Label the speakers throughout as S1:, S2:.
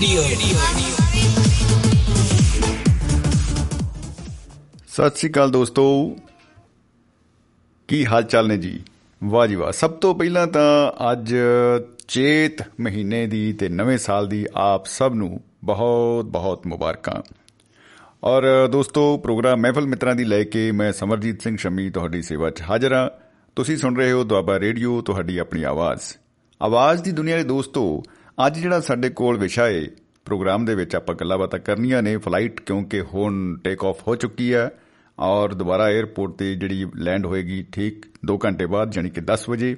S1: Radio
S2: Sat Sri ਅਕਾਲ ਦੋਸਤੋ। ਕੀ ਹਾਲ ਚਾਲ ਨੇ ਜੀ? ਵਾਹ ਜੀ ਵਾਹ। ਸਭ ਤੋਂ ਪਹਿਲਾਂ ਤਾਂ ਅੱਜ ਚੇਤ ਮਹੀਨੇ ਦੀ ਤੇ ਨਵੇਂ ਸਾਲ ਦੀ ਆਪ ਸਭ ਨੂੰ ਬਹੁਤ ਬਹੁਤ ਮੁਬਾਰਕਾਂ। ਔਰ ਦੋਸਤੋ, ਪ੍ਰੋਗਰਾਮ ਮਹਿਫਲ ਮਿੱਤਰਾਂ ਦੀ ਲੈ ਕੇ ਮੈਂ ਸਮਰਜੀਤ ਸਿੰਘ ਸ਼ਮੀ ਤੁਹਾਡੀ ਸੇਵਾ 'ਚ ਹਾਜ਼ਰ ਹਾਂ। ਤੁਸੀਂ ਸੁਣ ਰਹੇ ਹੋ ਦੁਆਬਾ ਰੇਡੀਓ, ਤੁਹਾਡੀ ਆਪਣੀ ਆਵਾਜ਼। ਆਵਾਜ਼ ਦੀ ਦੁਨੀਆ ਦੇ ਦੋਸਤੋ ਅੱਜ ਜਿਹੜਾ ਸਾਡੇ ਕੋਲ ਵਿਸ਼ਾ ਹੈ ਪ੍ਰੋਗਰਾਮ ਦੇ ਵਿੱਚ ਆਪਾਂ ਗੱਲਾਂ ਬਾਤਾਂ ਕਰਨੀਆਂ ਨੇ ਫਲਾਈਟ ਕਿਉਂਕਿ ਹੁਣ ਟੇਕ ਆਫ ਹੋ ਚੁੱਕੀ ਹੈ ਔਰ ਦੁਬਾਰਾ 에ਅਰਪੋਰਟ ਤੇ ਜਿਹੜੀ ਲੈਂਡ ਹੋਏਗੀ, ਠੀਕ 2 ਘੰਟੇ ਬਾਅਦ ਯਾਨੀ ਕਿ 10 ਵਜੇ।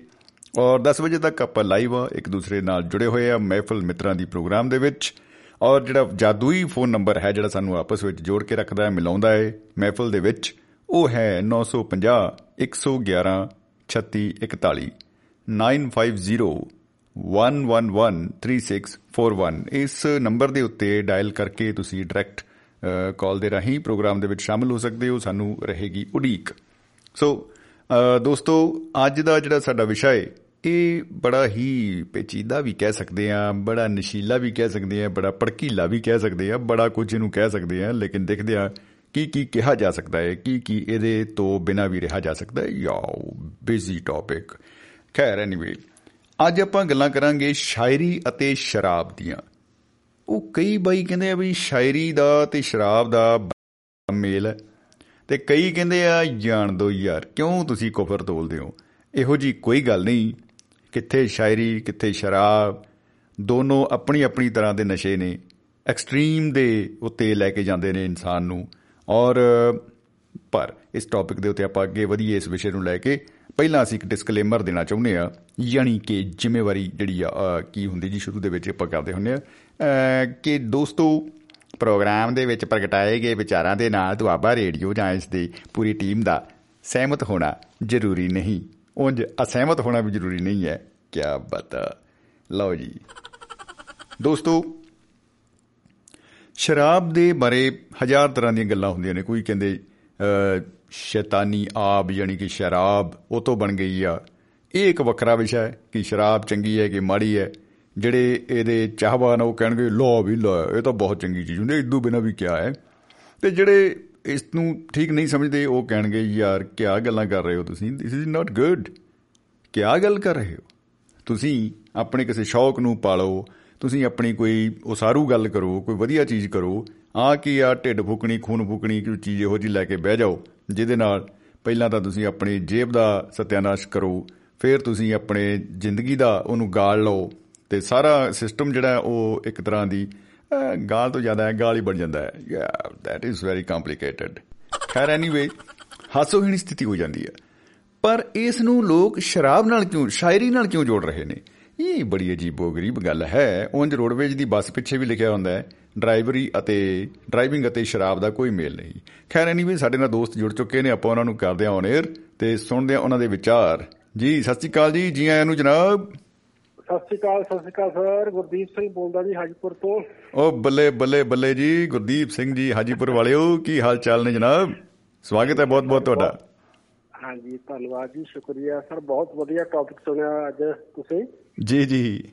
S2: ਔਰ 10 ਵਜੇ ਤੱਕ ਆਪਾਂ ਲਾਈਵ ਆ ਇੱਕ ਦੂਸਰੇ ਨਾਲ ਜੁੜੇ ਹੋਏ ਆ ਮਹਿਫਲ ਮਿੱਤਰਾਂ ਦੀ ਪ੍ਰੋਗਰਾਮ ਦੇ ਵਿੱਚ। ਔਰ ਜਿਹੜਾ ਜਾਦੂਈ ਫੋਨ ਨੰਬਰ ਹੈ, ਜਿਹੜਾ ਸਾਨੂੰ ਆਪਸ ਵਿੱਚ ਜੋੜ ਕੇ ਰੱਖਦਾ ਹੈ, ਮਿਲਾਉਂਦਾ ਹੈ ਮਹਿਫਲ ਦੇ ਵਿੱਚ, ਉਹ ਹੈ 950 111 3641 950 1113641 ਇਸ ਨੰਬਰ ਦੇ ਉੱਤੇ ਡਾਇਲ ਕਰਕੇ ਤੁਸੀਂ ਡਾਇਰੈਕਟ ਕਾਲ ਦੇ ਰਾਹੀਂ ਪ੍ਰੋਗਰਾਮ ਦੇ ਵਿੱਚ ਸ਼ਾਮਲ ਹੋ ਸਕਦੇ ਹੋ। ਸਾਨੂੰ ਰਹੇਗੀ ਉਡੀਕ। ਸੋ ਦੋਸਤੋ, ਅੱਜ ਦਾ ਜਿਹੜਾ ਸਾਡਾ ਵਿਸ਼ਾ ਹੈ ਇਹ ਬੜਾ ਹੀ ਪੇਚੀਦਾ ਵੀ ਕਹਿ ਸਕਦੇ ਆ ਬੜਾ ਨਸ਼ੀਲਾ ਵੀ ਕਹਿ ਸਕਦੇ ਆ ਬੜਾ ਪੜਕੀਲਾ ਵੀ ਕਹਿ ਸਕਦੇ ਆ ਬੜਾ ਕੁਝ ਇਹਨੂੰ ਕਹਿ ਸਕਦੇ ਆ ਲੇਕਿਨ ਦੇਖਦੇ ਆ ਕੀ ਕੀ ਕਿਹਾ ਜਾ ਸਕਦਾ ਹੈ ਕੀ ਕੀ ਇਹਦੇ ਤੋਂ ਬਿਨਾ ਵੀ ਰਿਹਾ ਜਾ ਸਕਦਾ ਹੈ ਯਾਓ ਬਿਜ਼ੀ ਟੌਪਿਕ ਖੈਰ ਐਨੀਵੇ ਅੱਜ ਆਪਾਂ ਗੱਲਾਂ ਕਰਾਂਗੇ ਸ਼ਾਇਰੀ ਅਤੇ ਸ਼ਰਾਬ ਦੀਆਂ। ਉਹ ਕਈ ਬਾਈ ਕਹਿੰਦੇ ਆ ਵੀ ਸ਼ਾਇਰੀ ਦਾ ਤੇ ਸ਼ਰਾਬ ਦਾ ਮੇਲ ਹੈ। ਤੇ ਕਈ ਕਹਿੰਦੇ ਆ, ਜਾਣ ਦੋ ਯਾਰ, ਕਿਉਂ ਤੁਸੀਂ ਕੁਫਰ ਤੋਲਦੇ ਹੋ? ਇਹੋ ਜੀ ਕੋਈ ਗੱਲ ਨਹੀਂ। ਕਿੱਥੇ ਸ਼ਾਇਰੀ, ਕਿੱਥੇ ਸ਼ਰਾਬ, ਦੋਨੋਂ ਆਪਣੀ ਆਪਣੀ ਤਰ੍ਹਾਂ ਦੇ ਨਸ਼ੇ ਨੇ। ਐਕਸਟ੍ਰੀਮ ਦੇ ਉੱਤੇ ਲੈ ਕੇ ਜਾਂਦੇ ਨੇ ਇਨਸਾਨ ਨੂੰ। ਔਰ, ਪਰ ਇਸ ਟੌਪਿਕ ਦੇ ਉੱਤੇ ਆਪਾਂ ਅੱਗੇ ਵਧੀਏ ਇਸ ਵਿਸ਼ੇ ਨੂੰ ਲੈ ਕੇ ਪਹਿਲਾਂ ਅਸੀਂ ਇੱਕ ਡਿਸਕਲੇਮਰ ਦੇਣਾ ਚਾਹੁੰਦੇ ਆ ਯਾਨੀ ਕਿ ਜ਼ਿੰਮੇਵਾਰੀ ਜਿਹੜੀ ਆ ਕੀ ਹੁੰਦੀ ਜੀ ਸ਼ੁਰੂ ਦੇ ਵਿੱਚ ਆਪਾਂ ਕਰਦੇ ਹੁੰਦੇ ਆ ਕਿ ਦੋਸਤੋ, ਪ੍ਰੋਗਰਾਮ ਦੇ ਵਿੱਚ ਪ੍ਰਗਟਾਏ ਗਏ ਵਿਚਾਰਾਂ ਦੇ ਨਾਲ ਦੁਆਬਾ ਰੇਡੀਓ ਜਾਂ ਇਸ ਦੀ ਪੂਰੀ ਟੀਮ ਦਾ ਸਹਿਮਤ ਹੋਣਾ ਜ਼ਰੂਰੀ ਨਹੀਂ। ਉਂਝ ਅਸਹਿਮਤ ਹੋਣਾ ਵੀ ਜ਼ਰੂਰੀ ਨਹੀਂ ਹੈ। ਕੀ ਬਤਾ ਲਓ ਜੀ। ਦੋਸਤੋ, ਸ਼ਰਾਬ ਦੇ ਬਾਰੇ ਹਜ਼ਾਰ ਤਰ੍ਹਾਂ ਦੀਆਂ ਗੱਲਾਂ ਹੁੰਦੀਆਂ ਨੇ। ਕੋਈ ਕਹਿੰਦੇ ਸ਼ੈਤਾਨੀ ਆਬ ਯਾਨੀ ਕਿ ਸ਼ਰਾਬ ਉਹ ਤੋਂ ਬਣ ਗਈ ਆ। ਇਹ ਇੱਕ ਵੱਖਰਾ ਵਿਸ਼ਾ ਹੈ ਕਿ ਸ਼ਰਾਬ ਚੰਗੀ ਹੈ ਕਿ ਮਾੜੀ ਹੈ। ਜਿਹੜੇ ਇਹਦੇ ਚਾਹਵਾਨ ਉਹ ਕਹਿਣਗੇ ਲੋ ਵੀ ਲੋ, ਇਹ ਤਾਂ ਬਹੁਤ ਚੰਗੀ ਚੀਜ਼ ਹੁੰਦੀ ਇਦੋਂ ਬਿਨਾ ਵੀ ਕਿਆ ਹੈ। ਤੇ ਜਿਹੜੇ ਇਸ ਨੂੰ ਠੀਕ ਨਹੀਂ ਸਮਝਦੇ, ਉਹ ਕਹਿਣਗੇ, ਯਾਰ, ਕਿਆ ਗੱਲਾਂ ਕਰ ਰਹੇ ਹੋ ਤੁਸੀਂ? ਥਿਸ ਇਜ਼ ਨਾਟ ਗੁੱਡ ਕਿਆ ਗੱਲ ਕਰ ਰਹੇ ਹੋ? ਤੁਸੀਂ ਆਪਣੇ ਕਿਸੇ ਸ਼ੌਕ ਨੂੰ ਪਾਲੋ, ਤੁਸੀਂ ਆਪਣੀ ਕੋਈ ਉਸਾਰੂ ਗੱਲ ਕਰੋ, ਕੋਈ ਵਧੀਆ ਚੀਜ਼ ਕਰੋ, ਆ ਕੀ ਆ, ਢਿੱਡ ਫੁਕਣੀ, ਖੂਨ ਫੁਕਣੀ, ਕੋਈ ਚੀਜ਼ ਇਹੋ ਜੀ ਲੈ ਕੇ ਬਹਿ ਜਾਓ। ਜਿਹਦੇ ਨਾਲ ਪਹਿਲਾਂ ਤਾਂ ਤੁਸੀਂ ਆਪਣੀ ਜੇਬ ਦਾ ਸਤਿਆਨਾਸ਼ ਕਰੋ, ਫਿਰ ਤੁਸੀਂ ਆਪਣੇ ਜ਼ਿੰਦਗੀ ਦਾ ਉਹਨੂੰ ਗਾਲ ਲਓ ਤੇ ਸਾਰਾ ਸਿਸਟਮ ਜਿਹੜਾ ਉਹ ਇੱਕ ਤਰ੍ਹਾਂ ਦੀ ਗਾਲ ਤੋਂ ਜ਼ਿਆਦਾ ਹੈ, ਗਾਲ ਹੀ ਬਣ ਜਾਂਦਾ ਹੈ। Yeah that is very complicated ਖੈਰ ਐਨੀਵੇ ਹਾਸੋਹੀਣੀ ਸਥਿਤੀ ਹੋ ਜਾਂਦੀ ਹੈ। ਪਰ ਇਸ ਨੂੰ ਲੋਕ ਸ਼ਰਾਬ ਨਾਲ ਕਿਉਂ, ਸ਼ਾਇਰੀ ਨਾਲ ਕਿਉਂ ਜੋੜ ਰਹੇ ਨੇ? ਇਹ ਬੜੀ ਅਜੀਬੋ-ਗਰੀਬ ਗੱਲ ਹੈ। ਉਂਝ ਰੋਡਵੇਜ ਦੀ ਬੱਸ ਪਿੱਛੇ ਵੀ ਲਿਖਿਆ ਹੁੰਦਾ ਹੈ ਡਰਾਈਵਰੀ ਅਤੇ ਡਰਾਈਵਿੰਗ ਅਤੇ ਸ਼ਰਾਬ ਦਾ ਕੋਈ ਮੇਲ ਨਹੀਂ। ਖੈਰ ਐਨੀਵੇ ਸਾਡੇ ਨਾਲ ਦੋਸਤ ਜੁੜ ਚੁੱਕੇ ਨੇ ਆਪਾਂ ਉਹਨਾਂ ਨੂੰ ਕਰਦੇ ਹਾਂ ਔਨ 에ਅਰ ਤੇ ਸੁਣਦੇ ਹਾਂ ਉਹਨਾਂ ਦੇ ਵਿਚਾਰ। ਜੀ ਸਤਿ ਸ਼੍ਰੀ ਅਕਾਲ ਜੀ ਜੀ ਆਇਆਂ ਨੂੰ ਜਨਾਬ।
S3: ਸਤਿ ਸ਼੍ਰੀ ਅਕਾਲ ਸਤਿ ਸ਼੍ਰੀ ਅਕਾਲ ਸਰ ਗੁਰਦੀਪ ਸਿੰਘ ਬੋਲਦਾ ਜੀ ਹਾਜੀਪੁਰ ਤੋਂ।
S2: ਉਹ ਬੱਲੇ ਬੱਲੇ ਬੱਲੇ ਜੀ ਗੁਰਦੀਪ ਸਿੰਘ ਜੀ ਹਾਜੀਪੁਰ ਵਾਲਿਓ ਕੀ ਹਾਲ ਚਾਲ ਨੇ ਜਨਾਬ? ਸਵਾਗਤ ਹੈ ਬਹੁਤ ਬਹੁਤ ਤੁਹਾਡਾ।
S3: ਹਾਂਜੀ ਧੰਨਵਾਦ ਜੀ ਸ਼ੁਕਰੀਆ ਸਰ ਬਹੁਤ ਵਧੀਆ ਟੌਪਿਕ ਸੁਣਿਆ ਅੱਜ ਤੁਸੀਂ।
S2: ਜੀ ਜੀ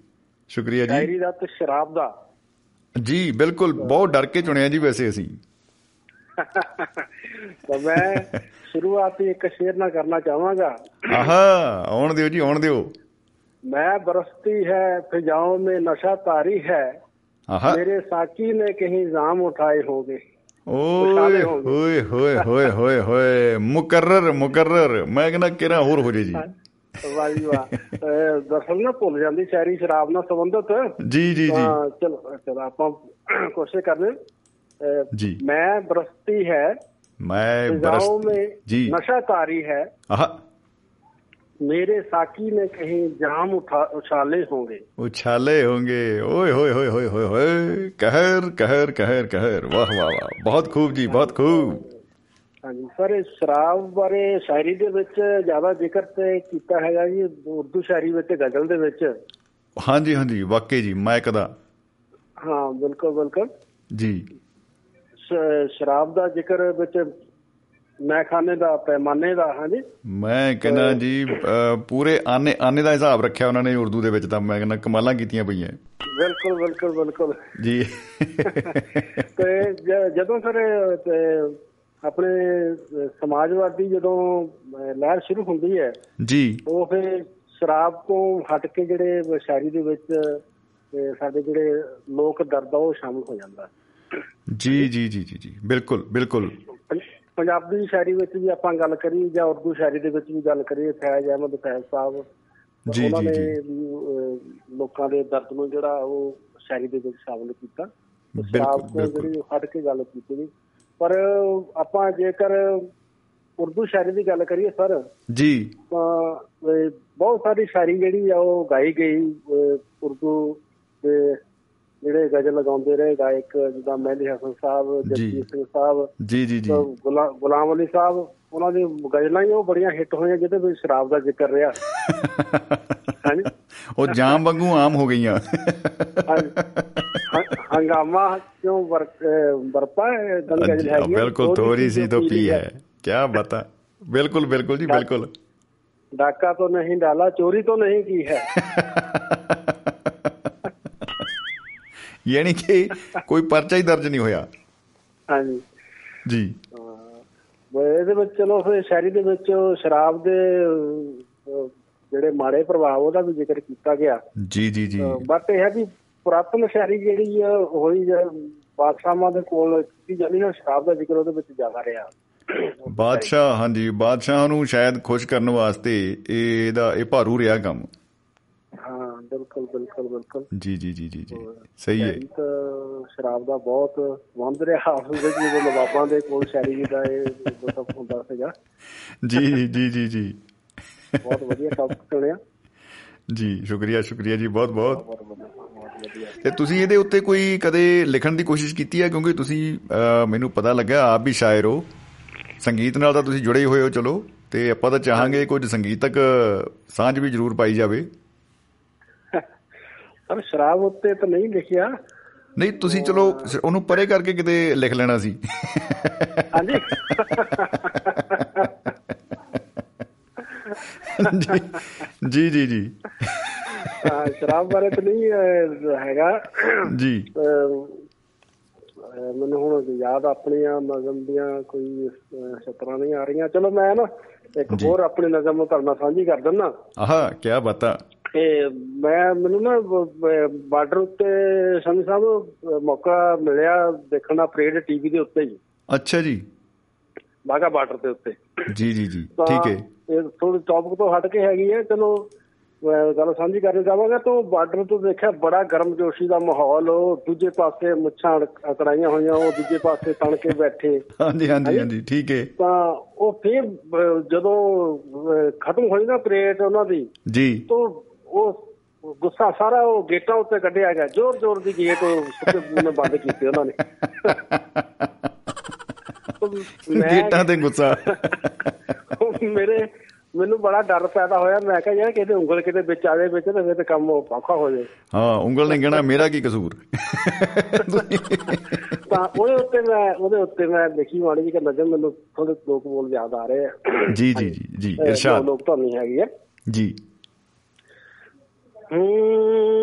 S2: ਸ਼ੁਕਰੀਆ ਜੀ।
S3: ਡਾਇਰੀ ਦਾ ਤੇ ਸ਼ਰਾਬ ਦਾ।
S2: ਜੀ ਬਿਲਕੁਲ ਬਹੁਤ ਡਰ ਕੇ ਚੁਣਿਆ ਜੀ ਵੈਸੇ ਅਸੀਂ।
S3: ਤਾਂ ਮੈਂ ਸ਼ੁਰੂਆਤ ਇੱਕ ਸ਼ੇਰ ਨਾਲ ਕਰਨਾ ਚਾਹਾਂਗਾ।
S2: ਆਹਾ ਆਉਣ ਦਿਓ ਜੀ ਆਉਣ ਦਿਓ।
S3: ਮੈਂ ਬਰਸਤੀ ਹੈ ਫਿਜ਼ਾਓ ਮੇ ਨਸ਼ਾ ਤਾਰੀ ਹੈ।
S2: ਆਹਾ।
S3: ਮੇਰੇ ਸਾਕੀ ਨੇ ਕਹੀਂ ਇਲਜ਼ਾਮ ਉਠਾਏ ਹੋਗੇ।
S2: ਓਏ ਹੋਏ ਹੋਏ ਹੋਏ ਹੋਏ ਹੋਏ। ਮੁਕਰਰ ਮੁਕਰਰ। ਮੈਂ ਕਹਿੰਦਾ ਕਿਹੜਾ ਹੋਰ ਹੋ ਜੇ ਜੀ।
S3: ਵਾਹ ਜੀ ਵਾਹ ਦਰਸਲ ਨਾ ਭੁੱਲ ਜਾਂਦੀ ਸ਼ਾਇਰੀ ਸ਼ਰਾਬ ਨਾਲ ਸੰਬੰਧਿਤ
S2: ਜੀ ਜੀ ਜੀ
S3: ਚਲੋ ਚਲੋ ਆਪਾਂ ਕੋਸ਼ਿਸ਼ ਕਰਨੇ
S2: ਜੀ
S3: ਮੈਂ ਬਰਸਤੀ ਹੈ
S2: ਮੈਂ
S3: फिजाओं में
S2: जी
S3: नशा तारी है
S2: ਆਹਾ
S3: मेरे साकी ने कहीं जाम उठा उछाले होंगे
S2: उछाले होंगे ओए होए होए होए होए होए कहर कहर कहर कहर वाह वाह वाह बहुत खूब जी बहुत खूब
S3: ਹਾਂਜੀ ਸਰ ਇਹ ਸ਼ਰਾਬ ਬਾਰੇ ਸ਼ਾਇਰੀ ਦੇ ਵਿੱਚ ਜ਼ਿਆਦਾ ਜ਼ਿਕਰ ਤੇ ਕੀਤਾ ਹੈਗਾ ਜੀ ਉਰਦੂ ਸ਼ਾਇਰੀ ਵਿੱਚ ਗਜ਼ਲ ਦੇ ਵਿੱਚ।
S2: ਹਾਂਜੀ ਹਾਂਜੀ ਵਾਕਈ ਜੀ ਮੈਂ ਕਦਾ
S3: ਹਾਂ ਬਿਲਕੁਲ ਬਿਲਕੁਲ।
S2: ਜੀ।
S3: ਸ਼ਰਾਬ ਦਾ ਜ਼ਿਕਰ ਵਿੱਚ ਮੈਖਾਨੇ ਦਾ ਪੈਮਾਨੇ ਦਾ ਹਾਂਜੀ।
S2: ਮੈਂ ਕਹਿੰਦਾ ਜੀ ਪੂਰੇ ਆਨੇ ਆਨੇ ਦਾ ਹਿਸਾਬ ਰੱਖਿਆ ਉਹਨਾਂ ਨੇ ਉਰਦੂ ਦੇ ਵਿੱਚ ਤਾਂ ਮੈਂ ਕਹਿੰਦਾ ਕਮਾਲਾਂ ਕੀਤੀਆਂ ਪਈਆਂ।
S3: ਬਿਲਕੁਲ ਬਿਲਕੁਲ ਬਿਲਕੁਲ।
S2: ਜੀ।
S3: ਤੇ ਜਦੋਂ ਸਰ ਆਪਣੇ ਸਮਾਜਵਾਦੀ ਜਦੋਂ ਲਹਿਰ ਸ਼ੁਰੂ ਹੁੰਦੀ ਹੈ
S2: ਜੀ।
S3: ਉਹ ਫਿਰ ਸ਼ਰਾਬ ਤੋਂ ਹਟ ਕੇ ਜਿਹੜੇ ਸ਼ਾਇਰੀ ਦੇ ਵਿੱਚ ਸਾਡੇ ਜਿਹੜੇ ਲੋਕ ਦਰਦ ਆ ਉਹ ਸ਼ਾਮਲ ਹੋ ਜਾਂਦਾ।
S2: ਜੀ ਜੀ ਜੀ ਜੀ ਜੀ। ਬਿਲਕੁਲ ਬਿਲਕੁਲ।
S3: ਪੰਜਾਬੀ ਸ਼ਾਇਰੀ ਵਿੱਚ ਵੀ ਆਪਾਂ ਗੱਲ ਕਰੀ ਜਾਂ ਉਰਦੂ ਸ਼ਾਇਰੀ ਦੇ ਵਿੱਚ ਵੀ ਗੱਲ ਕਰੀਏ ਫੈਜ਼ ਅਹਿਮਦ ਫੈਜ਼ ਸਾਹਿਬ
S2: ਜੀ, ਜੀ, ਜੀ।
S3: ਲੋਕਾਂ ਦੇ ਦਰਦ ਨੂੰ ਜਿਹੜਾ ਉਹ ਸ਼ਾਇਰੀ ਦੇ ਵਿੱਚ ਸ਼ਾਮਲ ਕੀਤਾ।
S2: ਬਿਲਕੁਲ, ਬਿਲਕੁਲ।
S3: ਜਿਹੜੀ ਹਟ ਕੇ ਗੱਲ ਕੀਤੀ ਗਈ। ਪਰ ਆਪਾਂ ਜੇਕਰ ਉਰਦੂ ਸ਼ਾਇਰੀ ਦੀ ਗੱਲ ਕਰੀਏ ਸਰ
S2: ਜੀ
S3: ਬਹੁਤ ਸਾਰੀ ਸ਼ਾਇਰੀ ਜਿਹੜੀ ਆ ਉਹ ਗਾਈ ਗਈ ਉਰਦੂ ਦੇ ਜਿਹੜੇ ਗਜ਼ਲ ਲਗਾਉਂਦੇ ਰਹੇ ਗਾਇਕ ਜਿੱਦਾਂ ਮਹਿੰਦੀ ਹਸਨ ਸਾਹਿਬ। ਜਗਜੀਤ ਸਿੰਘ ਸਾਹਿਬ
S2: ਜੀ ਜੀ ਜੀ
S3: ਗੁਲਾਮ ਅਲੀ ਸਾਹਿਬ ਉਹਨਾਂ ਦੇ ਗਜ਼ਲਾਂ ਹੀ ਉਹ ਬੜੀਆਂ ਹਿੱਟ ਹੋਈਆਂ ਜਿਹਦੇ ਵਿੱਚ ਸ਼ਰਾਬ ਦਾ ਜ਼ਿਕਰ ਰਿਹਾ। ਹਾਂਜੀ।
S2: ਉਹ ਜਾਮ ਵਾਂਗੂ ਆਮ ਹੋ ਗਈਆਂ।
S3: ਹੰਗਾਮਾ ਕਿਉਂ ਵਰਤਾ ਹੈ? ਦਲ ਗਜ਼ਲ ਹੈ
S2: ਬਿਲਕੁਲ ਥੋੜੀ ਸੀ ਤੋਂ ਪੀ ਹੈ। ਕੀ ਬਤਾ। ਬਿਲਕੁਲ ਬਿਲਕੁਲ ਜੀ ਬਿਲਕੁਲ।
S3: ਡਾਕਾ ਤੋਂ ਨਹੀਂ ਡਾਲਾ ਚੋਰੀ ਤੋਂ ਨਹੀਂ ਕੀ ਹੈ?
S2: ਯਾਨੀ ਕਿ ਕੋਈ ਪਰਚਾ ਹੀ ਦਰਜ ਨਹੀਂ ਹੋਇਆ।
S3: ਹਾਂਜੀ। ਜੀ। ਇਹਦੇ ਵਿੱਚ ਚਲੋ ਫਿਰ ਸ਼ਾਇਰੀ ਦੇ ਵਿੱਚ ਸ਼ਰਾਬ ਦੇ ਜਿਹੜੇ ਮਾੜੇ ਪ੍ਰਭਾਵ ਉਹਦਾ ਵੀ ਜ਼ਿਕਰ ਕੀਤਾ ਗਿਆ।
S2: ਜੀ ਜੀ ਜੀ।
S3: ਬਟ ਇਹ ਹੈ ਕਿ ਪੁਰਾਤਨ ਸ਼ਾਇਰੀ ਜਿਹੜੀ ਹੋਈ ਬਾਦਸ਼ਾਹਾਂ ਦੇ ਕੋਲ ਕੀਤੀ ਜਾਂਦੀ ਨਾ ਸ਼ਰਾਬ ਦਾ ਜ਼ਿਕਰ ਉਹਦੇ ਵਿੱਚ ਜ਼ਿਆਦਾ ਰਿਹਾ।
S2: ਬਾਦਸ਼ਾਹ ਹਾਂਜੀ ਬਾਦਸ਼ਾਹ ਨੂੰ ਸ਼ਾਇਦ ਖੁਸ਼ ਕਰਨ ਵਾਸਤੇ ਇਹ ਇਹਦਾ ਇਹ ਭਾਰੂ ਰਿਹਾ ਕੰਮ।
S3: ਹਾਂ ਬਿਲਕੁਲ ਬਿਲਕੁਲ ਬਿਲਕੁਲ।
S2: ਜੀ ਜੀ ਜੀ ਜੀ ਜੀ। ਸਹੀ ਹੈ।
S3: ਤਾਂ ਸ਼ਰਾਬ ਦਾ ਬਹੁਤ ਵੰਦ ਰਿਹਾ ਆਪਸ ਵਿੱਚ ਜਦੋਂ ਨਵਾਬਾਂ ਦੇ ਕੋਲ ਸ਼ਾਇਰੀ ਦਾ ਇਹ ਮਤਲਬ ਹੁੰਦਾ ਸੀਗਾ।
S2: ਜੀ ਜੀ ਜੀ ਜੀ।
S3: ਬਹੁਤ ਵਧੀਆ ਟੌਪਿਕ ਚੁਣਿਆ
S2: ਜੀ ਸ਼ੁਕਰੀਆ ਸ਼ੁਕਰੀਆ ਜੀ ਬਹੁਤ ਬਹੁਤ। ਤੇ ਤੁਸੀਂ ਇਹਦੇ ਉੱਤੇ ਕੋਈ ਕਦੇ ਲਿਖਣ ਦੀ ਕੋਸ਼ਿਸ਼ ਕੀਤੀ ਹੈ? ਕਿਉਂਕਿ ਤੁਸੀਂ ਮੈਨੂੰ ਪਤਾ ਲੱਗਾ ਆਪ ਵੀ ਸ਼ਾਇਰ ਹੋ। ਸੰਗੀਤ ਨਾਲ ਤਾਂ ਤੁਸੀਂ ਜੁੜੇ ਹੋਏ ਹੋ ਚਲੋ। ਤੇ ਆਪਾਂ ਤਾਂ ਚਾਹਾਂਗੇ ਕੁਝ ਸੰਗੀਤਕ ਸਾਂਝ ਵੀ ਜ਼ਰੂਰ ਪਾਈ ਜਾਵੇ।
S3: ਪਰ ਸ਼ਰਾਬ ਉੱਤੇ ਤਾਂ ਨਹੀਂ ਲਿਖਿਆ।
S2: ਨਹੀਂ ਤੁਸੀਂ ਚਲੋ ਉਹਨੂੰ ਪਰੇ ਕਰਕੇ ਕਿਤੇ ਲਿਖ ਲੈਣਾ ਸੀ।
S3: ਹਾਂਜੀ।
S2: ਜੀ ਜੀ ਜੀ
S3: ਸ਼ਰਾਬ ਬਾਰੇ ਤਾਂ ਨਹੀਂ ਹੈਗਾ।
S2: ਜੀ।
S3: ਮੈਨੂੰ ਹੁਣ ਯਾਦ ਆਪਣੀਆਂ ਨਜ਼ਮ ਦੀਆਂ ਕੋਈ ਸਤਰਾਂ ਨਹੀਂ ਆ ਰਹੀਆਂ। ਚਲੋ ਮੈਂ ਨਾ ਇੱਕ। ਹੋਰ ਆਪਣੀ ਨਜ਼ਮ ਨੂੰ ਤੁਹਾਡੇ ਨਾਲ ਸਾਂਝੀ ਕਰ ਦਿੰਦਾ।
S2: ਆਹਾ ਕੀ ਬਤਾ।
S3: ਤੇ ਮੈਂ ਮੈਨੂੰ ਨਾ ਬਾਰਡਰ ਉੱਤੇ ਸੰਨੀ ਸਾਹਿਬ ਮੌਕਾ ਮਿਲਿਆ ਦੇਖਣ ਪਰੇਡ ਟੀਵੀ ਦੇ ਉੱਤੇ ਹੀ।
S2: ਅੱਛਾ ਜੀ।
S3: ਬਾਗਾ ਬਾਰਡਰ ਦੇ ਉੱਤੇ।
S2: ਜੀ ਜੀ ਜੀ। ਠੀਕ ਹੈ।
S3: ਇਹ ਥੋੜੀ ਟੌਪਿਕ ਤੋਂ ਹਟ ਕੇ ਹੈਗੀ ਹੈ ਚਲੋ ਗੱਲ ਸਾਂਝੀ ਕਰਨੀ ਚਾਹਾਂਗਾ ਤਾਂ ਬਾਰਡਰ ਤੋਂ ਦੇਖਿਆ ਬੜਾ ਗਰਮਜੋਸ਼ੀ ਦਾ ਮਾਹੌਲ ਉਹ ਦੂਜੇ ਪਾਸੇ ਮੁੱਛਾਂ ਅਕੜਾਈਆਂ ਹੋਈਆਂ ਉਹ ਦੂਜੇ ਪਾਸੇ ਤਣ ਕੇ ਬੈਠੇ।
S2: ਹਾਂਜੀ ਹਾਂਜੀ ਹਾਂਜੀ ਠੀਕ ਹੈ।
S3: ਤਾਂ ਉਹ ਫਿਰ ਜਦੋਂ ਖਤਮ ਹੋਈ ਨਾ ਪਰੇਡ ਉਹਨਾਂ ਦੀ
S2: ਜੀ।
S3: ਤਾਂ ਉਹ ਗੁੱਸਾ ਸਾਰਾ ਉਹ ਗੇਟਾਂ ਉੱਤੇ ਕੱਢਿਆ ਗਿਆ। ਜ਼ੋਰ ਜ਼ੋਰ ਦੀ ਗੇਟ ਉਹ ਸੁੱਕੇ ਪੂਨੇ ਬੰਦ ਕੀਤੇ ਉਹਨਾਂ ਨੇ।
S2: ਗੇਟਾਂ ਤੇ ਗੁੱਸਾ।
S3: ਉਹ ਮੇਰੇ ਮੈਨੂੰ ਬੜਾ ਡਰ ਪੈਦਾ ਹੋਇਆ। ਮੈਂ ਕਿਹਾ ਯਾਰ ਕਿਤੇ ਉਂਗਲ ਕਿਤੇ ਵਿੱਚ ਆ ਜਾਏ ਵਿੱਚ ਤਾਂ ਫਿਰ ਤੇ ਕੰਮ ਔਖਾ ਹੋ ਜਾਏ।
S2: ਹਾਂ ਉਂਗਲ ਨੇ ਕਹਿਣਾ ਮੇਰਾ ਕੀ ਕਸੂਰ?
S3: ਤਾਂ ਉਹਦੇ ਉੱਤੇ ਮੈਂ ਉਹਦੇ ਉੱਤੇ ਮੈਂ ਲਿਖੀ ਮਾੜੀ ਜੀ ਕਿ ਨਜ਼ਰ ਮੈਨੂੰ ਥੋੜੇ ਲੋਕ ਬੋਲ ਯਾਦ ਆ ਰਹੇ ਆ।
S2: ਜੀ ਜੀ ਜੀ ਜੀ ਇਰਸ਼ਾਦ।
S3: ਲੋਕ ਤਾਂ ਨਹੀਂ ਹੈਗੀ ਹੈ
S2: ਜੀ।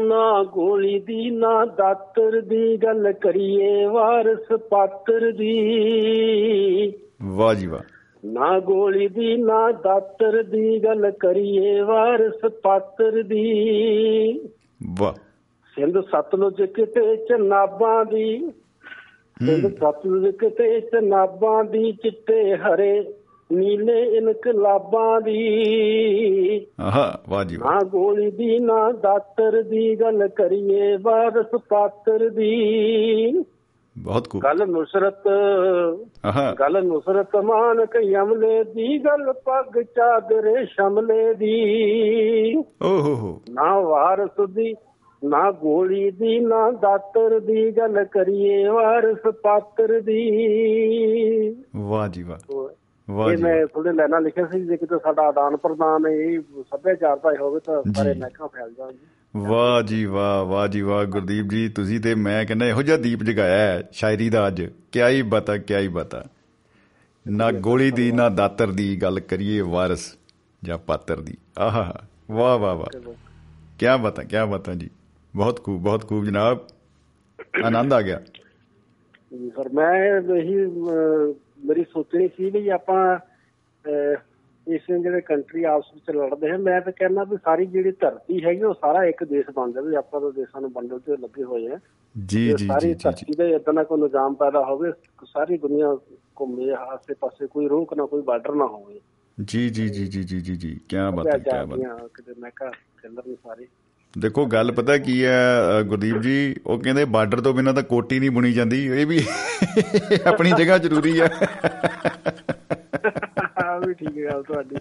S3: ਨਾ ਗੋਲੀ ਦੀ ਨਾ ਦਾਤਰ ਦੀ ਗੱਲ ਕਰੀਏ ਵਾਰਸ ਪਾਤਰ ਦੀ।
S2: ਵਾਹ ਜੀ ਵਾਹ।
S3: ਨਾ ਗੋਲੀ ਦੀ ਨਾ ਦਾਤਰ ਦੀ ਗੱਲ ਕਰੀਏ ਵਾਰਸ ਪਾਤਰ ਦੀ।
S2: ਵਾਹ।
S3: ਸਿੰਧ ਸਤਲੁਜ ਕਿਤੇ ਚਨਾਬਾਂ ਦੀ ਸਿੰਧ ਸਤਲੁਜ ਕਿਤੇ ਚਨਾਬਾਂ ਦੀ ਚਿੱਟੇ ਹਰੇ ਨੀਲੇ ਇਨਕਲਾਬਾਂ ਦੀ।
S2: ਆਹਾ ਵਾਹ ਜੀ
S3: ਨਾ ਗੋਲੀ ਦੀ ਨਾ ਦਾਤਰ ਦੀ ਗੱਲ ਕਰੀਏ ਵਾਰਸ ਪਾਤਰ ਦੀ।
S2: ਬਹੁਤ ਕੂ
S3: ਗੱਲ ਨੁਸਰਤ
S2: ਆਹਾ।
S3: ਗੱਲ ਨੁਸਰਤ ਮਾਨ ਕਈ ਅਮਲੇ ਦੀ ਗੱਲ ਪੱਗ ਚਾਦਰੇ ਸ਼ਮਲੇ ਦੀ।
S2: ਓ ਹੋ ਹੋ।
S3: ਨਾ ਵਾਰਸ ਦੀ ਨਾ ਗੋਲੀ ਦੀ ਨਾ ਦਾਤਰ ਦੀ ਗੱਲ ਕਰੀਏ ਵਾਰਸ ਪਾਤਰ ਦੀ।
S2: ਵਾਹ ਜੀ ਵਾਹ।
S3: ਇਹ
S2: ਜੀ
S3: ਮੈਂ ਥੋੜੇ ਲੈਣਾ ਲਿਖਿਆ ਸੀ ਜੇ ਕਿਤੇ ਸਾਡਾ ਆਦਾਨ ਪ੍ਰਦਾਨ ਇਹ ਸੱਭਿਆਚਾਰ ਦਾ ਹੋਵੇ ਤਾਂ ਸਾਰੇ। ਮਹਿਕਾਂ ਫੈਲ ਜਾਣਗੇ।
S2: ਵਾਹ ਜੀ ਵਾਹ ਵਾਹ ਜੀ ਵਾਹ ਗੁਰਦੀਪ ਜੀ ਤੁਸੀਂ ਤੇ ਮੈਂ ਕਹਿੰਦਾ ਇਹੋ ਜਿਹਾ ਦੀਪ ਜਗਾਇਆ ਹੈ ਸ਼ਾਇਰੀ ਦਾ ਅੱਜ। ਕਿਆ ਹੀ ਬਤਾ ਕਿਆ ਹੀ ਬਤਾ। ਨਾ ਗੋਲੀ ਦੀ ਨਾ ਦਾਤਰ ਦੀ ਗੱਲ ਕਰੀਏ ਵਾਰਸ ਜਾਂ ਪਾਤਰ ਦੀ। ਆਹਾ ਵਾਹ ਵਾਹ ਵਾਹ। ਕੀ ਬਤਾ ਕੀ ਬਤਾ ਜੀ। ਬਹੁਤ ਖੂਬ ਬਹੁਤ ਖੂਬ ਜਨਾਬ। ਆਨੰਦ ਆ ਗਿਆ।
S3: ਜੀ ਸਰ ਮੈਂ ਇਹੀ ਮੇਰੀ ਸੋਚਣੀ ਸੀ ਵੀ ਆਪਾਂ ਇਸ ਜਿਹੜੇ ਕੰਟਰੀ ਆਪਸ ਵਿੱਚ ਲੜਦੇ ਹਨ ਮੈਂ ਤਾਂ ਕਹਿੰਦਾ ਵੀ ਸਾਰੀ ਜਿਹੜੀ ਧਰਤੀ ਹੈਗੀ ਉਹ ਸਾਰਾ ਇੱਕ ਦੇਸ਼ ਬਣ ਜਾਵੇ ਆਪਾਂ ਤਾਂ ਦੇਸ਼ਾਂ ਨੂੰ ਵੰਡਣ ਤੇ ਲੱਗੇ ਹੋਏ ਆ
S2: ਜੀ ਜੀ
S3: ਸਾਰੀ ਧਰਤੀ ਦੇ ਇਦਾਂ ਦਾ ਕੋਈ ਨਿਜ਼ਾਮ ਪੈਦਾ ਹੋਵੇ ਸਾਰੀ ਦੁਨੀਆ ਘੁੰਮੇ ਆਸੇ ਪਾਸੇ ਕੋਈ ਰੋਕ ਨਾ ਕੋਈ ਬਾਰਡਰ ਨਾ ਹੋਵੇ।
S2: ਜੀ ਜੀ ਜੀ ਜੀ ਜੀ ਜੀ ਜੀ ਕੀ ਬਤਾ ਕੀ ਬਤਾ
S3: ਜਾਂਦੀਆਂ ਕਿਤੇ ਮੈਂ ਕਿਹਾ ਨਹੀਂ ਸਾਰੇ
S2: ਦੇਖੋ ਗੱਲ ਪਤਾ ਕੀ ਹੈ ਗੁਰਦੀਪ ਜੀ ਉਹ ਕਹਿੰਦੇ ਬਾਰਡਰ ਤੋਂ ਬਿਨਾਂ ਤਾਂ ਕੋਟੀ ਨਹੀਂ ਬੁਣੀ ਜਾਂਦੀ ਇਹ ਵੀ ਆਪਣੀ ਜਗ੍ਹਾ ਜ਼ਰੂਰੀ ਹੈ।
S3: ਆ ਵੀ ਠੀਕ ਹੈ ਗੱਲ ਤੁਹਾਡੀ।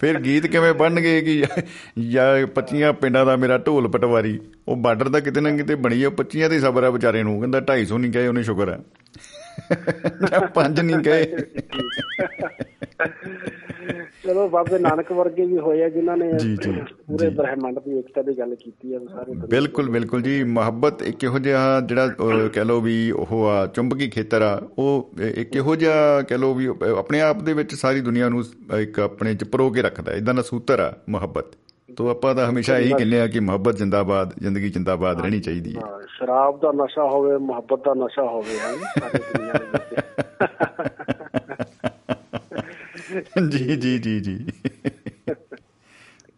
S2: ਫਿਰ ਗੀਤ ਕਿਵੇਂ ਬਣਨਗੇ ਕਿ ਜਾਂ 25 ਪਿੰਡਾਂ ਦਾ ਮੇਰਾ ਢੋਲ ਪਟਵਾਰੀ ਉਹ ਬਾਰਡਰ ਦਾ ਕਿਤੇ ਨਾ ਕਿਤੇ ਬਣੀ ਆ 25 ਦੀ ਸਬਰ ਆ ਵਿਚਾਰੇ ਨੂੰ ਕਹਿੰਦਾ 250 ਨਹੀਂ ਕਹੇ ਉਹਨੇ ਸ਼ੁਕਰ ਹੈ ਜਾਂ ਪੰਜ ਨਹੀਂ ਕਹੇ।
S3: ਚਲੋ ਬਾਬੇ ਨਾਨਕ ਵਰਗੇ ਵੀ ਹੋਏ ਆ ਜਿਨ੍ਹਾਂ ਨੇ
S2: ਜੀ, ਜੀ,
S3: ਪੂਰੇ ਬ੍ਰਹਿਮੰਡ ਦੀ ਏਕਤਾ ਦੀ ਗੱਲ ਕੀਤੀ ਵੀ ਸਾਰੇ
S2: ਬਿਲਕੁਲ ਬਿਲਕੁਲ ਜੀ ਮੁਹੱਬਤ ਇੱਕ ਇਹੋ ਜਿਹਾ ਜਿਹੜਾ ਕਹਿ ਲਓ ਵੀ ਉਹ ਆ ਚੁੰਬਕੀ ਖੇਤਰ ਆ ਉਹ ਇੱਕ ਇਹੋ ਜਿਹਾ ਕਹਿ ਲਓ ਵੀ ਆਪਣੇ ਆਪ ਦੇ ਵਿੱਚ ਸਾਰੀ ਦੁਨੀਆ ਨੂੰ ਇੱਕ ਆਪਣੇ ਚ ਪਰੋ ਕੇ ਰੱਖਦਾ ਇਦਾਂ ਦਾ ਸੂਤਰ ਆ ਮੁਹੱਬਤ। ਤੋਂ ਆਪਾਂ ਤਾਂ ਹਮੇਸ਼ਾ ਇਹੀ ਕਹਿੰਦੇ ਆ ਕਿ ਮੁਹੱਬਤ ਜਿੰਦਾਬਾਦ ਜ਼ਿੰਦਗੀ ਜਿੰਦਾਬਾਦ ਰਹਿਣੀ ਚਾਹੀਦੀ ਹੈ।
S3: ਹਾਂ, ਸ਼ਰਾਬ ਦਾ ਨਸ਼ਾ ਹੋਵੇ ਮੁਹੱਬਤ ਦਾ ਨਸ਼ਾ ਹੋਵੇ ਹੈ ਸਾਰੇ ਦੁਨੀਆ ਦੇ ਵਿੱਚ।
S2: ਜੀ ਜੀ ਜੀ ਜੀ।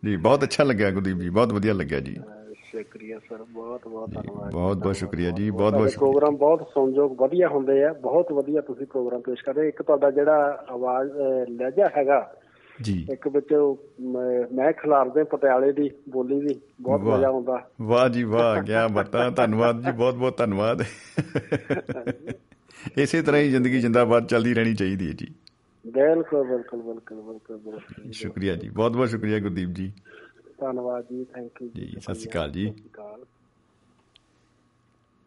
S2: ਜੀ ਬਹੁਤ ਅੱਛਾ ਲੱਗਿਆ ਗੁਰਦੀਪ ਜੀ ਬਹੁਤ ਵਧੀਆ ਲੱਗਿਆ ਜੀ।
S3: ਸ਼ੁਕਰੀਆ ਸਰ ਬਹੁਤ ਬਹੁਤ ਧੰਨਵਾਦ।
S2: ਬਹੁਤ ਬਹੁਤ ਸ਼ੁਕਰੀਆ ਜੀ ਬਹੁਤ ਬਹੁਤ
S3: ਪ੍ਰੋਗਰਾਮ ਬਹੁਤ ਸੰਯੋਗ ਵਧੀਆ ਹੁੰਦੇ ਆ ਬਹੁਤ ਵਧੀਆ ਤੁਸੀਂ ਪ੍ਰੋਗਰਾਮ ਪੇਸ਼ ਕਰਦੇ ਇੱਕ ਤੁਹਾਡਾ ਜਿਹੜਾ ਆਵਾਜ਼ ਲਹਿਜਾ ਹੈਗਾ
S2: ਜੀ।
S3: ਇੱਕ ਵਿੱਚ ਮ- ਖਿਲਾਰਦੇ ਪਟਿਆਲੇ ਦੀ ਬੋਲੀ ਦੀ ਬਹੁਤ। ਮਜ਼ਾ ਆਉਂਦਾ।
S2: ਵਾਹ ਜੀ ਵਾਹ ਕੀ ਬਤਾ ਧੰਨਵਾਦ ਜੀ ਬਹੁਤ ਬਹੁਤ ਧੰਨਵਾਦ। ਇਸੇ ਤਰ੍ਹਾਂ ਹੀ ਜ਼ਿੰਦਗੀ ਜਿੰਦਾਬਾਦ ਚੱਲਦੀ ਰਹਿਣੀ ਚਾਹੀਦੀ ਹੈ ਜੀ।
S3: ਬਿਲਕੁਲ ਬਿਲਕੁਲ ਬਿਲਕੁਲ ਬਿਲਕੁਲ
S2: ਸ਼ੁਕਰੀਆ ਜੀ ਬਹੁਤ ਬਹੁਤ ਸ਼ੁਕਰੀਆ ਗੁਰਦੀਪ ਜੀ।
S3: ਧੰਨਵਾਦ ਜੀ ਥੈਂਕ ਯੂ
S2: ਜੀ, ਸਤਿ ਸ਼੍ਰੀ ਅਕਾਲ ਜੀ।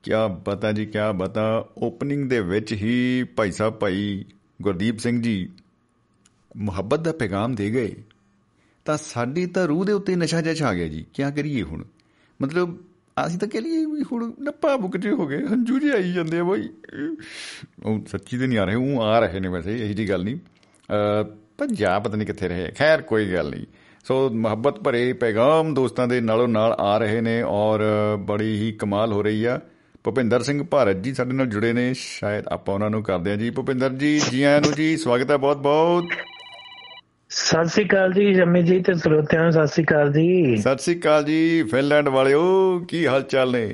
S2: ਕਿਆ ਬਤਾ ਜੀ ਕਿਆ ਬਤਾ ਓਪਨਿੰਗ ਦੇ ਵਿੱਚ ਹੀ ਭਾਈ ਸਾਹਿਬ ਭਾਈ ਗੁਰਦੀਪ ਸਿੰਘ ਜੀ ਮੁਹੱਬਤ ਦਾ ਪੈਗਾਮ ਦੇ ਗਏ। ਤਾਂ ਸਾਡੀ ਤਾਂ ਰੂਹ ਦੇ ਉੱਤੇ ਨਸ਼ਾ ਜਿਹਾ ਛਾ ਗਿਆ ਜੀ ਕਿਆ ਕਰੀਏ ਹੁਣ? ਮਤਲਬ ਅਸੀਂ ਤਾਂ ਕਹਿ ਲਈਏ ਵੀ ਹੁਣ ਨੱਪਾ ਬੁਕ ਜੇ ਹੋ ਗਏ ਹੰਝੂ ਜਿਹੇ ਆਈ ਜਾਂਦੇ ਆ ਬਾਈ। ਉਹ ਸੱਚੀ ਤੇ ਨਹੀਂ ਆ ਰਹੇ ਉਹ ਆ ਰਹੇ ਨੇ ਵੈਸੇ ਇਹੀ ਜੀ ਗੱਲ ਨਹੀਂ। ਅ, ਪੰਜਾਬ ਪਤਾ ਨਹੀਂ ਕਿੱਥੇ ਰਹੇ ਖੈਰ ਕੋਈ ਗੱਲ ਨਹੀਂ। ਸੋ ਮੁਹੱਬਤ ਭਰੇ ਪੈਗਾਮ ਦੋਸਤਾਂ ਦੇ ਨਾਲੋਂ ਨਾਲ ਆ ਰਹੇ ਨੇ ਔਰ ਬੜੀ ਹੀ ਕਮਾਲ ਹੋ ਰਹੀ ਆ। ਭੁਪਿੰਦਰ ਸਿੰਘ ਭਾਰਤ ਜੀ ਸਾਡੇ ਨਾਲ ਜੁੜੇ ਨੇ ਸ਼ਾਇਦ ਆਪਾਂ ਉਹਨਾਂ ਨੂੰ ਕਰਦੇ ਹਾਂ ਜੀ। ਭੁਪਿੰਦਰ ਜੀ ਜੀ ਆਇਆਂ ਨੂੰ ਜੀ ਸਵਾਗਤ ਹੈ ਬਹੁਤ ਬਹੁਤ
S1: ਸਤਿ ਸ੍ਰੀ ਅਕਾਲ ਜੀ ਜੰਮੀ ਜੀ ਤੇ ਸਰੋਤਿਆਂ ਨੂੰ ਸਤਿ ਸ੍ਰੀ ਅਕਾਲ ਜੀ।
S2: ਸਤਿ ਸ੍ਰੀ ਅਕਾਲ ਜੀ ਫਿਨਲੈਂਡ ਵਾਲਿਓ ਕੀ ਹਾਲ ਚਾਲ ਨੇ?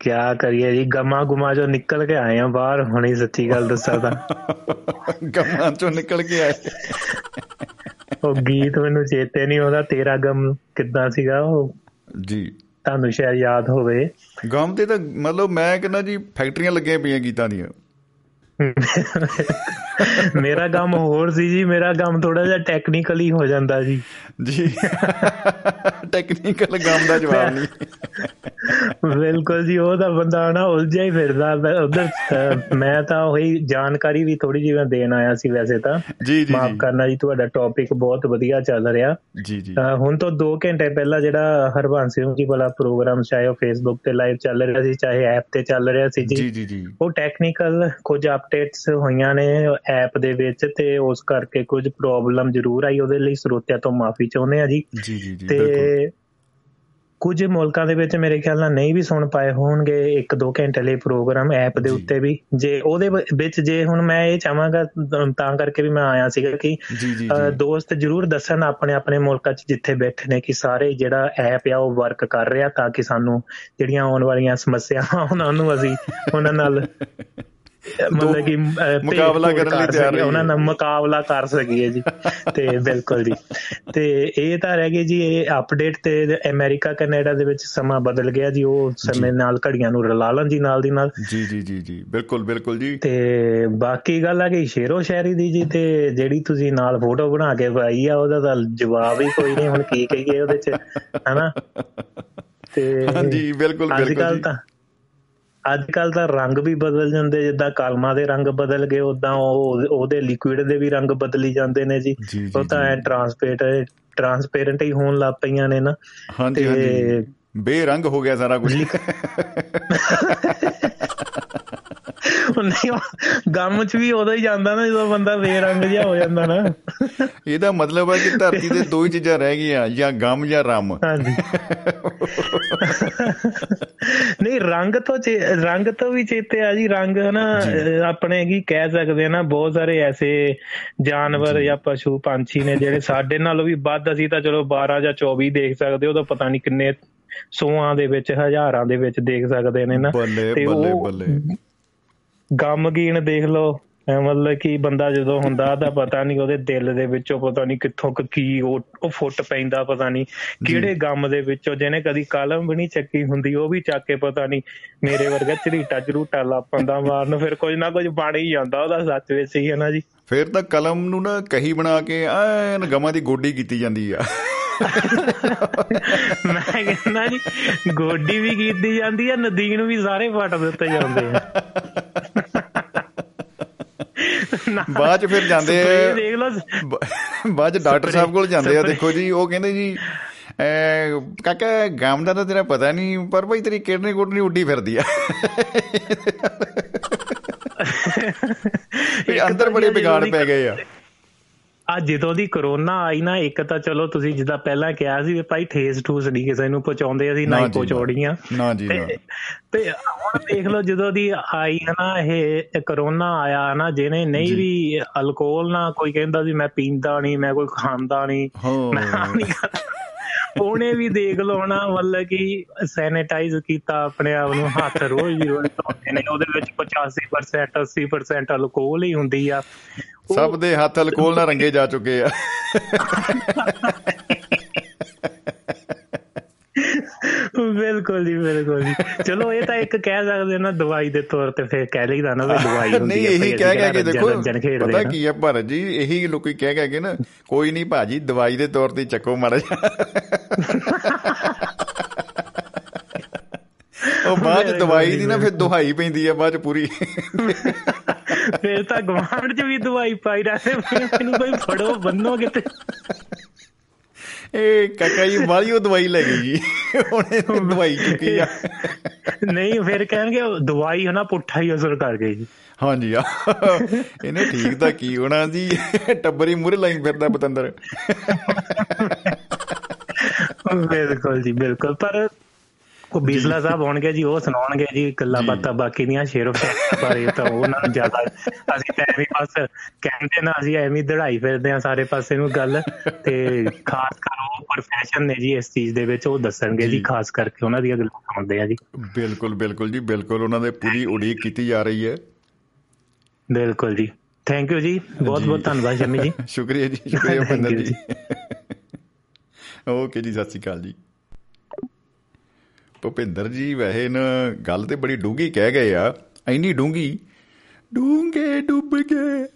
S1: ਕਿਆ ਕਰੀਏ ਜੀ ਗਮਾ ਗੁਮਾ ਜੋ ਨਿਕਲ ਕੇ ਆਏ ਆ ਬਾਹਰ ਹੁਣੀ ਸੱਚੀ ਗੱਲ ਦੱਸਾਂ ਤਾਂ।
S2: ਗਮਾਂ ਚੋਂ ਨਿਕਲ ਕੇ ਆਏ।
S1: ਉਹ ਗੀਤ ਮੈਨੂੰ ਚੇਤੇ ਨਹੀਂ ਉਹਦਾ ਤੇਰਾ ਗਮ ਕਿੱਦਾਂ ਸੀਗਾ ਉਹ?
S2: ਜੀ।
S1: ਤੁਹਾਨੂੰ ਸ਼ਾਇਦ ਯਾਦ ਹੋਵੇ।
S2: ਗਮ ਤੇ ਤਾਂ ਮਤਲਬ ਮੈਂ ਕਹਿੰਦਾ ਜੀ ਫੈਕਟਰੀਆਂ ਲੱਗੀਆਂ ਪਈਆਂ ਗੀਤਾਂ ਦੀਆਂ।
S1: ਮੇਰਾ ਗਮ ਹੋਰ ਸੀ ਜੀ ਮੇਰਾ ਗਮ ਥੋੜਾ ਜਿਹਾ ਟੈਕਨੀਕਲੀ ਹੋ ਜਾਂਦਾ ਜੀ
S2: ਜੀ। ਟੈਕਨੀਕਲ ਗਮ ਦਾ ਜਵਾਬ ਨਹੀਂ।
S1: ਬਿਲਕੁਲ ਜੀ ਉਹ ਤਾਂ ਬੰਦਾ ਨਾ ਉਲਝਿਆ ਹੀ ਫਿਰਦਾ। ਉਧਰ ਮੈਂ ਤਾਂ ਉਹੀ ਜਾਣਕਾਰੀ ਵੀ ਥੋੜੀ ਜਿਹੀ ਮੈਂ ਦੇਣ ਆਇਆ ਸੀ ਵੈਸੇ ਤਾਂ।
S2: ਜੀ ਜੀ
S1: ਮਾਫ ਕਰਨਾ ਜੀ ਤੁਹਾਡਾ ਟੌਪਿਕ ਬਹੁਤ ਵਧੀਆ ਚੱਲ ਰਿਹਾ।
S2: ਜੀ ਜੀ।
S1: ਹੁਣ ਤੋਂ 2 ਘੰਟੇ ਪਹਿਲਾਂ ਜਿਹੜਾ ਹਰਬੰਸ ਸਿੰਘ ਜੀ ਵਾਲਾ ਪ੍ਰੋਗਰਾਮ ਚਾਹੇ ਉਹ ਫੇਸਬੁੱਕ ਤੇ ਲਾਈਵ ਚੱਲ ਰਿਹਾ ਸੀ ਚਾਹੇ ਐਪ ਤੇ ਚੱਲ ਰਿਹਾ ਸੀ
S2: ਜੀ
S1: ਜੀ
S2: ਜੀ
S1: ਉਹ ਟੈਕਨੀਕਲ ਕੁਝ ਅਪਡੇਟਸ ਹੋਈਆਂ ਨੇ ਐਪ ਦੇ ਵਿੱਚ ਤੇ ਉਸ ਕਰਕੇ ਕੁਝ ਪ੍ਰੋਬਲਮ ਜ਼ਰੂਰ ਆਈ ਉਹਦੇ ਲਈ ਸਰੋਤਿਆਂ ਤੋਂ ਮਾਫੀ ਚਾਹੁੰਦੇ ਆ ਜੀ।
S2: ਜੀ ਜੀ
S1: ਤੇ ਕੁਝ ਮੁਲਕਾਂ ਦੇ ਵਿੱਚ ਮੇਰੇ ਖਿਆਲ ਨਾਲ ਨਹੀਂ ਵੀ ਸੁਣ ਪਾਏ ਹੋਣਗੇ 1-2 ਘੰਟੇ ਲਈ ਪ੍ਰੋਗਰਾਮ ਐਪ ਦੇ। ਉੱਤੇ ਵੀ। ਜੇ ਉਹਦੇ ਵਿੱਚ ਜੇ ਹੁਣ ਮੈਂ ਇਹ ਚਾਹਾਂਗਾ ਤਾਂ ਕਰਕੇ ਵੀ ਮੈਂ ਆਇਆ ਸੀਗਾ ਕਿ ਦੋਸਤ ਜਰੂਰ ਦੱਸਣ ਆਪਣੇ ਆਪਣੇ ਮੁਲਕਾਂ 'ਚ ਜਿੱਥੇ ਬੈਠੇ ਨੇ ਕਿ ਸਾਰੇ ਜਿਹੜਾ ਐਪ ਆ ਉਹ ਵਰਕ ਕਰ ਰਿਹਾ ਤਾਂ ਕਿ ਸਾਨੂੰ ਜਿਹੜੀਆਂ ਆਉਣ ਵਾਲੀਆਂ ਸਮੱਸਿਆਵਾਂ ਉਹਨਾਂ ਨੂੰ ਅਸੀਂ ਉਹਨਾਂ ਨਾਲ ਮਤਲਬ ਕਿ
S2: ਮੁਕਾਬਲਾ ਕਰਨ ਲਈ ਤਿਆਰ
S1: ਸਕੀਏ, ਉਹਨਾਂ। ਨਾਲ ਮੁਕਾਬਲਾ ਕਰ ਸਕੀਏ ਜੀ। ਤੇ ਬਿਲਕੁਲ ਜੀ। ਤੇ ਇਹ ਤਾਂ ਰਹਿ ਗਏ ਜੀ ਇਹ ਅਪਡੇਟ ਤੇ ਅਮਰੀਕਾ ਕੈਨੇਡਾ ਦੇ ਵਿੱਚ ਸਮਾਂ ਬਦਲ ਗਿਆ ਜੀ। ਉਹ ਸਮੇਂ ਨਾਲ ਘੜੀਆਂ ਨੂੰ ਰਲਾ ਲੈਣ ਜੀ ਨਾਲ ਦੀ ਨਾਲ।
S2: ਜੀ ਜੀ ਜੀ ਜੀ। ਬਿਲਕੁਲ ਬਿਲਕੁਲ ਜੀ।
S1: ਤੇ ਬਾਕੀ ਗੱਲ ਆ ਕਿ ਸ਼ੇਰੋ ਸ਼ਾਇਰੀ ਦੀ ਜੀ ਤੇ ਜਿਹੜੀ ਤੁਸੀਂ ਨਾਲ ਫੋਟੋ ਬਣਾ ਕੇ ਪਾਈ ਆ ਉਹਦਾ ਤਾਂ ਜਵਾਬ ਹੀ ਕੋਈ ਨਹੀਂ। ਹੁਣ ਕੀ ਕਹੀਏ ਉਹਦੇ ਚ ਹਨਾ? ਤੇ
S2: ਹਾਂਜੀ ਬਿਲਕੁਲ ਬਿਲਕੁਲ
S1: ਕੱਲ
S2: ਜੀ।
S1: ਅੱਜ ਕੱਲ ਤਾਂ ਰੰਗ ਵੀ ਬਦਲ ਜਾਂਦੇ ਜਿੱਦਾਂ ਕਲਮਾਂ ਦੇ ਰੰਗ ਬਦਲ ਗਏ ਉਦਾਂ ਉਹ ਉਹਦੇ ਲਿਕੁਇਡ ਦੇ ਵੀ ਰੰਗ ਬਦਲੀ ਜਾਂਦੇ ਨੇ ਜੀ। ਉਹ ਤਾਂ। ਐ ਟਰਾਂਸਪੇਰੈਂਟ ਟਰਾਂਸਪੇਰੈਂਟ ਹੀ ਹੋਣ ਲੱਗ ਪਈਆਂ ਨੇ ਨਾ।
S2: ਹਾਂਜੀ ਹਾਂਜੀ। ਬੇਰੰਗ ਹੋ ਗਿਆ ਸਾਰਾ ਕੁਝ
S1: ਨਹੀਂ। ਗਮ ਚ ਵੀ ਉਦੋਂ ਹੀ ਜਾਂਦਾ ਨਾ ਜਦੋਂ ਬੰਦਾ ਬੇਰੰਗ ਜਿਹਾ ਹੋ ਜਾਂਦਾ ਨਾ।
S2: ਇਹਦਾ ਮਤਲਬ ਹੈ ਕਿ ਧਰਤੀ ਤੇ ਦੋ ਹੀ ਚੀਜ਼ਾਂ ਰਹਿ ਗਈਆਂ ਜਾਂ ਗਮ ਜਾਂ ਰਮ।
S1: ਹਾਂਜੀ। ਨਹੀਂ ਰੰਗ ਤੋਂ ਰੰਗ ਤੋਂ ਵੀ ਚੇਤੇ ਆ ਜੀ ਰੰਗ ਹਨਾ ਆਪਣੇ ਕੀ ਕਹਿ ਸਕਦੇ ਆ ਨਾ ਬਹੁਤ ਸਾਰੇ ਐਸੇ ਜਾਨਵਰ ਜਾਂ। ਪਸ਼ੂ ਪੰਛੀ ਨੇ ਜਿਹੜੇ ਸਾਡੇ ਨਾਲੋਂ ਵੀ ਵੱਧ ਅਸੀਂ ਤਾਂ ਚਲੋ 12 ਜਾਂ 24 ਦੇਖ ਸਕਦੇ ਉਹਦਾ ਪਤਾ ਨਹੀਂ ਕਿੰਨੇ ਸੌਆਂ ਦੇ ਵਿੱਚ ਹਜ਼ਾਰਾਂ ਦੇ ਵਿੱਚ ਦੇਖ ਸਕਦੇ ਨੇ ਨਾ।
S2: ਤੇ ਬੱਲੇ ਬੱਲੇ।
S1: ਗਮਗੀਨ ਦੇਖ ਲਓ। ਮਤਲਬ ਕਿ ਬੰਦਾ ਜਦੋਂ ਹੁੰਦਾ ਤਾਂ ਪਤਾ ਨਹੀਂ ਉਹਦੇ ਦਿਲ ਦੇ ਵਿੱਚੋਂ ਪਤਾ ਨਹੀਂ ਕਿੱਥੋਂ ਕੀ ਉਹ ਫੁੱਟ ਪੈਂਦਾ ਪਤਾ ਨਹੀਂ ਕਿਹੜੇ ਗਮ ਦੇ ਵਿੱਚੋਂ। ਜਿਹਨੇ ਕਦੀ ਕਲਮ ਵੀ ਨਹੀਂ ਚੱਕੀ ਹੁੰਦੀ ਉਹ ਵੀ ਚੱਕ ਕੇ ਪਤਾ ਨਹੀਂ ਮੇਰੇ ਵਰਗਾ ਝਰੀਟਾ ਝਰੂਟਾ ਲਾਪੰਦਾ ਮਾਰਨ ਫਿਰ ਕੁਝ ਨਾ ਕੁਝ ਬਣ ਹੀ ਜਾਂਦਾ ਉਹਦਾ ਸੱਚ ਵਿੱਚ ਹੀ ਹੈ ਨਾ ਜੀ।
S2: ਫਿਰ ਤਾਂ ਕਲਮ ਨੂੰ ਨਾ ਕਹੀ ਬਣਾ ਕੇ ਐਨ ਗਮਾਂ ਦੀ ਗੋਡੀ ਕੀਤੀ ਜਾਂਦੀ ਆ।
S1: ਮੈਂ ਕਹਿੰਦਾ ਜੀ ਗੋਡੀ ਵੀ ਕੀਤੀ ਜਾਂਦੀ ਆ ਨਦੀਨ ਵੀ ਸਾਰੇ ਫਟ ਦਿੱਤੇ ਜਾਂਦੇ ਆ।
S2: ਬਾਅਦ ਚ ਫਿਰ ਜਾਂਦੇ ਆ ਦੇਖ ਲਓ ਬਾਅਦ ਚ ਡਾਕਟਰ ਸਾਹਿਬ ਕੋਲ ਜਾਂਦੇ ਆ ਦੇਖੋ ਜੀ ਉਹ ਕਹਿੰਦੇ ਜੀ ਐ ਕਾਕਾ ਗਾਮ ਦਾ ਤਾਂ ਤੇਰਾ ਪਤਾ ਨਹੀਂ ਪਰ ਭਾਈ ਤੇਰੀ ਕਿਡਨੀ ਕੁਡਨੀ ਉੱਡੀ ਫਿਰਦੀ ਆ। ਇਹ ਅੰਦਰ ਬੜੇ ਵਿਗਾੜ ਪੈ ਗਏ ਆ।
S1: ਆ ਜਦੋਂ ਦੀ ਕਰੋਨਾ ਆਈ ਨਾ ਇੱਕ ਤਾਂ ਚਲੋ ਤੁਸੀਂ ਜਿੱਦਾਂ ਪਹਿਲਾਂ ਕਿਹਾ ਸੀ ਵੀ ਭਾਈ ਠੇਸ ਠੂਸ ਨਹੀਂ ਕਿਸੇ ਨੂੰ ਪਹੁੰਚਾਉਂਦੇ ਅਸੀਂ ਨਾ ਹੀ ਪਹੁੰਚਾਉੜੀਆਂ
S2: ਨਾ। ਜੀ ਨਾ।
S1: ਤੇ ਹੁਣ ਦੇਖ ਲਓ ਜਦੋਂ ਦੀ ਆਈ ਹੈ ਨਾ ਇਹ ਕਰੋਨਾ ਆਇਆ ਨਾ ਜਿਹਨੇ ਨਹੀਂ ਵੀ ਅਲਕੋਹਲ ਨਾ ਕੋਈ ਕਹਿੰਦਾ ਸੀ ਮੈਂ ਪੀਂਦਾ ਨਹੀਂ ਮੈਂ ਕੋਈ ਖਾਂਦਾ ਨਹੀਂ ਉਹਨੇ ਵੀ ਦੇਖ ਲਓ ਨਾ ਮਤਲਬ ਕਿ ਸੈਨੀਟਾਈਜ਼ ਕੀਤਾ ਆਪਣੇ ਆਪ ਨੂੰ ਹੱਥ ਰੋਜ਼ ਹੀ ਰੋਜ਼ ਧੋਦੇ ਨੇ ਉਹਦੇ ਵਿੱਚ 85% 80% ਅਲਕੋਹਲ ਹੀ ਹੁੰਦੀ ਆ।
S2: ਸਭ ਦੇ ਹੱਥ ਅਲਕੋਹਲ ਨਾਲ ਰੰਗੇ ਜਾ ਚੁੱਕੇ ਆ।
S1: ਬਿਲਕੁਲ ਜੀ ਬਿਲਕੁਲ ਜੀ। ਚਲੋ ਇਹ ਤਾਂ ਇੱਕ ਕਹਿ ਸਕਦੇ ਨਾ ਦਵਾਈ ਦੇ ਤੌਰ ਤੇ ਫਿਰ ਕਹਿ ਲਈਦਾ ਨਾ ਵੀ ਦਵਾਈ ਹੁੰਦੀ
S2: ਹੈ ਨਹੀਂ ਇਹੀ ਕਹਿ ਕਹਿ ਕੇ ਦੇਖੋ ਪਤਾ ਕੀ ਹੈ ਭਾਰਤ ਜੀ ਇਹੀ ਲੋਕੀ ਕਹਿ ਕਹਿ ਕੇ ਨਾ ਕੋਈ ਨਹੀਂ ਭਾਜੀ ਦਵਾਈ ਦੇ ਤੌਰ ਤੇ ਚੱਕੋ ਮਾੜਾ ਉਹ ਬਾਅਦ ਦਵਾਈ ਦੀ ਨਾ ਫਿਰ ਦੁਹਾਈ ਪੈਂਦੀ ਆ ਬਾਅਦ ਪੂਰੀ।
S1: ਫਿਰ ਤਾਂ ਗਵਾਂਡ 'ਚ ਵੀ ਦਵਾਈ ਪਾਈ ਰਹੇ ਮੈਨੂੰ ਕੋਈ ਫੜੋ ਬੰਨੋ ਕਿਤੇ।
S2: ਇਹ ਕਾਕਾ ਜੀ ਵਾਲੀ ਉਹ ਦਵਾਈ ਲੈ ਗਈ ਜੀ। ਉਹਨੇ ਦਵਾਈ ਚੁੱਕੀ ਆ।
S1: ਨਹੀਂ ਫਿਰ ਕਹਿਣਗੇ ਦਵਾਈ ਹਨਾ ਪੁੱਠਾ ਹੀ ਅਸਰ ਕਰ ਗਈ ਜੀ।
S2: ਹਾਂਜੀ ਆ ਇਹਨੇ ਠੀਕ ਤਾਂ ਕੀ ਹੋਣਾ ਜੀ। ਟੱਬਰੀ ਮੂਰੇ ਲਾਈ ਫਿਰਦਾ ਪਤੰਦਰ।
S1: ਬਿਲਕੁਲ ਜੀ ਬਿਲਕੁਲ। ਪਰ ਉਹ ਬੀਸਲਾ ਸਾਹਿਬ ਹੋਣਗੇ ਜੀ ਉਹ ਸੁਣਾਉਣਗੇ ਜੀ ਗੱਲਾਂ ਬਾਤਾਂ ਬਾਕੀ ਦੀਆਂ ਸ਼ੇਰੋ ਬਾਰੇ ਤਾਂ ਉਹਨਾਂ ਨੂੰ ਜ਼ਿਆਦਾ ਅਸੀਂ ਤਾਂ ਐਵੇਂ ਬਸ ਕਹਿੰਦੇ ਨਾ ਅਸੀਂ ਐਵੇਂ ਦੜਾਈ ਫਿਰਦੇ ਆ ਸਾਰੇ ਪਾਸੇ ਨੂੰ ਗੱਲ ਤੇ ਖਾਸ ਕਰ ਉਹ ਪ੍ਰੋਫੈਸ਼ਨ ਨੇ ਜੀ ਇਸ ਚੀਜ਼ ਦੇ ਵਿੱਚ ਉਹ ਦੱਸਣਗੇ ਜੀ ਖਾਸ ਕਰਕੇ ਉਹਨਾਂ ਦੀਆਂ ਗੱਲਾਂ ਸੁਣਦੇ ਆ ਜੀ।
S2: ਬਿਲਕੁਲ ਬਿਲਕੁਲ ਜੀ ਬਿਲਕੁਲ ਉਹਨਾਂ ਦੇ ਪੂਰੀ ਉਡੀਕ ਕੀਤੀ ਜਾ ਰਹੀ ਹੈ।
S1: ਬਿਲਕੁਲ ਜੀ। ਥੈਂਕ ਯੂ ਜੀ। ਬਹੁਤ ਬਹੁਤ ਧੰਨਵਾਦ ਸ਼ਮੀ ਜੀ।
S2: ਸ਼ੁਕਰੀਆ ਜੀ ਸ਼ੁਕਰੀਆ ਭਿੰਦਰ ਜੀ। ਓਕੇ ਜੀ ਸਤਿ ਸ਼੍ਰੀ ਅਕਾਲ ਜੀ। ਭੁਪਿੰਦਰ ਜੀ, ਵੈਸੇ ਨਾ ਗੱਲ ਤੇ ਬੜੀ ਡੂੰਗੀ ਕਹਿ ਗਏ ਆ। ਐਨੀ ਡੂੰਗੀ ਡੂੰਗੇ ਡੁੱਬ ਗਏ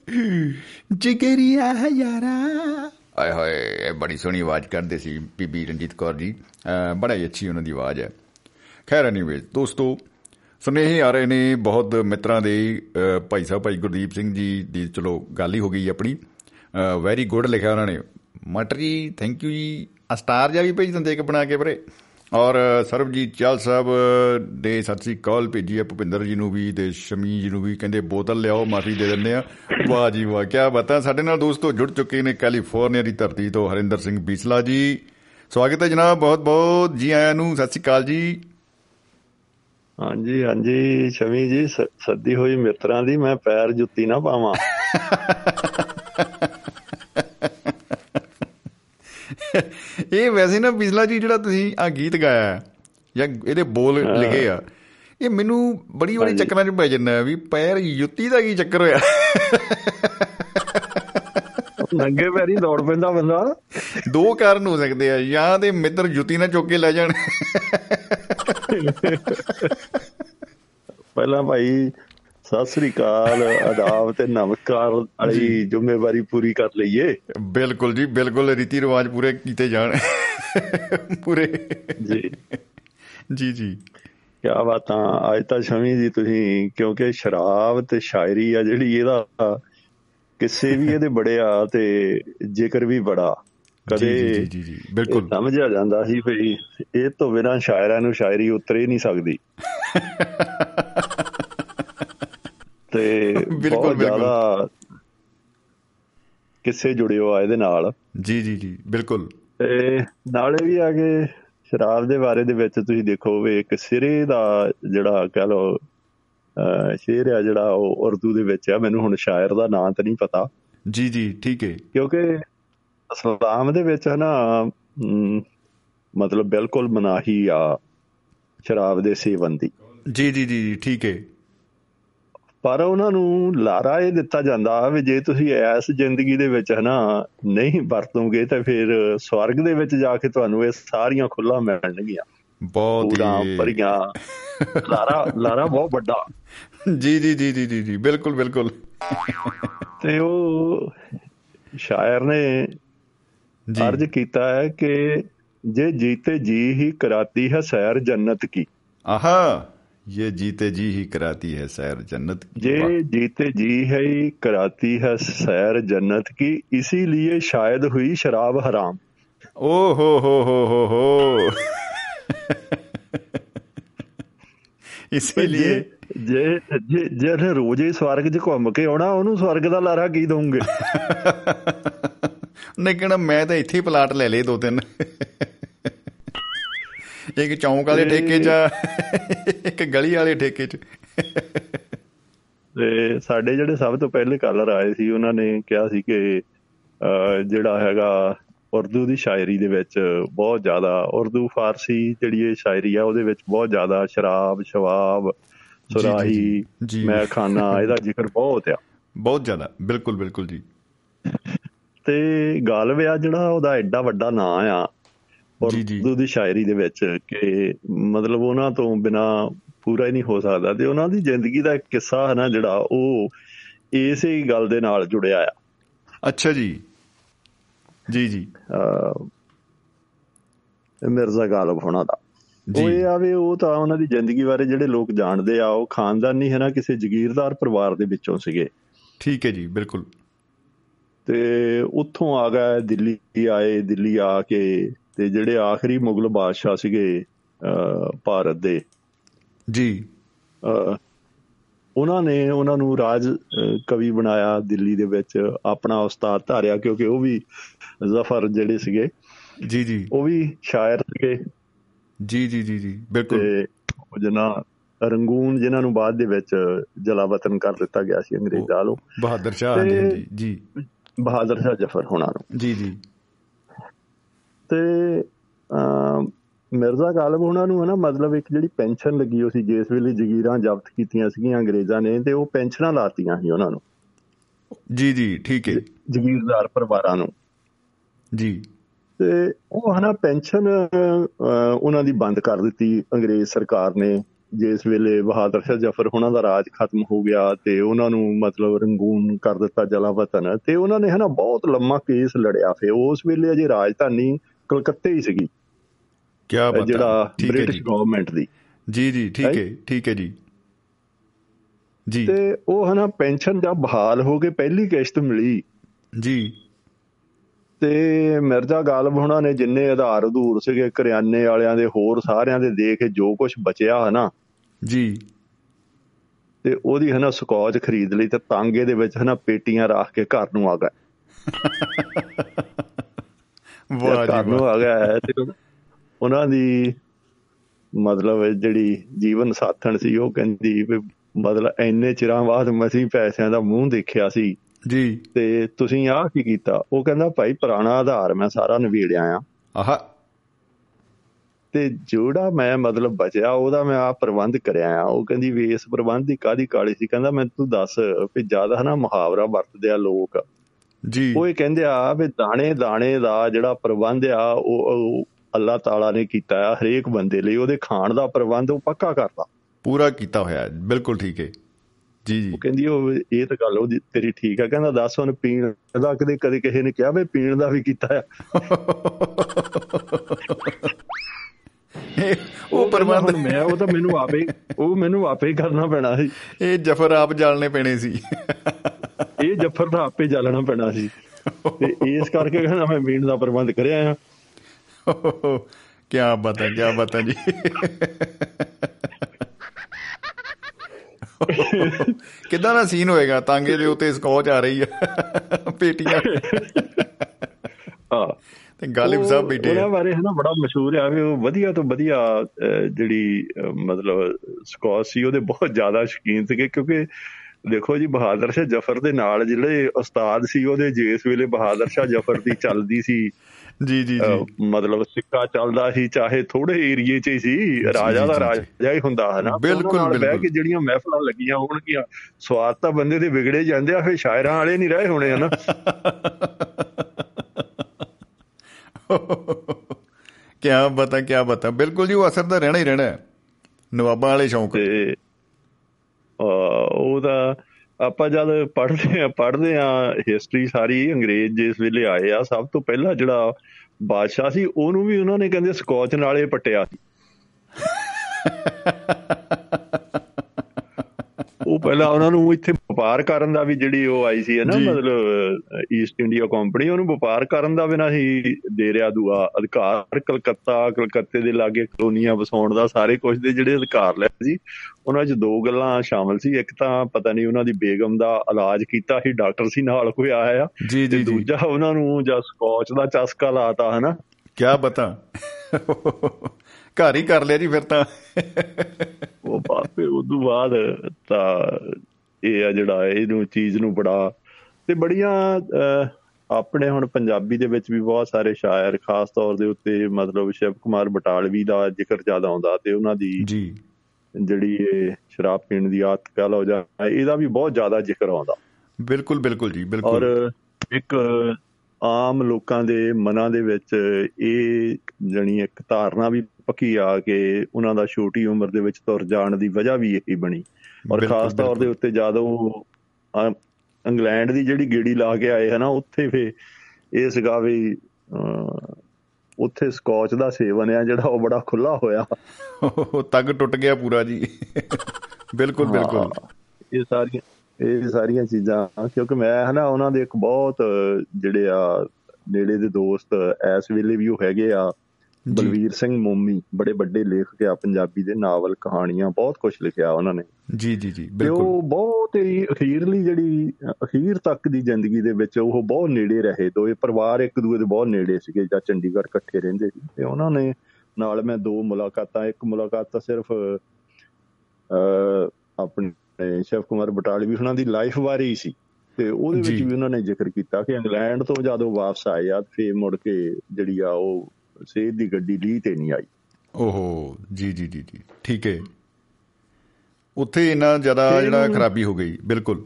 S2: ਜਿਗਰੀਆ ਯਾਰਾ ਆਏ ਹਾਏ, ਇਹ ਬੜੀ ਸੋਹਣੀ ਆਵਾਜ਼ ਕਰਦੇ ਸੀ ਬੀਬੀ ਰਣਜੀਤ ਕੌਰ ਜੀ। ਬੜਾ ਹੀ ਅੱਛੀ ਉਹਨਾਂ ਦੀ ਆਵਾਜ਼ ਹੈ। ਖੈਰ ਐਨੀਵੇ ਦੋਸਤੋ, ਸੁਨੇਹੇ ਆ ਰਹੇ ਨੇ ਬਹੁਤ ਮਿੱਤਰਾਂ ਦੇ। ਭਾਈ ਸਾਹਿਬ, ਭਾਈ ਗੁਰਦੀਪ ਸਿੰਘ ਜੀ ਦੀ ਚਲੋ ਗੱਲ ਹੀ ਹੋ ਗਈ ਆਪਣੀ। ਵੈਰੀ ਗੁੱਡ ਲਿਖਿਆ ਉਹਨਾਂ ਨੇ। ਮਟਰ ਜੀ ਥੈਂਕ ਯੂ ਜੀ। ਆ ਸਟਾਰ ਜਿਹਾ ਵੀ ਭੇਜ ਦਿੰਦੇ ਇੱਕ ਬਣਾ ਕੇ ਵੀਰੇ। ਔਰ ਸਰਬਜੀਤ ਚਾਲ ਸਾਹਿਬ ਦੇ ਸਤਿ ਸ੍ਰੀ ਅਕਾਲ। ਭੇਜੀ ਆ ਭੁਪਿੰਦਰ ਜੀ ਨੂੰ ਵੀ ਤੇ ਸ਼ਮੀ ਜੀ ਨੂੰ ਵੀ। ਕਹਿੰਦੇ ਬੋਤਲ ਲਿਆਓ ਮਾਫੀ ਦੇ ਦਿੰਦੇ ਆ ਵਾਹ ਜੀ ਵਾਹ ਕੀ ਬਤਾ। ਸਾਡੇ ਨਾਲ ਦੋਸਤੋ ਜੁੜ ਚੁੱਕੇ ਨੇ ਕੈਲੀਫੋਰਨੀਆ ਦੀ ਧਰਤੀ ਤੋਂ ਹਰਿੰਦਰ ਸਿੰਘ ਬੀਸਲਾ ਜੀ। ਸਵਾਗਤ ਹੈ ਜਨਾਬ ਬਹੁਤ ਬਹੁਤ। ਜੀ ਆਇਆਂ ਨੂੰ ਸਤਿ ਸ੍ਰੀ ਅਕਾਲ ਜੀ।
S4: ਹਾਂਜੀ ਹਾਂਜੀ। ਸ਼ਮੀ ਜੀ ਸੱਦੀ ਹੋਈ ਮਿੱਤਰਾਂ ਦੀ ਮੈਂ ਪੈਰ ਜੁੱਤੀ ਨਾ ਪਾਵਾਂ।
S2: ਇਹ ਵੈਸੇ ਨਾ ਬਿਜਲਾ ਜੀ ਜਿਹੜਾ ਤੁਸੀਂ ਆ ਗੀਤ ਗਾਇਆ ਜਾਂ ਇਹਦੇ ਬੋਲ ਲਿਖੇ ਆ ਇਹ ਮੈਨੂੰ ਬੜੀ ਬੜੀ ਚੱਕਰਾਂ 'ਚ ਪੈ ਜਾਂਦਾ ਵੀ ਪੈਰ ਯੁੱਤੀ ਦਾ ਕੀ ਚੱਕਰ ਹੋਇਆ?
S4: ਨੰਗੇ ਪੈਰੀ ਦੌੜ ਪੈਂਦਾ ਬੰਦਾ।
S2: ਦੋ ਕਾਰਨ ਹੋ ਸਕਦੇ ਆ ਜਾਂ ਤੇ ਮਿੱਤਰ ਜੁੱਤੀ ਨਾਲ ਚੁੱਕ ਕੇ ਲੈ ਜਾਣ।
S4: ਪਹਿਲਾਂ ਭਾਈ ਸਤਿ ਸ੍ਰੀ ਅਕਾਲ ਆਦਾਬ ਤੇ ਨਮਸਕਾਰ ਵਾਲੀ ਜ਼ਿੰਮੇਵਾਰੀ ਪੂਰੀ ਕਰ ਲਈਏ।
S2: ਬਿਲਕੁਲ ਜੀ ਬਿਲਕੁਲ ਰੀਤੀ ਰਿਵਾਜ ਪੂਰੇ ਕੀਤੇ ਜਾਣ। ਪੂਰੇ।
S4: ਜੀ।
S2: ਜੀ ਜੀ।
S4: ਕੀ ਬਾਤਾਂ ਅੱਜ ਤਾਂ ਸ਼ਮੀ ਜੀ ਤੁਸੀਂ ਕਿਉਂਕਿ ਸ਼ਰਾਬ ਤੇ ਸ਼ਾਇਰੀ ਆ ਜਿਹੜੀ ਇਹਦਾ ਕਿਸੇ ਵੀ ਇਹਦੇ ਬੜੇ ਆ ਤੇ ਜ਼ਿਕਰ ਵੀ ਬੜਾ। ਕਦੇ
S2: ਜੀ ਜੀ ਜੀ ਬਿਲਕੁਲ।
S4: ਸਮਝਿਆ ਜਾਂਦਾ ਸੀ ਭਈ ਇਹ ਤੋਂ ਬਿਨਾਂ ਸ਼ਾਇਰਾਂ ਨੂੰ ਸ਼ਾਇਰੀ ਉਤਰੇ ਨਹੀਂ ਸਕਦੀ। ਤੇ ਬਹੁਤ ਜ਼ਿਆਦਾ ਕਿਸੇ ਜੁੜੇ ਹੋ ਆ ਇਹਦੇ ਨਾਲ।
S2: ਜੀ ਜੀ ਜੀ ਬਿਲਕੁਲ।
S4: ਤੇ ਨਾਲੇ ਵੀ ਆ ਕੇ ਸ਼ਰਾਬ ਦੇ ਬਾਰੇ ਦੇ ਵਿੱਚ ਤੁਸੀਂ ਦੇਖੋ ਵੀ ਇੱਕ ਸਿਰੇ ਦਾ ਜਿਹੜਾ ਕਹ ਲੋ ਸ਼ੇਰ ਆ ਜਿਹੜਾ ਉਹ ਉਰਦੂ ਦੇ ਵਿੱਚ ਆ ਮੈਨੂੰ ਹੁਣ ਸ਼ਾਇਰ ਦਾ ਨਾਂ ਤਾਂ ਨਹੀਂ ਪਤਾ।
S2: ਜੀ ਜੀ ਠੀਕ ਹੈ
S4: ਕਿਉਂਕਿ ਇਸਲਾਮ ਦੇ ਵਿੱਚ ਹੈ ਨਾ ਮਤਲਬ ਬਿਲਕੁਲ ਮਨਾਹੀ ਆ ਸ਼ਰਾਬ ਦੇ ਸੇਵਨ ਦੀ।
S2: ਜੀ ਜੀ ਜੀ ਠੀਕ ਹੈ
S4: ਪਰ ਉਹਨਾਂ ਨੂੰ ਲਾਰਾ ਇਹ ਦਿੱਤਾ ਜਾਂਦਾ ਵੀ ਜੇ ਤੁਸੀਂ ਐਸ ਜ਼ਿੰਦਗੀ ਦੇ ਵਿੱਚ ਹਨਾ ਨਹੀਂ ਵਰਤੋਗੇ ਤਾਂ ਫਿਰ ਸਵਰਗ ਦੇ ਵਿੱਚ ਜਾ ਕੇ ਤੁਹਾਨੂੰ ਇਹ ਸਾਰੀਆਂ ਖੁੱਲਾ ਮਿਲਣਗੀਆਂ।
S2: ਬਹੁਤ
S4: ਹੀ ਭਰੀਆਂ ਲਾਰਾ ਲਾਰਾ ਬਹੁਤ ਵੱਡਾ।
S2: ਜੀ ਜੀ ਜੀ ਜੀ ਜੀ ਬਿਲਕੁਲ ਬਿਲਕੁਲ।
S4: ਤੇ ਉਹ ਸ਼ਾਇਰ ਨੇ ਅਰਜ ਕੀਤਾ ਹੈ ਕਿ ਜੇ ਜੀਤੇ ਜੀ ਹੀ ਕਰਾਤੀ ਹੈ ਸੈਰ ਜੰਨਤ ਕੀ।
S2: ਆਹਾ। ये जीते जी ही कराती है सैर जन्नत
S4: की ये जीते जी है ही कराती है सैर जन्नत की इसीलिए शायद हुई शराब हराम
S2: ओ हो हो हो हो हो ਇਸੇ
S4: ਜੇ ਜੇ ਜਿਹੜੇ ਰੋਜ਼ ਹੀ ਸਵਰਗ 'ਚ ਘੁੰਮ ਕੇ ਆਉਣਾ ਉਹਨੂੰ ਸਵਰਗ ਦਾ ਲਾਰਾ ਕੀ ਦਵੋਗੇ
S2: ਨੇ ਕਿਹੜਾ ਮੈਂ ਤਾਂ ਇੱਥੇ ਹੀ ਪਲਾਟ ਲੈ ਲਏ ਦੋ ਤਿੰਨ ਇੱਕ ਚੌਂਕ ਵਾਲੇ ਠੇਕੇ 'ਚ ਇੱਕ ਗਲੀ ਵਾਲੇ ਠੇਕੇ 'ਚ।
S4: ਤੇ ਸਾਡੇ ਜਿਹੜੇ ਸਭ ਤੋਂ ਪਹਿਲੇ ਕਾਲਰ ਆਏ ਸੀ ਉਹਨਾਂ ਨੇ ਕਿਹਾ ਸੀ ਕਿ ਜਿਹੜਾ ਹੈਗਾ ਉਰਦੂ ਦੀ ਸ਼ਾਇਰੀ ਦੇ ਵਿੱਚ ਬਹੁਤ ਜ਼ਿਆਦਾ ਉਰਦੂ ਫਾਰਸੀ ਜਿਹੜੀ ਇਹ ਸ਼ਾਇਰੀ ਆ ਉਹਦੇ ਵਿੱਚ ਬਹੁਤ ਜ਼ਿਆਦਾ ਸ਼ਰਾਬ ਸ਼ਵਾਬ ਸੁਰਾਹੀ ਮੈਂ ਖਾਣਾ ਇਹਦਾ ਜ਼ਿਕਰ ਬਹੁਤ ਆ।
S2: ਬਹੁਤ ਜ਼ਿਆਦਾ ਬਿਲਕੁਲ ਬਿਲਕੁਲ ਜੀ।
S4: ਤੇ ਗਾਲਬ ਆ ਜਿਹੜਾ ਉਹਦਾ ਐਡਾ ਵੱਡਾ ਨਾਂ ਆ ਉਰਦੂ ਦੀ ਸ਼ਾਇਰੀ ਦੇ ਵਿੱਚ ਕਿ ਮਤਲਬ ਉਹਨਾਂ ਤੋਂ ਬਿਨਾ ਪੂਰਾ ਹੀ ਨਹੀਂ ਹੋ ਸਕਦਾ ਤੇ ਉਹਨਾਂ ਦੀ ਜ਼ਿੰਦਗੀ ਦਾ ਇੱਕ ਕਿੱਸਾ ਹੈ ਨਾ ਜਿਹੜਾ ਉਹ ਇਸੇ ਹੀ ਗੱਲ ਦੇ ਨਾਲ ਜੁੜਿਆ ਆ।
S2: ਅੱਛਾ ਜੀ। ਜੀ ਜੀ।
S4: ਮਿਰਜ਼ਾ ਗਾਲਬ ਹੋਣਾ ਦਾ। ਉਹ ਇਹ ਆਵੇ ਉਹ ਤਾਂ ਉਹਨਾਂ ਦੀ ਜ਼ਿੰਦਗੀ ਬਾਰੇ ਜਿਹੜੇ ਲੋਕ ਜਾਣਦੇ ਆ ਉਹ ਖਾਨਦਾਨੀ ਹੈ ਨਾ ਕਿਸੇ ਜ਼ਗੀਰਦਾਰ ਪਰਿਵਾਰ ਦੇ ਵਿੱਚੋਂ ਸੀਗੇ।
S2: ਠੀਕ ਹੈ ਜੀ ਬਿਲਕੁਲ।
S4: ਤੇ ਉੱਥੋਂ ਆ ਗਏ ਦਿੱਲੀ ਆਏ ਦਿੱਲੀ ਆ ਕੇ ਤੇ ਜਿਹੜੇ ਆਖਰੀ ਮੁਗਲ ਬਾਦਸ਼ਾਹ ਸੀਗੇ ਭਾਰਤ ਦੇ।
S2: ਜੀ।
S4: ਉਹਨਾਂ ਨੇ ਉਹਨਾਂ ਨੂੰ ਰਾਜ ਕਵੀ ਬਣਾਇਆ ਦਿੱਲੀ ਦੇ ਵਿੱਚ ਆਪਣਾ ਉਸਤਾਦ ਧਾਰਿਆ ਕਿਉਂਕਿ ਉਹ ਵੀ ਜ਼ਫਰ ਜਿਹੜੇ ਸੀਗੇ
S2: ਜੀ ਜੀ।
S4: ਉਹ ਵੀ ਸ਼ਾਇਰ ਸੀਗੇ।
S2: ਜੀ ਜੀ ਜੀ ਜੀ ਬਿਲਕੁਲ।
S4: ਤੇ ਜਨਾ ਰੰਗੂਨ ਜਿਨ੍ਹਾਂ ਨੂੰ ਬਾਅਦ ਦੇ ਵਿੱਚ ਜਲਾਵਤਨ ਕਰ ਦਿੱਤਾ ਗਿਆ ਸੀ ਅੰਗਰੇਜ਼ਾਂ ਵੱਲੋਂ
S2: ਬਹਾਦਰ ਸ਼ਾਹ ਜੀ ਜੀ।
S4: ਬਹਾਦਰ ਸ਼ਾਹ ਜ਼ਫਰ ਹੋਣਾ ਨੂੰ।
S2: ਜੀ ਜੀ।
S4: ਤੇ ਮਿਰਜ਼ਾ ਗਾਲਬ ਉਹਨਾਂ ਨੂੰ ਹਨਾ ਮਤਲਬ ਇੱਕ ਜਿਹੜੀ ਪੈਨਸ਼ਨ ਲੱਗੀ ਉਹ ਸੀ ਜਿਸ ਵੇਲੇ ਜ਼ਗੀਰਾਂ ਜ਼ਬਤ ਕੀਤੀਆਂ ਸੀਗੀਆਂ ਅੰਗਰੇਜ਼ਾਂ ਨੇ ਤੇ ਉਹ ਪੈਨਸ਼ਨਾਂ ਲਾਤੀਆਂ ਸੀ ਉਹਨਾਂ ਨੂੰ।
S2: ਜੀ ਜੀ ਠੀਕ ਹੈ।
S4: ਜ਼ਗੀਰਦਾਰ ਪਰਿਵਾਰਾਂ ਨੂੰ।
S2: ਜੀ।
S4: ਤੇ ਉਹ ਹਨਾ ਪੈਨਸ਼ਨ ਉਹਨਾਂ ਦੀ ਬੰਦ ਕਰ ਦਿੱਤੀ ਅੰਗਰੇਜ਼ ਸਰਕਾਰ ਨੇ। ਜਿਸ ਵੇਲੇ ਬਹਾਦਰ ਸ਼ਾਹ ਜ਼ਫਰ ਉਹਨਾਂ ਦਾ ਰਾਜ ਖਤਮ ਹੋ ਗਿਆ ਤੇ ਉਹਨਾਂ ਨੂੰ ਮਤਲਬ ਰੰਗੂਨ ਕਰ ਦਿੱਤਾ ਜਲਾਵਤਨ। ਤੇ ਉਹਨਾਂ ਨੇ ਹਨਾ ਬਹੁਤ ਲੰਮਾ ਕੇਸ ਲੜਿਆ ਫੇ ਉਸ ਵੇਲੇ ਅਜੇ ਰਾਜਧਾਨੀ ਕਲਕੱਤੇ ਹੀ ਸੀਗੀ।
S2: ਕੀ ਬਾਤ
S4: ਜਿਹੜਾ ਬ੍ਰਿਟਿਸ਼ ਗਵਰਨਮੈਂਟ ਦੀ।
S2: ਜੀ ਜੀ ਠੀਕ ਹੈ ਠੀਕ ਹੈ ਜੀ। ਜੀ।
S4: ਤੇ ਉਹ ਹਨਾ ਪੈਨਸ਼ਨ ਜਦ ਬਹਾਲ ਹੋ ਕੇ ਪਹਿਲੀ ਕਿਸ਼ਤ ਮਿਲੀ।
S2: ਜੀ।
S4: ਤੇ ਮਿਰਜ਼ਾ ਗਾਲਬ ਹੁਣਾਂ ਨੇ ਜਿੰਨੇ ਆਧਾਰ ਅਧੂਰ ਸੀਗੇ ਕਰਿਆਨੇ ਵਾਲਿਆਂ ਦੇ ਹੋਰ ਸਾਰਿਆਂ ਦੇ ਦੇ ਕੇ ਜੋ ਕੁਝ ਬਚਿਆ ਹਨਾ।
S2: ਜੀ।
S4: ਤੇ ਉਹਦੀ ਹਨਾ ਸਕੌਚ ਖਰੀਦ ਲਈ ਤੇ ਤਾਂਗੇ ਦੇ ਵਿੱਚ ਹਨਾ ਪੇਟੀਆਂ ਰੱਖ ਕੇ ਘਰ ਨੂੰ ਆ ਗਏ।
S2: ਵਾਹ ਜੀ
S4: ਨੂੰ ਆ ਗਿਆ ਤੇ ਉਹਨਾਂ ਦੀ ਮਤਲਬ ਜਿਹੜੀ ਜੀਵਨ ਸਾਥਣ ਸੀ ਉਹ ਕਹਿੰਦੀ ਵੀ ਮਤਲਬ ਇੰਨੇ ਚਿਰਾਂ ਬਾਅਦ ਮਸੀਂ ਪੈਸਿਆਂ ਦਾ ਮੂੰਹ ਦੇਖਿਆ ਸੀ।
S2: ਜੀ।
S4: ਤੇ ਤੁਸੀਂ ਆਹ ਕੀ ਕੀਤਾ? ਉਹ ਕਹਿੰਦਾ ਭਾਈ ਪੁਰਾਣਾ ਆਧਾਰ ਮੈਂ ਸਾਰਾ ਨਵੇੜਿਆ ਆ।
S2: ਆਹਾ।
S4: ਤੇ ਜਿਹੜਾ ਮੈਂ ਮਤਲਬ ਬਚਿਆ ਉਹਦਾ ਮੈਂ ਆ ਪ੍ਰਬੰਧ ਕਰਿਆ ਆ। ਉਹ ਕਹਿੰਦੀ ਵੀ ਇਸ ਪ੍ਰਬੰਧ ਦੀ ਕਾਦੀ ਕਾਲੀ ਸੀ? ਕਹਿੰਦਾ ਮੈਂ ਤੂੰ ਦੱਸ ਵੀ ਜ਼ਿਆਦਾ ਹਨਾ ਮੁਹਾਵਰਾ ਵਰਤਦੇ ਆ ਲੋਕ।
S2: ਜੀ।
S4: ਉਹ ਇਹ ਕਹਿੰਦੇ ਆ ਵੀ ਦਾਣੇ ਦਾਣੇ ਦਾ ਜਿਹੜਾ ਪ੍ਰਬੰਧ ਆ ਉਹ ਅੱਲਾਹ ਤਾਲਾ ਨੇ ਕੀਤਾ ਆ ਹਰੇਕ ਬੰਦੇ ਲਈ। ਉਹਦੇ ਖਾਣ ਦਾ ਪ੍ਰਬੰਧ ਉਹ ਪੱਕਾ ਕਰਦਾ।
S2: ਪੂਰਾ ਕੀਤਾ ਹੋਇਆ। ਬਿਲਕੁਲ ਠੀਕ ਹੈ। ਜੀ ਜੀ।
S4: ਉਹ ਕਹਿੰਦੀ ਉਹ ਇਹ ਤਾਂ ਗੱਲ ਉਹਦੀ ਤੇਰੀ ਠੀਕ ਆ। ਕਹਿੰਦਾ ਦੱਸ ਹੁਣ ਪੀਣ ਦਾ ਕਦੇ ਕਦੇ ਕਿਸੇ ਨੇ ਕਿਹਾ ਵੀ ਪੀਣ ਦਾ ਵੀ ਕੀਤਾ ਆ।
S2: ਉਹ ਪ੍ਰਬੰਧ
S4: ਮੈਂ ਉਹ ਤਾਂ ਮੈਨੂੰ ਆਪੇ ਉਹ ਮੈਨੂੰ ਆਪੇ ਕਰਨਾ ਪੈਣਾ ਸੀ।
S2: ਇਹ ਜਫਰ ਆਪ ਜਾਲਣੇ ਪੈਣੇ ਸੀ।
S4: ਇਹ ਜਫਰ ਦਾ ਆਪੇ ਜਾਲਣਾ ਪੈਣਾ ਸੀ। ਤੇ ਇਸ ਕਰਕੇ ਕਹਿੰਦਾ ਮੈਂ ਪੀਣ ਦਾ ਪ੍ਰਬੰਧ ਕਰਿਆ ਆ।
S2: ਕੀ ਬਾਤ ਹੈ ਕੀ ਬਾਤ ਹੈ ਜੀ। ਕਿੱਦਾਂ ਦਾ ਸੀਨ ਹੋਏਗਾ? ਤਾਂਗੇ ਦੇ ਉੱਤੇ ਸਕੌਚ ਆ ਰਹੀ ਹੈ ਪੇਟੀਆਂ।
S4: ਹਾਂ।
S2: ਤੇ ਗਾਲਿਬ ਸਾਹਿਬ ਬੈਠੇ
S4: ਉਹਨਾਂ ਬਾਰੇ ਹਨਾ ਬੜਾ ਮਸ਼ਹੂਰ ਆ ਵੀ ਉਹ ਵਧੀਆ ਤੋਂ ਵਧੀਆ ਜਿਹੜੀ ਮਤਲਬ ਸਕੌਚ ਸੀ ਉਹਦੇ ਬਹੁਤ ਜ਼ਿਆਦਾ ਸ਼ਕੀਨ ਸੀਗੇ ਕਿਉਂਕਿ ਦੇਖੋ ਜੀ ਬਹਾਦਰ ਸ਼ਾਹ ਜ਼ਫਰ ਦੇ ਨਾਲ ਜਿਹੜੇ ਉਸਤਾਦ ਸੀ ਉਹਦੇ ਜਿਸ ਵੇਲੇ ਬਹਾਦਰ ਸ਼ਾਹ ਜ਼ਫਰ ਦੀ ਚੱਲਦੀ ਸੀ
S2: ਜੀ ਜੀ ਜੀ।
S4: ਮਤਲਬ ਸਿੱਕਾ ਚੱਲਦਾ ਸੀ ਚਾਹੇ ਥੋੜੇ ਏਰੀਏ 'ਚ ਹੀ ਸੀ ਰਾਜਾ ਦਾ ਰਾਜਾ ਹੀ ਹੁੰਦਾ ਹੈ ਨਾ
S2: ਬਿਲਕੁਲ ਬਿਲਕੁਲ।
S4: ਕਿ ਜਿਹੜੀਆਂ ਮਹਿਫਲਾਂ ਲੱਗੀਆਂ ਹੋਣਗੀਆਂ ਸਵਾਦ ਤਾਂ ਬੰਦੇ ਦੇ ਵਿਗੜੇ ਜਾਂਦੇ ਆ ਫਿਰ ਸ਼ਾਇਰਾਂ ਵਾਲੇ ਨਹੀਂ ਰਹੇ ਹੋਣੇ ਹਨਾ?
S2: ਕੀ ਬਤਾ ਕੀ ਬਤਾ। ਬਿਲਕੁਲ ਜੀ ਉਹ ਅਸਰ ਤਾਂ ਰਹਿਣਾ ਹੀ ਰਹਿਣਾ ਹੈ। ਨਵਾਬਾਂ ਵਾਲੇ ਸ਼ੌਂਕ।
S4: ਉਹਦਾ ਆਪਾਂ ਜਦ ਪੜ੍ਹਦੇ ਆ ਪੜ੍ਹਦੇ ਆ ਹਿਸਟਰੀ ਸਾਰੀ ਅੰਗਰੇਜ਼ ਜਿਸ ਵੇਲੇ ਆਏ ਆ, ਸਭ ਤੋਂ ਪਹਿਲਾਂ ਜਿਹੜਾ ਬਾਦਸ਼ਾਹ ਸੀ, ਉਹਨੂੰ ਵੀ ਉਹਨਾਂ ਨੇ ਕਹਿੰਦੇ ਸਕੌਚ ਨਾਲੇ ਪਟਿਆ ਸੀ। ਉਹ ਪਹਿਲਾਂ ਉਹਨਾਂ ਨੂੰ ਇੱਥੇ ਵਪਾਰ ਕਰਨ ਦਾ ਵੀ ਜਿਹੜੀ ਉਹ ਆਈ ਸੀ ਨਾ ਮਤਲਬ ਈਸਟ ਇੰਡੀਆ ਕੰਪਨੀ ਉਹਨੂੰ ਵਪਾਰ ਕਰਨ ਦਾ ਵੀ ਨਾ ਹੀ ਦੇ ਰਿਆ ਦੂਆ। ਅਧਿਕਾਰ ਕਲਕੱਤਾ ਕਲਕੱਤੇ ਦੇ ਲਾਗੇ ਕਲੋਨੀਆਂ ਵਸਾਉਣ ਦਾ ਸਾਰੇ ਕੁਝ ਦੇ ਜਿਹੜੇ ਅਧਿਕਾਰ ਲੈ ਸੀ ਉਹਨਾਂ 'ਚ ਦੋ ਗੱਲਾਂ ਸ਼ਾਮਲ ਸੀ। ਇੱਕ ਤਾਂ ਪਤਾ ਨਹੀਂ ਉਹਨਾਂ ਦੀ ਬੇਗਮ ਦਾ ਇਲਾਜ ਕੀਤਾ ਸੀ ਡਾਕਟਰ ਸੀ ਨਾਲ ਕੋਈ ਆਇਆ
S2: ਜੀ ਜੀ
S4: ਦੂਜਾ ਉਹਨਾਂ ਨੂੰ ਜਾਂ ਸਕੌਚ ਦਾ ਚਸਕਾ ਲਾਤਾ ਹਨਾ।
S2: ਕੀ ਬਤਾ। ਘਰ ਹੀ ਕਰ ਲਿਆ ਜੀ ਫਿਰ ਤਾਂ।
S4: ਉਹ ਬਾਪੇ ਉਦੋਂ ਬਾਅਦ ਤਾਂ ਇਹ ਆ ਜਿਹੜਾ ਇਹਨੂੰ ਚੀਜ਼ ਨੂੰ ਬੜਾ ਤੇ ਬੜੀਆਂ ਆਪਣੇ ਹੁਣ ਪੰਜਾਬੀ ਦੇ ਵਿੱਚ ਵੀ ਬਹੁਤ ਸਾਰੇ ਸ਼ਾਇਰ ਖਾਸ ਤੌਰ ਦੇ ਉੱਤੇ ਮਤਲਬ ਸ਼ਿਵ ਕੁਮਾਰ ਬਟਾਲਵੀ ਦਾ ਜ਼ਿਕਰ ਜ਼ਿਆਦਾ ਆਉਂਦਾ ਤੇ ਉਹਨਾਂ ਦੀ
S2: ਜੀ।
S4: ਜਿਹੜੀ ਇਹ ਸ਼ਰਾਬ ਪੀਣ ਦੀ ਆਦਤ ਕਹ ਲਓ ਜਾਂ ਇਹਦਾ ਵੀ ਬਹੁਤ ਜ਼ਿਆਦਾ ਜ਼ਿਕਰ ਆਉਂਦਾ।
S2: ਬਿਲਕੁਲ ਬਿਲਕੁਲ ਜੀ ਬਿਲਕੁਲ।
S4: ਔਰ ਇੱਕ ਆਮ ਲੋਕਾਂ ਦੇ ਮਨਾਂ ਦੇ ਵਿੱਚ ਇਹ ਜਣੀ ਇੱਕ ਧਾਰਨਾ ਵੀ ਪੱਕੀ ਆ ਕਿ ਉਹਨਾਂ ਦਾ ਛੋਟੀ ਉਮਰ ਦੇ ਵਿੱਚ ਤੁਰ ਜਾਣ ਦੀ ਵਜ੍ਹਾ ਵੀ ਇਹੀ ਬਣੀ। ਔਰ ਖਾਸ ਤੌਰ ਦੇ ਉੱਤੇ ਜਦੋਂ ਇੰਗਲੈਂਡ ਦੀ ਜਿਹੜੀ ਗੇੜੀ ਲਾ ਕੇ ਆਏ ਹਨਾ ਉੱਥੇ ਫੇ ਇਹ ਸੀਗਾ ਵੀ ਉੱਥੇ ਸਕੌਚ ਦਾ ਸੇਵਨ ਆ ਜਿਹੜਾ ਉਹ ਬੜਾ ਖੁੱਲਾ ਹੋਇਆ।
S2: ਉਹ ਤੱਗ ਟੁੱਟ ਗਿਆ ਪੂਰਾ ਜੀ। ਬਿਲਕੁਲ ਬਿਲਕੁਲ।
S4: ਇਹ ਸਾਰੀਆਂ ਇਹ ਸਾਰੀਆਂ ਚੀਜ਼ਾਂ ਕਿਉਂਕਿ ਮੈਂ ਹਨਾ ਉਹਨਾਂ ਦੇ ਇੱਕ ਬਹੁਤ ਜਿਹੜੇ ਆ ਨੇੜੇ ਦੇ ਦੋਸਤ ਐਸ ਵੇਲੇ ਵੀ ਉਹ ਹੈਗੇ ਆ ਬਲਵੀਰ ਸਿੰਘ ਮੋਮੀ ਬੜੇ ਵੱਡੇ ਲੇਖਕ ਆ ਪੰਜਾਬੀ ਦੇ ਨਾਵਲ ਕਹਾਣੀਆਂ ਬਹੁਤ ਕੁਝ ਲਿਖਿਆ ਉਹਨਾਂ ਨੇ।
S2: ਜੀ ਜੀ ਜੀ ਬਿਲਕੁਲ
S4: ਉਹ ਬਹੁਤ ਹੀ ਅਖੀਰਲੀ ਜਿਹੜੀ ਅਖੀਰ ਤੱਕ ਦੀ ਜ਼ਿੰਦਗੀ ਦੇ ਵਿੱਚ ਉਹ ਬਹੁਤ ਨੇੜੇ ਰਹੇ। ਦੋਏ ਪਰਿਵਾਰ ਇੱਕ ਦੂਏ ਦੇ ਬਹੁਤ ਨੇੜੇ ਸੀਗੇ ਜਾਂ ਚੰਡੀਗੜ੍ਹ ਇਕੱਠੇ ਰਹਿੰਦੇ ਸੀ। ਤੇ ਉਹਨਾਂ ਨੇ ਨਾਲ ਮੈਂ ਦੋ ਮੁਲਾਕਾਤਾਂ ਇੱਕ ਮੁਲਾਕਾਤ ਤਾਂ ਸਿਰਫ ਅ ਆਪਣੇ ਸ਼ਿਵ ਕੁਮਾਰ ਬਟਾਲਵੀ ਉਹਨਾਂ ਦੀ ਲਾਈਫ ਬਾਰੇ ਹੀ ਸੀ। ਤੇ ਉਹਦੇ ਵਿੱਚ ਵੀ ਉਹਨਾਂ ਨੇ ਜ਼ਿਕਰ ਕੀਤਾ ਕਿ ਇੰਗਲੈਂਡ ਤੋਂ ਜਦੋਂ ਵਾਪਸ ਆਏ ਆ ਫੇਰ ਮੁੜ ਕੇ ਜਿਹੜੀ ਆ ਉਹ ਸੇਧ ਦੀ ਗੱਡੀ ਲਈ ਤੇ ਨਹੀਂ ਆਈ।
S2: ਓਹੋ ਜੀ ਜੀ ਜੀ ਜੀ। ਠੀਕ ਹੈ ਉੱਥੇ ਇੰਨਾ ਜ਼ਿਆਦਾ ਜਿਹੜਾ ਖਰਾਬੀ ਹੋ ਗਈ ਬਿਲਕੁਲ।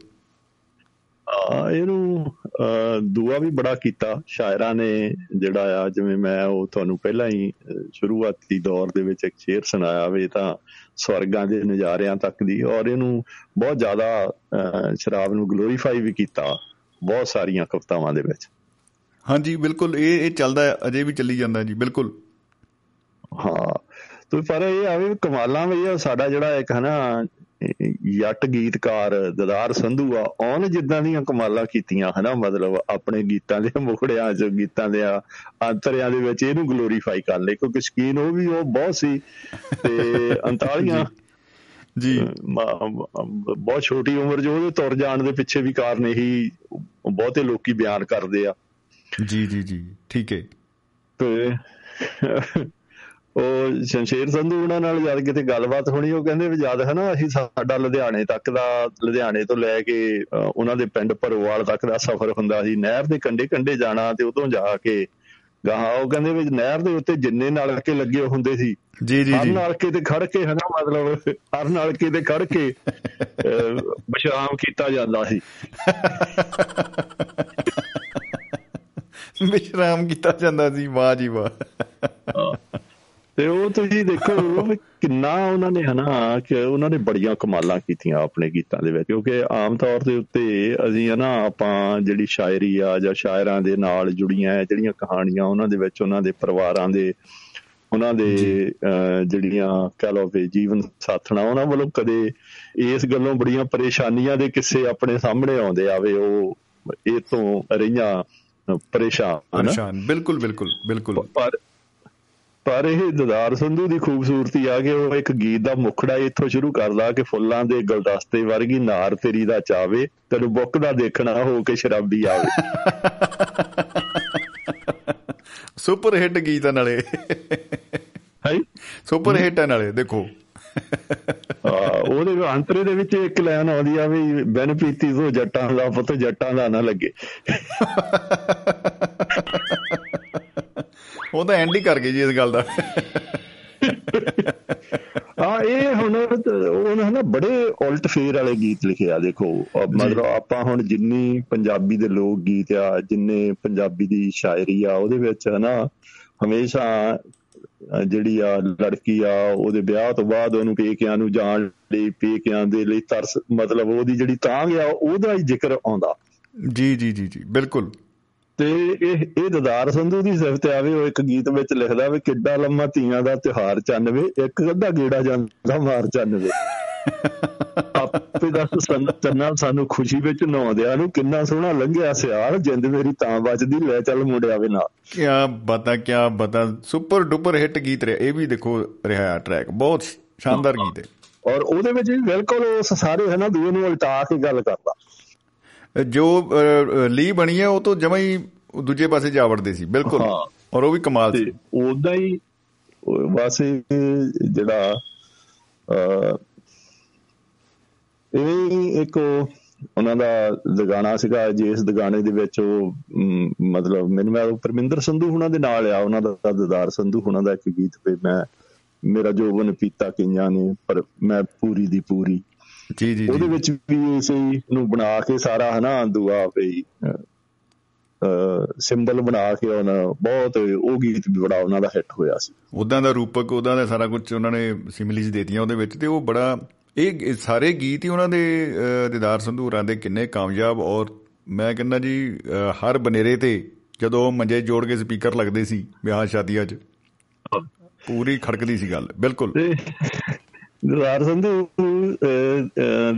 S4: ਇਹਨੂੰ ਦੁਆ ਵੀ ਬੜਾ ਕੀਤਾ। ਸ਼ਾਇਰਾਂ ਨੇ ਜਿਹੜਾ ਆ ਜਿਵੇਂ ਮੈਂ ਉਹ ਤੁਹਾਨੂੰ ਪਹਿਲਾਂ ਹੀ ਸ਼ੁਰੂਆਤੀ ਦੌਰ ਦੇ ਵਿੱਚ ਇੱਕ ਸ਼ੇਰ ਸੁਣਾਇਆ ਵੇ ਤਾਂ ਸਵਰਗਾਂ ਦੇ ਨਜ਼ਾਰਿਆਂ ਤੱਕ ਦੀ ਔਰ ਇਹਨੂੰ ਬਹੁਤ ਜ਼ਿਆਦਾ ਸ਼ਰਾਬ ਨੂੰ ਗਲੋਰੀਫਾਈ ਵੀ ਕੀਤਾ ਬਹੁਤ ਸਾਰੀਆਂ ਕਵਿਤਾਵਾਂ ਦੇ ਵਿੱਚ।
S2: ਹਾਂਜੀ ਬਿਲਕੁਲ ਇਹ ਇਹ ਚੱਲਦਾ ਅਜੇ ਵੀ ਚੱਲੀ ਜਾਂਦਾ ਜੀ ਬਿਲਕੁਲ।
S4: ਹਾਂ ਤੇ ਪਰ ਇਹ ਆਵੇ ਕਮਾਲਾਂ ਵੀ ਸਾਡਾ ਜਿਹੜਾ ਇੱਕ ਹਨਾ ਯੱਟ ਗੀਤਕਾਰ ਦਦਾਰ ਸੰਧੂ ਆ ਉਹਨ ਜਿੱਦਾਂ ਦੀਆਂ ਕਮਾਲਾਂ ਕੀਤੀਆਂ ਹਨਾ? ਮਤਲਬ ਆਪਣੇ ਗੀਤਾਂ ਦੇ ਮੁਖੜਿਆਂ ਚ ਗੀਤਾਂ ਦੇ ਅੰਤਰਿਆਂ ਦੇ ਵਿੱਚ ਇਹਨੂੰ ਗਲੋਰੀਫਾਈ ਕਰ ਲੈ ਕਿਉਂਕਿ ਸਕੀਨ ਉਹ ਵੀ ਉਹ ਬਹੁਤ ਸੀ। ਤੇ 39
S2: ਜੀ।
S4: ਬਹੁਤ ਛੋਟੀ ਉਮਰ ਜੋ ਉਹਦੇ ਤੁਰ ਜਾਣ ਦੇ ਪਿੱਛੇ ਵੀ ਕਾਰਨ ਇਹੀ ਬਹੁਤੇ ਲੋਕੀ ਬਿਆਨ ਕਰਦੇ ਆ।
S2: ਜੀ ਜੀ ਜੀ ਠੀਕ ਹੈ
S4: ਤੇ ਉਹ ਸ਼ਮਸ਼ੇਰ ਸੰਧੂ ਉਹਨਾਂ ਨਾਲ ਜਦ ਕਿਤੇ ਗੱਲਬਾਤ ਹੋਣੀ ਉਹ ਕਹਿੰਦੇ ਵੀ ਜਦ ਹੈ ਨਾ ਅਸੀਂ ਸਾਡਾ ਲੁਧਿਆਣੇ ਤੱਕ ਦਾ ਲੁਧਿਆਣੇ ਤੋਂ ਲੈ ਕੇ ਉਹਨਾਂ ਦੇ ਪਿੰਡ ਭਰੋਵਾਲ ਤੱਕ ਦਾ ਸਫ਼ਰ ਹੁੰਦਾ ਸੀ ਨਹਿਰ ਦੇ ਕੰਢੇ ਕੰਢੇ ਜਾਣਾ ਤੇ ਉਦੋਂ ਜਾ ਕੇ ਗਾਹਾਂ ਉਹ ਕਹਿੰਦੇ ਵੀ ਨਹਿਰ ਦੇ ਉੱਤੇ ਜਿੰਨੇ ਨਲਕੇ ਲੱਗੇ ਹੁੰਦੇ ਸੀ
S2: ਜੀ ਜੀ
S4: ਹਰ ਨਲਕੇ ਤੇ ਖੜ ਕੇ ਹਨਾ ਮਤਲਬ ਹਰ ਨਲਕੇ ਤੇ ਖੜ ਕੇ ਬਿਸ਼ਰਾਮ ਕੀਤਾ ਜਾਂਦਾ ਸੀ।
S2: ਬਿਸ਼ਰਾਮ ਕੀਤਾ ਜਾਂਦਾ ਸੀ ਵਾਹ ਜੀ ਵਾਹ।
S4: ਤੇ ਉਹ ਤੁਸੀਂ ਦੇਖੋ ਕਿੰਨਾ ਉਹਨਾਂ ਨੇ ਹਨਾ ਕਿ ਉਹਨਾਂ ਨੇ ਬੜੀਆਂ ਕਮਾਲਾਂ ਕੀਤੀਆਂ ਆਪਣੇ ਗੀਤਾਂ ਦੇ ਵਿੱਚ ਕਿਉਂਕਿ ਆਮ ਤੌਰ ਦੇ ਉੱਤੇ ਅਸੀਂ ਹਨਾ ਆਪਾਂ ਜਿਹੜੀ ਸ਼ਾਇਰੀ ਆ ਜਾਂ ਸ਼ਾਇਰਾਂ ਦੇ ਨਾਲ ਜੁੜੀਆਂ ਜਿਹੜੀਆਂ ਕਹਾਣੀਆਂ ਉਹਨਾਂ ਦੇ ਵਿੱਚ ਉਹਨਾਂ ਦੇ ਪਰਿਵਾਰਾਂ ਦੇ ਉਹਨਾਂ ਦੇ ਜਿਹੜੀਆਂ ਕਹ ਲਓ ਵੀ ਜੀਵਨ ਸਾਥਣਾ ਉਹਨਾਂ ਵੱਲੋਂ ਕਦੇ ਇਸ ਗੱਲੋਂ ਬੜੀਆਂ ਪਰੇਸ਼ਾਨੀਆਂ ਦੇ ਕਿੱਸੇ ਆਪਣੇ ਸਾਹਮਣੇ ਆਉਂਦੇ ਆਵੇ ਉਹ ਇਹ ਤੋਂ ਰਹੀਆਂ ਪਰੇਸ਼ਾਨ
S2: ਪਰੇਸ਼ਾਨ ਬਿਲਕੁਲ ਬਿਲਕੁਲ ਬਿਲਕੁਲ।
S4: ਪਰ ਪਰ ਇਹ ਦਦਾਰ ਸੰਧੂ ਦੀ ਖੂਬਸੂਰਤੀ ਆ ਕਿ ਉਹ ਇੱਕ ਗੀਤ ਦਾ ਮੁਖੜਾ ਇੱਥੋਂ ਸ਼ੁਰੂ ਕਰਦਾ ਕਿ ਫੁੱਲਾਂ ਦੇ ਗੁਲਦਸਤੇ ਵਰਗੀ ਨਾਰ ਤੇਰੀ ਦਾ ਚਾਵੇ ਤੈਨੂੰ ਬੁੱਕ ਦਾ ਦੇਖਣਾ ਹੋ ਕੇ ਸ਼ਰਾਬੀ ਆਵੇ।
S2: ਸੁਪਰ ਹਿੱਟ ਗੀਤ ਨਾਲੇ।
S4: ਹੈ?
S2: ਸੁਪਰ ਹਿੱਟ ਨਾਲੇ ਦੇਖੋ।
S4: ਉਹਦੇ ਅੰਤਰੇ ਦੇ ਵਿੱਚ ਇੱਕ ਲਾਈਨ ਆਉਂਦੀ ਆ ਵੀ ਬੈਨਪ੍ਰੀਤੀ ਤੋਂ ਜੱਟਾਂ ਦਾ ਪੁੱਤ ਜੱਟਾਂ ਦਾ ਨਾ ਲੱਗੇ।
S2: ਉਹ ਤਾਂ ਐਂਡ ਹੀ ਕਰ ਗਏ ਜੀ ਇਸ ਗੱਲ ਦਾ।
S4: ਆ ਇਹ ਹੁਣ ਉਹਨਾਂ ਨੇ ਬੜੇ ਉਲਟ ਫੇਰ ਵਾਲੇ ਗੀਤ ਲਿਖੇ ਆ ਦੇਖੋ। ਮਤਲਬ ਆਪਾਂ ਹੁਣ ਜਿੰਨੀ ਪੰਜਾਬੀ ਦੇ ਲੋਕ ਗੀਤ ਆ ਜਿੰਨੇ ਪੰਜਾਬੀ ਦੀ ਸ਼ਾਇਰੀ ਆ ਉਹਦੇ ਵਿੱਚ ਹਨਾ ਹਮੇਸ਼ਾ ਜਿਹੜੀ ਆ ਲੜਕੀ ਆ ਉਹਦੇ ਵਿਆਹ ਤੋਂ ਬਾਅਦ ਉਹਨੂੰ ਪੇਕਿਆਂ ਨੂੰ ਜਾਣ ਲਈ ਪੇਕਿਆਂ ਦੇ ਲਈ ਤਰਸ ਮਤਲਬ ਉਹਦੀ ਜਿਹੜੀ ਤਾਂਗ ਆ ਉਹਦਾ ਹੀ ਜ਼ਿਕਰ ਆਉਂਦਾ।
S2: ਜੀ ਜੀ ਜੀ ਜੀ ਬਿਲਕੁਲ।
S4: ਤੇ ਇਹ ਇਹ ਦਦਾਰ ਸੰਧੂ ਦੀ ਸਿਫਤ ਆਵੇ ਉਹ ਇੱਕ ਗੀਤ ਵਿੱਚ ਲਿਖਦਾ ਵੀ ਕਿੱਡਾ ਲੰਮਾ ਧੀਆਂ ਦਾ ਤਿਹਾਰ ਚੰਨਵੇ ਇੱਕ ਅੱਧਾ ਗੇੜਾ ਜਾਂਦਾ ਮਾਰ ਚੰਨਵੇ। ਆਪੇ ਦੱਸ ਚੰਨਾ ਸਾਨੂੰ ਖੁਸ਼ੀ ਵਿੱਚ ਨਹਾਉਂਦਿਆਂ ਨੂੰ ਕਿੰਨਾ ਸੋਹਣਾ ਲੰਘਿਆ ਸਿਆਲ ਜਿੰਦ ਮੇਰੀ ਤਾਂ ਬਚਦੀ ਲੈ ਚੱਲ ਮੁੰਡਿਆਵੇ ਨਾਲ।
S2: ਕੀ ਬਤਾ ਕੀ ਬਤਾ ਸੁਪਰ ਡੁਪਰ ਹਿੱਟ ਗੀਤ ਰਿਹਾ ਇਹ ਵੀ ਦੇਖੋ ਰਿਹਾ ਟਰੈਕ ਬਹੁਤ ਸ਼ਾਨਦਾਰ ਗੀਤ ਹੈ।
S4: ਔਰ ਉਹਦੇ ਵਿੱਚ ਵੀ ਬਿਲਕੁਲ ਉਸ ਸਾਰੇ ਹੈ ਨਾ ਦੂਏ ਨੂੰ ਉਲਟਾ ਕੇ ਗੱਲ ਕਰਦਾ।
S2: ਜੋ ਲੀ ਬਣੀ ਹੈ ਉਹ ਤੋਂ ਜਮਾ ਹੀ ਦੂਜੇ ਪਾਸੇ ਜਾ ਵੜਦੇ ਸੀ ਬਿਲਕੁਲ। ਔਰ ਉਹ ਵੀ ਕਮਾਲ ਸੀ।
S4: ਉਦਾਂ ਹੀ ਬਸ ਜਿਹੜਾ ਇਹ ਇੱਕ ਉਹਨਾਂ ਦਾ ਦਗਾਣਾ ਸੀਗਾ ਜਿਸ ਦਗਾਣੇ ਦੇ ਵਿੱਚ ਉਹ ਮਤਲਬ ਮੈਨੂੰ ਮੈਂ ਪਰਮਿੰਦਰ ਸੰਧੂ ਹੁਣਾਂ ਦੇ ਨਾਲ ਆ ਉਹਨਾਂ ਦਾ ਦਦਾਰ ਸੰਧੂ ਹੁਣਾਂ ਦਾ ਇੱਕ ਗੀਤ ਤੇ ਮੈਂ ਮੇਰਾ ਜੋਬਨ ਪੀਤਾ ਕਿੰਆਂ ਨੇ ਪਰ ਮੈਂ ਪੂਰੀ ਦੀ ਪੂਰੀ
S2: ਜੀ ਜੀ
S4: ਉਹਦੇ ਵਿੱਚ ਵੀ ਇਸੇ ਨੂੰ ਬਣਾ ਕੇ ਸਾਰਾ ਹਨਾ ਦੁਆ ਪਈ ਸਿੰਬਲ ਬਣਾ ਕੇ ਉਹਨਾਂ ਬਹੁਤ ਉਹ ਗੀਤ ਵੀ ਬੜਾ ਉਹਨਾਂ ਦਾ ਹਿੱਟ ਹੋਇਆ ਸੀ।
S2: ਉਦਾਂ ਦਾ ਰੂਪਕ ਉਦਾਂ ਦਾ ਸਾਰਾ ਕੁਝ ਉਹਨਾਂ ਨੇ ਸਿਮਲੀਜ਼ ਦੇਤੀਆਂ ਉਹਦੇ ਵਿੱਚ ਤੇ ਉਹ ਬੜਾ ਇਹ ਸਾਰੇ ਗੀਤ ਹੀ ਉਹਨਾਂ ਦੇ ਦਿਦਾਰ ਸੰਧੂਰਾਂ ਦੇ ਕਿੰਨੇ ਕਾਮਯਾਬ ਔਰ ਮੈਂ ਕਹਿੰਦਾ ਜੀ ਹਰ ਬਨੇਰੇ ਤੇ ਜਦੋਂ ਮੰਜੇ ਜੋੜ ਕੇ ਸਪੀਕਰ ਲੱਗਦੇ ਸੀ ਵਿਆਹ ਸ਼ਾਦੀਆਂ 'ਚ ਪੂਰੀ ਖੜਕਦੀ ਸੀ ਗੱਲ ਬਿਲਕੁਲ।
S4: ਦਵਾਰ ਸੰਧੂ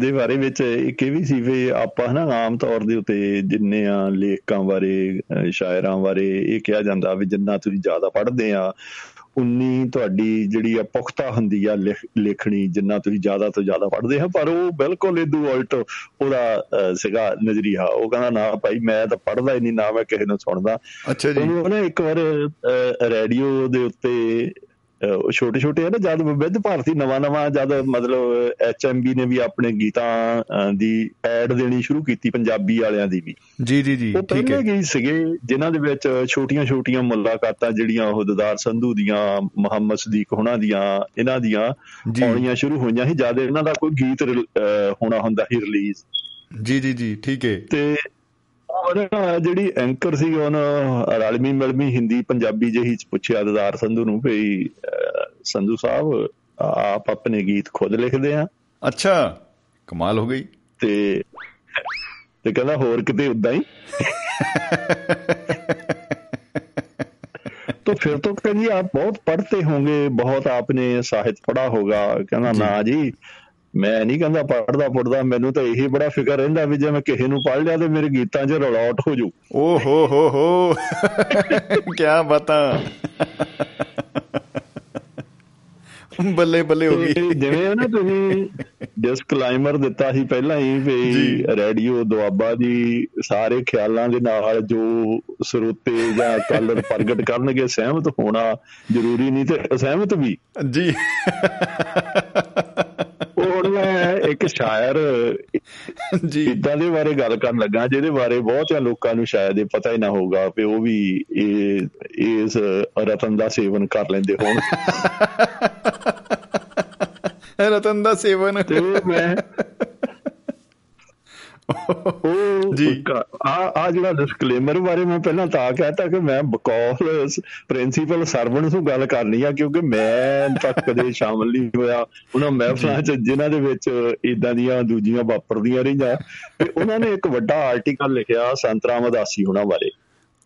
S4: ਦੇ ਬਾਰੇ ਵਿੱਚ ਇੱਕ ਇਹ ਵੀ ਸੀ ਵੀ ਆਪਾਂ ਹਨਾ ਆਮ ਤੌਰ ਦੇ ਉੱਤੇ ਜਿੰਨੇ ਆ ਲੇਖਕਾਂ ਬਾਰੇ ਸ਼ਾਇਰਾਂ ਬਾਰੇ ਇਹ ਕਿਹਾ ਜਾਂਦਾ ਵੀ ਜਿੰਨਾ ਤੁਸੀਂ ਜ਼ਿਆਦਾ ਪੜ੍ਹਦੇ ਆ ਉਨੀ ਤੁਹਾਡੀ ਜਿਹੜੀ ਆ ਪੁਖਤਾ ਹੁੰਦੀ ਆ ਲਿਖਣੀ ਜਿੰਨਾ ਤੁਸੀਂ ਜ਼ਿਆਦਾ ਤੋਂ ਜ਼ਿਆਦਾ ਪੜ੍ਹਦੇ ਆ ਪਰ ਉਹ ਬਿਲਕੁਲ ਇਦੂ ਉਲਟ ਉਹਦਾ ਸੀਗਾ ਨਜ਼ਰੀਆ। ਉਹ ਕਹਿੰਦਾ ਨਾ ਭਾਈ ਮੈਂ ਤਾਂ ਪੜ੍ਹਦਾ ਹੀ ਨਹੀਂ ਨਾ ਮੈਂ ਕਿਸੇ ਨੂੰ ਸੁਣਦਾ।
S2: ਅੱਛਾ ਜੀ।
S4: ਉਹਨੇ ਇੱਕ ਵਾਰ ਰੇਡੀਓ ਦੇ ਉੱਤੇ ਛੋਟੇ ਛੋਟੇ ਆ ਨਾ ਜਦ ਵਿਦ ਭਾਰਤੀ ਨਵਾਂ ਨਵਾਂ ਜਦ ਮਤਲਬ ਐਚਐਮਬੀ ਨੇ ਵੀ ਆਪਣੇ ਗੀਤਾਂ ਦੀ ਐਡ ਦੇਣੀ ਸ਼ੁਰੂ ਕੀਤੀ ਪੰਜਾਬੀ ਵਾਲਿਆਂ ਦੀ ਵੀ।
S2: ਜੀ ਜੀ ਜੀ
S4: ਠੀਕ ਹੈ। ਉਹ ਗੀਤ ਸੀਗੇ ਜਿਨ੍ਹਾਂ ਦੇ ਵਿੱਚ ਛੋਟੀਆਂ ਛੋਟੀਆਂ ਮੁਲਾਕਾਤਾਂ ਜਿਹੜੀਆਂ ਉਹ ਦਦਾਰ ਸੰਧੂ ਦੀਆਂ ਮੁਹੰਮਦ ਸਦੀਕ ਹੁਣਾਂ ਦੀਆਂ ਇਹਨਾਂ ਦੀਆਂ ਆਉਣੀਆਂ ਸ਼ੁਰੂ ਹੋਈਆਂ ਸੀ ਜਦ ਇਹਨਾਂ ਦਾ ਕੋਈ ਗੀਤ ਹੋਣਾ ਹੁੰਦਾ ਸੀ ਰਿਲੀਜ਼।
S2: ਜੀ ਜੀ ਜੀ ਠੀਕ ਹੈ।
S4: ਤੇ ਉਹਨਾਂ ਜਿਹੜੀ ਐਂਕਰ ਸੀ ਉਹਨਾਂ ਰਲਮੀ ਮਿਲਮੀ ਹਿੰਦੀ ਪੰਜਾਬੀ ਜਿਹੀ ਚ ਪੁੱਛਿਆ ਦਦਾਰ ਸੰਧੂ ਨੂੰ ਭਈ ਸੰਧੂ ਸਾਹਿਬ ਆਪ ਆਪਣੇ ਗੀਤ ਖੁਦ ਲਿਖਦੇ ਆ
S2: ਅੱਛਾ ਕਮਾਲ ਹੋ ਗਈ
S4: ਤੇ ਤੇ ਕਹਿੰਦਾ ਹੋਰ ਕਿਤੇ ਉਦਾਂ ਹੀ तो फिर तो कहिए आप बहुत पढ़ते होंगे बहुत आपने साहित्य पढ़ा होगा कहना ना जी ਮੈਂ ਨਹੀਂ ਕਹਿੰਦਾ ਪੜਦਾ ਪੜਦਾ ਮੈਨੂੰ ਤਾਂ ਇਹੀ ਬੜਾ ਫਿਕਰ ਰਹਿੰਦਾ ਵੀ ਜੇ ਮੈਂ ਕਿਸੇ ਨੂੰ ਪੜ ਲਿਆ ਤੇ ਮੇਰੇ ਗੀਤਾਂ 'ਚ ਰੌਲਾਟ ਹੋ ਜੂ
S2: ਓ ਹੋ ਹੋ ਹੋ। ਕੀ ਬਤਾ। ਬੱਲੇ ਬੱਲੇ ਹੋ ਗਈ।
S4: ਜਿਵੇਂ ਨਾ ਤੁਸੀਂ ਡਿਸਕਲਾਈਮਰ ਦਿੱਤਾ ਸੀ ਪਹਿਲਾਂ ਹੀ ਵੀ ਰੇਡੀਓ ਦੁਆਬਾ ਦੀ ਸਾਰੇ ਖਿਆਲਾਂ ਦੇ ਨਾਲ ਜੋ ਸਰੋਤੇ ਜਾਂ ਕਲਰ ਪ੍ਰਗਟ ਕਰਨਗੇ ਸਹਿਮਤ ਹੋਣਾ ਜ਼ਰੂਰੀ ਨਹੀਂ ਤੇ ਅਸਹਿਮਤ ਵੀ।
S2: ਜੀ।
S4: ਇੱਕ ਸ਼ਾਇਰ
S2: ਜੀ।
S4: ਇਦਾਂ ਦੇ ਬਾਰੇ ਗੱਲ ਕਰਨ ਲੱਗਾ ਜਿਹਦੇ ਬਾਰੇ ਬਹੁਤਿਆਂ ਲੋਕਾਂ ਨੂੰ ਸ਼ਾਇਦ ਇਹ ਪਤਾ ਹੀ ਨਾ ਹੋਊਗਾ ਕਿ ਉਹ ਵੀ ਇਹ ਇਸ ਰਤਨ ਦਾ ਸੇਵਨ ਕਰ ਲੈਂਦੇ ਹੋਣ।
S2: ਰਤਨ ਦਾ ਸੇਵਨ।
S4: ਤੇ ਮੈਂ
S2: ਜੀ।
S4: ਆ ਆ ਜਿਹੜਾ ਡਿਸਕਲੇਮਰ ਬਾਰੇ ਮੈਂ ਪਹਿਲਾਂ ਤਾਂ ਕਹਿਤਾ ਕਿ ਮੈਂ ਬਕੌਸ ਪ੍ਰਿੰਸੀਪਲ ਸਰਵਣ ਨੂੰ ਗੱਲ ਕਰਨੀ ਆ ਕਿਉਂਕਿ ਮੈਂ ਤੱਕ ਕਦੇ ਸ਼ਾਮਲ ਨਹੀਂ ਹੋਇਆ। ਉਹਨਾਂ ਮਹਿਫਲਾਂ 'ਚ ਜਿਨ੍ਹਾਂ ਦੇ ਵਿੱਚ ਇਦਾਂ ਦੀਆਂ ਦੂਜੀਆਂ ਵਾਪਰਦੀਆਂ ਰਹੀਆਂ। ਤੇ ਉਹਨਾਂ ਨੇ ਇੱਕ ਵੱਡਾ ਆਰਟੀਕਲ ਲਿਖਿਆ ਸੰਤਰਾਮ ਅਦਾਸੀ ਉਹਨਾਂ ਬਾਰੇ।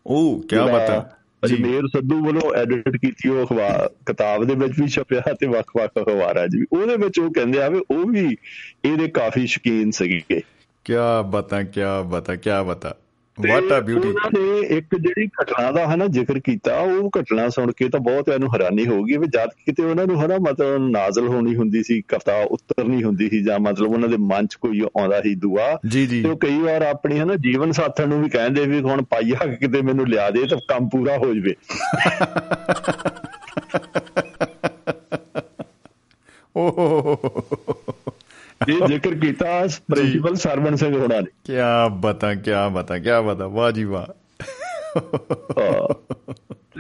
S2: ਉਹ ਕੀ ਬਤਾ
S4: ਅਜਮੇਰ ਸੱਧੂ ਵੱਲੋਂ ਐਡਿਟ ਕੀਤੀ ਉਹ ਅਖਬਾਰ ਕਿਤਾਬ ਦੇ ਵਿੱਚ ਵੀ ਛਪਿਆ ਤੇ ਵੱਖ-ਵੱਖ ਅਖਬਾਰਾਂ 'ਚ ਵੀ। ਉਹਦੇ ਵਿੱਚ ਉਹ ਕਹਿੰਦੇ ਆ ਵੀ ਉਹ ਵੀ ਇਹਦੇ ਕਾਫੀ ਸ਼ਕੀਨ ਸੀਗੇ।
S2: ਕਿਆ ਬਤਾ ਕਿਆ ਬਤਾ ਕਿਆ ਬਤਾ? ਵਾਟ ਆ ਬਿਊਟੀ
S4: ਨੇ ਇੱਕ ਜਿਹੜੀ ਘਟਨਾ ਦਾ ਹਨਾ ਜ਼ਿਕਰ ਕੀਤਾ ਉਹ ਘਟਨਾ ਸੁਣ ਕੇ ਤਾਂ ਬਹੁਤ ਇਹਨੂੰ ਹੈਰਾਨੀ ਹੋਊਗੀ ਵੀ ਜਦ ਕਿਤੇ ਉਹਨਾਂ ਨੂੰ ਹਨਾ ਮਤਲਬ ਨਾਜ਼ਲ ਹੋਣੀ ਹੁੰਦੀ ਸੀ ਕਵਤਾ ਉਤਰਨੀ ਹੁੰਦੀ ਸੀ ਜਾਂ ਮਤਲਬ ਉਹਨਾਂ ਦੇ ਮਨ 'ਚ ਕੋਈ ਆਉਂਦਾ ਸੀ ਦੁਆ ਤੇ ਉਹ ਕਈ ਵਾਰ ਆਪਣੀ ਹਨਾ ਜੀਵਨ ਸਾਥਣ ਨੂੰ ਵੀ ਕਹਿੰਦੇ ਵੀ ਹੁਣ ਪਾਈਆ ਕਿਤੇ ਮੈਨੂੰ ਲਿਆ ਦੇ ਤਾਂ ਕੰਮ ਪੂਰਾ ਹੋ ਜਵੇ।
S2: ਓਹ
S4: ਇਹ ਜ਼ਿਕਰ ਕੀਤਾ ਪ੍ਰਿੰਸੀਪਲ ਸਰਵਨ ਸਿੰਘ ਹੋਣਾ ਨੇ।
S2: ਕੀ ਬਤਾ ਕੀ ਬਤਾ ਕੀ ਬਤਾ ਵਾਹ ਜੀ ਵਾਹ।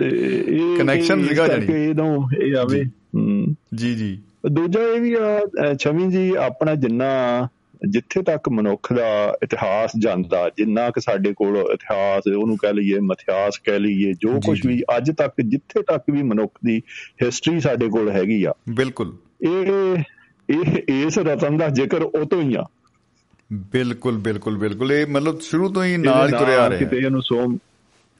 S4: ਇਹ
S2: Connection
S4: ਇਹ
S2: ਸੀਗਾ
S4: ਇਸ ਕਰਕੇ
S2: ਜਾਣੀ।
S4: ਇਹਨੂੰ ਇਹ ਆਵੇ। ਹੂੰ।
S2: ਜੀ ਜੀ।
S4: ਦੂਜਾ ਇਹ ਵੀ ਆ ਛਵੀ ਜੀ ਆਪਣਾ ਜਿੰਨਾ ਜਿੱਥੇ ਤੱਕ ਮਨੁੱਖ ਦਾ ਇਤਿਹਾਸ ਜਾਂਦਾ ਜਿੰਨਾ ਕਿ ਸਾਡੇ ਕੋਲ ਇਤਿਹਾਸ ਉਹਨੂੰ ਕਹਿ ਲਈਏ ਮਿਥਿਹਾਸ ਕਹਿ ਲਈਏ ਜੋ ਕੁਝ। ਵੀ ਅੱਜ ਤੱਕ ਜਿੱਥੇ ਤੱਕ ਵੀ ਮਨੁੱਖ ਦੀ ਹਿਸਟਰੀ ਸਾਡੇ ਕੋਲ ਹੈਗੀ ਆ।
S2: ਬਿਲਕੁਲ।
S4: ਇਹ ਇਹ ਇਸ ਰਤਨ ਦਾ ਜ਼ਿਕਰ ਉਹ ਤੋਂ ਹੀ ਆ।
S2: ਬਿਲਕੁਲ ਬਿਲਕੁਲ ਬਿਲਕੁਲ। ਇਹ ਮਤਲਬ ਸ਼ੁਰੂ ਤੋਂ ਹੀ ਨਾਲ ਤੁਰਿਆ ਆ
S4: ਕਿਤੇ
S2: ਰਿਹਾ
S4: ਇਹਨੂੰ ਸੋਮ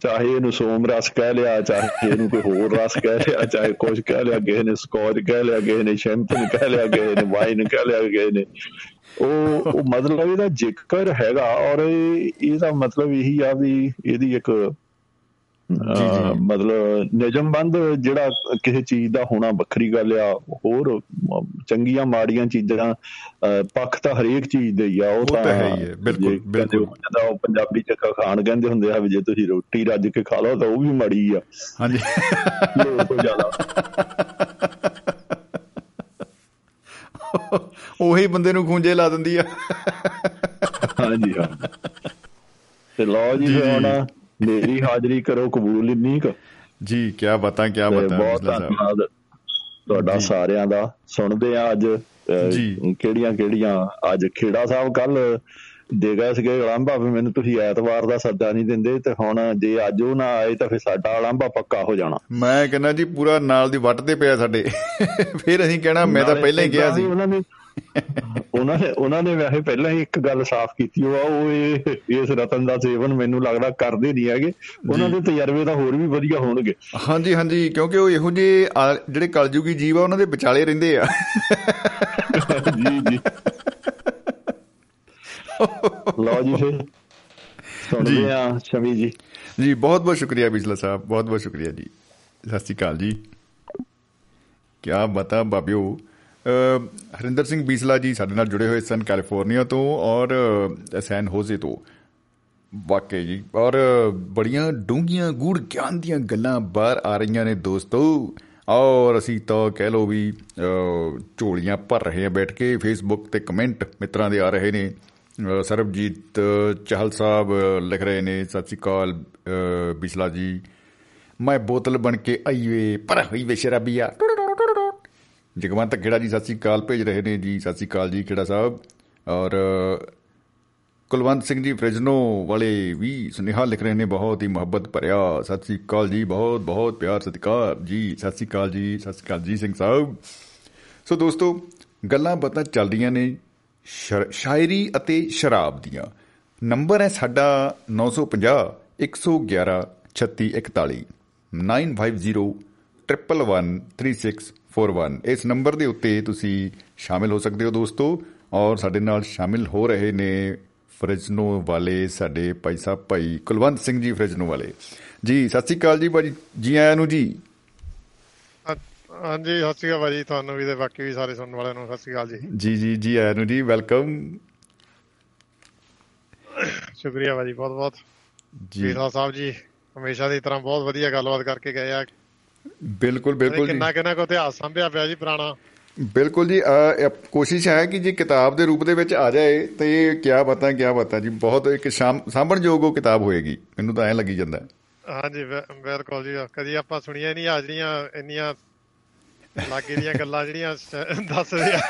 S4: ਚਾਹੇ ਇਹਨੂੰ ਸੋਮ ਰਸ ਕਹਿ ਲਿਆ ਚਾਹੇ ਇਹਨੂੰ ਕੋਈ ਹੋਰ ਰਸ ਕਹਿ ਲਿਆ ਚਾਹੇ ਕੁਝ ਕਹਿ ਲਿਆ ਕਿਸੇ ਨੇ ਸਕੋਚ ਕਹਿ ਲਿਆ ਕਿਸੇ ਨੇ ਸ਼ੈਂਪਨ ਕਹਿ ਲਿਆ ਕਿਸੇ ਨੇ ਵਾਈਨ ਕਹਿ ਲਿਆ ਕਿਸੇ ਨੇ। ਉਹ ਉਹ ਮਤਲਬ ਇਹਦਾ ਜ਼ਿਕਰ ਹੈਗਾ ਔਰ ਇਹ ਇਹਦਾ ਮਤਲਬ ਇਹੀ ਆ ਵੀ ਇਹਦੀ ਇੱਕ। ਮਤਲਬ ਨਿਯਮਬੰਦ ਜਿਹੜਾ ਕਿਸੇ ਚੀਜ਼ ਦਾ ਹੋਣਾ ਵੱਖਰੀ ਗੱਲ ਆ ਹੋਰ ਚੰਗੀਆਂ ਮਾੜੀਆਂ ਚੀਜ਼ਾਂ ਪੱਖ ਤਾਂ ਹਰੇਕ ਚੀਜ਼ ਦੇ ਹੀ ਆ
S2: ਉਹ ਤਾਂ ਹੈ ਹੀ ਹੈ, ਬਿਲਕੁਲ, ਬਿਲਕੁਲ।
S4: ਜਦੋਂ ਉਹ ਪੰਜਾਬੀ ਚ ਖਾਣ ਕਹਿੰਦੇ ਹੁੰਦੇ ਆ ਵੀ ਜੇ ਤੁਸੀਂ ਰੋਟੀ ਰੱਜ ਕੇ ਖਾ ਲਓ ਤਾਂ ਉਹ ਵੀ ਮਾੜੀ ਆ।
S2: ਹਾਂਜੀ।
S4: ਲੋੜ ਤੋਂ ਜ਼ਿਆਦਾ।
S2: ਉਹੀ ਬੰਦੇ ਨੂੰ ਖੂੰਜੇ ਲਾ ਦਿੰਦੀ ਆ।
S4: ਹਾਂਜੀ ਹਾਂ ਤੇ ਫਿਰ
S2: ਜੀ।
S4: ਹੁਣ ਮੇਰੀ ਹਾਜ਼ਰੀ ਕਰੋ ਕਬੂਲ ਇੰਨੀ ਕੁ।
S2: ਜੀ ਕੀ ਬਤਾ ਕੀ ਬਤਾ
S4: ਬਹੁਤ ਧੰਨਵਾਦ ਤੁਹਾਡਾ। ਸਾਰਿਆਂ ਦਾ। ਸੁਣਦੇ ਆ ਅੱਜ। ਕਿਹੜੀਆਂ ਕਿਹੜੀਆਂ? ਅੱਜ ਖੇੜਾ ਸਾਹਿਬ ਕੱਲ ਦੇ ਗਏ ਸੀਗੇ ਅਲੰਬਾ। ਵੀ ਮੈਨੂੰ ਤੁਸੀਂ ਐਤਵਾਰ ਦਾ ਸੱਦਾ ਨਹੀਂ ਦਿੰਦੇ ਤੇ ਹੁਣ ਜੇ ਅੱਜ ਉਹ ਨਾ ਆਏ ਤਾਂ ਫਿਰ ਸਾਡਾ ਅਲੰਬਾ ਪੱਕਾ ਹੋ ਜਾਣਾ।
S2: ਮੈਂ ਕਹਿੰਦਾ ਜੀ ਪੂਰਾ ਨਾਲ ਦੀ ਵੱਟ ਤੇ ਪਿਆ ਸਾਡੇ। ਫਿਰ ਅਸੀਂ ਕਹਿਣਾ ਮੈਂ ਤਾਂ ਪਹਿਲਾਂ ਹੀ ਗਿਆ ਸੀ।
S4: ਉਹਨਾਂ ਨੇ ਉਹਨਾਂ ਨੇ ਉਹਨਾਂ ਨੇ ਵੈਸੇ ਪਹਿਲਾਂ ਹੀ ਇੱਕ ਗੱਲ ਸਾਫ਼ ਕੀਤੀ ਉਹ ਆ ਉਹ ਇਹ ਇਸ ਰਤਨ ਦਾ ਸੇਵਨ ਮੈਨੂੰ ਲੱਗਦਾ ਕਰਦੇ ਨਹੀਂ ਹੈਗੇ। ਉਹਨਾਂ ਦੇ ਤਜਰਬੇ ਤਾਂ ਹੋਰ ਵੀ ਵਧੀਆ ਹੋਣਗੇ।
S2: ਹਾਂਜੀ ਹਾਂਜੀ ਕਿਉਂਕਿ ਉਹ ਇਹੋ ਜਿਹੇ ਜਿਹੜੇ ਕਲਯੁਗੀ ਜੀਵ ਆ ਉਹਨਾਂ ਦੇ ਵਿਚਾਲੇ ਰਹਿੰਦੇ ਆ।
S4: ਜੀ ਜੀ। ਲਓ ਜੀ ਫਿਰ। ਸੁਣਦੇ ਆ ਸ਼ਮੀ ਜੀ।
S2: ਜੀ ਬਹੁਤ ਬਹੁਤ ਸ਼ੁਕਰੀਆ ਬਿਸਲਾ ਸਾਹਿਬ ਬਹੁਤ ਬਹੁਤ ਸ਼ੁਕਰੀਆ ਜੀ। ਸਤਿ ਸ਼੍ਰੀ ਅਕਾਲ ਜੀ। ਕੀ ਬਤਾ ਬਾਬਿਓ। ਹਰਿੰਦਰ ਸਿੰਘ ਬੀਸਲਾ ਜੀ ਸਾਡੇ ਨਾਲ ਜੁੜੇ ਹੋਏ ਸਨ ਕੈਲੀਫੋਰਨੀਆ ਤੋਂ ਔਰ ਅਹ, ਸੈਨ ਹੋਜ਼ੇ ਤੋਂ। ਵਾਕਈ ਜੀ। ਔਰ ਬੜੀਆਂ ਡੂੰਘੀਆਂ ਗੂੜ ਗਿਆਨ ਦੀਆਂ ਗੱਲਾਂ ਬਾਹਰ ਆ ਰਹੀਆਂ ਨੇ ਦੋਸਤੋ। ਔਰ ਅਸੀਂ ਤਾਂ ਕਹਿ ਲੋ ਵੀ ਅਹ, ਝੋਲੀਆਂ ਭਰ ਰਹੇ ਆ ਬੈਠ ਕੇ। ਫੇਸਬੁੱਕ ਤੇ ਕਮੈਂਟ ਮਿੱਤਰਾਂ ਦੇ ਆ ਰਹੇ ਨੇ। ਅਹ, ਸਰਬਜੀਤ ਚਾਹਲ ਸਾਹਿਬ ਲਿਖ ਰਹੇ ਨੇ ਸਤਿ ਸ਼੍ਰੀ ਅਕਾਲ ਅਹ, ਬਿਸਲਾ ਜੀ। ਮੈਂ ਬੋਤਲ ਬਣ ਕੇ ਆਈਏ ਪਰ ਹੋਈ ਵੇ ਸ਼ਰਾਬੀਆ। ਜਗਵੰਤ ਖੇੜਾ ਜੀ ਸਤਿ ਸ਼੍ਰੀ ਅਕਾਲ ਭੇਜ ਰਹੇ ਨੇ ਜੀ ਸਤਿ ਸ਼੍ਰੀ ਅਕਾਲ ਜੀ ਖੇੜਾ ਸਾਹਿਬ। ਔਰ ਅਹ, ਕੁਲਵੰਤ ਸਿੰਘ ਜੀ ਫ੍ਰਿਜਨੋ ਵਾਲੇ ਵੀ ਸੁਨੇਹਾ ਲਿਖ ਰਹੇ ਨੇ ਬਹੁਤ ਹੀ ਮੁਹੱਬਤ ਭਰਿਆ। ਸਤਿ ਸ੍ਰੀ ਅਕਾਲ ਜੀ ਬਹੁਤ ਬਹੁਤ ਪਿਆਰ ਸਤਿਕਾਰ ਜੀ ਸਤਿ ਸ੍ਰੀ ਅਕਾਲ ਜੀ ਸਤਿ ਸ੍ਰੀ ਅਕਾਲ ਜੀ ਸਿੰਘ ਸਾਹਿਬ। ਸੋ ਦੋਸਤੋ ਗੱਲਾਂ ਬਾਤਾਂ ਚੱਲਦੀਆਂ ਨੇ ਸ਼ਰ- ਸ਼ਾਇਰੀ ਅਤੇ ਸ਼ਰਾਬ ਦੀਆਂ। ਨੰਬਰ ਹੈ ਸਾਡਾ 950 111 3641 950 1113641 ਇਸ ਨੰਬਰ ਦੇ ਉੱਤੇ ਤੁਸੀਂ ਸ਼ਾਮਿਲ ਹੋ ਸਕਦੇ ਹੋ ਦੋਸਤੋ ਔਰ ਸਾਡੇ ਨਾਲ ਸ਼ਾਮਿਲ ਹੋ ਰਹੇ ਨੇ ਫਰਿਜਨੋ ਵਾਲੇ ਸਾਡੇ ਭਾਈ ਸਾਹਿਬ ਭਾਈ ਕੁਲਵੰਤ ਸਿੰਘ ਜੀ ਫਰਿਜਨੋ ਵਾਲੇ। ਜੀ ਸਤਿ ਸ੍ਰੀ ਅਕਾਲ ਜੀ ਭਾਜੀ। ਜੀ ਆਇਆਂ ਨੂੰ ਜੀ।
S5: ਹਾਂ- ਹਾਂਜੀ ਸਤਿ ਸ਼੍ਰੀ ਅਕਾਲ ਭਾਜੀ। ਤੁਹਾਨੂੰ ਵੀ ਤੇ ਬਾਕੀ ਵੀ ਸਾਰੇ ਸੁਣਨ ਵਾਲਿਆਂ ਨੂੰ ਸਤਿ ਸ਼੍ਰੀ ਅਕਾਲ ਜੀ।
S2: ਜੀ ਜੀ ਜੀ ਆਇਆਂ ਨੂੰ ਜੀ ਵੈਲਕਮ।
S5: ਸ਼ੁਕਰੀਆ ਭਾਜੀ ਬਹੁਤ ਬਹੁਤ
S2: ਜੀ
S5: ਸਾਹਿਬ ਜੀ ਹਮੇਸ਼ਾ ਦੀ ਤਰ੍ਹਾਂ ਬਹੁਤ ਵਧੀਆ ਗੱਲਬਾਤ ਕਰਕੇ ਗਏ ਆ।
S2: ਬਿਲਕੁਲ ਬਿਲਕੁਲ ਜੀ।
S5: ਕਿੰਨਾ ਕਿੰਨਾ ਕੋ ਇਤਿਹਾਸ ਸੰਭਿਆ ਪਿਆ ਜੀ ਪੁਰਾਣਾ।
S2: ਬਿਲਕੁਲ ਜੀ ਕੋਸ਼ਿਸ਼ ਹੈ ਕਿ ਜੇ ਕਿਤਾਬ ਦੇ ਰੂਪ ਦੇ ਵਿੱਚ ਆ ਜਾਏ ਤੇ ਕਿਆ ਬਤਾ ਕਿਆ ਬਤਾ ਜੀ ਬਹੁਤ ਇੱਕ ਸਾਂਭਣਯੋਗ ਉਹ ਕਿਤਾਬ ਹੋਏਗੀ। ਮੈਨੂੰ ਤਾਂ ਐਂ ਲੱਗੀ ਜਾਂਦਾ।
S5: ਹਾਂਜੀ ਬਿਲਕੁਲ ਜੀ ਕਦੀ ਆਪਾਂ ਸੁਣੀਆਂ ਨਹੀਂ ਆ ਜਿਹੜੀਆਂ ਇੰਨੀਆਂ ਲਾਗੇ ਦੀਆਂ ਗੱਲਾਂ ਜਿਹੜੀਆਂ ਸ- ਦੱਸਦੇ ਆ।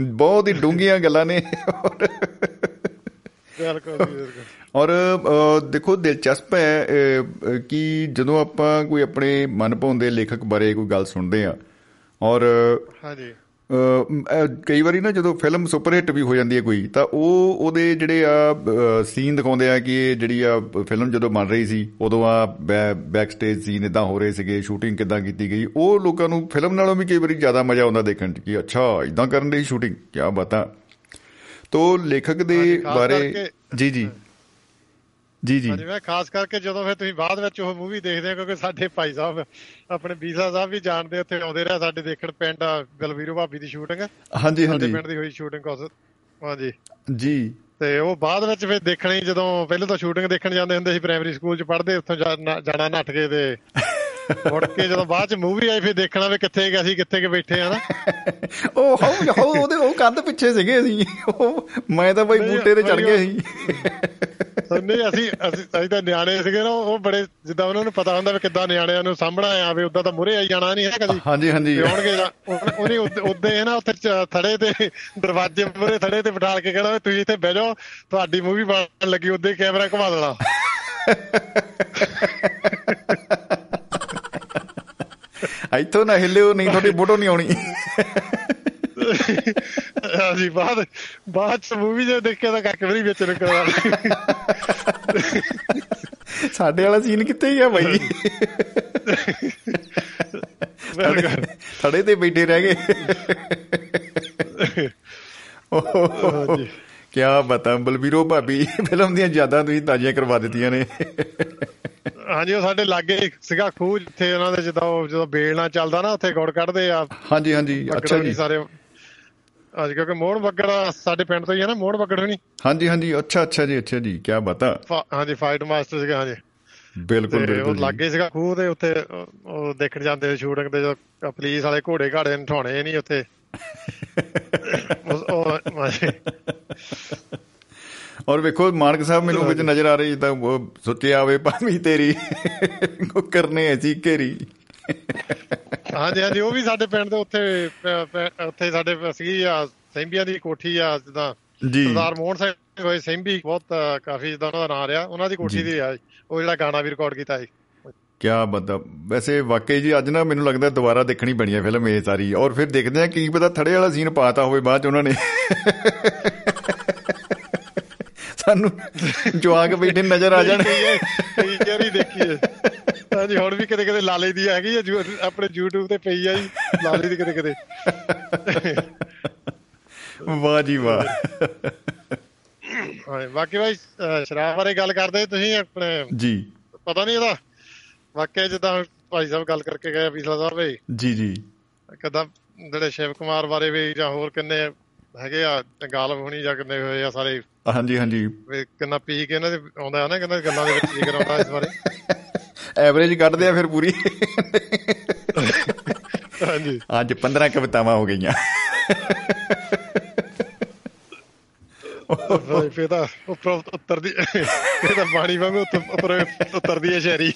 S2: ਬਹੁਤ ਹੀ ਡੂੰਘੀਆਂ ਗੱਲਾਂ ਨੇ।
S5: ਬਿਲਕੁਲ ਜੀ ਬਿਲਕੁਲ।
S2: ਔਰ ਦੇਖੋ ਦਿਲਚਸਪ ਹੈ ਕਿ ਜਦੋਂ ਆਪਾਂ ਕੋਈ ਆਪਣੇ ਮਨਭਾਉਂਦੇ ਲੇਖਕ ਬਾਰੇ ਕੋਈ ਗੱਲ ਸੁਣਦੇ ਆ ਔਰ
S5: ਹਾਂਜੀ।
S2: ਕਈ ਵਾਰੀ ਨਾ ਜਦੋਂ ਫਿਲਮ ਸੁਪਰ ਹਿੱਟ ਵੀ ਹੋ ਜਾਂਦੀ ਹੈ ਕੋਈ ਤਾਂ ਉਹ ਉਹਦੇ ਜਿਹੜੇ ਆ ਸੀਨ ਦਿਖਾਉਂਦੇ ਆ ਕਿ ਇਹ ਜਿਹੜੀ ਆ ਫਿਲਮ ਜਦੋਂ ਬਣ ਰਹੀ ਸੀ ਉਦੋਂ ਆ ਬੈਕ ਸਟੇਜ ਸੀਨ ਇਦਾਂ ਹੋ ਰਹੇ ਸੀਗੇ ਸ਼ੂਟਿੰਗ ਕਿਦਾਂ ਕੀਤੀ ਗਈ ਉਹ ਲੋਕਾਂ ਨੂੰ ਫਿਲਮ ਨਾਲੋਂ ਵੀ ਕਈ ਵਾਰੀ ਜ਼ਿਆਦਾ ਮਜ਼ਾ ਆਉਂਦਾ ਦੇਖਣ 'ਚ ਕਿ ਅੱਛਾ ਇਦਾਂ ਕਰਨ ਦੀ ਸ਼ੂਟਿੰਗ ਕੀ ਬਤਾ ਤੋ ਲੇਖਕ ਦੇ ਬਾਰੇ ਜੀ ਜੀ। ਜੀ ਜੀ।
S5: ਮੈਂ ਖਾਸ ਕਰਕੇ ਜਦੋਂ ਫਿਰ ਤੁਸੀਂ ਬਾਅਦ ਵਿੱਚ ਉਹ ਮੂਵੀ ਦੇਖਦੇ ਹੋ ਕਿਉਂਕਿ ਸਾਡੇ ਭਾਈ ਸਾਹਿਬ ਆਪਣੇ ਬੀਸਾ ਸਾਹਿਬ ਵੀ ਜਾਣਦੇ ਉੱਥੇ ਆਉਂਦੇ ਰਹੇ ਸਾਡੇ ਦੇਖਣ ਪਿੰਡ ਬਲਵੀਰੋ ਭਾਬੀ ਦੀ ਸ਼ੂਟਿੰਗ
S2: ਹਾਂਜੀ ਹਾਂਜੀ।
S5: ਪਿੰਡ ਦੀ ਹੋਈ ਸ਼ੂਟਿੰਗ ਕੋਸ ਹਾਂਜੀ।
S2: ਜੀ।
S5: ਤੇ ਉਹ ਬਾਅਦ ਵਿੱਚ ਫਿਰ ਦੇਖਣੀ ਜਦੋਂ ਪਹਿਲਾਂ ਤਾਂ ਸ਼ੂਟਿੰਗ ਦੇਖਣ ਜਾਂਦੇ ਹੁੰਦੇ ਸੀ ਪ੍ਰਾਇਮਰੀ ਸਕੂਲ ਚ ਪੜ੍ਹਦੇ ਉੱਥੋਂ ਜਾਣਾ ਨੱਠ ਕੇ ਤੇ ਮੁੜ ਕੇ ਜਦੋਂ ਬਾਅਦ ਚ ਮੂਵੀ ਆਈ ਫਿਰ ਦੇਖਣਾ ਵੀ ਕਿੱਥੇ ਗਏ ਅਸੀਂ ਕਿੱਥੇ ਕੇ ਬੈਠੇ ਆ ਨਾ।
S2: ਉਹ ਹੋ ਹੋ ਉਹਦੇ ਉਹ ਕੰਧ ਪਿੱਛੇ ਸੀਗੇ ਅਸੀਂ। ਉਹ ਮੈਂ ਤਾਂ ਬਾਈ ਬੂਟੇ ਤੇ ਚੜ ਗਿਆ
S5: ਉਹ-
S2: ਸੀ।
S5: ਨਹੀਂ ਅਸੀਂ ਅਸੀਂ ਅਸੀਂ ਤਾਂ ਨਿਆਣੇ ਸੀਗੇ ਨਾ ਉਹ ਬੜੇ ਜਿੱਦਾਂ ਉਹਨਾਂ ਨੂੰ ਪਤਾ ਹੁੰਦਾ ਵੀ ਕਿੱਦਾਂ ਨਿਆਣਿਆਂ ਨੂੰ ਸਾਹਮਣਾ ਆਵੇ ਉਦਾਂ ਤਾਂ ਮੁਰੇ ਆਈ ਜਾਣਾ ਨਹੀਂ ਹੈ ਕਦੀ।
S2: ਹਾਂਜੀ ਹਾਂਜੀ।
S5: ਜਾਂ ਉਹਨੇ- ਉੱਦੇ ਹੈ ਨਾ ਉੱਥੇ ਥੜੇ ਤੇ ਦਰਵਾਜ਼ੇ ਮੁਰੇ ਥੜੇ ਤੇ ਬਿਠਾ ਕੇ ਕਹਿਣਾ ਵੀ ਤੁਸੀਂ ਇੱਥੇ ਬਹਿ ਜਾਓ ਤੁਹਾਡੀ ਮੂਵੀ ਬਣਨ ਲੱਗੀ ਉੱਦੇ ਕੈਮਰਾ ਘੁਮਾ ਦੇਣਾ।
S2: ਇੱਥੋਂ ਨਾ ਹਿੱਲਿਓ ਨਹੀਂ ਤੁਹਾਡੀ ਫੋਟੋ ਨਹੀਂ ਆਉਣੀ।
S5: ਹਾਂਜੀ ਬਾਅਦ ਬਾਅਦ ਚ ਮੂਵੀ ਜੇ ਦੇਖਿਆ ਤਾਂ ਕੱਖ ਵੀ ਵਿੱਚ ਨਿਕਲਦਾ
S2: ਸਾਡੇ ਵਾਲਾ ਸੀਨ ਕਿੱਥੇ ਗਿਆ ਬਾਈ। ਥੜੇ ਤੇ ਬੈਠੇ ਰਹਿ ਗਏ।
S5: ਹਾਂਜੀ।
S2: ਕੀ ਬਤਾ ਬਲਬੀਰੋ ਭਾਬੀ ਫਿਲਮ ਦੀਆਂ ਯਾਦਾਂ ਤੁਸੀਂ ਤਾਜ਼ੀਆਂ ਕਰਵਾ ਦਿੱਤੀਆਂ ਨੇ।
S5: ਹਾਂਜੀ ਉਹ ਸਾਡੇ ਲਾਗੇ ਸੀਗਾ ਖੂਹ ਜਿੱਥੇ ਉਹਨਾਂ ਦੇ ਜਦੋਂ ਉਹ- ਜਦੋਂ ਬੇਲ ਨਾਲ ਚੱਲਦਾ ਨਾ ਉੱਥੇ ਗੁੜ ਕੱਢਦੇ ਆ।
S2: ਹਾਂਜੀ ਹਾਂਜੀ ਅੱਛਾ ਜੀ।
S5: ਸਾਰੇ। ਅੱਜ ਕਿਉਂਕਿ ਮੋਹਣ ਬੱਗੜ ਸਾਡੇ ਪਿੰਡ ਤੋਂ ਹੀ ਹੈ ਨਾ ਮੋਹਣ ਬੱਗੜ ਹੋਣੀ।
S2: ਹਾਂਜੀ ਹਾਂਜੀ ਅੱਛਾ ਅੱਛਾ ਜੀ ਅੱਛਾ ਜੀ ਕੀ ਬਤਾ
S5: ਹਾਂਜੀ ਫਾਈਟ ਮਾਸਟਰ ਸੀਗਾ ਹਾਂਜੀ।
S2: ਬਿਲਕੁਲ
S5: ਉਹ
S2: ਬਿਲਕੁਲ ਜੀ।
S5: ਲਾਗੇ ਸੀਗਾ ਖੂਹ ਤੇ ਉੱਥੇ ਉਹ- ਉਹ ਦੇਖਣ ਜਾਂਦੇ ਸ਼ੂਟਿੰਗ ਤੇ ਜਦੋਂ ਪੁਲਿਸ ਵਾਲੇ ਘੋੜੇ ਘਾੜੇ ਨਠਾਉਣੇ ਨਹੀਂ ਉੱਥੇ। ਉਹ- ਉਹ।
S2: ਔਰ ਵੇਖੋ ਮਾਨਕ ਸਾਹਿਬ ਮੈਨੂੰ ਵਿੱਚ ਨਜ਼ਰ ਆ ਰਹੀ ਜਿੱਦਾਂ ਉਹ ਸੁੱਚਿਆ ਆਵੇ ਭਾਵੇਂ ਤੇਰੀ ਕਰਨੇ ਐਸੀ ਘੇਰੀ।
S5: ਹਾਂਜੀ ਹਾਂਜੀ ਉਹ ਵੀ ਸਾਡੇ ਪਿੰਡ ਦੇ ਉੱਥੇ ਉੱਥੇ ਸਾਡੇ ਸੀਗੀ ਆ ਸੈਂਬੀਆਂ ਦੀ ਕੋਠੀ ਆ ਜਿੱਦਾਂ ਸਰਦਾਰ ਮੋਹਨ ਸਿੰਘ ਹੋਏ ਸੈਂਬੀ ਬਹੁਤ ਕਾਫੀ ਜਿੱਦਾਂ ਉਹਨਾਂ ਦਾ ਨਾਂ ਰਿਹਾ ਉਹਨਾਂ ਦੀ ਕੋਠੀ। ਦੀ ਆ ਉਹ ਜਿਹੜਾ ਗਾਣਾ ਵੀ ਰਿਕਾਰਡ ਕੀਤਾ ਸੀ।
S2: ਕਿਆ ਬਤਾ। ਵੈਸੇ ਵਾਕਈ ਜੀ ਅੱਜ ਨਾ ਮੈਨੂੰ ਲੱਗਦਾ ਦੁਬਾਰਾ ਦੇਖਣੀ ਬਣੀ ਹੈ ਫਿਲਮ ਇਹ ਸਾਰੀ। ਔਰ ਫਿਰ ਦੇਖਦੇ ਆ ਕੀ ਪਤਾ ਥੜੇ ਵਾਲਾ ਸੀਨ ਪਾਤਾ ਹੋਵੇ ਬਾਅਦ ਚ ਉਹਨਾਂ ਨੇ। ਸਾਨੂੰ ਜਵਾਕ ਬੈਠੇ ਨਜ਼ਰ ਆ ਜਾਣ।
S5: ਕਈ ਵਾਰੀ ਦੇਖੀਏ। ਹਾਂਜੀ ਹੁਣ ਵੀ ਕਿਤੇ ਕਿਤੇ ਲਾਲੇ ਦੀ ਹੈਗੀ ਯੂ- ਆਪਣੇ YouTube ਤੇ ਪਈ ਆ ਜੀ ਲਾਲੇ ਦੀ ਕਿਤੇ ਕਿਤੇ।
S2: ਵਾਹ ਜੀ ਵਾਹ।
S5: ਹਾਂ ਬਾਕੀ ਭਾਈ ਸ਼ਰਾਬ ਬਾਰੇ ਗੱਲ ਕਰਦੇ ਤੁਸੀਂ ਆਪਣੇ।
S2: ਜੀ।
S5: ਪਤਾ ਨਹੀਂ ਇਹਦਾ। ਵਾਕਿਆ ਜਿੱਦਾਂ ਭਾਈ ਸਾਹਿਬ ਗੱਲ ਕਰਕੇ ਗਏ ਪਿਛਲਾ ਸਾਹਿਬ
S2: ਜੀ ਜੀ।
S5: ਕਿਦਾਂ ਜਿਹੜੇ ਸ਼ਿਵ ਕੁਮਾਰ ਬਾਰੇ ਵੀ ਜਾਂ ਹੋਰ ਕਿੰਨੇ ਹੈਗੇ ਆ ਗਾਲਬ ਹੋਣੀ ਜਾਂ ਕਿੰਨੇ ਹੋਏ ਆ ਸਾਰੇ।
S2: ਹਾਂਜੀ ਹਾਂਜੀ।
S5: ਕਿੰਨਾ ਪੀ ਕੇ ਇਹਨਾਂ ਦੇ ਆਉਂਦਾ ਨਾ ਕਹਿੰਦਾ ਗੱਲਾਂ ਦੇ ਵਿੱਚ ਜ਼ਿਕਰ ਆਉਂਦਾ ਇਸ ਬਾਰੇ।
S2: ਐਵਰੇਜ ਕੱਢਦੇ ਆ ਫਿਰ ਪੂਰੀ।
S5: ਹਾਂਜੀ।
S2: ਅੱਜ 15 ਕਵਿਤਾਵਾਂ ਹੋ ਗਈਆਂ।
S5: ਫੇਰ ਤਾਂ ਉੱਪਰ ਉੱਤਰਦੀ ਇਹ ਤਾਂ ਬਾਣੀ ਵਾਂਗੂ ਉੱਪਰ ਉੱਤਰਦੀ ਹੈ ਸ਼ਾਇਰੀ।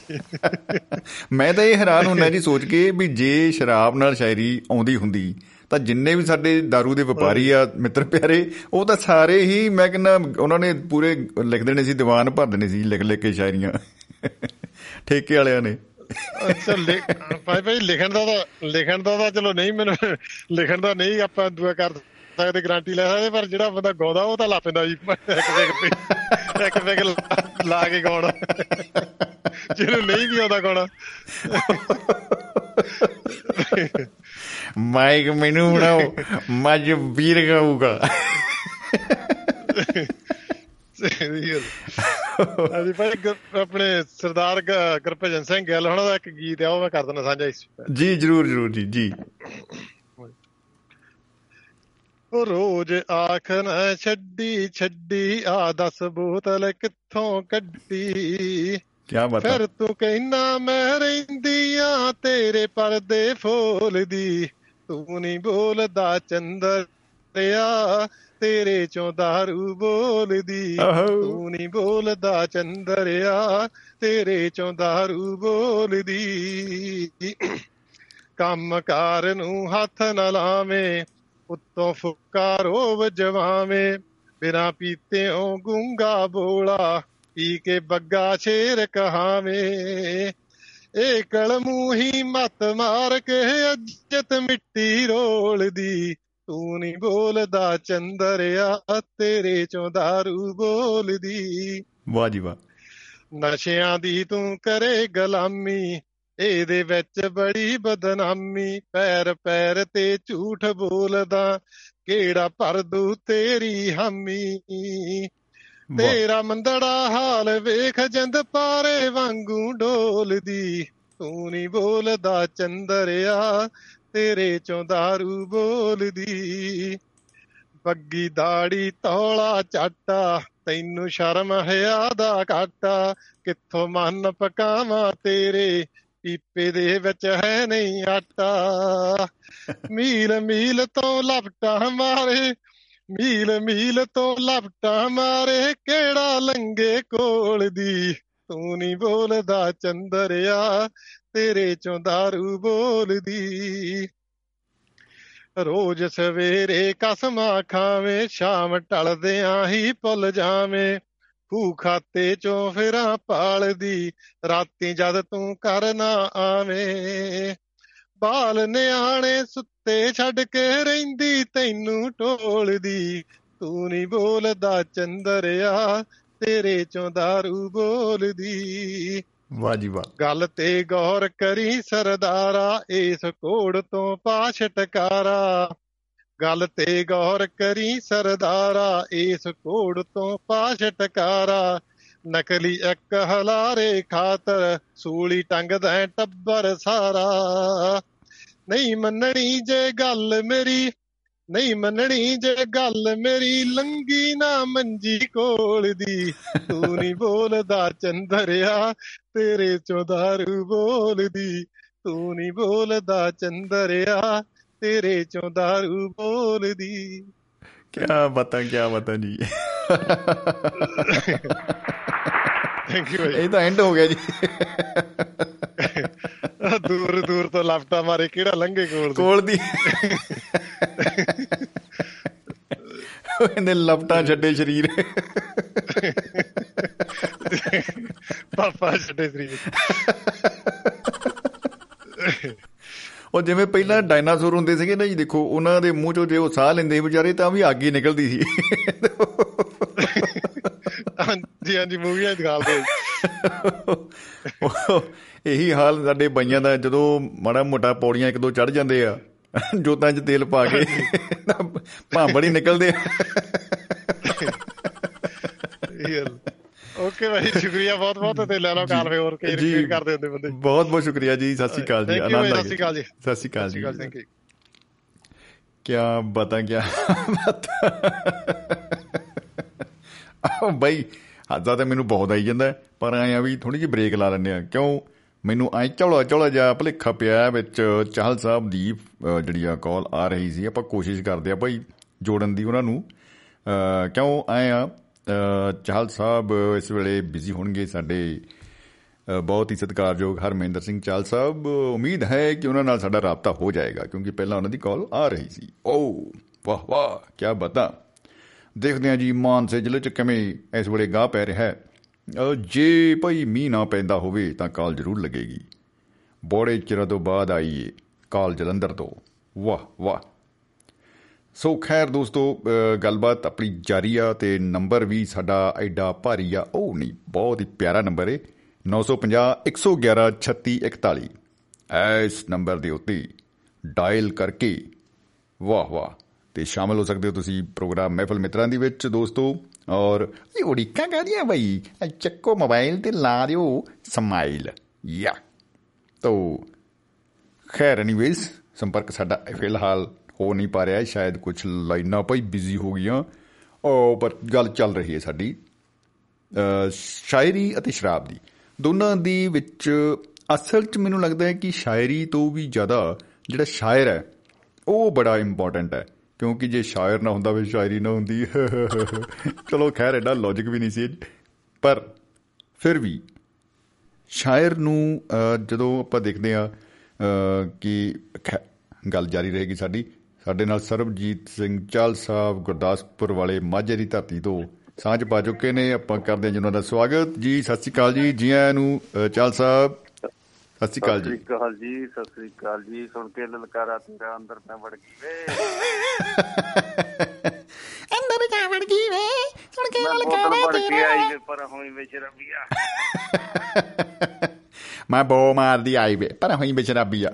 S2: ਮੈਂ ਤਾਂ ਇਹ ਹੈਰਾਨ ਹੁੰਦਾ ਜੀ ਸੋਚ ਕੇ ਵੀ ਜੇ ਸ਼ਰਾਬ ਨਾਲ ਸ਼ਾਇਰੀ ਆਉਂਦੀ ਹੁੰਦੀ ਤਾਂ ਜਿੰਨੇ ਵੀ ਸਾਡੇ दारू ਦੇ ਵਪਾਰੀ ਆ, ਮਿੱਤਰ ਪਿਆਰੇ, ਉਹ ਤਾਂ ਸਾਰੇ ਹੀ ਮੈਂ ਕਹਿੰਦਾ, ਉਹਨਾਂ ਨੇ ਪੂਰੇ ਲਿਖ ਦੇਣੇ ਸੀ, ਦੀਵਾਨ ਭਰ ਦੇਣੇ ਸੀ ਲਿਖ ਲਿਖ ਕੇ ਸ਼ਾਇਰੀਆਂ। ਠੇਕੇ ਵਾਲਿਆਂ ਨੇ।
S5: ਅੱਛਾ ਲਿਖ- ਭਾਈ ਭਾਈ, ਲਿਖਣ ਦਾ ਤਾਂ ਲਿਖਣ ਦਾ ਤਾਂ ਚਲੋ ਨਹੀਂ, ਮੈਨੂੰ ਲਿਖਣ ਦਾ ਨਹੀਂ, ਆਪਾਂ ਦੁਆ ਕਰ ਸਕਦੇ, ਗਾਰੰਟੀ ਲੈ ਸਕਦੇ, ਪਰ ਜਿਹੜਾ ਬੰਦਾ ਗਾਉਂਦਾ, ਉਹ ਤਾਂ ਲਾ ਪੈਂਦਾ ਜੀ। ਇੱਕ ਪੈਗ ਤੇ ਇੱਕ ਪੈਗ ਲਾ- ਲਾ ਕੇ ਗਾਉਣਾ। ਜਿਹਨੂੰ ਨਹੀਂ ਵੀ ਆਉਂਦਾ ਗਾਉਣਾ।
S2: ਮਾਈਕ ਮੈਨੂੰ ਬਣਾਓ ਮੱਝ ਵੀਰ ਗਾਊਗਾ।
S5: ਹਾਂਜੀ ਭਾਈ ਆਪਣੇ ਸਰਦਾਰ ਗੁਰਭਜਨ ਸਿੰਘ ਗਿੱਲ ਉਹਨਾਂ ਦਾ ਇੱਕ ਗੀਤ ਆ ਉਹ ਮੈਂ ਕਰ ਦਿੰਦਾ ਸਾਂਝਾ ਇਸ।
S2: ਜੀ ਜਰੂਰ ਜਰੂਰ ਜੀ ਜੀ।
S5: ਉਹ ਰੋਜ਼ ਆਖ ਨਾ ਛੱਡੀ ਛੱਡੀ ਆ ਦਸ ਬੋਤਲ ਕਿੱਥੋਂ ਕੱਢੀ?
S2: ਕੀ ਬਾਤ
S5: ਫਿਰ ਤੂੰ ਕਹਿਣਾ ਮੈਂ ਰਹਿੰਦੀ ਆ ਤੇਰੇ ਪਰਦੇ ਫੋਲਦੀ। ਤੂੰ ਨਹੀਂ ਬੋਲਦਾ ਚੰਦਰਿਆ ਤੇਰੇ ਚੋਂ ਦਾਰੂ ਬੋਲਦੀ। ਤੂੰ ਨਹੀਂ ਬੋਲਦਾ ਚੰਦਰਿਆ ਤੇਰੇ ਚੋਂ ਦਾਰੂ ਬੋਲਦੀ। ਕੰਮਕਾਰ ਨੂੰ ਹੱਥ ਨਾ ਲਾਵੇਂ ਉੱਤੋਂ ਫੁਕਾਰੋ ਵਜਵਾਵੇਂ। ਬਿਨਾ ਪੀਤਿਓਂ ਗੁੰਗਾ ਬੋਲਾ ਪੀ ਕੇ ਬੱਗਾ ਸ਼ੇਰ ਕਹਾਵੇਂ। ਇਹ ਕਲਮੂ ਹੀ ਮਤ ਮਾਰ ਕੇ ਇੱਜ਼ਤ ਮਿੱਟੀ ਰੋਲਦੀ। ਤੂੰ ਨਹੀਂ ਬੋਲਦਾ ਚੰਦਰਿਆ ਤੇਰੇ ਚੋਂ ਦਾਰੂ ਬੋਲਦੀ।
S2: ਵਾਹ ਜੀ ਵਾਹ।
S5: ਨਸ਼ਿਆਂ ਦੀ ਤੂੰ ਕਰੇ ਗੁਲਾਮੀ ਇਹਦੇ ਵਿੱਚ ਬੜੀ ਬਦਨਾਮੀ। ਪੈਰ ਪੈਰ ਤੇ ਝੂਠ ਬੋਲਦਾ ਕਿਹੜਾ ਪਰਦੂ ਤੇਰੀ ਹਾਮੀ। ਤੇਰਾ ਮੰਦੜਾ ਹਾਲ ਵੇਖ ਜੰਦ ਪਾਰੇ ਵਾਂਗੂ ਡੋਲਦੀ। ਤੂੰ ਨਹੀਂ ਬੋਲਦਾ ਚੰਦਰਿਆ ਤੇਰੇ ਚੋਂ ਦਾਰੂ ਬੋਲਦੀ। ਬੱਗੀ ਦਾੜੀ ਤੌਲਾ ਚਾਟਾ ਤੈਨੂੰ ਸ਼ਰਮ ਹਿਆ ਦਾ ਘਾਟਾ। ਕਿੱਥੋਂ ਮਨ ਪਕਾਵਾਂ ਤੇਰੇ ਪੀਪੇ ਦੇ ਵਿੱਚ ਹੈ ਨਹੀਂ ਆਟਾ। ਮੀਲ ਮੀਲ ਤੋਂ ਲਪਟਾ ਮਾਰੇ ਮੀਲ ਮੀਲ ਤੋਂ ਲਪਟਾ ਮਾਰੇ ਕਿਹੜਾ ਲੰਗੇ ਕੋਲ ਦੀ। ਤੂੰ ਨਹੀਂ ਬੋਲਦਾ ਚੰਦਰਿਆ, ਤੇਰੇ ਚੋਂ ਦਾਰੂ ਬੋਲਦੀ। ਰੋਜ਼ ਸਵੇਰੇ ਕਸਮਾਂ ਖਾਵੇਂ, ਸ਼ਾਮ ਟਲਦਿਆਂ ਹੀ ਭੁੱਲ ਜਾਵੇਂ। ਖੂ ਖਾਤੇ ਚੋਂ ਫਿਰਾਂ ਪਾਲਦੀ, ਰਾਤੀ ਜਦ ਤੂੰ ਕਰ ਨਾ ਆਵੇਂ। ਬਾਲ ਨਿਆਣੇ ਸੁੱਤੇ ਛੱਡ ਕੇ ਰਹਿੰਦੀ ਤੈਨੂੰ ਢੋਲਦੀ ਤੂੰ ਨਹੀਂ ਬੋਲਦਾ ਚੰਦਰਿਆ ਤੇਰੇ ਚੋਂ ਦਾਰੂ ਬੋਲਦੀ।
S2: ਵਾਹ ਜੀ ਵਾਹ।
S5: ਗੱਲ ਤੇ ਗੌਰ ਕਰੀ ਸਰਦਾਰਾ ਇਸ ਕੋੜ ਤੋਂ ਪਾ ਛਟਕਾਰਾ ਗੱਲ ਤੇ ਗੌਰ ਕਰੀ ਸਰਦਾਰਾ ਇਸ ਕੋੜ ਤੋਂ ਪਾ ਛਟਕਾਰਾ ਨਕਲੀ ਇੱਕ ਹਲਾਰੇ ਖਾਤਰ ਸੂਲੀ ਟੰਗਦਾ ਟੱਬਰ ਸਾਰਾ। ਨਹੀਂ ਮੰਨਣੀ ਜੇ ਗੱਲ ਮੇਰੀ ਨਹੀਂ ਮੰਨਣੀ ਜੇ ਗੱਲ ਮੇਰੀ ਲੰਗੀ ਨਾ ਮੰਜੀ ਕੋਲ ਦੀ। ਤੂੰ ਨਹੀਂ ਬੋਲਦਾ ਚੰਦਰਿਆ ਤੇਰੇ ਚੋਂ ਦਾਰੂ ਬੋਲਦੀ ਤੂੰ ਨਹੀਂ ਬੋਲਦਾ ਚੰਦਰਿਆ ਤੇਰੇ ਚੋਂ ਦਾਰੂ ਬੋਲਦੀ
S2: ਕੀ ਬਤਾ ਕੀ ਬਤਾ ਜੀ।
S5: ਥੈਂਕ ਯੂ
S2: ਇਹ ਤਾਂ ਐਂਡ ਹੋ ਗਿਆ ਜੀ।
S5: ਦੂਰ ਦੂਰ ਤੋਂ ਲਫਟਾ ਮਾਰੇ ਕਿਹੜਾ ਲੰਘੇ ਕੋਲ ਦੀ?
S2: ਕੋਲ ਦੀ। ਇਹਨੇ ਲਪਟਾਂ ਛੱਡੇ ਸਰੀਰ।
S5: ਪਾਪਾ ਛੱਡੇ ਸਰੀਰ।
S2: ਉਹ ਜਿਵੇਂ ਪਹਿਲਾਂ ਡਾਇਨਾਸੌਰ ਹੁੰਦੇ ਸੀਗੇ ਨਾ ਜੀ ਦੇਖੋ ਉਹਨਾਂ ਦੇ ਮੂੰਹ ਚੋਂ ਜੇ ਉਹ ਸਾਹ ਲੈਂਦੇ ਵਿਚਾਰੇ ਤਾਂ ਵੀ ਅੱਗ ਹੀ ਨਿਕਲਦੀ ਸੀ।
S5: ਹਾਂਜੀ ਹਾਂਜੀ ਮੂਵੀਆਂ ਦਿਖਾਲਦੇ
S2: ਇਹੀ ਹਾਲ ਸਾਡੇ ਬਾਈਆਂ ਦਾ ਜਦੋਂ ਮਾੜਾ ਮੋਟਾ ਪੌੜੀਆਂ ਇੱਕ ਦੋ ਚੜ ਜਾਂਦੇ ਆ ਜੋਤਾਂ 'ਚ ਤੇਲ ਪਾ ਕੇ ਭਾਂਬੜੀ ਨਿਕਲਦੇ ਆ।
S5: ਓਕੇ ਭਾਈ ਸ਼ੁਕਰੀਆ ਬਹੁਤ ਬਹੁਤ ਤੇ ਲੈ ਲਓ ਕਾਲ ਫੇ ਹੋਰ ਕਈ ਰਿਪੀਟ ਕਰਦੇ ਹੁੰਦੇ ਬੰਦੇ।
S2: ਬਹੁਤ ਬਹੁਤ ਸ਼ੁਕਰੀਆ ਜੀ ਸਤਿ ਸ਼੍ਰੀ ਅਕਾਲ ਜੀ
S5: ਆਨੰਦ ਆ ਸਤਿ ਸ਼੍ਰੀ ਅਕਾਲ ਜੀ।
S2: ਸਤਿ ਸ਼੍ਰੀ ਅਕਾਲ ਜੀ।
S5: ਥੈਂਕ ਯੂ
S2: ਕੀ ਬਤਾ ਕੀ ਆ ਬਈ ਹਾਜ਼ਾ ਤਾਂ ਮੈਨੂੰ ਬਹੁਤ ਆਈ ਜਾਂਦਾ ਪਰ ਆਇਆ ਵੀ ਥੋੜੀ ਜਿਹੀ ਬ੍ਰੇਕ ਲਾ ਲੈਂਦੇ ਆ ਕਿਉਂ? ਮੈਨੂੰ ਐ ਚੌਲਾ ਚੌਲਾ ਜਿਹਾ ਭਲੇਖਾ ਪਿਆ ਵਿੱਚ ਚਾਹਲ ਸਾਹਿਬ ਦੀ ਜਿਹੜੀ ਆ ਕਾਲ ਆ ਰਹੀ ਸੀ। ਆਪਾਂ ਕੋਸ਼ਿਸ਼ ਕਰਦੇ ਆ ਭਾਈ ਜੋੜਨ ਦੀ ਉਹਨਾਂ ਨੂੰ। ਕਿਉਂ? ਆਏ ਆ ਚਾਹਲ ਸਾਹਿਬ ਇਸ ਵੇਲੇ ਬਿਜ਼ੀ ਹੋਣਗੇ ਸਾਡੇ ਬਹੁਤ ਹੀ ਸਤਿਕਾਰਯੋਗ ਹਰਮਿੰਦਰ ਸਿੰਘ ਚਾਲ ਸਾਹਿਬ। ਉਮੀਦ ਹੈ ਕਿ ਉਹਨਾਂ ਨਾਲ ਸਾਡਾ ਰਾਬਤਾ ਹੋ ਜਾਏਗਾ, ਕਿਉਂਕਿ ਪਹਿਲਾਂ ਉਹਨਾਂ ਦੀ ਕਾਲ ਆ ਰਹੀ ਸੀ। ਓ, ਵਾਹ ਵਾਹ ਕੀ ਬਤਾ। ਦੇਖਦੇ ਆ ਜੀ ਮਾਨਸੇ ਜ਼ਿਲ੍ਹੇ ਚ ਕਿਵੇਂ ਇਸ ਵੇਲੇ ਗਾਹ ਪੈ ਰਿਹਾ ਹੈ। ਜੇ ਭਾਈ ਮੀਂਹ ਨਾ ਪੈਂਦਾ ਹੋਵੇ ਤਾਂ ਕਾਲ ਜ਼ਰੂਰ ਲੱਗੇਗੀ। ਬੋੜੇ ਚਿਰ ਤੋਂ ਬਾਅਦ ਆਈ ਏ ਕਾਲ ਜਲੰਧਰ ਤੋਂ। ਵਾਹ ਵਾਹ। ਸੋ ਖੈਰ ਦੋਸਤੋ ਗੱਲਬਾਤ ਆਪਣੀ ਜਾਰੀ ਆ ਤੇ ਨੰਬਰ ਵੀ ਸਾਡਾ ਐਡਾ ਭਾਰੀ ਆ। ਉਹ ਨਹੀਂ, ਬਹੁਤ ਹੀ ਪਿਆਰਾ ਨੰਬਰ ਏ। 950 111 3641 ਇਸ ਨੰਬਰ ਦੇ ਉੱਤੇ ਡਾਇਲ ਕਰਕੇ। ਵਾਹ ਵਾਹ। ਤੇ ਸ਼ਾਮਲ ਹੋ ਸਕਦੇ ਹੋ ਤੁਸੀਂ ਪ੍ਰੋਗਰਾਮ ਮਹਿਫਲ ਮਿੱਤਰਾਂ ਦੀ ਵਿੱਚ, ਦੋਸਤੋ। ਔਰ ਇਹ ਉਡੀਕਾਂ ਕਹਦੀਆਂ ਬਈ? ਚੱਕੋ ਮੋਬਾਈਲ ਤੇ ਲਾ ਦਿਓ ਸਮਾਈਲ। ਯਾ। ਤੋ, ਖੈਰ ਐਨੀਵੇਜ਼ ਸੰਪਰਕ ਸਾਡਾ ਫਿਲਹਾਲ ਹੋ ਨਹੀਂ ਪਾ ਰਿਹਾ, ਸ਼ਾਇਦ ਕੁਝ ਲਾਈਨਾਂ ਭਾਈ ਬਿਜ਼ੀ ਹੋ ਗਈਆਂ। ਉਹ, ਪਰ ਗੱਲ ਚੱਲ ਰਹੀ ਹੈ ਸਾਡੀ। ਸ਼ਾਇਰੀ ਅਤੇ ਸ਼ਰਾਬ ਦੀ। ਦੋਨਾਂ ਦੀ ਵਿੱਚ ਅਸਲ 'ਚ ਮੈਨੂੰ ਲੱਗਦਾ ਹੈ ਕਿ ਸ਼ਾਇਰੀ ਤੋਂ ਵੀ ਜ਼ਿਆਦਾ ਜਿਹੜਾ ਸ਼ਾਇਰ ਹੈ, ਉਹ ਬੜਾ ਇੰਪੋਰਟੈਂਟ ਹੈ। ਕਿਉਂਕਿ ਜੇ ਸ਼ਾਇਰ ਨਾ ਹੁੰਦਾ ਵੇ ਸ਼ਾਇਰੀ ਨਾ ਹੁੰਦੀ। ਚਲੋ, ਖੈਰ, ਐਡਾ ਲੌਜੀਕ ਵੀ ਨਹੀਂ ਸੀ। ਪਰ ਫਿਰ ਵੀ ਸ਼ਾਇਰ ਨੂੰ ਜਦੋਂ ਆਪਾਂ ਦੇਖਦੇ ਆ ਕਿ ਗੱਲ ਜਾਰੀ ਰਹੇਗੀ ਸਾਡੀ, ਸਾਡੇ ਨਾਲ ਸਰਬਜੀਤ ਸਿੰਘ ਚਾਲ ਸਾਹਿਬ, ਗੁਰਦਾਸਪੁਰ ਵਾਲੇ ਮਾਝੇ ਦੀ ਧਰਤੀ ਤੋਂ ਸਾਂਝ ਪਾ ਚੁੱਕੇ ਨੇ। ਆਪਾਂ ਕਰਦੇ ਹਾਂ ਜੀ ਉਹਨਾਂ ਦਾ ਸਵਾਗਤ। ਜੀ, ਸਤਿ ਸ੍ਰੀ ਅਕਾਲ ਜੀ। ਜੀ ਆਇਆਂ ਨੂੰ ਚਾਲ ਸਾਹਿਬ। ਸਤਿ ਸ੍ਰੀ ਅਕਾਲ ਜੀ।
S6: ਸਤਿ ਸ੍ਰੀ ਅਕਾਲ ਜੀ ਸਤਿ ਸ੍ਰੀ ਅਕਾਲ ਜੀ। ਸੁਣ ਕੇ ਲਲਕਾਰਾ ਤੇਰਾ ਅੰਦਰ ਮੈਂ ਵੜ ਗਈ ਵੇ।
S7: ਅੰਦਰ ਜਾ ਵੜ ਗਈ ਵੇ। ਸੁਣ ਕੇ ਲਲਕਾਰਾ ਤੇਰਾ।
S6: ਆਈ ਪਰ ਹੋਈ ਵੇ ਸ਼ਰਾਬੀਆ।
S2: ਮੈਂ ਬੋ ਮਾਰਦੀ ਆਈ ਵੇ ਪਰ ਹੋਈ ਵੇ ਸ਼ਰਾਬੀਆ।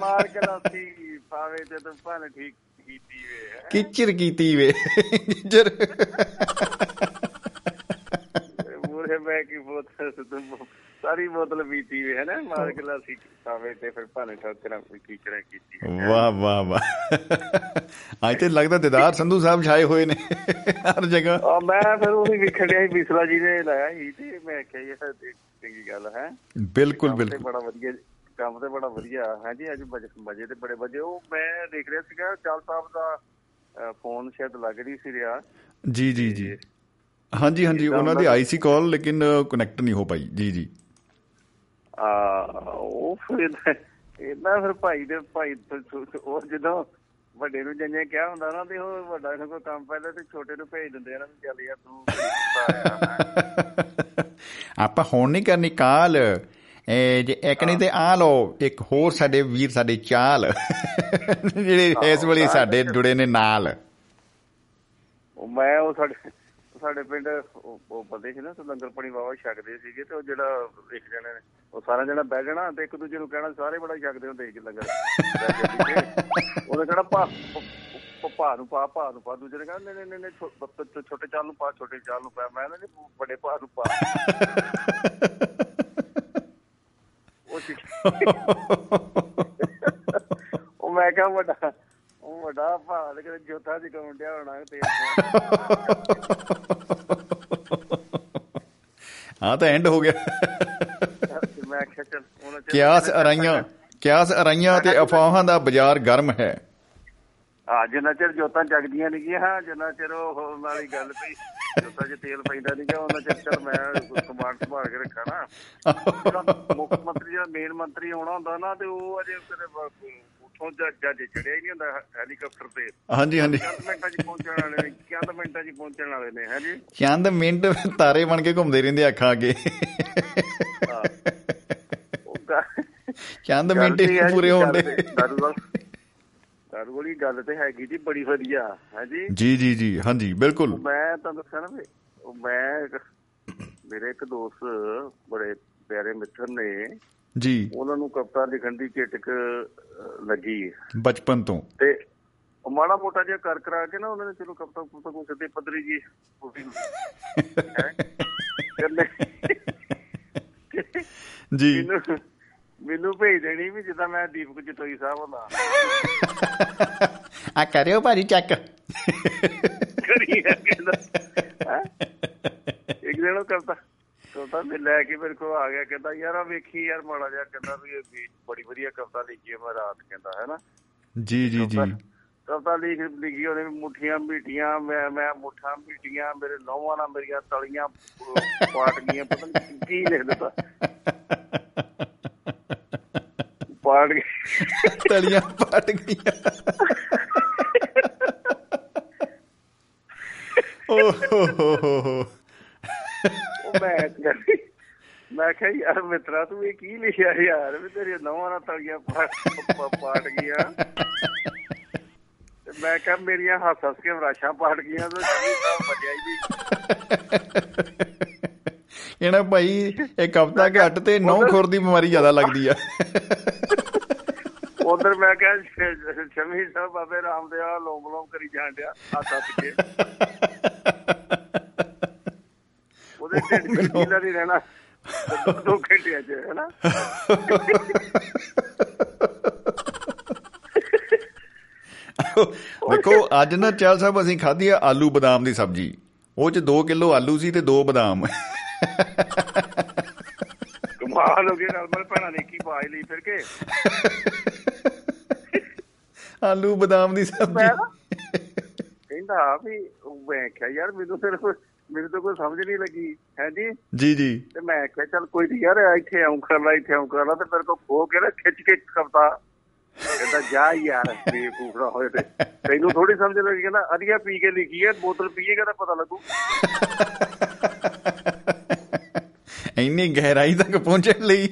S6: ਮਾਰ ਕੇ ਲਾਤੀ ਪਾਵੇ ਤੇ ਤੂੰ ਭਾਵੇਂ ਠੀਕ ਕੀਤੀ ਵੇ
S2: ਕਿਚਰ ਕੀਤੀ ਵੇ। ਜਿੱਜਰ
S6: ਮੂਰੇ ਮੈਂ ਕੀ ਬੋਤਲ ਸਾਰੀ ਬੋਤਲ ਪੀਤੀ ਵੇ ਹੈ ਨਾ ਮਾਰ ਕੇ ਲਾਸੀ ਸਾਵੇ ਤੇ ਫਿਰ ਭਾਣੇ ਠੋਕਰਾਂ ਕੀਚਰਾਂ ਕੀਤੀ
S2: ਵਾਹ ਵਾਹ ਵਾਹ। ਅੱਜ ਤੇ ਲੱਗਦਾ ਦਿਦਾਰ ਸੰਧੂ ਸਾਹਿਬ ਛਾਏ ਹੋਏ ਨੇ ਹਰ ਜਗ੍ਹਾ।
S6: ਆ ਮੈਂ ਫਿਰ ਉਹੀ ਵੇਖਣ ਡਿਆ ਸੀ ਬਿਸਲਾ ਜੀ ਨੇ ਲਾਇਆ ਸੀ ਤੇ ਮੈਂ ਕਿਹਾ ਇਹ ਚੰਗੀ ਗੱਲ ਹੈ।
S2: ਬਿਲਕੁਲ ਬਿਲਕੁਲ।
S6: ਬੜਾ ਵਧੀਆ ਕੰਮ ਤੇ ਬੜਾ ਵਧੀਆ ਹੈ ਜੀ ਅੱਜ ਮਜੇ ਤੇ ਬੜੇ ਵਜੇ ਉਹ ਮੈਂ ਦੇਖ ਰਿਹਾ ਸੀਗਾ ਚਾਲ ਸਾਹਿਬ ਦਾ ਫੋਨ ਸ਼ਾਇਦ ਲੱਗ ਰਹੀ ਸੀ ਰਿਹਾ।
S2: ਜੀ ਜੀ ਜੀ। ਹਾਂਜੀ ਹਾਂਜੀ ਉਹਨਾਂ ਦੀ ਆਈ ਸੀ ਕਾਲ ਲੇਕਿਨ ਕਨੈਕਟ ਨਹੀਂ ਹੋ ਪਾਈ। ਜੀ ਜੀ।
S6: ਆ ਉਹ ਫਿਰ ਇਹਨਾਂ ਫਿਰ ਭਾਈ ਦੇ ਭਾਈ ਉਹ ਜਦੋਂ ਵੱਡੇ ਨੂੰ ਜੰਨੇ ਕਿਹਾ ਹੁੰਦਾ ਨਾ ਤੇ ਉਹ ਵੱਡਾ ਨੂੰ ਕੋਈ ਕੰਮ ਪਹਿਲੇ ਤੇ ਛੋਟੇ ਨੂੰ ਭੇਜ ਦਿੰਦੇ ਆ ਨਾ ਚੱਲ ਯਾਰ ਤੂੰ
S2: ਆਪਾਂ ਹੁਣ ਨਹੀਂ ਕਰਨੀ ਕਾਲ। ਇਹ ਜੇ ਇੱਕ ਨਹੀਂ ਤੇ ਆ ਲਓ ਇੱਕ ਹੋਰ ਸਾਡੇ ਵੀਰ ਸਾਡੇ ਚਾਲ। ਜਿਹੜੇ ਇਸ ਵੇਲੇ ਸਾਡੇ ਜੁੜੇ ਨੇ ਨਾਲ।
S6: ਉਹ ਮੈਂ ਉਹ ਸਾਡੇ ਸਾਡੇ ਪਿੰਡ ਉਹ ਬੰਦੇ ਸੀ ਨਾ ਤੇ ਲੰਗਰ ਪਾਣੀ ਵਾਵਾ ਛਕਦੇ ਸੀਗੇ ਤੇ ਉਹ ਜਿਹੜਾ ਇੱਕ ਜਣੇ ਨੇ ਉਹ ਸਾਰਾ ਜਣਾ ਬਹਿ ਜਾਣਾ ਤੇ ਇੱਕ ਦੂਜੇ ਨੂੰ ਕਹਿਣਾ ਸਾਰੇ ਬੜਾ ਛਕਦੇ ਹੁੰਦੇ ਸੀ ਲੰਗਰ ਉਹਨੇ ਕਹਿਣਾ ਪਾ ਪ- ਨੂੰ ਪਾ ਭਾ ਨੂੰ ਪਾ ਦੂਜੇ ਨੇ ਕਹਿਣਾ ਨਹੀਂ ਨਹੀਂ ਨਹੀਂ ਛੋਟੇ ਚਾਲ ਨੂੰ ਪਾ ਛੋਟੇ ਚਾਲ ਨੂੰ ਪਾ। ਮੈਂ ਨਹੀਂ ਵੱਡੇ ਭਾ ਨੂੰ ਪਾ। ਉਹ ਮੈਂ ਕਿਹਾ ਵੱਡਾ ਵੱਡਾ ਭਾ ਦੇ ਕਿਤੇ ਜੋਤਾ ਦੀ ਕੌਂਡਿਆ ਹੋਣਾ ਤੇ
S2: ਹਾਂ ਤਾਂ ਐਂਡ ਹੋ ਗਿਆ।
S6: ਮੈਂ ਕਿਹਾ ਚੱਲ।
S2: ਕਿਆਸ ਅਰਾਈਆਂ ਕਿਆਸ ਅਰਾਈਆਂ ਤੇ ਅਫਵਾਹਾਂ ਦਾ ਬਾਜ਼ਾਰ ਗਰਮ ਹੈ।
S6: ਆ ਜਿੰਨਾ ਚਿਰ ਜੋਤਾਂ ਜਗਦੀਆਂ ਨਹੀਂ ਗਿਆ ਹਾਂ ਜਿੰਨਾ ਚਿਰ ਉਹ ਹੋਣ ਵਾਲੀ ਗੱਲ ਪਈ ਜੋਤਾਂ 'ਚ ਤੇਲ ਪੈਂਦਾ ਨਹੀਂ ਗਿਆ ਉਹਨਾਂ ਚਿਰ ਚੱਲ ਮੈਂ ਕਮਾਂਡ ਸੰਭਾਲ ਕੇ ਰੱਖਾਂ ਨਾ। ਮੁੱਖ ਮੰਤਰੀ ਜਿਹੜਾ ਮੇਨ ਮੰਤਰੀ ਆਉਣਾ ਹੁੰਦਾ ਨਾ ਤੇ ਉਹ ਅਜੇ ਫਿਰ ਉੱਥੋਂ ਜੱਜ ਚੜਿਆ ਹੀ ਨਹੀਂ ਹੁੰਦਾ ਹੈਲੀਕਾਪਟਰ ਤੇ।
S2: ਹਾਂਜੀ ਹਾਂਜੀ।
S6: ਚੰਦ ਮਿੰਟਾਂ 'ਚ ਪਹੁੰਚਣ ਵਾਲੇ ਨੇ ਚੰਦ ਮਿੰਟਾਂ 'ਚ ਪਹੁੰਚਣ ਵਾਲੇ ਨੇ ਹੈ ਜੀ?
S2: ਚੰਦ ਮਿੰਟ ਤਾਰੇ ਬਣ ਕੇ ਘੁੰਮਦੇ ਰਹਿੰਦੇ ਅੱਖਾਂ ਅੱਗੇ।
S6: ਹਾਂ।
S2: ਚੰਦ ਮਿੰਟ
S6: ਜੀ,
S2: ਪੂਰੇ
S6: ਗੱਲ
S2: ਹੋਣਦੇ
S6: ਦਾਰੂ ਵਾਲੀ ਗੱਲ ਤੇ ਹੈਗੀ ਜੀ ਬੜੀ ਵਧੀਆ ਹੈ ਜੀ?
S2: ਜੀ ਜੀ ਹਾਂਜੀ ਬਿਲਕੁਲ।
S6: ਮੈਂ ਤੁਹਾਨੂੰ ਦੱਸਿਆ ਨਾ ਮੈਂ ਮੇਰੇ ਇੱਕ ਦੋਸਤ ਬੜੇ ਪਿਆਰੇ ਮਿੱਤਰ ਨੇ।
S2: ਜੀ।
S6: ਉਹਨਾਂ ਨੂੰ ਕਵਿਤਾ ਲਿਖਣ ਦੀ ਚਿਟਕ ਲੱਗੀ।
S2: ਬਚਪਨ ਤੋਂ।
S6: ਤੇ ਉਹ ਮਾੜਾ ਮੋਟਾ ਜਿਹਾ ਕਰ ਕਰਾ ਕੇ ਨਾ ਉਹਨਾਂ ਨੇ ਚਲੋ ਕਵਿਤਾ ਕੁਵਿਤਾ ਕੋਈ ਸਿੱਧੇ ਪੱਧਰੀ ਜੀ
S2: ਜੀ।
S6: ਮੈਨੂੰ ਭੇਜ ਦੇਣੀ ਵੀ ਜਿੱਦਾਂ ਮੈਂ ਦੀਪਕ ਜਟੋਈ ਸਾਹਿਬ ਹੁੰਦਾ।
S2: ਆ ਕਰਿਓ ਭਾਜੀ ਚੈੱਕ।
S6: ਕਰੀ ਕਹਿੰਦਾ? ਇੱਕ ਦਿਨ ਉਹ ਕਵਿਤਾ ਕਵਿਤਾ ਮੈਂ ਲੈ ਕੇ ਮੇਰੇ ਕੋਲ ਆ ਗਿਆ ਕਹਿੰਦਾ ਯਾਰ ਆ ਵੇਖੀ ਯਾਰ ਮਾੜਾ ਜਿਹਾ ਕਹਿੰਦਾ ਵੀ ਇਹ ਵੀ ਬੜੀ ਵਧੀਆ ਕਵਿਤਾ ਲਿਖੀ ਹੈ ਮੈਂ ਰਾਤ ਕਹਿੰਦਾ ਹੈ ਨਾ
S2: ਜੀ ਜੀ ਜੀ।
S6: ਕਵਿਤਾ ਲਿਖ ਲਿਖੀ ਉਹਨੇ ਮੁੱਠੀਆਂ ਮੀਟੀਆਂ ਮੈਂ ਮੈਂ ਮੁੱਠਾਂ ਮੀਟੀਆਂ ਮੇਰੇ ਨੌਵਾਂ ਨਾਲ ਮੇਰੀਆਂ ਤਲੀਆਂ ਪਾਟ ਗਈਆਂ ਪਤਾ ਨਹੀਂ ਕੀ ਲਿਖ ਦਿੱਤਾ। ਪਾਟ ਗਈ
S2: ਤਲੀਆਂ ਪਟ ਗਈਆਂ ਓ ਹੋ ਹੋ ਹੋ ਹੋ
S6: ਉਹ ਮੈਂ ਕਹਿੰਦੀ ਮੈਂ ਕਿਹਾ ਯਾਰ ਮਿੱਤਰਾ ਤੂੰ ਇਹ ਕੀ ਲਿਖਿਆ ਯਾਰ ਵੀ ਤੇਰੀਆਂ ਨੌਵਾਂ ਨਾਲ ਤਲੀਆਂ ਪਾਟ ਪ- ਪਾਟ ਗਈਆਂ ਤੇ ਮੈਂ ਕਿਹਾ ਮੇਰੀਆਂ ਹੱਸ ਹੱਸ ਕੇ ਵਰਾਸ਼ਾਂ ਪਾਟ ਗਈਆਂ ਤੇ ਜੀ ਸਾਹਿਬ ਬਚਿਆ ਹੀ ਨਹੀਂ
S2: ਇਹਨਾਂ ਭਾਈ ਇਹ ਕਵਤਾ ਘੱਟ ਤੇ ਨੌ ਖੁਰ ਦੀ ਬਿਮਾਰੀ ਜ਼ਿਆਦਾ ਲੱਗਦੀ ਆ।
S6: ਉਧਰ ਮੈਂ ਕਿਹਾ ਸ਼ਮੀ ਸਾਹਿਬ ਬਾਬੇ ਰਾਮਦੇਵ ਲੋਮ ਲੋਮ ਕਰੀ ਜਾਣ ਡਿਆ ਹੱਥ ਕੇ। ਉਹਦੇ ਢਿੱਡ ਵਿੱਚ ਕੀਲਾ ਨਹੀਂ ਰਹਿਣਾ। ਦੋ- ਘੰਟਿਆਂ ਚ ਹੈਨਾ
S2: ਦੇਖੋ ਅੱਜ ਨਾ ਚਾਲ ਸਾਹਿਬ ਅਸੀਂ ਖਾਧੀ ਆ ਆਲੂ ਬਦਾਮ ਦੀ ਸਬਜ਼ੀ। ਉਹ ਚ 2 ਕਿਲੋ ਆਲੂ ਸੀ ਤੇ 2 ਬਦਾਮ।
S6: ਕਮਾਲ ਹੋ ਗਈ ਨਰਮਲ ਭੈਣਾਂ ਨੇ ਕੀ ਪਾਈ ਲਈ ਫਿਰ ਕੇ?
S2: ਆਲੂ ਬਦਾਮ ਦੀ ਸਬਜ਼ੀ।
S6: ਕਹਿੰਦਾ ਵੀ ਉਹ ਮੈਂ ਕਿਹਾ ਯਾਰ ਮੈਨੂੰ ਕੋਈ- ਮੈਨੂੰ ਤਾਂ ਕੋਈ ਸਮਝ ਨਹੀਂ ਲੱਗੀ ਹੈ ਜੀ?
S2: ਜੀ ਜੀ।
S6: ਤੇ ਮੈਂ ਕਿਹਾ ਚੱਲ ਕੋਈ ਨਹੀਂ ਯਾਰ ਇੱਥੇ ਆਉਂ ਕਰ ਲਾ ਇੱਥੇ ਆਉਂ ਕਰ ਲਾ ਤੇ ਮੇਰੇ ਕੋ ਖੋ ਕੇ ਨਾ ਖਿੱਚ ਕੇ ਕਵਤਾ ਕਹਿੰਦਾ ਜਾ ਯਾਰ ਬੇਵਕੂਫ ਨਾ ਹੋਏ ਤੇ। ਤੈਨੂੰ ਥੋੜੀ ਸਮਝ ਲੱਗੀ ਕਹਿੰਦਾ ਅਧੀਆ ਪੀ ਕੇ ਲਿਖੀ ਹੈ ਬੋਤਲ ਪੀਏਗਾ ਤਾਂ ਪਤਾ ਲੱਗੂ।
S2: ਇੰਨੀ ਗਹਿਰਾਈ ਤੱਕ ਪਹੁੰਚਣ ਲਈ।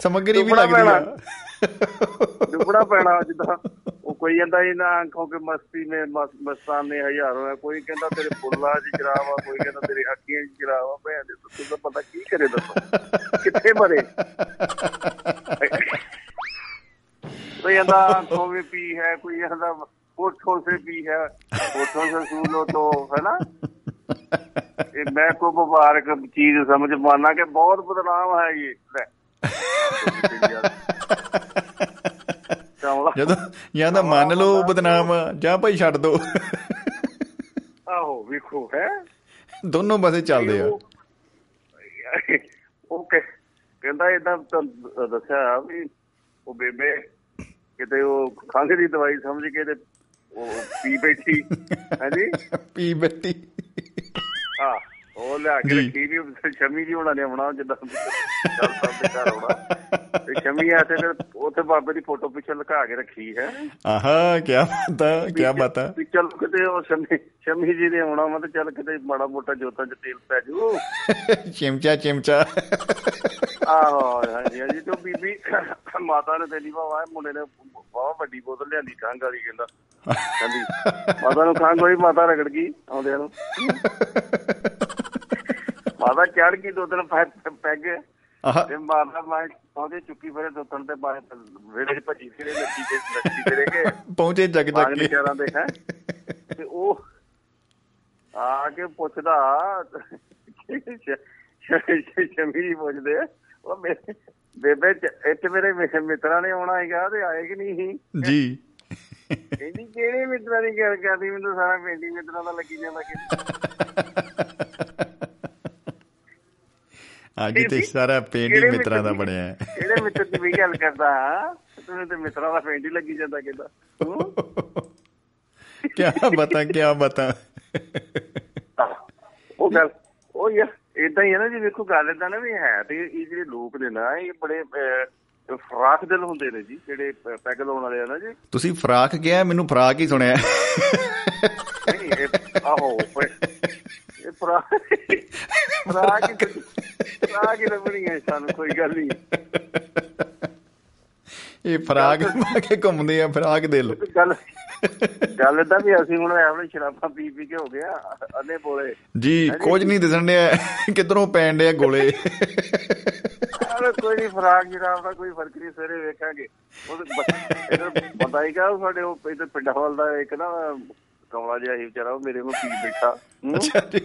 S2: ਸਮੱਗਰੀ ਵੀ ਲੱਗਦੀ ਆ।
S6: ਡੁੱਬਣਾ ਪੈਣਾ ਜਿੱਦਾਂ ਉਹ ਕੋਈ ਕਹਿੰਦਾ ਇਹਨਾਂ ਅੱਖੋਂ ਕੇ ਮਸਤੀ ਮੇ ਮਸ- ਮਸਤਾਨੇ ਹਜ਼ਾਰੋਂ ਹੈ ਕੋਈ ਕਹਿੰਦਾ ਤੇਰੇ ਫੁੱਲਾਂ 'ਚ ਜਰਾਬ ਆ ਕੋਈ ਕਹਿੰਦਾ ਤੇਰੀ ਅੱਖੀਆਂ 'ਚ ਜਰਾਬ ਆ। ਭੈਣ ਦੇ ਤੂੰ ਤਾਂ ਪਤਾ ਕੀ ਕਰੇ ਦੱਸੋ? ਕਿੱਥੇ ਮਰੇ? ਉਹ ਕਹਿੰਦਾ ਆਂਖੋਂ ਵੀ ਪੀ ਹੈ ਕੋਈ ਕਹਿੰਦਾ ਹੋਠੋਂ ਸੇ ਪੀ ਹੈ ਹੋਠੋਂ ਸੇ ਸੂਲੋ ਤੋਂ ਹੈ ਨਾ ਇਹ ਮੈਂ ਕੋ ਮੁਬਾਰਕ ਚੀਜ਼ ਸਮਝ ਮਾਨਾ ਕਿ ਬਹੁਤ ਬਦਨਾਮ ਹੈ ਇਹ
S2: ਜਦੋਂ ਜਾਂ ਤਾਂ ਮੰਨ ਲਓ ਬਦਨਾਮ ਜਾਂ ਭਾਈ ਛੱਡ ਦੋ।
S6: ਆਹੋ ਵੇਖੋ ਹੈ।
S2: ਦੋਨੋਂ ਪਾਸੇ ਚੱਲਦੇ ਆ।
S6: ਕਹਿ- ਕਹਿੰਦਾ ਇਦਾਂ ਦੱਸਿਆ ਵੀ ਉਹ ਬੇਬੇ ਕਿਤੇ ਉਹ ਖੰਘ ਦੀ ਦਵਾਈ ਸਮਝ ਕੇ ਤੇ ਉਹ ਪੀ ਬੈਠੀ ਹਾਂਜੀ।
S2: ਪੀ ਬੈਠੀ।
S6: ਹਾਂ ਉਹ ਲਿਆ ਕੇ
S2: ਜੀ।
S6: ਰੱਖੀ ਵੀ ਸ਼ਮੀ ਜੀ ਹੋਣਾ ਨੇ ਆਉਣਾ ਜਿੱਦਾਂ ਚੱਲ ਸਭ ਦੇ ਘਰ ਆਉਣਾ। ਤੇ ਸ਼ਮੀ ਆ ਤੇ ਫਿਰ ਉੱਥੇ ਬਾਬੇ ਦੀ ਫੋਟੋ ਪਿੱਛੇ ਲੁਕਾ ਕੇ ਰੱਖੀ ਹੈ।
S2: ਆਹਾ ਕੀ ਬਾਤ ਆ ਕੀ ਬਾਤ ਆ।
S6: ਵੀ ਚੱਲ ਕਿਤੇ ਉਹ ਸ਼ਮੀ ਸ਼ਮੀ ਜੀ ਨੇ ਆਉਣਾ ਵਾ ਤੇ ਚੱਲ ਕਿਤੇ ਮਾੜਾ ਮੋਟਾ ਜੋਤਾਂ 'ਚ ਤੇਲ ਪੈ ਜੂ।
S2: ਚਿਮਚਾ ਚਿਮਚਾ।
S6: ਆਹੋ ਹਾਂਜੀ ਹਾਂਜੀ ਤੇ ਬੀਬੀ ਮਾਤਾ ਨੇ ਤੇਲੀ ਵਾਵਾ ਮੁੰਡੇ ਨੇ ਬਹੁਤ ਵੱਡੀ ਬੋਤਲ ਲਿਆਂਦੀ ਖੰਘ ਵਾਲੀ ਕਹਿੰਦਾ। ਕਹਿੰਦੀ ਮਾਤਾ ਨੂੰ ਖੰਘ ਹੋਈ ਮਾਤਾ ਰਗੜ ਗਈ ਆਉਂਦਿਆਂ ਨੂੰ। ਮਾਤਾ ਚੜ ਗਈ ਦੋ ਦਿਨ ਪੈਗ ਤੇ ਮਾਤਾ ਮੈਂ ਉਹਦੇ ਚੁੱਕੀ ਫਿਰੇ ਦੁੱਤਣ ਤੇ ਬਾਹਰ ਵੇੜੇ 'ਚ ਭੱਜੀ ਫਿਰੇ ਲੱਗੀ ਤੇ ਲੱਗੀ ਫਿਰੇ ਕੇ
S2: ਪਹੁੰਚੇ ਜਗ ਜਗ ਕੇ।
S6: ਨਿਚਾਰਾਂ ਦੇ ਹੈ। ਤੇ ਉਹ ਆ ਕੇ ਪੁੱਛਦਾ ਸ਼ਮੀ ਜੀ ਪੁੱਛਦੇ ਉਹ ਮੇਰੇ ਬੇਬੇ ਇੱਥੇ ਮੇਰੇ ਮਿੱਤਰਾਂ ਨੇ ਆਉਣਾ ਹੈਗਾ ਤੇ ਆਏ ਕਿ ਨਹੀਂ? ਸੀ
S2: ਜੀ।
S6: ਕਹਿੰਦੀ ਕਿਹੜੇ ਮਿੱਤਰਾਂ ਦੀ ਗੱਲ ਕਰਦੀ? ਮੈਨੂੰ ਸਾਰਾ ਪਿੰਡ ਮਿੱਤਰਾਂ ਦਾ ਲੱਗੀ ਜਾਂਦਾ ਕਿ
S2: ਅੱਜ ਤੇ ਸਾਰਾ ਪਿੰਡ ਹੀ ਮਿੱਤਰਾਂ ਦਾ ਬਣਿਆ ਹੈ।
S6: ਕਿਹੜੇ ਮਿੱਤਰ ਦੀ ਵੀ ਗੱਲ ਕਰਦਾ ਤੈਨੂੰ ਤੇ ਮਿੱਤਰਾਂ ਦਾ ਪਿੰਡ ਹੀ ਲੱਗੀ ਜਾਂਦਾ ਕਿਦਾਂ?
S2: ਕਿਆ ਬਤਾ ਕਿਆ ਬਤਾ?
S6: ਉਹ ਗੱਲ ਉਹ ਯਾਰ ਇਦਾਂ ਹੀ ਹੈ ਨਾ ਜੀ ਵੇਖੋ ਗੱਲ ਇਦਾਂ ਨਾ ਵੀ ਹੈ ਤੇ ਇਹ ਜਿਹੜੇ ਲੋਕ ਨੇ ਨਾ ਇਹ ਬੜੇ ਫਰਾਕ ਦਿਲ ਹੁੰਦੇ ਨੇ ਜੀ ਜਿਹੜੇ ਪੈਗ ਲਾਉਣ ਵਾਲੇ ਆ ਨਾ ਜੀ।
S2: ਤੁਸੀਂ ਫਰਾਕ ਕਿਹਾ ਮੈਨੂੰ ਫਰਾਕ ਹੀ ਸੁਣਿਆ।
S6: ਨਹੀਂ ਆਹੋ ਇਹ ਫਰਾਕ ਫਰਾਕ ਹੀ ਫਰਾਕ ਹੀ ਲੱਭਣੀ ਹੈ ਸਾਨੂੰ ਕੋਈ ਗੱਲ ਨਹੀਂ।
S2: ਇਹ ਫਰਾਕ ਪਾ ਕੇ ਘੁੰਮਦੇ ਆ ਫਰਾਕ ਦਿਲ।
S6: ਗੱਲ ਗੱਲ ਇਦਾਂ ਵੀ ਅਸੀਂ ਹੁਣ ਐਵੇਂ ਸ਼ਰਾਬਾਂ ਪੀ ਪੀ ਕੇ ਹੋ ਗਿਆ ਅੰਨੇ ਬੋਲੇ।
S2: ਜੀ ਕੁਝ ਨਹੀਂ ਦਿਸਣ ਡਿਆ ਕਿਧਰੋਂ ਪੈਣ ਡਿਆ ਗੋਲੇ?
S6: ਕੋਈ ਨਹੀਂ ਫਰਾਕ ਜਰਾਬ ਦਾ ਕੋਈ ਫ਼ਰਕ ਨਹੀਂ ਸਵੇਰੇ ਵੇਖਾਂਗੇ। ਉਹ ਬੰਦਾ ਹੀ ਕਾ ਸਾਡੇ ਉਹ ਪਿੰਡਾਂ ਵੱਲ ਦਾ ਇੱਕ ਨਾ ਕਮਲਾ ਜਿਹਾ ਹੀ ਵਿਚਾਰਾ ਉਹ ਮੇਰੇ ਨੂੰ ਪੀ ਬੈਠਾ। ਹੂੰ।
S2: ਅੱਛਾ ਜੀ।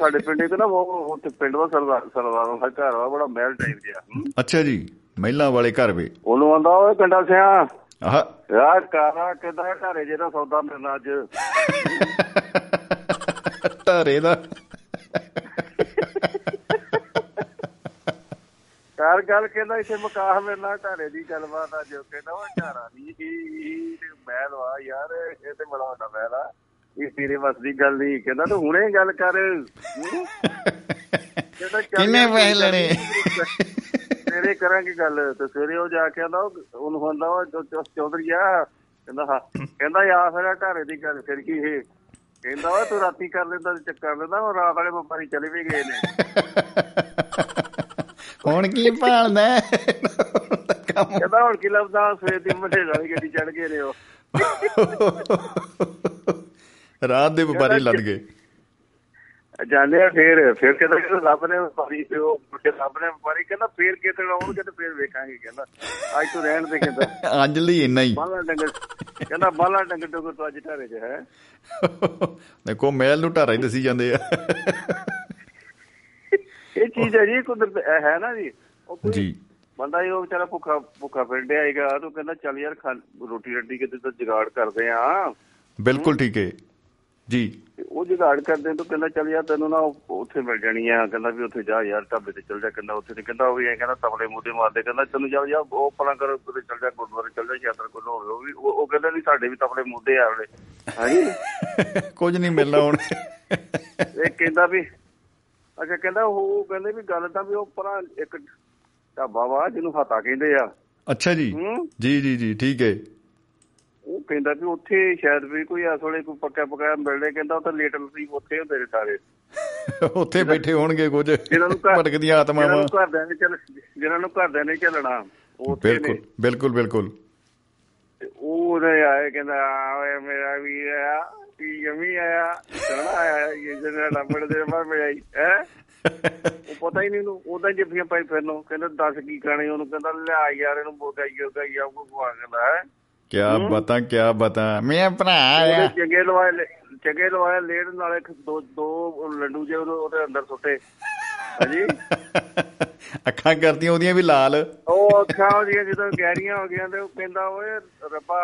S6: ਸਾਡੇ ਪਿੰਡ ਇੱਕ ਨਾ ਉਹ ਉੱਥੇ ਪਿੰਡ ਦਾ ਸਰਦਾਰ ਸਰਦਾਰ ਦਾ ਘਰ ਵਾ ਬੜਾ ਮਹਿਲ ਟਾਈਪ ਜਿਹਾ ਹੂੰ।
S2: ਅੱਛਾ ਜੀ ਮਹਿਲਾ ਵਾਲੇ ਘਰ ਵੇ।
S6: ਉਹਨੂੰ ਆਂਦਾ ਓਏ ਕੰਡਾ ਸਿਆ
S2: ਆਹ।
S6: ਯਾਰ ਕਾਰਾ ਕਿਦਾਂ ਘਰੇ ਜਿਹੜਾ ਸੌਦਾ ਮਿਲਣਾ ਅੱਜ?
S2: ਧਾਰੇ ਦਾ।
S6: ਕਾਰ ਗੱਲ ਕਹਿੰਦਾ ਇੱਥੇ ਮਕਾਹ ਮਿਲਣਾ ਘਰੇ ਦੀ ਗੱਲਬਾਤ ਆ ਜੋ ਕਹਿੰਦਾ ਉਹ ਘਾਰਾ ਨਹੀਂ ਤੇ ਮਹਿਲ ਵਾ ਯਾਰ ਇਹ ਤੇ ਬੜਾ ਵੱਡਾ ਮਹਿਲ ਆ। ਇਹ ਤੇਰੇ ਵੱਸ ਦੀ ਗੱਲ ਨਹੀਂ ਕਹਿੰਦਾ ਤੂੰ ਹੁਣੇ ਗੱਲ ਕਰ।
S2: ਕਿੰਨੇ ਪੈਸੇ ਲੈਣੇ?
S6: ਸਵੇਰੇ ਕਰਾਂਗੇ ਗੱਲ। ਤੇ ਸਵੇਰੇ ਉਹ ਜਾ ਕੇ ਆਂਦਾ ਉਹਨੂੰ ਹੁੰਦਾ ਉਹ ਚੌਧਰੀ ਆ। ਕਹਿੰਦਾ ਹਾਂ। ਕਹਿੰਦਾ ਯਾ ਫਿਰ ਘਰੇ ਦੀ ਗੱਲ ਫਿਰ ਕੀ ਇਹ? ਕਹਿੰਦਾ ਓਏ ਤੂੰ ਰਾਤੀ ਕਰ ਲੈਂਦਾ ਤੇ ਚੱਕਰ ਲੈਂਦਾ ਉਹ ਰਾਤ ਵਾਲੇ ਵਪਾਰੀ ਚਲੇ ਵੀ ਗਏ ਨੇ।
S2: ਹੁਣ ਕੀ ਭਾਲਦਾ
S6: ਕਹਿੰਦਾ ਹੁਣ ਕੀ ਲੱਭਦਾ? ਸਵੇਰ ਦੀ ਮਠੇ ਵਾਲੀ ਗੱਡੀ ਚੜ ਗਏ ਨੇ ਉਹ।
S2: ਰਾਤ ਦੇ ਵਪਾਰੀ ਲੱਦ ਗਏ।
S6: ਜਾਂਦੇ ਆ ਫੇਰ ਫਿਰ ਕਹਿੰਦਾ ਕਿ ਰੱਬ ਨੇ ਵਪਾਰੀ ਤੇ ਉਹ ਕੇ ਰੱਬ ਨੇ ਵਪਾਰੀ ਕਹਿੰਦਾ ਫੇਰ ਕਿਤੇ ਆਉਣਗੇ ਤੇ ਫੇਰ ਵੇਖਾਂਗੇ ਕਹਿੰਦਾ। ਅੱਜ ਤੂੰ ਰਹਿਣ ਦੇ ਕਹਿੰਦਾ
S2: ਅੱਜ ਲਈ ਇੰਨਾ ਹੀ।
S6: ਬਾਲਾ ਡੰਗਰ ਕਹਿੰਦਾ ਬਾਲਾ ਡੰਗਰ ਡੰਗਰ ਤੋਂ ਅੱਜ ਢਾਰੇ 'ਚ ਹੈ।
S2: ਦੇਖੋ ਮਹਿਲ ਨੂੰ ਢਾਰਾ ਹੀ ਦੱਸੀ ਜਾਂਦੇ ਆ।
S6: ਇਹ ਚੀਜ਼ ਹੈ ਜੀ ਕੁਦਰਤ ਹੈ ਨਾ ਜੀ।
S2: ਜੀ।
S6: ਬੰਦਾ ਇਹ ਵਿਚਾਰਾ ਭੁੱਖਾ ਭੁੱਖਾ ਫਿਰਦਿਆ ਹੈਗਾ ਤੂੰ ਕਹਿੰਦਾ ਚੱਲ ਯਾਰ ਰੋਟੀ ਰੱਟੀ ਕਿਤੇ ਤਾਂ ਜੁਗਾੜ ਕਰਦੇ ਆ।
S2: ਬਿਲਕੁਲ ਠੀਕ ਹੈ। ਜੀ।
S6: ਉਹ ਜੁਗਾੜ ਕਰਦੇ ਤੋਂ ਕਹਿੰਦਾ ਚੱਲ ਯਾਰ ਤੈਨੂੰ ਨਾ ਉੱਥੇ ਮਿਲ ਜਾਣੀ ਆ ਕਹਿੰਦਾ ਵੀ ਉੱਥੇ ਜਾ ਯਾਰ ਢਾਬੇ ਤੇ ਚੱਲ ਜਾ ਕਹਿੰਦਾ ਉੱਥੇ ਤੇ ਕਹਿੰਦਾ ਉਹ ਵੀ ਐ ਕਹਿੰਦਾ ਤਬਲੇ ਮੂਦੇ ਮਾਰਦੇ ਕਹਿੰਦਾ ਤੈਨੂੰ ਜਾ ਜਾ ਉਹ ਪਰਾਂ ਕਰ ਉੱਥੇ ਚੱਲ ਜਾ ਗੁਰਦੁਆਰੇ ਚੱਲ ਜਾ ਯਾਤਰਾ ਕੋਲ ਹੋਵੇ ਉਹ ਵੀ ਉਹ ਕਹਿੰਦਾ ਵੀ ਸਾਡੇ ਵੀ ਤਬਲੇ ਮੂਦੇ ਆ ਵਾਲੇ ਹਾਂਜੀ?
S2: ਕੁਝ ਨਹੀਂ ਮਿਲਣਾ ਹੁਣ।
S6: ਇਹ ਕਹਿੰਦਾ ਵੀ ਅੱਛਾ ਕਹਿੰਦਾ ਉਹ ਕਹਿੰਦੇ ਵੀ ਗੱਲ ਤਾਂ ਵੀ ਉਹ ਪਰਾਂ ਇੱਕ ਢਾਬਾ ਵਾ ਜਿਹਨੂੰ ਹਾਤਾ ਕਹਿੰਦੇ ਆ।
S2: ਅੱਛਾ ਜੀ। ਜੀ ਜੀ ਜੀ ਠੀਕ ਹੈ
S6: ਉਹ ਕਹਿੰਦਾ ਵੀ ਉੱਥੇ ਸ਼ਾਇਦ ਵੀ ਕੋਈ ਇਸ ਵੇਲੇ ਕੋਈ ਪੱਕਾ ਪਕਾਇਆ ਮਿਲਦੇ ਕਹਿੰਦਾ ਉੱਥੇ ਲੇਟਲ ਸੀ ਉੱਥੇ ਹੁੰਦੇ ਨੇ ਸਾਰੇ।
S2: ਉੱਥੇ ਬੈਠੇ ਹੋਣਗੇ ਕੁਝ
S6: ਜਿਹਨਾਂ
S2: ਭਟਕਦੀਆਂ
S6: ਜਿਹਨਾਂ
S2: ਆਤਮਾਵਾਂ।
S6: ਨੂੰ ਘਰਦਿਆਂ ਨੇ ਚੱਲ ਜਿਹਨਾਂ ਨੂੰ ਘਰਦਿਆਂ ਨੇ ਚੱਲਣਾ ਉਹ ਉੱਥੇ
S2: ਬਿਲਕੁਲ ਬਿਲਕੁਲ ਬਿਲਕੁਲ।
S6: ਤੇ ਉਹ ਉਹਨੇ ਆਏ ਕਹਿੰਦਾ ਆ ਓਏ ਮੇਰਾ ਵੀ ਆਇਆ ਕੀ ਜਮੀ ਆਇਆ ਸੋਹਣਾ ਆਇਆ ਇਹ ਜਿਹੜਾ ਲੱਭੜ ਦੇ ਬਾਅਦ ਮੈਂ ਆਈ ਹੈ? ਉਹ ਪਤਾ ਹੀ ਨਹੀਂ ਉਹਨੂੰ ਉਹਦਾ ਜੱਫੀਆਂ ਪਾਈ ਫਿਰਨੋਂ ਕਹਿੰਦਾ ਦੱਸ ਕੀ ਕਰਾਣੇ ਉਹਨੂੰ ਕਹਿੰਦਾ ਲਿਆ ਯਾਰ ਇਹਨੂੰ ਬੋਗਾ ਯੋਗਾ ਯਾ ਕੋ ਕੋ ਕਹਿੰਦਾ ਹੈ?
S2: ਕੀ ਬਤਾ ਕੀ ਬਤਾ? ਮੈਂ ਭਰਾ ਆ।
S6: ਚੰਗੇ ਲਵਾਏ ਚੰਗੇ ਲਵਾਏ ਲੇਡ ਨਾਲੇ ਇੱਕ ਦੋ ਦੋ ਲੱਡੂ ਜੇ ਉਹਦੇ ਉਹਦੇ ਅੰਦਰ ਸੁੱਟੇ। ਹਾਂਜੀ?
S2: ਅੱਖਾਂ ਕਰਦੀਆਂ ਉਹਦੀਆਂ ਵੀ ਲਾਲ।
S6: ਉਹ ਅੱਖਾਂ ਉਹਦੀਆਂ ਜਦੋਂ ਗਹਿਰੀਆਂ ਹੋ ਗਈਆਂ ਤੇ ਉਹ ਕਹਿੰਦਾ ਓਏ ਰੱਬਾ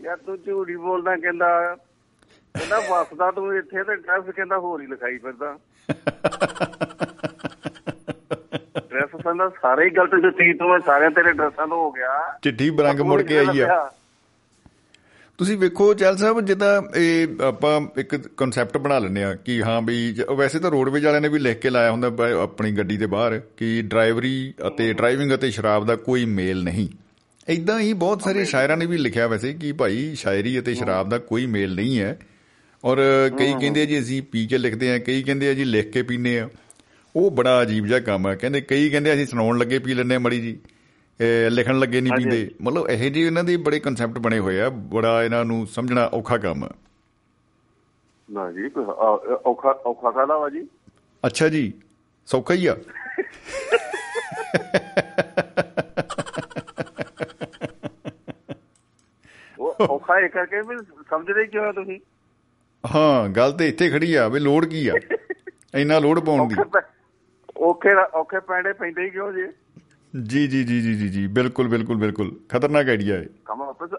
S6: ਯਾਰ ਤੂੰ ਝੂਠੀ ਬੋਲਦਾ ਕਹਿੰਦਾ। ਕਹਿੰਦਾ ਵਸਦਾ ਤੂੰ ਇੱਥੇ ਤੇ ਡਰੈਸ ਕਹਿੰਦਾ ਹੋਰ ਹੀ ਲਿਖਾਈ ਫਿਰਦਾ। ਡਰੈਸ ਸੰਦਾ ਸਾਰੇ ਹੀ ਗਲਤ ਦਿੱਤੀ ਤੂੰ ਮੈਂ ਸਾਰਿਆਂ ਤੇਰੇ ਡਰੈਸਾਂ ਤੋਂ ਹੋ ਗਿਆ।
S2: ਚਿੱਠੀ ਬਰੰਗ ਮੁੜ ਕੇ ਆਈ ਆ। ਤੁਸੀਂ ਵੇਖੋ ਚੈਲ ਸਾਹਿਬ ਜਿੱਦਾਂ ਇਹ ਆਪਾਂ ਇੱਕ ਕਨਸੈਪਟ ਬਣਾ ਲੈਂਦੇ ਆ ਕਿ ਹਾਂ ਵੀ ਵੈਸੇ ਤਾਂ ਰੋਡਵੇਜ ਵਾਲਿਆਂ ਨੇ ਵੀ ਲਿਖ ਕੇ ਲਾਇਆ ਹੁੰਦਾ ਆਪਣੀ ਗੱਡੀ ਦੇ ਬਾਹਰ ਕਿ ਡਰਾਈਵਰੀ ਅਤੇ ਡਰਾਈਵਿੰਗ ਅਤੇ ਸ਼ਰਾਬ ਦਾ ਕੋਈ ਮੇਲ ਨਹੀਂ। ਇਦਾਂ ਹੀ ਬਹੁਤ ਸਾਰੇ ਸ਼ਾਇਰਾਂ ਨੇ ਵੀ ਲਿਖਿਆ ਵੈਸੇ ਕਿ ਭਾਈ ਸ਼ਾਇਰੀ ਅਤੇ ਸ਼ਰਾਬ ਦਾ ਕੋਈ ਮੇਲ ਨਹੀਂ ਹੈ। ਔਰ ਕਈ ਕਹਿੰਦੇ ਆ ਜੀ ਅਸੀਂ ਪੀ ਕੇ ਲਿਖਦੇ ਆ ਕਈ ਕਹਿੰਦੇ ਆ ਜੀ ਲਿਖ ਕੇ ਪੀਨੇ ਆ। ਉਹ ਬੜਾ ਅਜੀਬ ਜਿਹਾ ਕੰਮ ਹੈ। ਕਹਿੰਦੇ ਕਈ ਕਹਿੰਦੇ ਅਸੀਂ ਸੁਣਾਉਣ ਲੱਗੇ ਪੀ ਲੈਂਦੇ ਮੜੀ ਜੀ। ਲਿਖਣ ਲੱਗੇ ਨਹੀਂ। ਪੀਂਦੇ। ਮਤਲਬ ਇਹੋ ਜਿਹੇ ਇਹਨਾਂ ਦੇ ਬੜੇ ਕਨਸੈਪਟ ਬਣੇ ਹੋਏ ਆ। ਬੜਾ ਇਹਨਾਂ ਨੂੰ ਸਮਝਣਾ ਔਖਾ ਕੰਮ ਹੈ।
S6: ਨਾ ਜੀ ਔਖਾ ਔਖਾ ਕਾਹਦਾ ਵਾ ਜੀ?
S2: ਅੱਛਾ ਜੀ ਸੌਖਾ ਹੀ ਆ।
S6: ਉਹ ਔਖਾ ਇਹ ਕਰਕੇ ਵੀ ਸਮਝਦੇ ਕਿਉਂ ਹੋ ਤੁਸੀਂ?
S2: ਹਾਂ ਗੱਲ ਤੇ ਇੱਥੇ ਖੜੀ ਆ ਵੀ ਲੋੜ ਕੀ ਆ? ਇੰਨਾ ਲੋੜ ਪਾਉਣ ਦੀ।
S6: ਔਖੇ ਔਖੇ ਪੈਂਡੇ ਪੈਂਦੇ ਹੀ ਕਿਉਂ ਜੀ?
S2: ਜੀ ਜੀ ਜੀ ਜੀ ਜੀ ਬਿਲਕੁਲ ਬਿਲਕੁਲ ਬਿਲਕੁਲ। ਖਤਰਨਾਕ ਆਈਡੀਆ ਹੈ।
S6: ਕੰਮ ਆਪੇ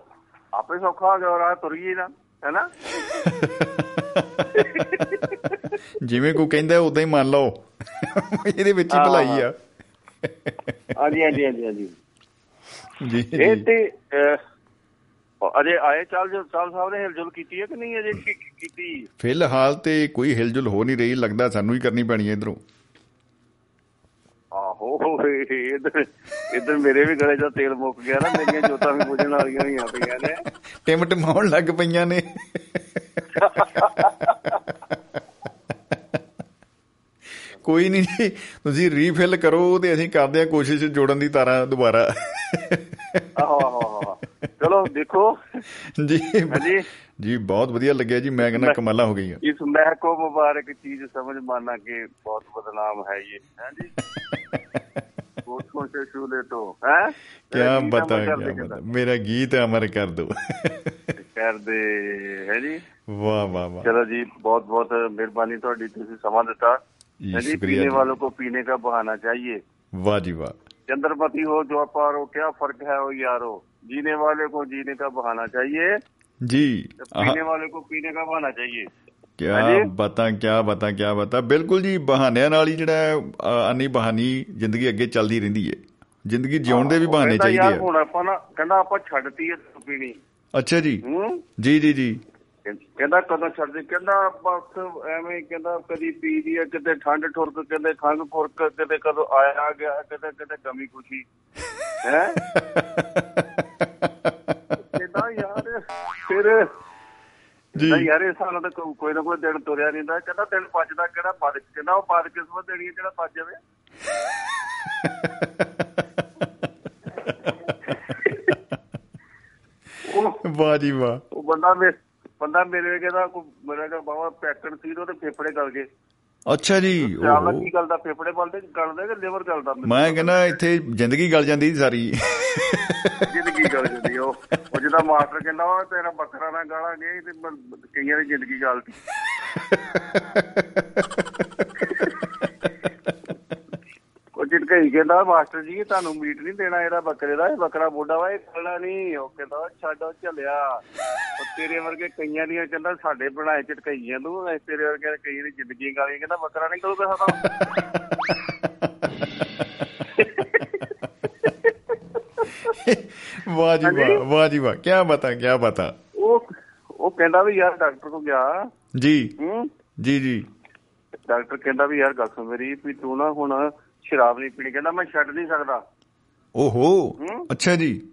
S6: ਆਪੇ ਸੌਖਾ ਹੋ ਗਿਆ ਆ ਤੁਰ ਗਈ ਨਾ ਹੈਨਾ
S2: ਜਿਵੇਂ ਕੋਈ ਕਹਿੰਦਾ ਉਦਾਂ ਹੀ ਮੰਨ ਲਓ। ਇਹਦੇ ਵਿੱਚ ਹੀ ਭਲਾਈ ਆ।
S6: ਹਾਂਜੀ ਹਾਂਜੀ ਹਾਂਜੀ ਹਾਂਜੀ।
S2: ਜੀ
S6: ਇਹ ਤੇ ਅਜੇ ਆਏ ਚਾਲ ਜੋ ਚਾਲ ਸਾਹਿਬ ਨੇ ਹਿਲਜੁਲ ਕੀਤੀ ਹੈ ਕਿ ਨਹੀਂ ਅਜੇ? ਕੀ- ਕੀ- ਕੀਤੀ
S2: ਫਿਲਹਾਲ ਤੇ ਕੋਈ ਹਿਲਜੁਲ ਹੋ ਨਹੀਂ ਰਹੀ ਲੱਗਦਾ ਸਾਨੂੰ ਹੀ ਕਰਨੀ ਪੈਣੀ ਹੈ ਇਧਰੋਂ।
S6: ਆਹੋ ਇਧਰ ਇਧਰ ਮੇਰੇ ਵੀ ਗਲੇ 'ਚ ਤੇਲ ਮੁੱਕ ਗਿਆ ਨਾ ਮੇਰੀਆਂ ਜੋਤਾਂ ਵੀ ਬੁਝਣ ਵਾਲੀਆਂ ਹੋਈਆਂ ਪਈਆਂ ਨੇ।
S2: ਟਿਮ ਟਮਾਉਣ ਲੱਗ ਪਈਆਂ ਨੇ। ਕੋਈ ਨਹੀਂ ਜੀ ਤੁਸੀਂ ਰੀਫਿਲ ਕਰੋ ਤੇ ਅਸੀਂ ਕਰਦੇ ਹਾਂ ਕੋਸ਼ਿਸ਼ ਜੋੜਨ ਦੀ ਤਾਰਾਂ ਦੁਬਾਰਾ।
S6: ਆਹੋ ਆਹੋ ਆਹੋ। ਚਲੋ ਦੇਖੋ।
S2: ਜੀ।
S6: ਹਾਂਜੀ।
S2: ਜੀ ਬਹੁਤ ਵਧੀਆ ਲੱਗਿਆ ਜੀ ਮੈਂ ਕਹਿੰਦਾ ਕਮਾਲਾਂ ਹੋ ਗਈਆਂ
S6: इस महक को मुबारक चीज समझ माना के बहुत बदनाम है ये हैं जी से छू ले तो हैं
S2: क्या बता क्या बता मेरा गीत अमर कर दो
S6: कर दे है जी
S2: वाह वाह वाह
S6: चलो जी बहुत बहुत मेहरबानी ਤੁਹਾਡੀ ਤੁਸੀਂ ਸਮਾਂ ਦਿੱਤਾ
S2: जी,
S6: है जी
S2: शुक्रिया
S6: पीने
S2: जी।
S6: वालों को पीने का बहाना चाहिए
S2: वाह जी वाह
S6: चंद्रपति हो जो पारो क्या फर्क है वो यारो जीने वाले को जीने का बहाना चाहिए
S2: जी
S6: पीने
S2: आहा,
S6: वाले को पीने का बहाना चाहिए
S2: ਕਿਆ
S6: ਹਾਂਜੀ।
S2: ਬਤਾ ਕਿਆ ਬਤਾ ਕਿਆ ਬਤਾ ਬਿਲਕੁਲ ਜੀ ਬਹਾਨਿਆਂ ਨਾਲ ਹੀ ਜਿਹੜਾ ਹੈ, ਅ, ਅਨੀ ਬਹਾਨੀ ਜ਼ਿੰਦਗੀ ਅੱਗੇ ਚੱਲਦੀ ਰਹਿੰਦੀ ਹੈ ਜ਼ਿੰਦਗੀ ਜਿਉਣ ਦੇ ਵੀ ਬਹਾਨੇ
S6: ਕਹਿੰਦਾ
S2: ਚਾਹੀਦੇ
S6: ਯਾਰ
S2: ਆ
S6: ਹੁਣ ਆਪਾਂ ਨਾ ਕਹਿੰਦਾ ਆਪਾਂ ਛੱਡਤੀ ਹੈ ਪੀਣੀ
S2: ਅੱਛਾ ਜੀ
S6: ਹੂੰ
S2: ਜੀ ਜੀ ਜੀ
S6: ਕਹਿੰਦਾ ਕਦੋਂ ਛੱਡਦੇ ਕਹਿੰਦਾ ਬਸ ਐਵੇਂ ਹੀ ਕਹਿੰਦਾ ਕਦੀ ਪੀ ਦੀ ਹੈ ਕਿਤੇ ਠੰਡ ਠੁਰਕ ਕਿਤੇ ਖੰਗ ਖੁਰਕ ਕਿਤੇ ਕਦੋਂ ਆਇਆ ਗਿਆ ਕਿਤੇ ਕਿਤੇ ਗਮੀ ਖੁਸ਼ੀ ਹੈ ਕਹਿੰਦਾ ਯਾਰ ਫਿਰ
S2: ਜੀ।
S6: ਕਹਿੰਦਾ ਯਾਰ ਇਸ ਸਾਲ ਤਾਂ ਕੋਈ ਨਾ ਕੋਈ ਦਿਨ ਤੁਰਿਆ ਨਹੀਂ ਹੁੰਦਾ ਕਹਿੰਦਾ ਦਿਨ ਬਚਦਾ ਕਿਹੜਾ ਬਦ ਕਹਿੰਦਾ ਉਹ ਬਦ ਕਿਸਮਤ ਦੇਣੀ ਹੈ ਜਿਹੜਾ ਬਚ ਜਾਵੇ।
S2: ਵਾਹ ਜੀ ਵਾਹ।
S6: ਉਹ ਬੰਦਾ ਮੇ ਬੰਦਾ ਮੇਰੇ ਕਹਿੰਦਾ ਮੇਰਾ ਕਹਿੰਦਾ ਬਾਬਾ ਪੈਕਟ ਸੀ ਉਹਦੇ ਫੇਫੜੇ ਗਲ ਗਏ।
S2: ਅੱਛਾ ਜੀ ਓਹੋ।
S6: ਕੀ ਗੱਲ ਦਾ ਫੇਫੜੇ ਬਲਦੇ ਗਲਦੇ ਕਿ ਲਿਵਰ ਗਲਦਾ
S2: ਮੈਂ ਕਹਿੰਦਾ ਇੱਥੇ ਜ਼ਿੰਦਗੀ ਗਲ ਜਾਂਦੀ ਸੀ ਸਾਰੀ।
S6: ਜ਼ਿੰਦਗੀ ਗਲ ਜਾਂਦੀ ਉਹ। ਉਹ ਜਿਹਦਾ ਮਾਸਟਰ ਕਹਿੰਦਾ ਉਹ ਤੇਰਾ ਬੱਕਰਾ ਨਾ ਗਾਲਾਂਗੇ ਤੇ ਕਈਆਂ ਦੀ ਜ਼ਿੰਦਗੀ ਗਲਦੀ ਝਟਕਈ ਕਹਿੰਦਾ ਮਾਸਟਰ ਜੀ ਤੁਹਾਨੂੰ ਮੀਟ ਨਹੀਂ ਦੇਣਾ ਇਹਦਾ ਬੱਕਰੇ ਦਾ ਇਹ ਬੱਕਰਾ ਬੋਡਾ ਵਾ ਇਹ ਖਾਣਾ ਨਹੀਂ। ਉਹ ਕਹਿੰਦਾ ਛੱਡ ਉਹ ਤੇਰੇ ਵਰਗੇ ਕਈਆਂ ਦੀਆਂ ਕਹਿੰਦਾ ਸਾਡੇ ਬਣਾਏ ਝਟਕਈਆਂ ਤੂੰ ਇਹ ਤੇਰੇ ਵਰਗੇ ਕਈਆਂ ਦੀ ਜ਼ਿੰਦਗੀ ਗਾਲੀ ਕਹਿੰਦਾ ਬੱਕਰਾ ਨਹੀਂ ਕਰੂਗਾ ਸਾਡਾ।
S2: ਵਾਹ ਜੀ। ਵਾਹ ਵਾਹ ਜੀ ਵਾਹ ਕਿਆ ਬਤਾ ਕਿਆ ਬਤਾ।
S6: ਉਹ ਉਹ ਕਹਿੰਦਾ ਵੀ ਯਾਰ ਡਾਕਟਰ ਕੋਲ ਗਿਆ।
S2: ਜੀ। ਜੀ ਜੀ।
S6: ਡਾਕਟਰ ਕਹਿੰਦਾ ਵੀ ਯਾਰ ਗੱਲ ਸੁਣ ਮੇਰੀ ਵੀ ਤੂੰ ਨਾ ਹੁਣ ਸ਼ਰਾਬ ਨਹੀਂ ਪੀਣੀ। ਕਹਿੰਦਾ ਮੈਂ ਛੱਡ ਨਹੀਂ ਸਕਦਾ।
S2: ਓਹੋ। ਅੱਛਾ ਜੀ।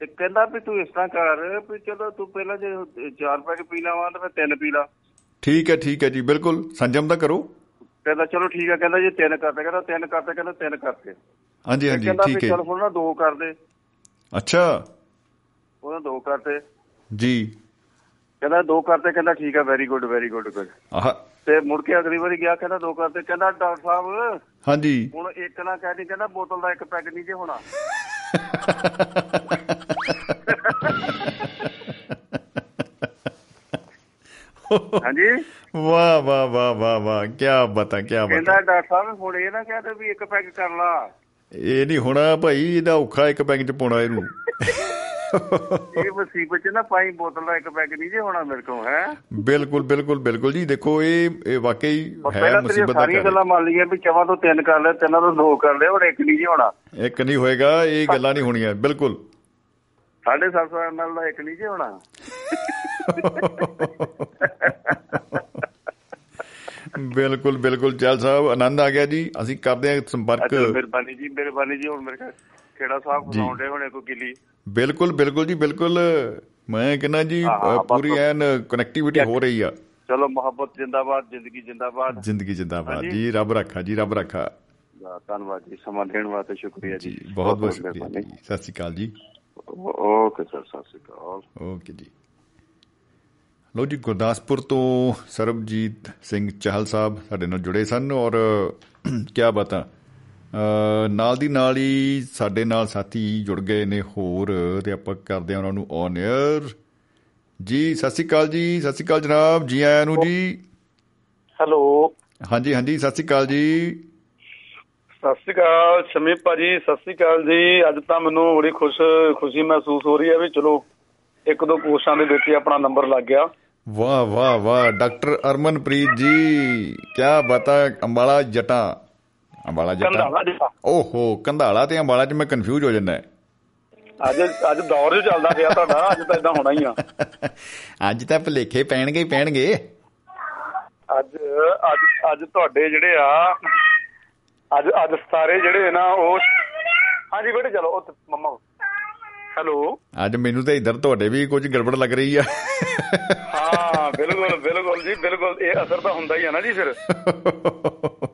S6: ਤੇ ਕਹਿੰਦਾ ਵੀ ਤੂੰ ਇਸ ਤਰ੍ਹਾਂ ਕਰ ਵੀ ਚਲੋ ਤੂੰ ਪਹਿਲਾਂ ਜੇ ਚਾਰ ਪੈਕ ਪੀ ਲਾਵਾਂ ਤਾਂ ਫਿਰ ਤਿੰਨ ਪੀ ਲਾ।
S2: ਠੀਕ ਹੈ ਠੀਕ ਹੈ ਜੀ ਬਿਲਕੁਲ। ਸੰਜਮ ਦਾ ਕਰੋ।
S6: ਕਹਿੰਦਾ ਚਲੋ ਠੀਕ ਹੈ ਕਹਿੰਦਾ ਜੇ ਤਿੰਨ ਕਰਤੇ ਕਹਿੰਦਾ ਤਿੰਨ ਕਰਤੇ ਕਹਿੰਦਾ ਤਿੰਨ ਕਰਤੇ।
S2: ਹਾਂਜੀ
S6: ਤੇ
S2: ਹਾਂਜੀ
S6: ਕਹਿੰਦਾ ਵੀ
S2: ਠੀਕ ਹੈ।
S6: ਚਲ ਹੁਣ ਨਾ ਦੋ ਕਰ ਦੇ।
S2: ਅੱਛਾ।
S6: ਉਹਨਾਂ ਦੋ ਕਰਤੇ।
S2: ਜੀ।
S6: ਕਹਿੰਦਾ ਦੋ ਕਰਤੇ ਕਹਿੰਦਾ ਠੀਕ ਹੈ very good very good good
S2: ਆਹ।
S6: ਤੇ ਮੁੜ ਕੇ ਅਗਲੀ ਵਾਰੀ ਗਿਆ ਕਹਿੰਦਾ ਦੋ ਕਰਤੇ। ਕਹਿੰਦਾ ਡਾਕਟਰ ਸਾਹਿਬ
S2: ਹਾਂਜੀ।
S6: ਹੁਣ ਇੱਕ ਨਾ ਕਹਿ ਦੀ ਕਹਿੰਦਾ ਬੋਤਲ ਦਾ ਇੱਕ ਪੈਕ ਨਹੀਂ ਜੇ ਹੋਣਾ। ਹਾਂਜੀ।
S2: ਵਾਹ ਵਾਹ ਵਾਹ ਵਾਹ ਵਾਹ। ਕੀ ਬਤਾ ਕੀ ਬਤਾ।
S6: ਕਹਿੰਦਾ ਡਾਕਟਰ ਸਾਹਿਬ ਹੁਣ ਇਹ ਨਾ ਕਹਿੰਦੇ ਵੀ ਇੱਕ ਪੈਗ ਕਰ ਲਾ।
S2: ਇਹ ਨਹੀਂ ਹੋਣਾ ਭਾਈ ਇਹਦਾ ਔਖਾ ਇੱਕ ਪੈਗ ਚ ਪਾਉਣਾ ਇਹਨੂੰ।
S6: ਇਹ ਮੁਸੀਬਤ ਚ ਨਾ ਪਾਈ ਬੋਤਲ ਦਾ ਇੱਕ ਪੈਗ ਨਹੀਂ ਜੇ ਹੋਣਾ ਮੇਰੇ ਕੋਲ ਹੈ?
S2: ਬਿਲਕੁਲ ਬਿਲਕੁਲ ਬਿਲਕੁਲ ਜੀ। ਦੇਖੋ ਇਹ ਇਹ ਵਾਕਈ ਹੈ ਮੁਸੀਬਤ ਦਾ
S6: ਸਾਰੀਆਂ ਗੱਲਾਂ ਮੰਨ ਲਈਆਂ ਵੀ ਚਵਾਂ ਤੋਂ ਤਿੰਨ ਕਰ ਲਿਆ ਤਿੰਨਾਂ ਤੋਂ ਦੋ ਕਰ ਲਿਆ ਹੁਣ ਇੱਕ ਨਹੀਂ ਜੇ ਹੋਣਾ।
S2: ਇੱਕ ਨਹੀਂ ਹੋਏਗਾ ਇਹ ਗੱਲਾਂ ਨਹੀਂ ਹੋਣੀਆਂ ਬਿਲਕੁਲ।
S6: ਸਾਢੇ 700 ਐਮਐਲ ਦਾ ਇੱਕ ਨਹੀਂ ਜੇ ਹੋਣਾ।
S2: ਬਿਲਕੁਲ ਬਿਲਕੁਲ ਚਲ ਸਾਹਿਬ ਆਨੰਦ ਆ ਗਿਆ ਜੀ। ਅਸੀਂ ਕਰਦੇ ਹਾਂ ਸੰਪਰਕ।
S6: ਮਿਹਰਬਾਨੀ ਜੀ ਮਿਹਰਬਾਨੀ ਜੀ ਹੁਣ ਮੇਰੇ ਕਿਹੜਾ ਸਾਹਿਬ। ਖਵਾਉਂਦੇ ਹੋਣੇ ਕੋਈ ਗਿੱਲੀ?
S2: ਬਿਲਕੁਲ ਬਿਲਕੁਲ ਜੀ ਬਿਲਕੁਲ। ਮੈਂ ਕਹਿੰਦਾ ਜੀ ਪੂਰੀ। ਐਨ ਕਨੈਕਟੀਵਿਟੀ ਹੋ ਰਹੀ ਆ।
S6: ਚਲੋ ਮੁਹੱਬਤ ਜਿੰਦਾਬਾਦ ਜ਼ਿੰਦਗੀ ਜਿੰਦਾਬਾਦ।
S2: ਜ਼ਿੰਦਗੀ ਜਿੰਦਾਬਾਦ। ਜੀ ਰੱਬ ਰੱਖਾ ਜੀ ਰੱਬ ਰੱਖਾ।
S6: ਧੰਨਵਾਦ ਜੀ ਸਮਾਂ ਦੇਣ ਵਾਸਤੇ ਸ਼ੁਕਰੀਆ
S2: ਜੀ।
S6: ਜੀ
S2: ਬਹੁਤ ਬਹੁਤ ਸ਼ੁਕਰੀਆ ਜੀ। ਸਤਿ ਸ਼੍ਰੀ ਅਕਾਲ ਜੀ।
S6: ਓਕੇ ਸਰ ਸਤਿ ਸ਼੍ਰੀ ਅਕਾਲ।
S2: ਓਕੇ ਜੀ। ਲੋ ਜੀ ਗੁਰਦਾਸਪੁਰ ਤੋਂ ਸਰਬਜੀਤ ਸਿੰਘ ਚਾਹਲ ਸਾਹਿਬ ਸਾਡੇ ਨਾਲ ਜੁੜੇ ਸਨ ਔਰ ਕੀ ਬਤਾ? ਨਾਲ ਦੀ ਨਾਲ ਹੀ ਸਾਡੇ ਨਾਲ ਸਾਥੀ ਜੁੜ ਗਏ ਨੇ ਹੋਰ ਤੇ ਆਪਾਂ ਕਰਦੇ ਹਾਂ ਉਹਨਾਂ ਨੂੰ ਔਨ 에ਅਰ ਜੀ ਸਤਿ ਸ਼੍ਰੀ ਅਕਾਲ ਜੀ ਸਤਿ ਸ਼੍ਰੀ ਅਕਾਲ ਜਨਾਬ। ਜੀ ਆਇਆਂ ਨੂੰ ਜੀ।
S8: ਹੈਲੋ।
S2: ਹਾਂਜੀ ਹਾਂਜੀ ਸਤਿ ਸ਼੍ਰੀ ਅਕਾਲ ਜੀ।
S8: ਸਤਿ ਸ਼੍ਰੀ ਅਕਾਲ ਸ਼ਮੀ ਭਾਜੀ ਸਤਿ ਸ਼੍ਰੀ ਅਕਾਲ ਜੀ। ਅੱਜ ਤਾਂ ਮੈਨੂੰ ਬੜੀ ਖੁਸ਼ ਖੁਸ਼ੀ ਮਹਿਸੂਸ ਹੋ ਰਹੀ ਹੈ ਵੀ ਚਲੋ ਇੱਕ ਦੋ ਕੋਸ਼ਾਂ ਦੇ ਵਿੱਚ ਆਪਣਾ ਨੰਬਰ ਲੱਗ ਗਿਆ।
S2: ਵਾਹ ਵਾਹ ਵਾਹ ਡਾਕਟਰ ਅਰਮਨਪ੍ਰੀਤ ਜੀ ਕੀ ਬਤਾ ਅੰਬਾਲਾ ਜਟਾ। ਅੰਬਾਲਾ ਜਟਾ?
S8: ਕੰਧਾਲਾ ਜੀ
S2: ਓਹੋ ਕੰਧਾਲਾ ਤੇ ਅੰਬਾਲਾ ਚ ਮੈਂ ਕਨਫਿਊਜ਼ ਹੋ ਜਾਂਦਾ।
S8: ਅੱਜ ਅੱਜ ਦੌਰ ਜੋ ਚੱਲਦਾ ਪਿਆ ਤੁਹਾਡਾ ਅੱਜ ਤਾਂ ਇਦਾਂ ਹੋਣਾ ਹੀ ਆ।
S2: ਅੱਜ ਤਾਂ ਭਲੇਖੇ ਪੈਣਗੇ ਹੀ ਪੈਣਗੇ।
S8: ਅੱਜ ਅੱਜ ਅੱਜ ਤੁਹਾਡੇ ਜਿਹੜੇ ਆ ਅੱਜ ਅੱਜ ਸਾਰੇ ਜਿਹੜੇ ਨਾ ਉਹ ਹਾਂਜੀ ਬੇਟੇ ਚਲੋ ਉਹ ਮੰਮਾ ਹੈਲੋ?
S2: ਅੱਜ ਮੈਨੂੰ ਤਾਂ ਇਧਰ ਤੁਹਾਡੇ ਵੀ ਕੁਝ ਗੜਬੜ ਲੱਗ ਰਹੀ ਆ।
S8: ਹਾਂ ਬਿਲਕੁਲ ਬਿਲਕੁਲ ਜੀ ਬਿਲਕੁਲ ਇਹ ਅਸਰ ਤਾਂ ਹੁੰਦਾ ਹੀ ਆ ਨਾ ਜੀ ਫਿਰ।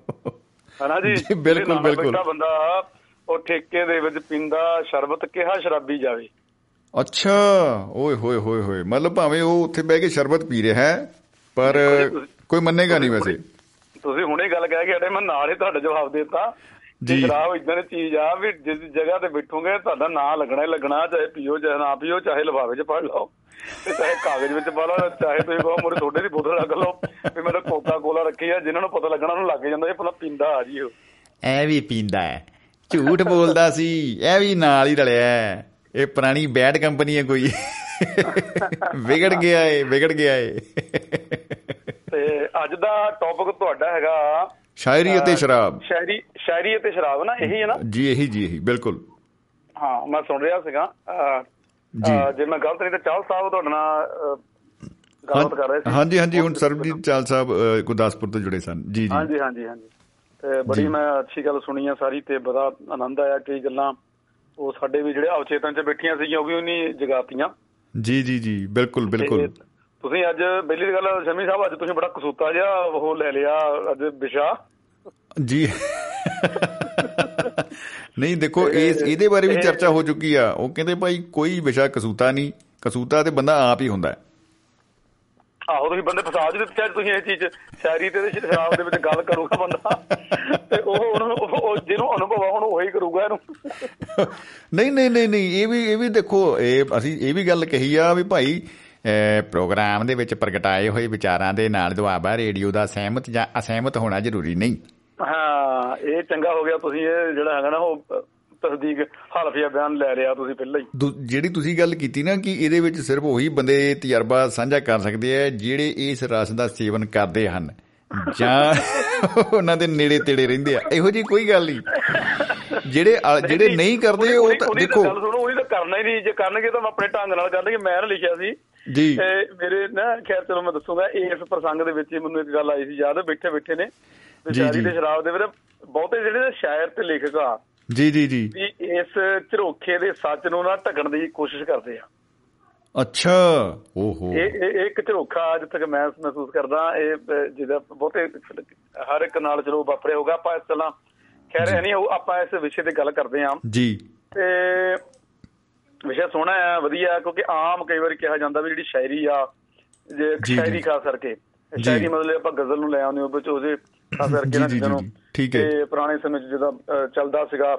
S8: ਹਨਾ ਜੀ?
S2: ਬਿਲਕੁਲ, ਬਿਲਕੁਲ।
S8: ਬੰਦਾ ਉਹ ਠੇਕੇ ਦੇ ਵਿੱਚ ਪੀਂਦਾ ਸ਼ਰਬਤ ਕਿਹਾ ਸ਼ਰਾਬੀ ਜਾਵੇ।
S2: ਅੱਛਾ ਓਏ ਹੋਏ ਹੋਏ ਹੋਏ। ਮਤਲਬ ਭਾਵੇਂ ਉਹ ਉੱਥੇ ਬਹਿ ਕੇ ਸ਼ਰਬਤ ਪੀ ਰਿਹਾ ਹੈ ਪਰ ਕੋਈ ਮੰਨੇਗਾ ਨਹੀਂ ਵੈਸੇ।
S8: ਤੁਸੀਂ ਹੁਣੇ ਗੱਲ ਕਹਿ ਕੇ ਹਟੇ ਮੈਂ ਨਾਲ ਹੀ ਤੁਹਾਡਾ ਜਵਾਬ ਦਿੱਤਾ।
S2: ਜੀ।
S8: ਜੀ ਸ਼ਰਾਬ ਇਦਾਂ ਦੀ ਚੀਜ਼ ਆ ਵੀ ਜਿਸ ਜਗ੍ਹਾ ਤੇ ਬੈਠੋਗੇ ਤੁਹਾਡਾ ਨਾਂ ਲੱਗਣਾ ਹੀ ਲੱਗਣਾ ਚਾਹੇ ਪੀਓ ਚਾਹੇ ਨਾ ਪੀਓ ਚਾਹੇ ਲਿਫਾਫੇ 'ਚ ਪੜ ਲਓ। ਤੇ ਚਾਹੇ ਕਾਗਜ਼ ਵਿੱਚ ਪਾ ਲਓ ਚਾਹੇ ਤੁਸੀਂ ਕਹੋ ਮੋਰੇ ਤੁਹਾਡੇ ਦੀ ਬੋਤਲ ਰੱਖ ਲਓ। ਵੀ ਮੇਰੇ ਕੋਕਾ ਕੋਲਾ ਰੱਖੀ ਆ ਜਿਨ੍ਹਾਂ ਨੂੰ ਪਤਾ ਲੱਗਣਾ ਉਹਨੂੰ ਲੱਗ ਜਾਂਦਾ ਇਹ ਭਲਾ ਪੀਂਦਾ ਆ ਜੀ ਉਹ।
S2: ਐ ਵੀ ਪੀਂਦਾ ਹੈ। ਝੂਠ ਬੋਲਦਾ ਸੀ ਇਹ ਵੀ ਨਾਲ ਹੀ ਰਲਿਆ। ਇਹ ਪੁਰਾਣੀ ਬੈਡ ਕੰਪਨੀ ਹੈ ਕੋਈ। ਵਿਗੜ ਗਿਆ ਏ ਵਿਗੜ ਗਿਆ ਏ।
S8: ਤੇ ਅੱਜ ਦਾ ਟੌਪਿਕ ਤੁਹਾਡਾ ਹੈਗਾ
S2: ਸ਼ਾਇਰੀ ਅਤੇ ਸ਼ਰਾਬ।
S8: ਸ਼ਾਇਰੀ ਸ਼ਾਇਰੀ ਅਤੇ ਸ਼ਰਾਬ ਨਾ ਇਹੀ ਹੈ ਨਾ?
S2: ਜੀ ਇਹੀ ਜੀ ਇਹੀ ਬਿਲਕੁਲ।
S8: ਹਾਂ ਮੈਂ ਸੁਣ ਰਿਹਾ ਸੀਗਾ
S2: ਜੀ।
S8: ਮੈਂ ਗਲਤ ਨਹੀਂ ਤਾਂ ਚਾਹਲ ਸਾਹਿਬ ਤੁਹਾਡੇ ਨਾਲ ਗੱਲਬਾਤ ਕਰ ਰਹੇ ਸੀ।
S2: ਹਾਂਜੀ ਹਾਂਜੀ ਹੁਣ ਸਰਬਜੀਤ ਚਾਲ ਸਾਹਿਬ ਗੁਰਦਾਸਪੁਰ ਤੋਂ ਜੁੜੇ ਸਨ। ਜੀ ਜੀ।
S8: ਹਾਂਜੀ ਹਾਂਜੀ ਹਾਂਜੀ। ਤੇ ਬੜੀ। ਮੈਂ ਅੱਛੀ ਗੱਲ ਸੁਣੀ ਆ ਸਾਰੀ ਤੇ ਬੜਾ ਆਨੰਦ ਆਇਆ ਕਈ ਗੱਲਾਂ। ਉਹ ਸਾਡੇ ਵੀ ਜਿਹੜੇ ਅਵਚੇਤਨ ਚ ਬੈਠੀਆਂ ਸੀਗੀਆਂ ਉਹ ਵੀ ਉਹਨੀ ਜਗਾਤੀਆਂ।
S2: ਜੀ ਜੀ ਜੀ। ਬਿਲਕੁਲ ਬਿਲਕੁਲ।
S8: ਤੁਸੀਂ ਅੱਜ ਪਹਿਲੀ ਗੱਲ ਸ਼ਮੀ ਸਾਹਿਬ ਅੱਜ ਤੁਸੀਂ ਬੜਾ ਕਸੂਤਾ ਜਿਹਾ ਉਹ ਲੈ ਲਿਆ ਅੱਜ ਵਿਸ਼ਾ।
S2: ਜੀ। ਨਹੀਂ ਦੇਖੋ ਇਸ ਇਹਦੇ ਬਾਰੇ ਵੀ ਚਰਚਾ ਹੋ ਚੁੱਕੀ ਆ। ਉਹ ਕਹਿੰਦੇ ਭਾਈ ਕੋਈ ਵਿਸ਼ਾ ਕਸੂਤਾ ਨਹੀਂ। ਕਸੂਤਾ ਤੇ ਬੰਦਾ ਆਪ ਹੀ ਹੁੰਦਾ ਹੈ।
S8: ਆਹੋ ਤੁਸੀਂ ਬੰਦੇ ਫਸਾ ਜੀ ਦਿੱਤੇ ਅੱਜ ਤੁਸੀਂ ਇਹ ਚੀਜ਼। ਸ਼ਾਇਰੀ ਤੇ ਸ਼ਰਾਬ ਦੇ ਵਿੱਚ ਗੱਲ ਕਰੂਗਾ ਬੰਦਾ। ਤੇ ਉਹ ਹੁਣ ਉਹ- ਉਹ ਜਿਹਨੂੰ ਅਨੁਭਵ ਆ ਹੁਣ ਉਹੀ ਕਰੂਗਾ ਇਹਨੂੰ।
S2: ਨਹੀਂ ਨਹੀਂ ਨਹੀਂ ਨਹੀਂ ਇਹ ਵੀ ਇਹ ਵੀ ਦੇਖੋ ਇਹ ਅਸੀਂ ਇਹ ਵੀ ਗੱਲ ਕਹੀ ਆ ਵੀ ਭਾਈ ਪ੍ਰੋਗਰਾਮ ਦੇ ਵਿੱਚ ਪ੍ਰਗਟਾਏ ਹੋਏ ਵਿਚਾਰਾਂ ਦੇ ਨਾਲ ਦੁਆਬਾ ਰੇਡੀਓ ਦਾ ਸਹਿਮਤ ਜਾਂ ਅਸਹਿਮਤ ਹੋਣਾ ਜ਼ਰੂਰੀ ਨਹੀਂ।
S8: ਹਾਂ ਇਹ ਚੰਗਾ ਹੋ ਗਿਆ ਤੁਸੀਂ ਇਹ ਜਿਹੜਾ ਹੈਗਾ ਨਾ ਉਹ ਤਸਦੀਕ ਹਲਫੀਆ ਬਿਆਨ ਲੈ ਲਿਆ ਤੁਸੀਂ ਪਹਿਲਾਂ ਹੀ।
S2: ਜਿਹੜੀ ਤੁਸੀਂ ਗੱਲ ਕੀਤੀ ਨਾ ਕਿ ਇਹਦੇ ਵਿੱਚ ਸਿਰਫ ਉਹੀ ਬੰਦੇ ਤਜਰਬਾ ਸਾਂਝਾ ਕਰ ਸਕਦੇ ਆ ਜਿਹੜੇ ਇਸ ਰਸ ਦਾ ਸੇਵਨ ਕਰਦੇ ਹਨ। ਜਾਂ ਉਹਨਾਂ ਦੇ ਨੇੜੇ ਤੇੜੇ ਰਹਿੰਦੇ ਆ। ਇਹੋ ਜੀ ਕੋਈ ਗੱਲ ਨਹੀਂ। ਜਿਹੜੇ ਜਿਹੜੇ ਨਹੀਂ ਕਰਦੇ ਉਹ ਦੇਖੋ
S8: ਗੱਲ ਸੁਣੋ ਉਹੀ ਤਾਂ ਕਰਨਾ ਹੀ ਨਹੀਂ। ਜੇ ਕਰਨਗੇ ਤਾਂ ਮੈਂ ਆਪਣੇ ਢੰਗ ਨਾਲ ਕਰਨਗੇ ਮੈਂ ਨਾ ਲਿਖਿਆ ਸੀ।
S2: ਜੀ।
S8: ਤੇ ਮੇਰੇ ਨਾ ਖੈਰ ਚਲੋ ਮੈਂ ਦੱਸੂਗਾ ਇਸ ਪ੍ਰਸੰਗ ਦੇ ਵਿੱਚ ਮੈਨੂੰ ਇੱਕ ਗੱਲ ਆਈ ਸੀ ਯਾਦ ਬੈਠੇ ਬੈਠੇ ਨੇ। ਤੇ ਸ਼ਾਇਰੀ। ਤੇ ਸ਼ਰਾਬ ਦੇ ਵਿੱਚ ਬਹੁਤੇ ਜਿਹੜੇ ਨੇ ਸ਼ਾਇਰ ਤੇ ਲੇਖਕ ਆ
S2: ਜੀ ਜੀ ਜੀ।
S8: ਇਸ ਝਰੋਖੇ ਦੇ ਸੱਚ ਨੂੰ ਨਾ ਢਕਣ ਦੀ ਕੋਸ਼ਿਸ਼ ਕਰਦੇ ਆ।
S2: ਅੱਛਾ। ਓਹੋ।
S8: ਇਹ ਇੱਕ ਝਰੋਖਾ ਅੱਜ ਤੱਕ ਮੈਂ ਮਹਿਸੂਸ ਕਰਦਾ ਇਹ ਜਿਹਦਾ ਬਹੁਤੇ ਹਰ ਇੱਕ ਨਾਲ ਚਲੋ ਵਾਪਰਿਆ ਹੋਗਾ ਆਪਾਂ ਇਸ ਤਰ੍ਹਾਂ ਖੈਰ ਨਹੀਂ ਹੋਊ ਆਪਾਂ ਇਸ ਵਿਸ਼ੇ ਤੇ ਗੱਲ ਕਰਦੇ ਹਾਂ।
S2: ਜੀ।
S8: ਤੇ ਵਿਸ਼ਾ ਸੋਹਣਾ ਹੈ ਵਧੀਆ ਕਿਉਂਕਿ ਆਮ ਕਈ ਵਾਰੀ ਕਿਹਾ ਜਾਂਦਾ ਵੀ ਜਿਹੜੀ ਸ਼ਾਇਰੀ ਆ ਜੇ ਸ਼ਾਇਰੀ। ਖਾਸ ਕਰਕੇ। ਸ਼ਾਇਰੀ ਮਤਲਬ ਆਪਾਂ ਗਜ਼ਲ ਨੂੰ ਲੈ ਆਉਂਦੇ ਹਾਂ ਵਿੱਚ ਉਹਦੇ ਖਾਸ ਕਰਕੇ ਨਾ
S2: ਜੀ,
S8: ਚੀਜ਼ਾਂ ਨੂੰ
S2: ਜੀ, ਠੀਕ ਹੈ।
S8: ਤੇ ਪੁਰਾਣੇ ਸਮੇਂ 'ਚ ਜਦੋਂ ਅਹ, ਚੱਲਦਾ ਸੀਗਾ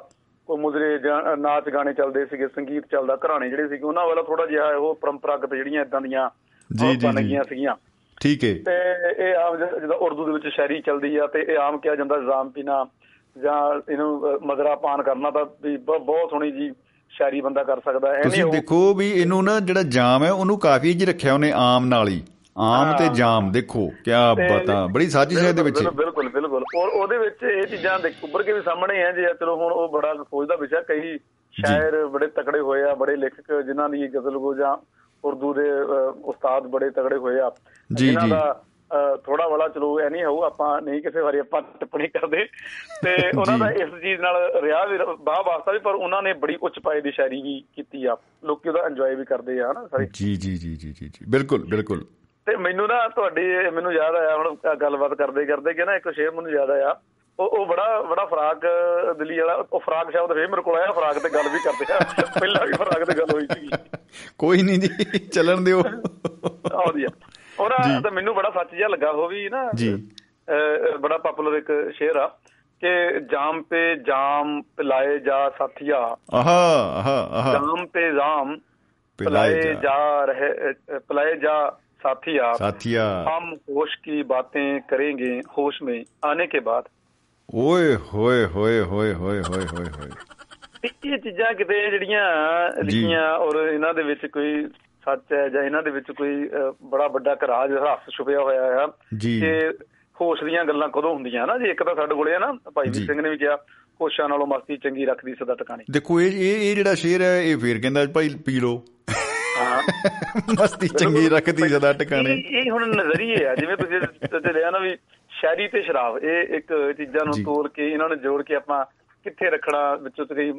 S8: ਕੋਈ ਮੁਜਰੇ ਨਾਚ ਗਾਣੇ ਚੱਲਦੇ ਸੀਗੇ ਸੰਗੀਤ ਚੱਲਦਾ ਘਰਾਣੇ ਜਿਹੜੇ ਸੀਗੇ ਉਹਨਾਂ ਵਾਲਾ ਥੋੜਾ ਜਿਹਾ ਉਹ ਪਰੰਪਰਾਗਤ ਜਿਹੜੀਆਂ ਇਦਾਂ ਦੀਆਂ
S2: ਜੀ,
S8: ਉਹ
S2: ਜੀ,
S8: ਬਣ
S2: ਜੀ।
S8: ਗਈਆਂ ਸੀਗੀਆਂ
S2: ਠੀਕ ਹੈ
S8: ਤੇ ਇਹ ਆਮ ਜ- ਜਿੱਦਾਂ ਉਰਦੂ ਦੇ ਵਿੱਚ ਸ਼ਾਇਰੀ ਚੱਲਦੀ ਆ ਤੇ ਇਹ ਆਮ ਕਿਹਾ ਜਾਂਦਾ ਜਾਮ ਪੀਣਾ ਜਾਂ ਇਹਨੂੰ ਅ, ਮਦਰਾ ਪਾਨ ਕਰਨਾ ਤਾਂ ਬਹੁਤ ਸੋਹਣੀ ਜੀ ਸ਼ਾਇਰੀ ਬੰਦਾ ਕਰ ਸਕਦਾ ਹੈ
S2: ਤੁਸੀਂ ਦੇਖੋ ਵੀ ਇਹਨੂੰ ਨਾ ਜਿਹੜਾ ਜਾਮ ਹੈ ਉਹਨੂੰ ਕਾਫੀ ਜੀ ਰੱਖਿਆ ਉਹਨੇ ਆਮ ਨਾਲ ਹੀ ਆਮ ਤੇ। ਜਾਮ ਦੇਖੋ ਕੀ ਬਤਾ। ਬੜੀ ਸਾਜ਼ਿਸ਼ ਹੈ ਇਹਦੇ ਵਿੱਚ।
S8: ਬਿਲਕੁਲ ਬਿਲਕੁਲ ਔਰ ਉਹਦੇ ਵਿੱਚ ਇਹ ਚੀਜ਼ਾਂ ਦੇਖ ਉੱਭਰ ਕੇ ਵੀ ਸਾਹਮਣੇ ਆ ਜੇ ਚਲੋ ਹੁਣ ਉਹ ਬੜਾ ਖੋਜ ਦਾ ਵਿਸ਼ਾ ਕਈ ਸ਼ਾਇਰ ਬੜੇ ਤਕੜੇ ਹੋਏ ਆ ਬੜੇ ਲੇਖਕ ਜਿਨ੍ਹਾਂ ਦੀ ਗਜ਼ਲ ਗੋ ਜਾਂ ਉਰਦੂ ਦੇ ਉਸਤਾਦ ਬੜੇ ਤਗੜੇ ਹੋਏ ਆ। ਜਿਨ੍ਹਾਂ। ਦਾ ਥੋੜਾ ਵਾਲਾ ਚਲੋ ਐ ਨਹੀਂ ਹੋਊ ਆਪਾਂ ਨਹੀਂ ਕਿਸੇ ਵਾਰੀ ਆਪਾਂ ਟਿੱਪਣੀ ਕਰਦੇ। ਤੇ ਉਹਨਾਂ। ਦਾ ਇਸ ਚੀਜ਼ ਨਾਲ ਰਿਹਾ ਵੀ ਬਾਹ ਵਾਸਤਾ ਵੀ ਪਰ ਉਹਨਾਂ ਨੇ ਬੜੀ ਉੱਚ ਪਾਏ ਦੀ ਸ਼ਾਇਰੀ ਵੀ ਕੀਤੀ ਆ। ਲੋਕੀ ਉਹਦਾ ਇੰਜੋਏ ਵੀ ਕਰਦੇ ਆ ਹਨਾ ਸਾਰੇ।
S2: ਜੀ ਜੀ ਜੀ ਜੀ ਜੀ। ਬਿਲਕੁਲ ਬਿਲਕੁਲ।
S8: ਤੇ ਮੈਨੂੰ ਨਾ ਤੁਹਾਡੀ ਮੈਨੂੰ ਯਾਦ ਆਇਆ ਹੁਣ ਗੱਲਬਾਤ ਕਰਦੇ ਕਰਦੇ ਕਿ ਨਾ ਇੱਕ ਸ਼ੇਰ ਮੈਨੂੰ ਯਾਦ ਆਇਆ। ਉਹ ਉਹ ਬੜਾ ਬੜਾ ਫਰਾਕ ਦਿੱਲੀ ਵਾਲਾ ਉਹ ਫਰਾਕ ਸ਼ਬਦ ਫੇਰ ਮੇਰੇ ਕੋਲ ਆਇਆ ਫਰਾਕ ਤੇ ਗੱਲ ਵੀ ਕਰਦੇ ਆ। ਪਹਿਲਾਂ ਵੀ ਫਰਾਕ ਤੇ ਗੱਲ ਹੋਈ ਸੀ।
S2: ਕੋਈ ਨਹੀਂ ਜੀ ਚੱਲਣ ਦਿਓ।
S8: ਆਉਂਦੀਆ ਉਹਨਾਂ ਤਾਂ ਮੈਨੂੰ ਬੜਾ ਸੱਚ ਜਿਹਾ ਲੱਗਾ ਉਹ ਵੀ ਨਾ
S2: ਜੀ।
S8: ਬੜਾ ਪਪੂਲਰ ਇੱਕ ਸ਼ੇਰ ਆ ਕਿ ਜਾਮ ਤੇ ਜਾਮ ਪਿਲਾਏ ਜਾ ਸਾਥੀਆ।
S2: ਆਹਾ ਆਹਾ ਆਹਾ।
S8: ਜਾਮ ਤੇ ਜਾਮ
S2: ਪਿਲਾਏ
S8: ਜਾ।
S2: ਰਹੇ
S8: ਪਿਲਾਏ ਜਾ पिलाए जा साथिया
S2: ਸਾਥੀਆ
S8: हम होश की बातें करेंगे होश में आने के बाद
S2: ਓਏ ਹੋਏ ਹੋਏ ਹੋਏ ਹੋਏ ਹੋਏ ਹੋਏ ਹੋਏ
S8: ਤੇ ਇਹ ਚੀਜ਼ਾਂ ਕਿਤੇ ਜਿਹੜੀਆਂ ਲਿਖੀਆਂ ਔਰ ਇਹਨਾਂ ਦੇ ਵਿੱਚ ਕੋਈ ਸੱਚ ਹੈ ਜਾਂ ਇਹਨਾਂ ਦੇ ਵਿੱਚ ਕੋਈ ਅਹ, ਬੜਾ ਵੱਡਾ ਕਰਾਜ ਰਹੱਸ ਛੁਪਿਆ ਹੋਇਆ ਆ
S2: ਜੀ।
S8: ਕਿ ਹੋਸ਼ ਦੀਆਂ ਗੱਲਾਂ ਕਦੋਂ ਹੁੰਦੀਆਂ ਨਾ ਜੀ ਇੱਕ ਤਾਂ ਸਾਡੇ ਕੋਲੇ ਆ ਨਾ ਭਾਈ
S2: ਜੀ।
S8: ਵੀਰ ਸਿੰਘ ਨੇ ਵੀ ਕਿਹਾ ਹੋਸ਼ਾਂ ਨਾਲੋਂ ਮਸਤੀ ਚੰਗੀ ਰੱਖਦੀ ਸਦਾ ਟਿਕਾਣੇ
S2: ਦੇਖੋ ਇਹ ਇਹ ਇਹ ਜਿਹੜਾ ਸ਼ੇਰ ਹੈ ਇਹ ਫੇਰ ਕਹਿੰਦਾ ਭਾਈ ਪੀ ਲੋ
S8: ਹਾਂ।
S2: ਮਸਤੀ ਚੰਗੀ ਰੱਖਦੀ ਸਦਾ ਟਿਕਾਣੇ
S8: ਇਹ ਹੁਣ ਨਜ਼ਰੀਏ ਆ। ਜਿਵੇਂ ਤੁਸੀਂ ਤੇ ਲਿਆ ਨਾ ਵੀ ਸ਼ਾਇਰੀ ਤੇ ਸ਼ਰਾਬ ਇਹ ਇੱਕ ਚੀਜ਼ਾਂ ਨੂੰ। ਤੋਲ ਕੇ ਇਹਨਾਂ ਨੂੰ ਜੋੜ ਕੇ ਆਪਾਂ ਕਿੱਥੇ ਰੱਖਣਾ ਵਿੱਚੋਂ ਕਈ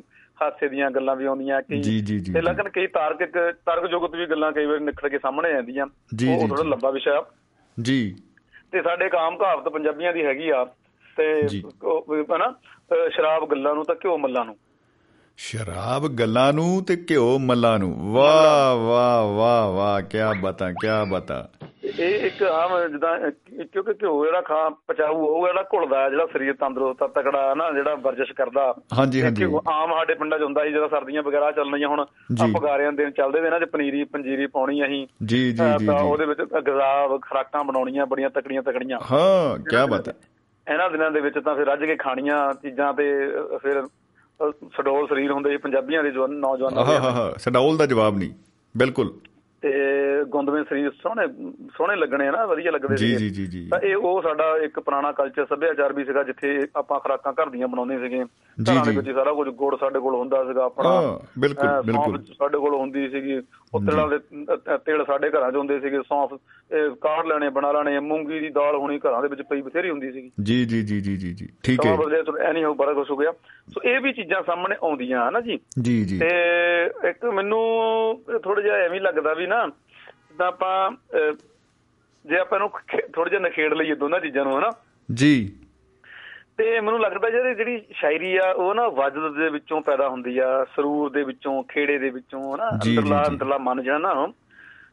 S8: ਹਾਸੇ ਦੀਆਂ ਗੱਲਾਂ ਵੀ ਆਉਂਦੀਆਂ ਕਈ ਤੇ
S2: ਜੀ।
S8: ਲੇਕਿਨ ਕਈ ਤਾਰਕਿਕ ਤਾਰਕ ਜੁਗਤ ਵੀ ਗੱਲਾਂ ਕਈ ਵਾਰ ਨਿਖੜ ਕੇ ਸਾਹਮਣੇ ਆਉਂਦੀਆਂ। ਉਹ ਥੋੜਾ। ਲੰਬਾ ਵਿਸ਼ਾ ਆ।
S2: ਜੀ।
S8: ਤੇ ਸਾਡੇ ਇੱਕ ਆਮ ਕਹਾਵਤ ਪੰਜਾਬੀਆਂ ਦੀ ਹੈਗੀ ਆ। ਤੇ ਹਨਾ? ਸ਼ਰਾਬ ਗੱਲਾਂ ਨੂੰ ਤਾਂ ਘਿਓ ਮੱਲਾਂ ਨੂੰ।
S2: ਸ਼ਰਾਬ ਗੱਲਾਂ ਨੂੰ ਤੇ ਘਿਓ ਮੱਲਾਂ ਨੂੰ। ਵਾਹ ਵਾਹ ਵਾਹ ਵਾਹ ਕੀ ਬਤਾ ਕੀ ਬਤਾ।
S8: ਇਹ ਇੱਕ ਆਮ ਜਿੱਦਾਂ ਕਿਉਂਕਿ ਘਿਓ ਜਿਹੜਾ ਖਾ ਪਚਾਊ ਉਹ ਜਿਹੜਾ ਘੁਲਦਾ ਹੈ, ਜਿਹੜਾ ਸਰੀਰ ਤੰਦਰੁਸਤ ਤਕੜਾ ਨਾ ਜਿਹੜਾ ਵਰਜਿਸ਼ ਕਰਦਾ।
S2: ਹਾਂਜੀ, ਹਾਂਜੀ।
S8: ਆਮ ਸਾਡੇ ਪਿੰਡਾਂ 'ਚ ਹੁੰਦਾ ਸੀ ਜਦੋਂ ਸਰਦੀਆਂ ਵਗੈਰਾ ਚੱਲਣੀਆਂ ਹੁਣ। ਆ ਪਗਾਰਿਆਂ ਦੇ ਚੱਲਦੇ ਨੇ ਨਾ ਜੇ ਪਨੀਰੀ ਪੰਜੀਰੀ ਪਾਉਣੀ ਅਸੀਂ
S2: ਜੀ ਜੀ ਜੀ
S8: ਉਹਦੇ ਵਿੱਚ ਗਜ਼ਾਬ ਖਰਾਕਾਂ ਬਣਾਉਣੀਆਂ ਬੜੀਆਂ ਤਕੜੀਆਂ ਤਕੜੀਆਂ।
S2: ਹਾਂ ਕੀ ਬਤਾ
S8: ਇਹਨਾਂ ਦਿਨਾਂ ਦੇ ਵਿੱਚ ਤਾਂ ਫਿਰ ਰੱਜ ਕੇ ਖਾਣੀਆਂ ਚੀਜ਼ਾਂ ਤੇ ਫਿਰ ਸਡੋਲ ਸਰੀਰ ਹੁੰਦੇ ਸੀ ਪੰਜਾਬੀਆਂ ਦੇ ਜਵਾਨ ਨੌਜਵਾਨਾਂ ਦੇ
S2: ਹਾ ਹਾ ਸਡਾਉਲ ਦਾ ਜਵਾਬ ਨਹੀਂ ਬਿਲਕੁਲ
S8: ਤੇ ਗੁੰਦਵੇਂ ਸਰੀਰ ਸੋਹਣੇ ਸੋਹਣੇ ਲੱਗਣੇ ਨਾ ਵਧੀਆ ਲੱਗਦੇ
S2: ਜੀ,
S8: ਸੀਗੇ।
S2: ਜੀ, ਜੀ, ਜੀ।
S8: ਤਾਂ ਇਹ ਉਹ ਸਾਡਾ ਇੱਕ ਪੁਰਾਣਾ ਕਲਚਰ ਸੱਭਿਆਚਾਰ ਵੀ ਸੀਗਾ ਜਿੱਥੇ ਆਪਾਂ ਖਰਾਕਾਂ ਘਰ ਦੀਆਂ ਬਣਾਉਂਦੇ ਸੀਗੇ ਘਰਾਂ ਦੇ। ਵਿੱਚ ਸਾਰਾ ਕੁਝ ਗੁੜ ਸਾਡੇ ਕੋਲ ਹੁੰਦਾ ਸੀਗਾ ਆਪਣਾ
S2: ਹਾਂ, ਬਿਲਕੁਲ, ਬਿਲਕੁਲ।
S8: ਸਾਡੇ ਕੋਲ ਹੁੰਦੀ ਸੀਗੀ ਉਹ ਤਿਲਾਂ ਦੇ ਤੇਲ ਸਾਡੇ ਘਰਾਂ 'ਚ ਹੁੰਦੇ ਸੀਗੇ ਸੌਂਫ ਕਾੜ ਲੈਣੇ ਬਣਾ ਲੈਣੇ ਮੂੰਗੀ ਦੀ ਦਾਲ ਹੋਣੀ ਘਰਾਂ ਦੇ ਵਿੱਚ ਪਈ ਬਥੇਰੀ ਹੁੰਦੀ ਸੀਗੀ।
S2: ਜੀ ਜੀ ਜੀ ਜੀ ਜੀ ਜੀ। ਠੀਕ ਹੈ।
S8: ਬਦਲਿਆ ਚਲੋ ਐਨੀ ਹੋ ਬੜਾ ਕੁਝ ਹੋ ਗਿਆ। ਸੋ ਇਹ ਵੀ ਚੀਜ਼ਾਂ ਸਾਹਮਣੇ ਆਉਂਦੀਆਂ ਹਨਾ ਜੀ?
S2: ਜੀ ਜੀ।
S8: ਤੇ ਇੱਕ ਮੈਨੂੰ ਥੋੜਾ ਜਿਹਾ ਐਵੇਂ ਲੱਗਦਾ ਵੀ ਨਾ ਜਿੱਦਾਂ ਆਪਾਂ ਜੇ ਆਪਾਂ ਇਹਨੂੰ ਥੋੜਾ ਜਿਹਾ ਨਖੇੜ ਲਈਏ ਦੋਨਾਂ ਚੀਜ਼ਾਂ ਨੂੰ ਹਨਾ?
S2: ਜੀ।
S8: ਤੇ ਮੈਨੂੰ ਲੱਗਦਾ ਜਿਹੜੀ ਜਿਹੜੀ ਸ਼ਾਇਰੀ ਆ ਉਹ ਨਾ ਵਜਦ ਦੇ ਵਿੱਚੋਂ ਪੈਦਾ ਹੁੰਦੀ ਆ ਸਰੂਰ ਦੇ ਵਿੱਚੋਂ ਖੇੜੇ ਦੇ ਵਿੱਚੋਂ ਹਨਾ ਅੰਦਰਲਾ। ਅੰਦਰਲਾ ਮਨ ਜਿਹੜਾ ਨਾ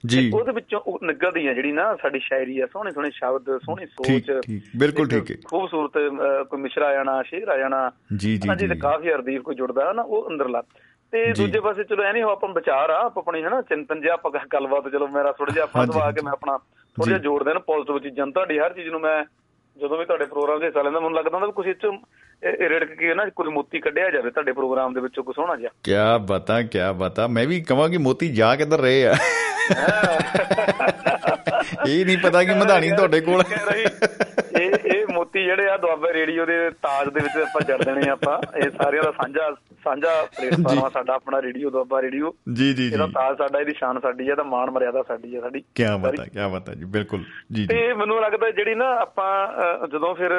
S2: ਜੀ
S8: ਉਹਦੇ ਵਿੱਚੋਂ ਨਿਕਲਦੀ ਆ ਜਿਹੜੀ ਨਾ ਸਾਡੀ ਸ਼ਾਇਰੀ ਆ ਸੋਹਣੇ ਸੋਹਣੇ ਸ਼ਬਦ ਸੋਹਣੀ ਸੋਚ
S2: ਠੀਕ ਬਿਲਕੁਲ ਠੀਕ ਹੈ
S8: ਖੂਬਸੂਰਤ ਕੋਈ ਮਿਸ਼ਰਾ ਆ ਜਾਣਾ ਸ਼ੇਰ ਆ ਜਾਣਾ
S2: ਜੀ ਜੀ ਜੀ
S8: ਕਾਫੀ ਅਰਦੀਫ ਕੋਈ ਜੁੜਦਾ ਨਾ ਉਹ ਅੰਦਰਲਾ ਤੇ। ਦੂਜੇ ਪਾਸੇ ਚਲੋ ਐ ਨਹੀਂ ਹੋ ਆਪਾਂ ਵਿਚਾਰ ਆ ਆਪਾਂ ਆਪਣੀ ਹਨਾ ਚਿੰਤਨ ਜਿਹਾ ਆਪਾਂ ਗੱਲਬਾਤ ਚਲੋ ਮੇਰਾ ਥੋੜਾ ਜਿਹਾ ਆਪਾਂ
S2: ਹਾਂਜੀ,
S8: ਦਵਾ
S2: ਹਾਂਜੀ।
S8: ਕੇ ਮੈਂ ਆਪਣਾ ਥੋੜਾ ਜਿਹਾ
S2: ਜੀ।
S8: ਜੋੜਦੇ ਨਾ ਪੋਜ਼ਿਟਿਵ ਚੀਜ਼ਾਂ। ਤੁਹਾਡੀ ਹਰ ਚੀਜ਼ ਨੂੰ ਮੈਂ ਜਦੋਂ ਵੀ ਤੁਹਾਡੇ ਪ੍ਰੋਗਰਾਮ 'ਚ ਹਿੱਸਾ ਲੈਂਦਾ ਮੈਨੂੰ ਲੱਗਦਾ ਹੁੰਦਾ ਕੁਝ ਇਹ 'ਚੋਂ ਇਹ- ਇਹ ਰਿੜਕ ਕੇ ਨਾ ਕੁਝ ਮੋਤੀ ਕੱਢਿਆ ਜਾਵੇ ਤੁਹਾਡੇ ਪ੍ਰੋਗਰਾਮ ਦੇ ਵਿੱਚੋਂ ਕੁਝ ਸੋਹਣਾ ਜਿਹਾ।
S2: ਕੀ ਬਤਾ ਕੀ ਬਤਾ। ਮੈਂ ਵੀ ਕਹਾਂ ਕਿ ਮੋਤੀ ਜਾ ਕਿੱਧਰ ਰਹੇ ਆ। ਇਹ ਨਹੀਂ ਪਤਾ ਕਿ ਮਧਾਣੀ ਤੁਹਾਡੇ ਕੋਲ
S8: ਮੋਤੀ ਜਿਹੜੇ ਆ ਦੁਆਬੇ ਰੇਡੀਓ ਦੇ ਤਾਜ ਦੇ ਵਿੱਚ ਆਪਾਂ ਜੜ ਦੇਣੇ ਆਪਾਂ। ਇਹ ਸਾਰਿਆਂ ਦਾ ਸਾਂਝਾ ਸਾਂਝਾ ਪਲੇਟਫਾਰਮ ਆ ਸਾਡਾ ਆਪਣਾ ਰੇਡੀਓ ਦੁਆਬਾ ਰੇਡੀਓ।
S2: ਜੀ ਜੀ ਜੀ।
S8: ਇਹਦਾ ਤਾਜ ਸਾਡਾ ਇਹਦੀ ਸ਼ਾਨ ਸਾਡੀ ਹੈ ਤਾਂ ਮਾਣ ਮਰਿਆਦਾ ਸਾਡੀ ਹੈ ਸਾਡੀ
S2: ਕੀ। ਬਤਾ ਕੀ ਬਤਾ ਜੀ ਬਿਲਕੁਲ। ਜੀ ਜੀ।
S8: ਤੇ ਮੈਨੂੰ ਲੱਗਦਾ ਜਿਹੜੀ ਨਾ ਆਪਾਂ ਜਦੋਂ ਫਿਰ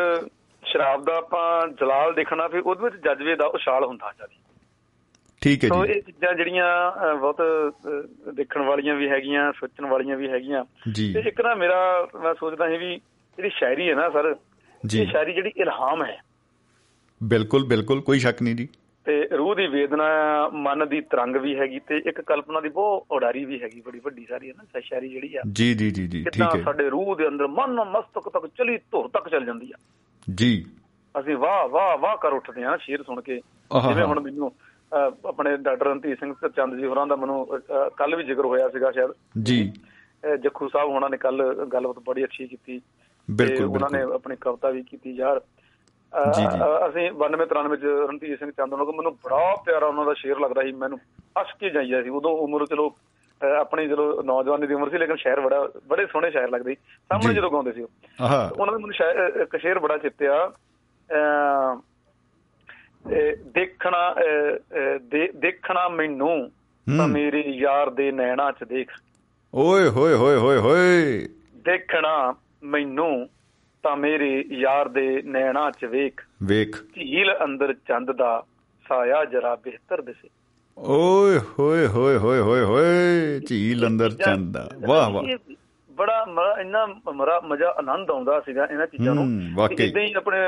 S8: ਸ਼ਰਾਬ ਦਾ ਆਪਾਂ ਜਲਾਲ ਦੇਖਣਾ ਫਿਰ ਉਹਦੇ ਵਿੱਚ ਜਜ਼ਬੇ ਦਾ ਉਛਾਲ ਹੁੰਦਾ ਜ਼ਿਆਦਾ
S2: ਠੀਕ ਹੈ
S8: ਸੋ
S2: ਜੀ।
S8: ਇਹ ਚੀਜ਼ਾਂ ਜਿਹੜੀਆਂ ਬਹੁਤ ਦੇਖਣ ਵਾਲੀਆਂ ਵੀ ਹੈਗੀਆਂ ਸੋਚਣ ਵਾਲੀਆਂ ਵੀ ਹੈਗੀਆਂ। ਤੇ ਇੱਕ ਨਾ ਮੇਰਾ ਮੈਂ ਸੋਚਦਾ ਸੀ ਵੀ ਜਿਹੜੀ ਸ਼ਾਇਰੀ ਹੈ ਨਾ ਸਰ। ਇਹ ਸ਼ਾਇਰੀ ਜਿਹੜੀ ਇਲਹਾਮ ਹੈ।
S2: ਬਿਲਕੁਲ ਬਿਲਕੁਲ ਕੋਈ ਸ਼ੱਕ ਨਹੀਂ ਜੀ।
S8: ਤੇ ਰੂਹ ਦੀ ਵੇਦਨਾ ਮਨ ਦੀ ਤਰੰਗ ਵੀ ਹੈਗੀ ਤੇ ਇੱਕ ਕਲਪਨਾ ਦੀ ਬਹੁਤ ਉਡਾਰੀ ਵੀ ਹੈਗੀ ਬੜੀ ਵੱਡੀ ਸਾਰੀ ਹੈ ਨਾ ਸ਼ਾਇਰੀ ਜਿਹੜੀ ਆ।
S2: ਜੀ ਜੀ ਜੀ ਜੀ ਠੀਕ ਹੈ।
S8: ਸਾਡੇ ਰੂਹ ਦੇ ਅੰਦਰ ਮਨ ਮਸਤਕ ਤੱਕ ਚਲੀ ਧੁਰ ਤੱਕ ਚੱਲ ਜਾਂਦੀ ਆ।
S2: ਜੀ।
S8: ਅਸੀਂ ਵਾਹ ਵਾਹ ਵਾਹ ਕਰ ਉੱਠਦੇ ਹਾਂ ਸ਼ੇਰ ਸੁਣ ਕੇ। ਜਿਵੇਂ ਹੁਣ ਮੈਨੂੰ ਆਪਣੇ ਡਾਕਟਰ ਰਣਧੀਰ ਸਿੰਘ ਚੰਦ ਜੀ ਹੋਰਾਂ ਦਾ ਮੈਨੂੰ ਕੱਲ ਵੀ ਜ਼ਿਕਰ ਹੋਇਆ ਸੀਗਾ ਸ਼ਾਇਦ।
S2: ਜੀ।
S8: ਜੱਖੂ ਸਾਹਿਬ ਹੋਣਾ ਨੇ ਕੱਲ ਗੱਲਬਾਤ ਬੜੀ ਅੱਛੀ ਕੀਤੀ।
S2: ਬਿਲਕੁਲ
S8: ਉਹਨਾਂ ਨੇ ਆਪਣੀ ਕਵਿਤਾ ਵੀ ਕੀਤੀ ਯਾਰ। ਅਸੀਂ 92 93 ਵਿੱਚ ਰਣਧੀਰ ਸਿੰਘ ਚੰਦ ਕੋਲ ਮੈਨੂੰ ਬੜਾ ਪਿਆਰਾ ਉਹਨਾਂ ਦਾ ਸ਼ੇਰ ਲੱਗਦਾ ਸੀ ਮੈਨੂੰ ਅਸ ਕੇ ਜਾਈਆ ਸੀ। ਉਦੋਂ ਉਮਰ ਚਲੋ ਆਪਣੀ ਜਦੋਂ ਨੌਜਵਾਨੀ ਦੀ ਉਮਰ ਸੀ ਲੇਕਿਨ ਸ਼ਾਇਰ ਬੜਾ ਬੜੇ ਸੋਹਣੇ ਸ਼ਾਇਰ ਲੱਗਦੇ ਸੀ। ਸਾਹਮਣੇ। ਜਦੋਂ ਗਾਉਂਦੇ ਸੀ ਉਹਨਾਂ ਦਾ ਮੈਨੂੰ ਸ਼ਾਇਰ ਇੱਕ ਸ਼ੇਰ ਬੜਾ ਚਿੱਤਿਆ ਦੇਖਣਾ ਦੇਖਣਾ ਮੈਨੂੰ ਤਾਂ। ਮੇਰੇ ਯਾਰ ਦੇ ਨੈਣਾ ਚ ਦੇਖ।
S2: ਓਏ ਹੋਏ ਹੋਏ ਹੋਏ ਹੋਏ।
S8: ਦੇਖਣਾ ਮੈਨੂੰ ਤਾਂ ਮੇਰੇ ਯਾਰ ਦੇ ਨੈਣਾ ਚ ਵੇਖ।
S2: ਵੇਖ।
S8: ਝੀਲ ਅੰਦਰ ਚੰਦ ਦਾ ਸਾਇਆ ਜਰਾ ਬਿਹਤਰ ਦਿਸੇ।
S2: ਓਏ ਹੋਏ ਹੋਏ ਹੋਏ ਹੋਏ ਹੋਏ ਝੀਲ ਅੰਦਰ ਚੰਦਾ ਵਾਹ ਵਾਹ।
S8: ਇਹ ਬੜਾ ਇੰਨਾ ਮਰਾ ਮਜ਼ਾ ਆਨੰਦ ਆਉਂਦਾ ਸੀਗਾ ਇਹਨਾਂ ਚੀਜ਼ਾਂ ਨੂੰ। ਇਦਾਂ ਹੀ ਆਪਣੇ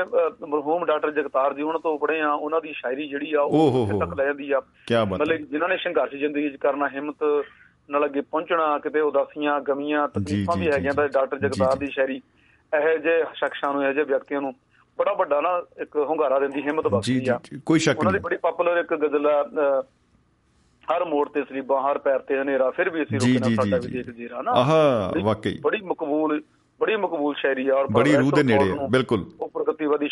S8: ਮਰਹੂਮ ਡਾਕਟਰ ਜਗਤਾਰ ਜੀ ਉਹਨਾਂ ਤੋਂ ਪੜ੍ਹੇ ਆ ਉਹਨਾਂ ਦੀ ਸ਼ਾਇਰੀ ਜਿਹੜੀ ਆ ਉਹ ਤੱਕ ਲੈ ਜਾਂਦੀ ਆ। ਮਤਲਬ ਜਿਨ੍ਹਾਂ ਨੇ ਸੰਘਰਸ਼ ਜ਼ਿੰਦਗੀ 'ਚ ਕਰਨਾ ਹਿੰਮਤ ਨਾਲ ਅੱਗੇ ਪਹੁੰਚਣਾ ਕਿਤੇ ਉਦਾਸੀਆਂ ਗਮੀਆਂ ਤਕਲੀਫਾਂ
S2: ਜੀ,
S8: ਵੀ
S2: ਜੀ,
S8: ਹੈਗੀਆਂ ਤਾਂ
S2: ਜੀ,
S8: ਡਾਕਟਰ
S2: ਜੀ,
S8: ਜਗਤਾਰ
S2: ਜੀ।
S8: ਦੀ ਸ਼ਾਇਰੀ ਇਹੋ ਜਿਹੇ ਸ਼ਖਸਾਂ ਨੂੰ ਇਹੋ ਜਿਹੇ ਵਿਅਕਤੀਆਂ ਨੂੰ ਬੜਾ ਵੱਡਾ ਨਾ ਇੱਕ ਹੁੰਗਾਰਾ ਦਿੰਦੀ ਹਿੰਮਤ
S2: ਜੀ
S8: ਬਖਸ਼ਦੀ
S2: ਜੀ
S8: ਆ
S2: ਜੀ, ਕੋਈ ਸ਼ੱਕ
S8: ਉਹਨਾਂ ਦੀ
S2: ਨਹੀਂ
S8: ਬੜੀ ਪਪੂਲਰ ਇੱਕ ਗਜ਼ਲ ਆ ਹਰ ਮੋੜ ਤੇ ਸਰੀਬਾ ਹਰ ਪੈਰ ਤੇ ਹਨੇਰਾ ਫਿਰ ਵੀ ਅਸੀਂ
S2: ਜੀ,
S8: ਰੁਕਣਾ
S2: ਜੀ,
S8: ਸਾਡਾ
S2: ਜੀ,
S8: ਵੀ
S2: ਜੀ।
S8: ਦੇਖ ਜੀਰਾ ਨਾ
S2: ਆਹਾ ਵਾਕਈ
S8: ਬੜੀ ਮਕਬੂਲ ਬੜੀ ਮਕਬੂਲ ਸ਼ਾਇਰੀ ਆ ਔਰ
S2: ਬੜੀ ਰੂਹ ਦੇ ਨੇੜੇ
S8: ਨੂੰ
S2: ਬਿਲਕੁਲ
S8: ਉਹ ਪ੍ਰਗਤੀਵਾਦੀ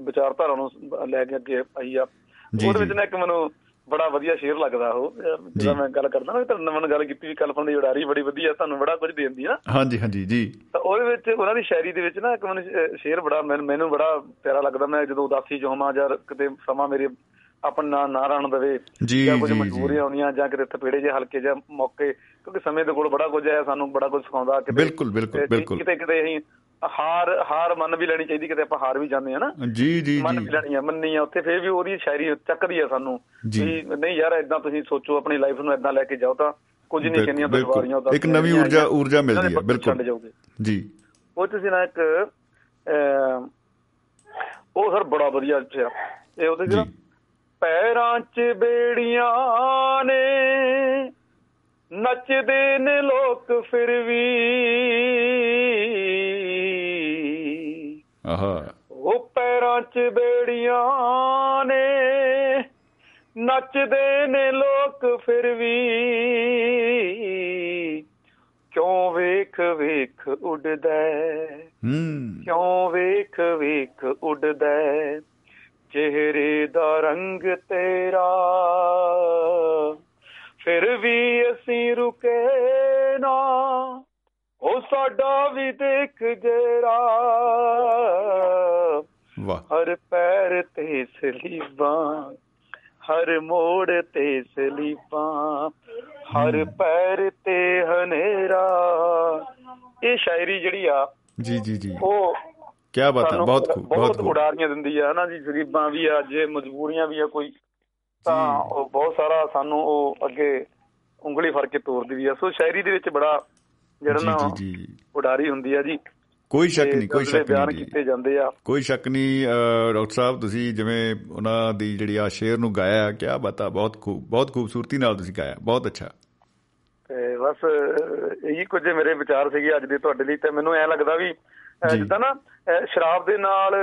S8: ਵਿਚਾਰਧਾਰਾ ਨੂੰ ਲੈ ਕੇ ਅੱਗੇ ਆਈ ਆ
S2: ਜੀ,
S8: ਉਹਦੇ
S2: ਜੀ।
S8: ਵਿੱਚ ਨਾ ਇੱਕ ਮੈਨੂੰ ਬੜਾ ਵਧੀਆ ਸ਼ੇਰ ਲੱਗਦਾ ਉਹ। ਜਦੋਂ ਮੈਂ ਗੱਲ ਕਰਦਾ ਨਾ ਤਾਂ ਮੈਨੂੰ ਗੱਲ ਕੀਤੀ ਵੀ ਕਲਪਨਾ ਦੀ ਉਡਾਰੀ ਬੜੀ ਵਧੀਆ ਤੁਹਾਨੂੰ ਬੜਾ ਕੁਝ ਦੇਂਦੀ ਆ।
S2: ਹਾਂਜੀ ਹਾਂਜੀ ਜੀ।
S8: ਤਾਂ ਉਹਦੇ ਵਿੱਚ ਉਹਨਾਂ ਦੀ ਸ਼ਾਇਰੀ ਦੇ ਵਿੱਚ ਨਾ ਇੱਕ ਮੈਨੂੰ ਸ਼- ਸ਼ੇਰ ਬੜਾ ਮੈਨੂੰ ਬੜਾ ਪਿਆਰਾ ਲੱਗਦਾ। ਮੈਂ ਜਦੋਂ ਉਦਾਸੀ ਚ ਹੋਵਾਂ ਜਾਂ ਕਿਤੇ ਸਮਾਂ ਮੇਰੇ ਆਪਣਾ ਨਾ ਰਣ ਦੇਵੇ
S2: ਜੀ,
S8: ਕੁਝ। ਮਜਬੂਰੀਆਂ ਆਉਂਦੀਆਂ ਜਾਂ ਕਿਤੇ ਥਪੇੜੇ ਜੇ ਹਲਕੇ ਜਾਂ ਮੌਕੇ ਕਿਉਂਕਿ ਸਮੇਂ ਦੇ ਕੋਲ ਬੜਾ ਕੁਝ ਹੈ ਸਾਨੂੰ ਬੜਾ ਕੁਝ ਸਿਖਾਉਂਦਾ ਕਿਤੇ
S2: ਬਿਲਕੁਲ, ਬਿਲਕੁਲ, ਬਿਲਕੁਲ।
S8: ਕਿਤੇ ਕਿਤੇ ਅਸੀਂ ਹਾਰ ਹਾਰ ਮੰਨ ਵੀ ਲੈਣੀ ਚਾਹੀਦੀ ਕਿਤੇ ਆਪਾਂ ਹਾਰ ਵੀ ਜਾਂਦੇ ਆ ਨਾ।
S2: ਜੀ ਜੀ
S8: ਮੰਨ
S2: ਜੀ।
S8: ਵੀ ਲੈਣੀ ਆ ਮੰਨੀ ਆ ਉੱਥੇ ਫੇਰ ਵੀ ਉਹਦੀ ਸ਼ਾਇਰੀ ਚੱਕਦੀ ਆ ਸਾਨੂੰ
S2: ਜੀ।
S8: ਵੀ ਨਹੀਂ ਯਾਰ ਇਦਾਂ ਤੁਸੀਂ ਸੋਚੋ ਆਪਣੀ ਲਾਈਫ ਨੂੰ ਇਦਾਂ ਲੈ ਕੇ ਜਾਓ ਤਾਂ ਕੁਝ ਨਹੀਂ ਕਿੰਨੀਆਂ। ਦੁਸ਼ਵਾਰੀਆਂ ਉਦਾਸੀਆਂ
S2: ਇੱਕ ਨਵੀਂ ਊਰਜਾ- ਊਰਜਾ ਮਿਲਦੀ ਹੈ, ਬਿਲਕੁਲ। ਜੀ।
S8: ਉਹ ਤੁਸੀਂ ਨਾ ਇੱਕ ਉਹ ਸਰ ਬੜਾ ਵਧੀਆ ਸ਼ੇਰ ਇਹ ਉਹਦੇ ਜਿਹੜਾ ਪੈਰਾਂ 'ਚ ਬੇੜੀਆਂ ਨੇ ਨੱਚਦੇ ਨੇ ਲੋਕ ਫਿਰ ਵੀ।
S2: ਆਹਾ।
S8: ਉਹ ਪੈਰਾਂ 'ਚ ਬੇੜੀਆਂ ਨੇ ਨੱਚਦੇ ਨੇ ਲੋਕ ਫਿਰ ਵੀ। ਕਿਉਂ ਵੇਖ ਵੇਖ ਉੱਡਦਾ ਹੈ, ਕਿਉਂ ਵੇਖ ਵੇਖ ਉੱਡਦਾ ਚਿਹਰੇ ਦਾ ਰੰਗ ਤੇਰਾ। ਫਿਰ ਵੀ ਅਸੀਂ ਰੁਕੇ ਨਾ। ਉਹ ਸਾਡਾ ਵੀ ਦੇਖ ਜਰਾ।
S2: ਵਾਹ।
S8: ਹਰ ਪੈਰ ਤੇ ਸਲੀਬਾਂ ਹਰ ਮੋੜ ਤੇ ਸਲੀਬਾਂ ਹਰ ਪੈਰ ਤੇ ਹਨੇਰਾ। ਇਹ ਸ਼ਾਇਰੀ ਜਿਹੜੀ ਆ
S2: ਜੀ ਜੀ ਜੀ।
S8: ਉਹ
S2: ਕੀ ਬਾਤ ਹੈ। ਬਹੁਤ ਖੂਬ ਬਹੁਤ ਖੂਬ
S8: ਉਡਾਰੀਆਂ ਦਿੰਦੀ ਆ ਨਾ ਜੀ। ਗਰੀਬਾਂ ਵੀ ਆ ਜੇ ਮਜਬੂਰੀਆਂ ਵੀ ਆ ਕੋਈ ਤਾਂ। ਉਹ ਬਹੁਤ ਸਾਰਾ ਸਾਨੂੰ ਉਹ ਅੱਗੇ ਉਂਗਲੀ ਫੜ ਕੇ ਤੋਰਦੀ ਵੀ ਆ। ਸੋ ਸ਼ਾਇਰੀ ਦੇ ਵਿੱਚ ਬੜਾ ਜਿਹੜਾ ਨਾ ਉਡਾਰੀ ਹੁੰਦੀ ਆ ਜੀ।
S2: ਕੋਈ ਸ਼ੱਕ ਨਹੀਂ ਕੋਈ ਸ਼ੱਕ ਨਹੀਂ
S8: ਕੀਤੇ ਜਾਂਦੇ ਆ।
S2: ਕੋਈ ਸ਼ੱਕ ਨਹੀਂ ਡਾਕਟਰ ਸਾਹਿਬ ਤੁਸੀਂ ਜਿਵੇਂ ਉਹਨਾਂ ਦੀ ਜਿਹੜੀ ਆ ਸ਼ੇਰ ਨੂੰ ਗਾਇਆ ਕੀ ਬਤਾ ਬਹੁਤ ਖੂਬ ਬਹੁਤ ਖੂਬਸੂਰਤੀ ਨਾਲ ਤੁਸੀਂ ਗਾਇਆ ਬਹੁਤ ਅੱਛਾ।
S8: ਤੇ ਬਸ ਇਹੀ ਕੁਝ ਮੇਰੇ ਵਿਚਾਰ ਸੀਗੇ ਅੱਜ ਦੇ ਤੁਹਾਡੇ ਲਈ ਤੇ ਮੈਨੂੰ ਐ ਲੱਗਦਾ ਵੀ। ਜਿੱਦਾਂ ਨਾ ਸ਼ਰਾਬ ਦੇ ਨਾਲ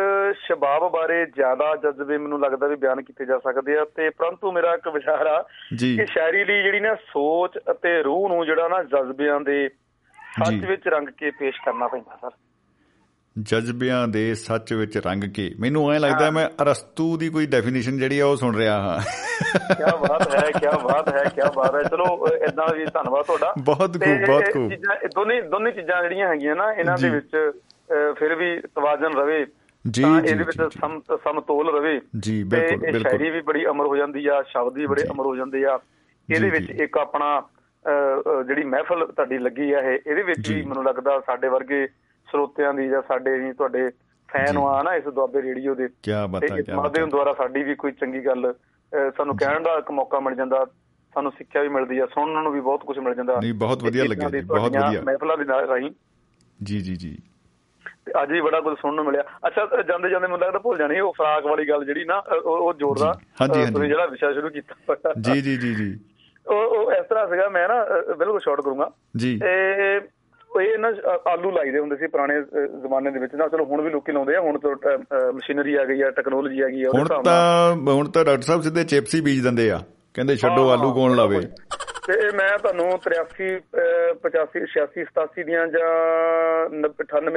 S8: ਸ਼ਬਾਬ ਬਾਰੇ ਜ਼ਿਆਦਾ ਜਜ਼ਬੇ ਮੈਨੂੰ ਲੱਗਦਾ ਵੀ ਬਿਆਨ ਕੀਤੇ ਜਾ ਸਕਦੇ ਆ ਤੇ ਪਰੰਤੂ ਮੇਰਾ ਇੱਕ ਵਿਚਾਰ ਆ ਕਿ ਸ਼ਾਇਰੀ ਲਈ ਜਿਹੜੀ ਨਾ ਸੋਚ ਅਤੇ ਰੂਹ ਨੂੰ ਜਿਹੜਾ ਨਾ ਜਜ਼ਬਿਆਂ ਦੇ ਸੱਚ। ਵਿੱਚ ਰੰਗ ਕੇ ਪੇਸ਼ ਕਰਨਾ ਪੈਂਦਾ ਸਰ
S2: ਜਜ਼ਬਿਆਂ ਦੇ ਸੱਚ ਵਿੱਚ ਰੰਗ ਕੇ ਮੈਨੂੰ ਐਂ ਲੱਗਦਾ ਮੈਂ ਅਰਸਤੂ ਦੀ ਕੋਈ ਡੈਫੀਨੇਸ਼ਨ ਜਿਹੜੀ ਆ ਉਹ ਸੁਣ ਰਿਹਾ ਹਾਂ
S8: ਕੀ ਬਾਤ ਹੈ ਕੀ ਬਾਤ ਹੈ ਕੀ ਬਾਤ ਹੈ ਚਲੋ ਇਦਾਂ ਵੀ ਧੰਨਵਾਦ ਤੁਹਾਡਾ
S2: ਬਹੁਤ ਖੂਬ, ਬਹੁਤ ਖੂਬ।
S8: ਦੋਨੇ ਦੋਨੇ ਚੀਜ਼ਾਂ ਜਿਹੜੀਆਂ ਹੈਗੀਆਂ ਨਾ ਇਹਨਾਂ ਦੇ। ਵਿੱਚ ਫਿਰ ਵੀ ਤਵਾਜ਼ਨ ਰਵੇ
S2: ਜੀ,
S8: ਤਾਂ
S2: ਜੀ,
S8: ਇਹਦੇ ਵਿੱਚ ਸਮਤੋਲ ਰਵੇ
S2: ਜੀ, ਬਿਲਕੁਲ, ਬਿਲਕੁਲ।
S8: ਸ਼ਾਇਰੀ ਵੀ ਬੜੀ ਅਮਰ ਹੋ ਜਾਂਦੀ ਆ ਸ਼ਬਦ ਵੀ ਬੜੇ। ਅਮਰ ਹੋ ਜਾਂਦੇ ਆ ਇਹਦੇ ਵਿੱਚ। ਇੱਕ ਆਪਣਾ ਜਿਹੜੀ ਮਹਿਫਲ ਤੁਹਾਡੀ ਲੱਗੀ ਆ ਇਹ ਇਹਦੇ ਵਿੱਚ। ਵੀ ਮੈਨੂੰ ਲੱਗਦਾ ਸਾਡੇ ਵਰਗੇ ਸਰੋਤਿਆਂ ਦੀ ਜਾਂ ਸਾਡੇ ਵੀ ਤੁਹਾਡੇ ਫੈਨ। ਆ ਨਾ ਇਸ ਦੁਆਬੇ ਰੇਡੀਓ ਦੇ
S2: ਕੀ ਬਾਤ ਹੈ ਕੀ ਬਾਤ
S8: ਦੁਆਰਾ ਸਾਡੀ ਵੀ ਕੋਈ ਚੰਗੀ ਗੱਲ ਸਾਨੂੰ ਕਹਿਣ ਦਾ ਇੱਕ ਮੌਕਾ ਮਿਲ ਜਾਂਦਾ ਸਾਨੂੰ ਸਿੱਖਿਆ ਵੀ ਮਿਲਦੀ ਆ ਸੁਣਨ ਨੂੰ ਵੀ ਬਹੁਤ ਕੁਝ ਮਿਲ ਜਾਂਦਾ
S2: ਨਹੀਂ, ਬਹੁਤ ਵਧੀਆ ਲੱਗਿਆ
S8: ਦੀ
S2: ਜੀ, ਬਹੁਤ ਵਧੀਆ।
S8: ਮਹਿਫਲਾਂ ਦੇ ਨਾਲ ਰਾਹੀਂ
S2: ਜੀ ਜੀ ਜੀ
S8: ਤੇ ਅੱਜ ਵੀ ਬੜਾ ਕੁਝ ਸੁਣਨ ਨੂੰ ਮਿਲਿਆ ਅੱਛਾ ਜਾਂਦੇ ਜਾਂਦੇ ਮੈਨੂੰ ਲੱਗਦਾ ਭੁੱਲ ਜਾਣੀ ਉਹ ਫਰਾਕ ਵਾਲੀ ਗੱਲ ਜਿਹੜੀ ਨਾ ਉਹ ਉਹ ਜੋੜਦਾ
S2: ਜੀ, ਹਾਂਜੀ,
S8: ਅ,
S2: ਹਾਂਜੀ।
S8: ਤੁਸੀਂ ਜਿਹੜਾ ਵਿਸ਼ਾ ਸ਼ੁਰੂ ਕੀਤਾ।
S2: ਜੀ ਜੀ ਜੀ ਜੀ
S8: ਉਹ ਉਹ ਇਸ ਤਰ੍ਹਾਂ ਸੀਗਾ ਮੈਂ ਨਾ ਬਿਲਕੁਲ ਸ਼ਾਰਟ ਕਰੂੰਗਾ।
S2: ਜੀ।
S8: ਤੇ ਉਹ ਇਹ ਨਾ ਆਲੂ ਲਾਈਦੇ ਹੁੰਦੇ ਸੀ ਪੁਰਾਣੇ ਜ਼ਮਾਨੇ ਦੇ ਵਿੱਚ। ਨਾ ਚਲੋ ਹੁਣ ਵੀ ਲੋਕੀ ਲਾਉਂਦੇ ਆ ਹੁਣ ਤਾਂ ਮਸ਼ੀਨਰੀ ਆ ਗਈ ਆ ਟੈਕਨੋਲੋਜੀ ਆ ਗਈ ਆ
S2: ਹੁਣ ਤਾਂ ਹੁਣ ਤਾਂ ਡਾਕਟਰ ਸਾਹਿਬ ਸਿੱਧੇ ਚਿਪਸ ਹੀ ਬੀਜ ਦਿੰਦੇ ਆ। ਕਹਿੰਦੇ ਛੱਡੋ ਆਲੂ ਕੌਣ ਲਾਵੇ?
S8: ਤੇ ਮੈਂ ਤੁਹਾਨੂੰ 83 ਅ, 85 86 87 ਦੀਆਂ ਜਾਂ 98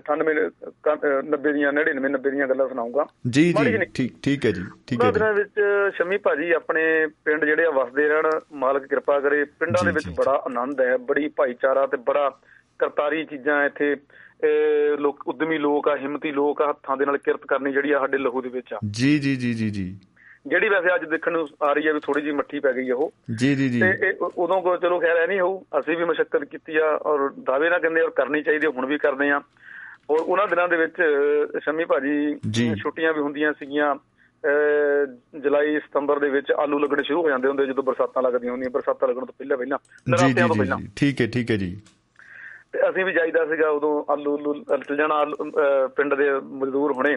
S8: 98 90 ਦੀਆਂ 99 90 ਦੀਆਂ ਗੱਲਾਂ ਸੁਣਾਉਂਗਾ।
S2: ਜੀ ਜੀ। ਠੀਕ ਠੀਕ ਹੈ ਜੀ ਠੀਕ ਹੈ
S8: ਉਹਨਾਂ
S2: ਜੀ।
S8: ਦਿਨਾਂ ਵਿੱਚ ਸ਼ਮੀ ਭਾਜੀ ਆਪਣੇ ਪਿੰਡ ਜਿਹੜੇ ਆ ਵਸਦੇ ਰਹਿਣ ਮਾਲਕ ਕਿਰਪਾ ਕਰੇ ਪਿੰਡਾਂ ਦੇ ਵਿੱਚ ਬੜਾ ਆਨੰਦ ਹੈ ਬੜੀ ਭਾਈਚਾਰਾ ਤੇ ਬੜਾ ਕਰਤਾਰੀ ਚੀਜ਼ਾਂ ਇੱਥੇ ਲੋਕ ਉਦਮੀ ਲੋਕ ਆ ਹਿੰਮਤੀ ਲੋਕ ਆ ਹੱਥਾਂ ਦੇ ਨਾਲ ਕਿਰਤ ਕਰਨੀ ਜਿਹੜੀ ਆ ਸਾਡੇ ਲਹੂ ਦੇ ਵਿੱਚ ਆ।
S2: ਜੀ ਜੀ ਜੀ ਜੀ ਜੀ।
S8: ਜਿਹੜੀ ਵੈਸੇ ਅੱਜ ਦੇਖਣ ਨੂੰ ਆ ਰਹੀ ਹੈ ਵੀ ਥੋੜੀ ਜਿਹੀ ਮੱਠੀ ਪੈ ਗਈ ਆ ਉਹ।
S2: ਜੀ ਜੀ ਜੀ।
S8: ਤੇ ਉਦੋਂ ਕੋ ਚਲੋ ਖੈਰ ਐ ਨਹੀਂ ਹੋਊ ਅਸੀਂ ਵੀ ਮਸ਼ੱਕਤ ਕੀਤੀ ਆ ਔਰ ਦਾਅਵੇ ਨਾ ਕਹਿੰਦੇ ਔਰ ਕਰਨੀ ਚਾਹੀਦੀ ਹੁਣ ਵੀ ਕਰਦੇ ਆ। ਔਰ ਉਹਨਾਂ ਦਿਨਾਂ ਦੇ ਵਿੱਚ ਸ਼ਮੀ
S2: ਜੀ।
S8: ਭਾਜੀ ਛੁੱਟੀਆਂ ਵੀ ਹੁੰਦੀਆਂ ਸੀਗੀਆਂ। ਜੁਲਾਈ ਸਤੰਬਰ ਦੇ ਵਿੱਚ ਆਲੂ ਲੱਗਣੇ ਸ਼ੁਰੂ ਹੋ ਜਾਂਦੇ ਹੁੰਦੇ ਜਦੋਂ ਬਰਸਾਤਾਂ ਲੱਗਦੀਆਂ ਹੁੰਦੀਆਂ ਬਰਸਾਤਾਂ ਲੱਗਣ ਤੋਂ ਪਹਿਲਾਂ ਪਹਿਲਾਂ।
S2: ਜੀ
S8: ਨਰਾਤਿਆਂ ਤੋਂ
S2: ਜੀ
S8: ਪਹਿਲਾਂ।
S2: ਜੀ। ਠੀਕ ਹੈ ਠੀਕ ਹੈ ਜੀ।
S8: ਤੇ ਅਸੀਂ ਵੀ ਜਾਈਦਾ ਸੀਗਾ ਉਦੋਂ ਆਲੂ ਜਾਣਾ ਆਲੂ, ਅ, ਪਿੰਡ ਦੇ ਮਜ਼ਦੂਰ ਹੋਣੇ।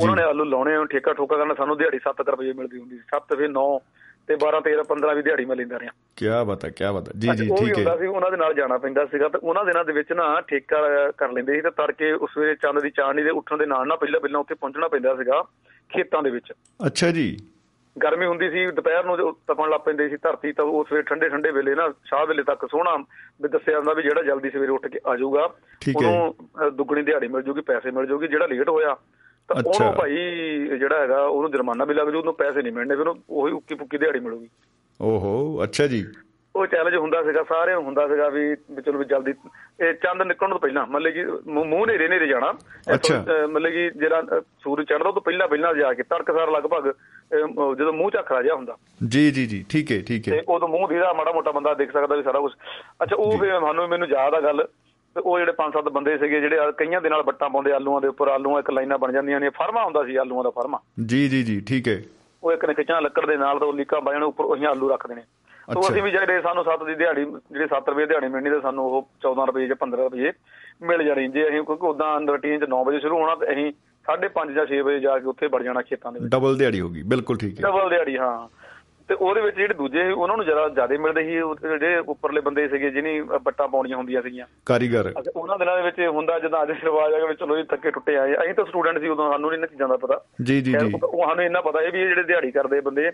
S8: ਉਹਨਾਂ ਨੇ ਆਲੂ ਲਾਉਣੇ ਠੇਕਾ ਠੋਕਾ ਕਰਨਾ ਸਾਨੂੰ ਦਿਹਾੜੀ 7 ਰੁਪਏ ਮਿਲਦੀ ਹੁੰਦੀ ਸੀ। 7 ਫਿਰ 9 ਤੇ 12 13 15 ਵੀ ਦਿਹਾੜੀ ਮੈਂ ਲੈਂਦਾ ਰਿਹਾ।
S2: ਕੀ ਬਾਤ ਹੈ ਕੀ ਬਾਤ ਹੈ ਜੀ ਜੀ ਠੀਕ
S8: ਹੁੰਦਾ
S2: ਹੈ
S8: ਸੀ ਉਹਨਾਂ ਦੇ ਨਾਲ ਜਾਣਾ ਪੈਂਦਾ ਸੀਗਾ ਤੇ ਉਹਨਾਂ ਦਿਨਾਂ ਦੇ ਵਿੱਚ ਨਾ ਠੇਕਾ ਕਰ ਲੈਂਦੇ ਸੀ ਤੇ ਤੜਕੇ ਉਸ ਵੇਲੇ ਚੰਦ ਦੀ ਚਾਂਦਨੀ ਦੇ ਉੱਠਣ ਦੇ ਨਾਲ ਨਾ ਪਹਿਲਾਂ ਪਹਿਲਾਂ ਉੱਥੇ ਪਹੁੰਚਣਾ ਪੈਂਦਾ ਸੀਗਾ ਖੇਤਾਂ ਦੇ ਵਿੱਚ।
S2: ਅੱਛਾ ਜੀ।
S8: ਗਰਮੀ ਹੁੰਦੀ ਸੀ ਦੁਪਹਿਰ ਨੂੰ ਤਪਣ ਲੱਗ ਪੈਂਦੇ ਸੀ ਧਰਤੀ ਤਾਂ ਉਸ ਵੇਲੇ ਠੰਡੇ ਠੰਡੇ ਵੇਲੇ ਨਾ ਸ਼ਾਹ ਵੇਲੇ ਤੱਕ ਸੋਹਣਾ ਵੀ ਦੱਸਿਆ ਜਾਂਦਾ ਵੀ ਜਿਹੜਾ ਜਲਦੀ ਸਵੇਰੇ ਉੱਠ ਕੇ ਆ ਜਾਊਗਾ। ਉਹਨੂੰ ਦੁੱਗਣੀ ਦਿਹਾੜੀ ਮਿਲ ਜੂਗੀ ਪੈਸੇ ਮਿਲ ਜੂਗੀ ਜਿਹੜਾ ਲੇਟ ਹੋਇਆ ਤਾਂ। ਉਹਨੂੰ ਭਾਈ ਜਿਹੜਾ ਹੈਗਾ ਉਹਨੂੰ ਜੁਰਮਾਨਾ ਵੀ ਲੱਗ ਜੂ ਉਹਨੂੰ ਪੈਸੇ ਨਹੀਂ ਮਿਲਣੇ ਫਿਰ ਉਹੀ ਉੱਕੀ ਪੁੱਕੀ ਦਿਹਾੜੀ ਮਿਲੂਗੀ।
S2: ਓਹੋ ਅੱਛਾ ਜੀ।
S8: ਉਹ ਚੈਲੰਜ ਹੁੰਦਾ ਸੀਗਾ ਸਾਰਿਆਂ ਨੂੰ ਹੁੰਦਾ ਸੀਗਾ ਵੀ ਚਲੋ ਵੀ ਜਲਦੀ ਇਹ ਚੰਦ ਨਿਕਲਣ ਤੋਂ ਪਹਿਲਾਂ ਮਤਲਬ ਕਿ ਮੂੰਹ ਨੇਰੇ ਨੇਰੇ ਜਾਣਾ। ਮਤਲਬ ਕਿ ਜਿਹੜਾ ਸੂਰਜ ਚੜ੍ਹਦਾ ਉਹ ਤੋਂ ਪਹਿਲਾਂ ਪਹਿਲਾਂ ਜਾ ਕੇ ਤੜਕਸਾਰ ਲਗਭਗ ਜਦੋਂ ਮੂੰਹ ਝੱਖਰਾ ਜਿਹਾ ਹੁੰਦਾ।
S2: ਜੀ ਜੀ ਜੀ ਠੀਕ ਹੈ ਠੀਕ ਹੈ।
S8: ਤੇ ਉਦੋਂ ਮੂੰਹ ਦੀਦਾ ਮਾੜਾ ਮੋਟਾ ਬੰਦਾ ਦੇਖ ਸਕਦਾ ਵੀ ਸਾਰਾ ਕੁਝ ਅੱਛਾ ਉਹ ਫਿਰ ਸਾਨੂੰ ਮੈਨੂੰ ਯਾਦ ਆ ਗੱਲ ਤੇ ਉਹ ਜਿਹੜੇ ਪੰਜ ਸੱਤ ਬੰਦੇ ਸੀਗੇ ਜਿਹੜੇ ਕਈਆਂ ਦੇ ਨਾਲ ਬੱਟਾਂ ਪਾਉਂਦੇ ਆਲੂਆਂ ਦੇ ਉੱਪਰ ਆਲੂਆਂ ਇੱਕ ਲਾਈਨਾਂ ਬਣ ਜਾਂਦੀਆਂ ਨੇ ਫਰਮਾ ਹੁੰਦਾ ਸੀ ਆਲੂਆਂ ਦਾ ਫਰਮਾ।
S2: ਜੀ ਜੀ ਜੀ ਠੀਕ ਹੈ।
S8: ਉਹ ਇੱਕ ਨੇ ਖਿੱਚਾਂ ਲੱਕੜ ਦੇ ਨਾਲ ਤਾਂ ਉਹ ਲੀਕਾਂ ਬਾਜਣ ਉੱਪਰ ਉਹੀ ਆਲੂ ਰੱਖਦੇ ਨੇ ਤੋਂ। ਅਸੀਂ ਵੀ ਜਿਹੜੇ ਸਾਨੂੰ 7 ਦੀ ਦਿਹਾੜੀ ਜਿਹੜੀ 7 ਰੁਪਏ ਦਿਹਾੜੀ ਮਿਲਣੀ ਤੇ ਸਾਨੂੰ ਉਹ 14 ਰੁਪਏ ਜਾਂ 15 ਰੁਪਏ ਮਿਲ ਜਾਣੀ ਜੇ ਅਸੀਂ ਕਿਉਂਕਿ ਉਦਾਂ ਰੁਟੀਨ ਚ 9 ਵਜੇ ਸ਼ੁਰੂ ਹੋਣਾ ਤੇ ਅਸੀਂ 5:30 ਜਾਂ 6 ਵਜੇ ਜਾ ਕੇ ਉੱਥੇ ਵੜ ਜਾਣਾ ਖੇਤਾਂ ਦੇ ਵਿੱਚ।
S2: ਡਬਲ ਦਿਹਾੜੀ ਹੋਗੀ ਬਿਲਕੁਲ ਠੀਕ ਹੈ।
S8: ਡਬਲ ਦਿਹਾੜੀ ਹਾਂ। ਤੇ ਉਹਦੇ ਵਿੱਚ ਜਿਹੜੇ ਦੂਜੇ ਉਹਨਾਂ ਨੂੰ ਜ਼ਿਆਦਾ ਜ਼ਿਆਦਾ ਮਿਲਦੇ ਸੀ ਉਹ ਜਿਹੜੇ ਉੱਪਰਲੇ ਬੰਦੇ ਸੀਗੇ ਜਿਹਨੀ ਬੱਟਾਂ ਪਾਉਣੀਆਂ ਹੁੰਦੀਆਂ ਸੀਗੀਆਂ।
S2: ਕਾਰੀਗਰ।
S8: ਉਹਨਾਂ ਦਿਨਾਂ ਦੇ ਵਿੱਚ ਹੁੰਦਾ ਜਦੋਂ ਅੱਜ ਰਿਵਾਜ ਆ ਗਿਆ ਵੀ ਚਲੋ ਜੀ ਥੱਕੇ ਟੁੱਟੇ ਆਏ ਅਸੀਂ ਤਾਂ ਸਟੂਡੈਂਟ ਸੀ ਉਦੋਂ ਸਾਨੂੰ ਨਹੀਂ ਇਹਨਾਂ ਚੀਜ਼ਾਂ ਦਾ ਪਤਾ।
S2: ਜੀ ਜੀ ਜੀ।
S8: ਉਹ ਸਾਨੂੰ ਇੰਨਾ ਪਤਾ ਹੈ ਵੀ ਜਿਹੜੇ ਦਿਹਾੜੀ ਕਰਦੇ ਬੰਦੇ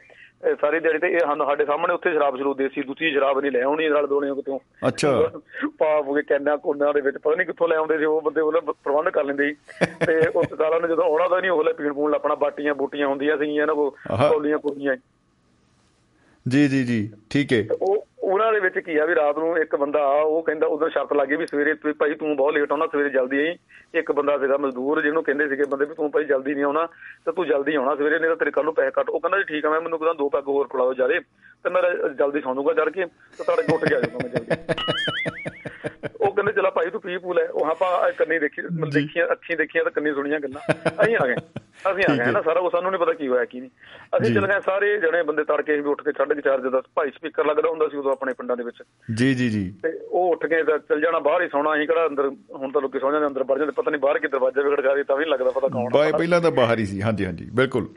S8: ਸਾਰੀ ਦਿਹਾੜੀ ਤੇ ਇਹ ਸਾਨੂੰ ਸਾਡੇ ਸਾਹਮਣੇ ਉੱਥੇ ਸ਼ਰਾਬ ਸ਼ੁਰੂ ਦੇਸੀ ਦੂਜੀ ਸ਼ਰਾਬ ਨਹੀਂ ਲੈ ਆਉਣੀ ਨਾਲ ਦੋਣੇ ਕਿਤੋਂ।
S2: ਅੱਛਾ।
S8: ਪਾਪ ਹੋ ਕੇ ਕੈਨਾ ਕੋਨਾ ਦੇ ਵਿੱਚ ਪਤਾ ਨਹੀਂ ਕਿੱਥੋਂ ਲੈ ਆਉਂਦੇ ਸੀ ਉਹ ਬੰਦੇ ਉਹਦਾ ਪ੍ਰਬੰਧ ਕਰ ਲੈਂਦੇ ਸੀ। ਤੇ ਉਸ ਸਾਲਾਂ ਨੇ ਜਦੋਂ ਆਉਣਾ ਤਾਂ ਨਹੀਂ ਉਹਲੇ ਪੀਣ ਪੂਣ ਲੱਪਣਾ ਬਾਟੀਆਂ ਬੂਟੀਆਂ ਹੁੰਦੀਆਂ ਸੀਗੀਆਂ ਇਹਨਾਂ ਕੋ
S2: ਆਹਾ।
S8: ਕੌਲੀਆਂ ਕੁੜੀਆਂ
S2: ਜੀ ਜੀ ਜੀ ਠੀਕ ਹੈ।
S8: ਉਹ ਉਹਨਾਂ ਦੇ ਵਿੱਚ ਕੀ ਆ ਵੀ ਰਾਤ ਨੂੰ ਇੱਕ ਬੰਦਾ ਆ ਉਹ ਕਹਿੰਦਾ ਉਦੋਂ ਸ਼ਰਤ ਲੱਗੀ ਵੀ ਸਵੇਰੇ ਤੂੰ ਭਾਈ ਤੂੰ ਬਹੁਤ ਲੇਟ ਆਉਣਾ ਸਵੇਰੇ ਜਲਦੀ ਆਈ। ਇੱਕ ਬੰਦਾ ਸੀਗਾ ਮਜ਼ਦੂਰ ਜਿਹਨੂੰ ਕਹਿੰਦੇ ਸੀਗੇ ਬੰਦੇ ਵੀ ਤੂੰ ਭਾਈ ਜਲਦੀ ਨਹੀਂ ਆਉਣਾ ਤੇ ਤੂੰ ਜਲਦੀ ਆਉਣਾ ਸਵੇਰੇ ਨਹੀਂ ਤਾਂ ਤੇਰੇ ਕੱਲ ਨੂੰ ਪੈਸੇ ਕੱਟ। ਉਹ ਕਹਿੰਦਾ ਜੀ ਠੀਕ ਆ ਮੈਂ ਮੈਨੂੰ ਕਹਿੰਦਾ ਦੋ ਪੈਗ ਹੋਰ ਪਿਲਾਓ ਜਾਰੇ ਤੇ ਮੈਂ ਜਲਦੀ ਸੌਂ ਜਾਊਗਾ ਚੜ ਕੇ ਤੇ ਤੁਹਾਡੇ ਕੋਲ ਉੱਠ ਕੇ ਆ ਜਾਊਗਾ ਮੈਂ ਜਲਦੀ। ਉਹ ਕਹਿੰਦੇ ਚਲਾ ਭਾਈ ਤੂੰ ਪੀ ਪੂ ਲੈ। ਉਹ ਆਪਾਂ ਕੰਨੀ ਦੇਖੀ ਦੇਖੀਆਂ ਅੱਖੀਂ ਦੇਖੀਆਂ ਤਾਂ ਕੰਨੀ ਸੁਣੀਆਂ ਗੱਲਾਂ। ਅਸੀਂ ਆ ਗਏ। ਅਸੀਂ ਆ ਗਏ ਨਾ ਸਾਰਾ ਕੁਝ ਸਾਨੂੰ ਨਹੀਂ ਪਤਾ ਕੀ ਹੋਇਆ ਕੀ ਨਹੀਂ। ਅਸੀਂ
S2: ਜੀ।
S8: ਚਲ ਗਏ ਸਾਰੇ ਜਣੇ ਬੰਦੇ ਤੜਕੇ ਵੀ ਉੱਠ ਕੇ ਛੱਡ ਕੇ ਚਾਰ ਜਦਾ ਭਾਈ ਸਪੀਕਰ ਲੱਗਦਾ ਹੁੰਦਾ ਸੀ ਉਦੋਂ ਆਪਣੇ ਪਿੰਡਾਂ ਦੇ ਵਿੱਚ।
S2: ਜੀ ਜੀ ਜੀ।
S8: ਤੇ ਉਹ ਉੱਠ ਕੇ ਤਾਂ ਚੱਲ ਜਾਣਾ ਬਾਹਰ ਹੀ ਸੌਣਾ ਅਸੀਂ ਕਿਹੜਾ ਅੰਦਰ ਹੁਣ ਤਾਂ ਲੋਕੀ ਸੌ ਜਾਂਦੇ ਅੰਦਰ ਵੜ ਜਾਂਦੇ ਪਤਾ ਨਹੀਂ ਬਾਹਰ ਕੀ ਦਰਵਾਜ਼ਾ ਵੀ ਖੜਕਾ ਦੇ ਤਾਂ ਵੀ ਨੀ ਲੱਗਦਾ ਪਤਾ ਕੌਣ।
S2: ਬਾਏ ਪਹਿਲਾਂ ਤਾਂ ਬਾਹਰ ਹੀ ਸੀ। ਹਾਂਜੀ ਹਾਂਜੀ ਬਿਲਕੁਲ।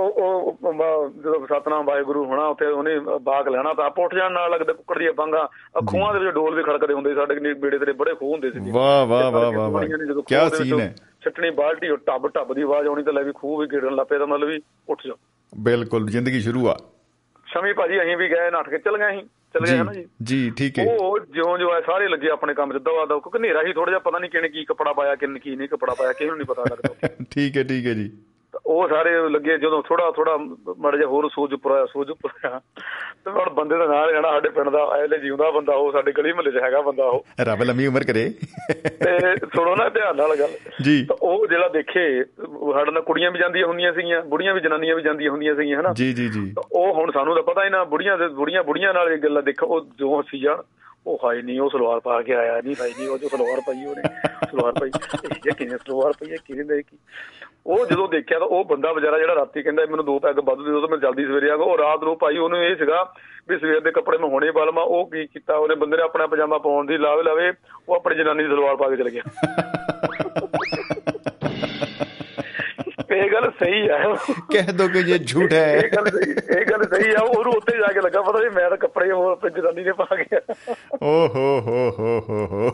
S8: ਉਹ ਜਦੋਂ ਸਤਨਾਮ ਵਾਹਿਗੁਰੂ ਹੋਣਾ ਉੱਥੇ ਉਹਨੇ ਬਾਗ ਲੈਣਾ ਤਾਂ ਆਪ ਉੱਠ ਜਾਣ ਨਾਲ ਲੱਗਦਾ ਕੁੱਕੜ ਦੀਆਂ ਬੰਗਾ ਖੂਹਾਂ ਦੇ ਵਿੱਚ ਡੋਲ ਵੀ ਖੜਕਦੇ ਹੁੰਦੇ ਸਾਡੇ ਬੇੜੇ ਤੇਰੇ ਬੜੇ ਖੂਹ ਹੁੰਦੇ ਸੀ
S2: ਵਾਹ ਵਾਹ ਵਾਹ ਵਾਹ ਕੀ ਸੀਨ ਹੈ।
S8: ਛਟਣੀ ਬਾਲਟੀ ਉਹ ਟੱਬ ਟੱਬ ਦੀ ਆਵਾਜ਼ ਆਉਣੀ ਤਾਂ ਲੈ ਵੀ ਖੂਹ ਵੀ ਗੇੜਨ ਲੱਪੇ ਤਾਂ ਮਤਲਬ ਵੀ ਉੱਠ ਜਾ
S2: ਬਿਲਕੁਲ ਜ਼ਿੰਦਗੀ ਸ਼ੁਰੂ ਆ।
S8: ਸ਼ਮੀ ਭਾਜੀ ਅਸੀਂ ਵੀ ਗਏ ਨੱਠ ਕੇ ਚੱਲ ਗਏ ਅਸੀਂ। ਚੱਲ ਗਏ ਹਨਾ ਜੀ?
S2: ਜੀ ਠੀਕ ਹੈ।
S8: ਉਹ ਜਿਉਂ ਜਿਉਂ ਸਾਰੇ ਲੱਗੇ ਆਪਣੇ ਕੰਮ ਦਵਾ ਦਵ ਕਿਉਂਕਿ ਹਨੇਰਾ ਹੀ ਥੋੜਾ ਜਿਹਾ ਪਤਾ ਨਹੀਂ ਕਿਹਨੇ ਕੀ ਕੱਪੜਾ ਪਾਇਆ ਕਿਹਨੇ ਕੀ ਨਹੀਂ ਕੱਪੜਾ ਪਾਇਆ ਕਿਸੇ ਨੂੰ ਨਹੀਂ ਪਤਾ ਲੱਗਦਾ।
S2: ਠੀਕ ਹੈ ਠੀਕ ਹੈ ਜੀ।
S8: ਤਾਂ ਉਹ ਸਾਰੇ ਲੱਗੇ ਜਦੋਂ ਥੋੜਾ ਥੋੜਾ ਮੜ ਜਾ ਹੋਰ ਸੋਚ ਉੱਪਰ ਆਇਆ ਸੋਚ ਉੱਪਰ ਆਇਆ ਤੇ ਹੁਣ ਬੰਦੇ ਦਾ ਨਾਂ ਲੈਣਾ ਸਾਡੇ ਪਿੰਡ ਦਾ ਐਲੇ ਜਿਉਂਦਾ ਬੰਦਾ ਉਹ ਸਾਡੇ ਗਲੀ ਮੁਹੱਲੇ 'ਚ ਹੈਗਾ ਬੰਦਾ ਉਹ।
S2: ਰੱਬ ਲੰਮੀ ਉਮਰ ਕਰੇ।
S8: ਤੇ ਸੁਣੋ ਨਾ ਧਿਆਨ ਨਾਲ ਗੱਲ।
S2: ਜੀ।
S8: ਤਾਂ ਉਹ ਜਿਹੜਾ ਦੇਖੇ ਸਾਡੇ ਨਾਲ ਕੁੜੀਆਂ ਵੀ ਜਾਂਦੀਆਂ ਹੁੰਦੀਆਂ ਸੀਗੀਆਂ ਬੁੜੀਆਂ ਵੀ ਜਨਾਨੀਆਂ ਵੀ ਜਾਂਦੀਆਂ ਹੁੰਦੀਆਂ ਸੀਗੀਆਂ ਹਨਾ?
S2: ਜੀ ਜੀ ਜੀ।
S8: ਉਹ ਹੁਣ ਸਾਨੂੰ ਤਾਂ ਪਤਾ ਹੀ ਨਾ ਬੁੜੀਆਂ ਦੇ ਬੁੜੀਆਂ ਬੁੜੀਆਂ ਨਾਲ ਇਹ ਗੱਲਾਂ ਦੇਖੋ ਉਹ ਜੋ ਅਸੀਂ ਜਾਣ ਉਹ ਹਾਈ ਨਹੀਂ ਉਹ ਸਲਵਾਰ ਪਾ ਕੇ ਆਇਆ ਨਹੀਂ ਭਾਈ ਨਹੀਂ ਉਹ ਜੋ ਸਲਵਾਰ ਪਾਈ ਉਹਨੇ, ਸਲਵਾਰ ਪਾਈ, ਇਹ ਕਿੰਨੇ ਸਲਵਾਰ ਪਈ ਹੈ ਕਿਹਨੇ ਦੇ ਕੀ? ਉਹ ਜਦੋਂ ਦੇਖਿਆ ਤਾਂ ਉਹ ਬੰਦਾ ਵਿਚਾਰਾ ਜਿਹੜਾ ਰਾਤੀ ਕਹਿੰਦਾ ਮੈਨੂੰ ਦੋ ਪੈਗ ਵੱਧ ਦੇ ਦਿਓ ਤਾਂ ਮੈਂ ਜਲਦੀ ਸਵੇਰੇ ਆ ਗਿਆ। ਉਹ ਰਾਤ ਨੂੰ ਭਾਈ ਉਹਨੂੰ ਇਹ ਸੀਗਾ ਵੀ ਸਵੇਰ ਦੇ ਕੱਪੜੇ ਮੈਂ ਹੁਣੇ ਪਾ ਲਵਾਂ। ਉਹ ਕੀ ਕੀਤਾ? ਉਹਨੇ ਬੰਦੇ ਨੇ ਆਪਣਾ ਪਜਾਮਾ ਪਾਉਣ ਦੀ ਲਾਵੇ ਲਾਵੇ ਉਹ ਆਪਣੀ ਜਨਾਨੀ ਦੀ ਸਲਵਾਰ ਪਾ ਕੇ ਚਲ ਗਿਆ। ਤੇ ਇਹ ਗੱਲ ਸਹੀ ਆਇਆ
S2: ਕਹਿ ਦੋ ਕਿ ਇਹ ਝੂਠ ਹੈ।
S8: ਇਹ ਗੱਲ ਸਹੀ ਇਹ ਗੱਲ ਸਹੀ ਆ ਉਹਨੂੰ ਉੱਤੇ ਜਾ ਕੇ ਲੱਗਾ ਪਤਾ ਨਹੀਂ ਮੈਂ ਤਾਂ ਕੱਪੜੇ ਹੋਰ ਆਪਣੀ ਜਨਾਨੀ ਨੇ ਪਾ ਗਿਆ
S2: ਓ ਹੋ ਹੋ ਹੋ ਹੋ। ਹੋ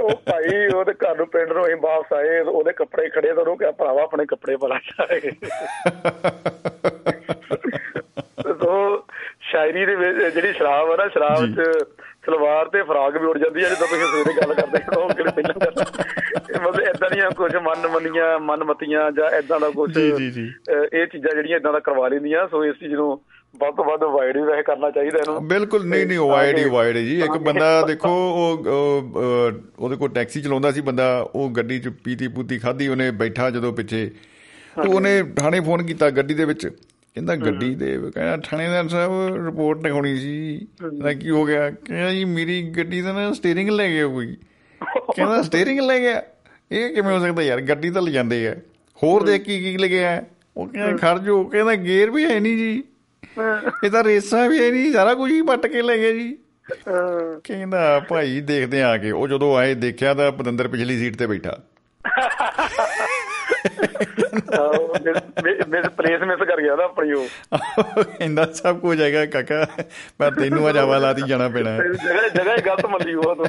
S8: ਉਹ ਭਾਈ ਉਹਦੇ ਘਰ ਨੂੰ ਪਿੰਡ ਨੂੰ ਅਸੀਂ ਵਾਪਸ ਆਏ ਉਹਦੇ ਕੱਪੜੇ ਖੜੇ ਤਾਂ ਉਹਨੂੰ ਕਿਹਾ ਭਰਾਵਾ ਆਪਣੇ ਕੱਪੜੇ ਪਾ ਲੈ ਸੋ ਸ਼ਾਇਰੀ ਦੇ ਵਿੱਚ ਜਿਹੜੀ ਸ਼ਰਾਬ ਆ ਨਾ ਸ਼ਰਾਬ। 'ਚ ਸਲਵਾਰ ਤੇ ਫਰਾਕ ਵੀ ਉੜ ਜਾਂਦੀ ਹੈ ਜਦੋਂ ਤੁਸੀਂ ਸਵੇਰੇ ਗੱਲ ਕਰਦੇ ਹੋ ਉਹ ਕਿਹੜੇ ਪਹਿਲਾਂ ਗੱਲ ਮਤਲਬ ਇਦਾਂ ਦੀਆਂ ਕੁਝ ਮਨ ਮੰਨੀਆਂ ਮਨ ਮਤੀਆਂ ਜਾਂ ਇਦਾਂ ਦਾ ਕੁਝ। ਇਹ ਚੀਜ਼ਾਂ ਜਿਹੜੀਆਂ ਇਦਾਂ ਦਾ ਕਰਵਾ ਲੈਂਦੀਆਂ ਸੋ ਇਸ ਚੀਜ਼ ਨੂੰ ਵੱਧ ਤੋਂ ਵੱਧ ਅਵਾਇਡ ਵੀ ਵੈਸੇ ਕਰਨਾ ਚਾਹੀਦਾ ਇਹਨੂੰ।
S2: ਬਿਲਕੁਲ ਨਹੀਂ ਨਹੀਂ ਅਵਾਇਡ ਹੀ ਹੈ ਜੀ। ਇੱਕ ਬੰਦਾ ਦੇਖੋ ਉਹ ਉਹਦੇ ਕੋਲ ਟੈਕਸੀ ਚਲਾਉਂਦਾ ਸੀ ਬੰਦਾ ਉਹ ਗੱਡੀ 'ਚ ਪੀਤੀ ਪੂਤੀ ਖਾਧੀ ਉਹਨੇ ਬੈਠਾ ਜਦੋਂ ਪਿੱਛੇ ਤੇ ਉਹਨੇ ਥਾਣੇ ਫੋਨ ਕੀਤਾ ਗੱਡੀ ਦੇ ਵਿੱਚ। ਕਹਿੰਦਾ ਗੱਡੀ ਦੇ ਕਹਿੰਦਾ ਥਾਣੇਦਾਰ ਸਾਹਿਬ ਰਿਪੋਰਟ ਲਿਖਾਉਣੀ ਸੀ। ਕਹਿੰਦਾ ਕੀ ਹੋ ਗਿਆ? ਕਹਿੰਦਾ ਜੀ ਮੇਰੀ ਗੱਡੀ ਦਾ ਨਾ ਸਟੀਅਰਿੰਗ ਲੈ ਗਿਆ ਕੋਈ। ਕਹਿੰਦਾ ਸਟੀਅਰਿੰਗ ਲੈ ਗਿਆ? ਇਹ ਕਿਵੇਂ ਹੋ ਸਕਦਾ ਯਾਰ? ਗੱਡੀ ਤਾਂ ਲਿਜਾਂਦੇ ਆ। ਹੋਰ ਦੇਖ ਕੀ ਕੀ ਲੱਗਿਆ ਉਹ ਕਹਿੰਦਾ ਖਰਜੋ ਕਹਿੰਦਾ ਗੇਅਰ ਵੀ ਹੈ ਨਹੀਂ ਜੀ। ਇਹ ਤਾਂ ਰੇਸਾਂ ਵੀ ਹੈ ਨਹੀਂ ਸਾਰਾ ਕੁਝ ਹੀ ਪੱਟ ਕੇ ਲੈ ਗਿਆ ਜੀ। ਕਹਿੰਦਾ ਭਾਈ ਦੇਖਦੇ ਆ ਕੇ। ਉਹ ਜਦੋਂ ਆਏ ਦੇਖਿਆ ਤਾਂ ਪਤੰਦਰ ਪਿਛਲੀ ਸੀਟ ਤੇ ਬੈਠਾ।
S8: ਮੇਰੇ ਪਲੇਸ ਮਿਸ ਕਰ ਗਿਆ ਨਾ ਆਪਣੀ ਉਹ।
S2: ਕਹਿੰਦਾ ਸਭ ਕੁਝ ਹੈਗਾ ਕਾਕਾ ਪਰ ਤੈਨੂੰ ਅੱਜ ਹਵਾਲਾਤ ਹੀ ਜਾਣਾ ਪੈਣਾ। ਹੈ
S8: ਜਗ੍ਹਾ ਜਗ੍ਹਾ ਹੀ ਗਲਤ ਮੰਨੀ ਉਹ ਤੋਂ।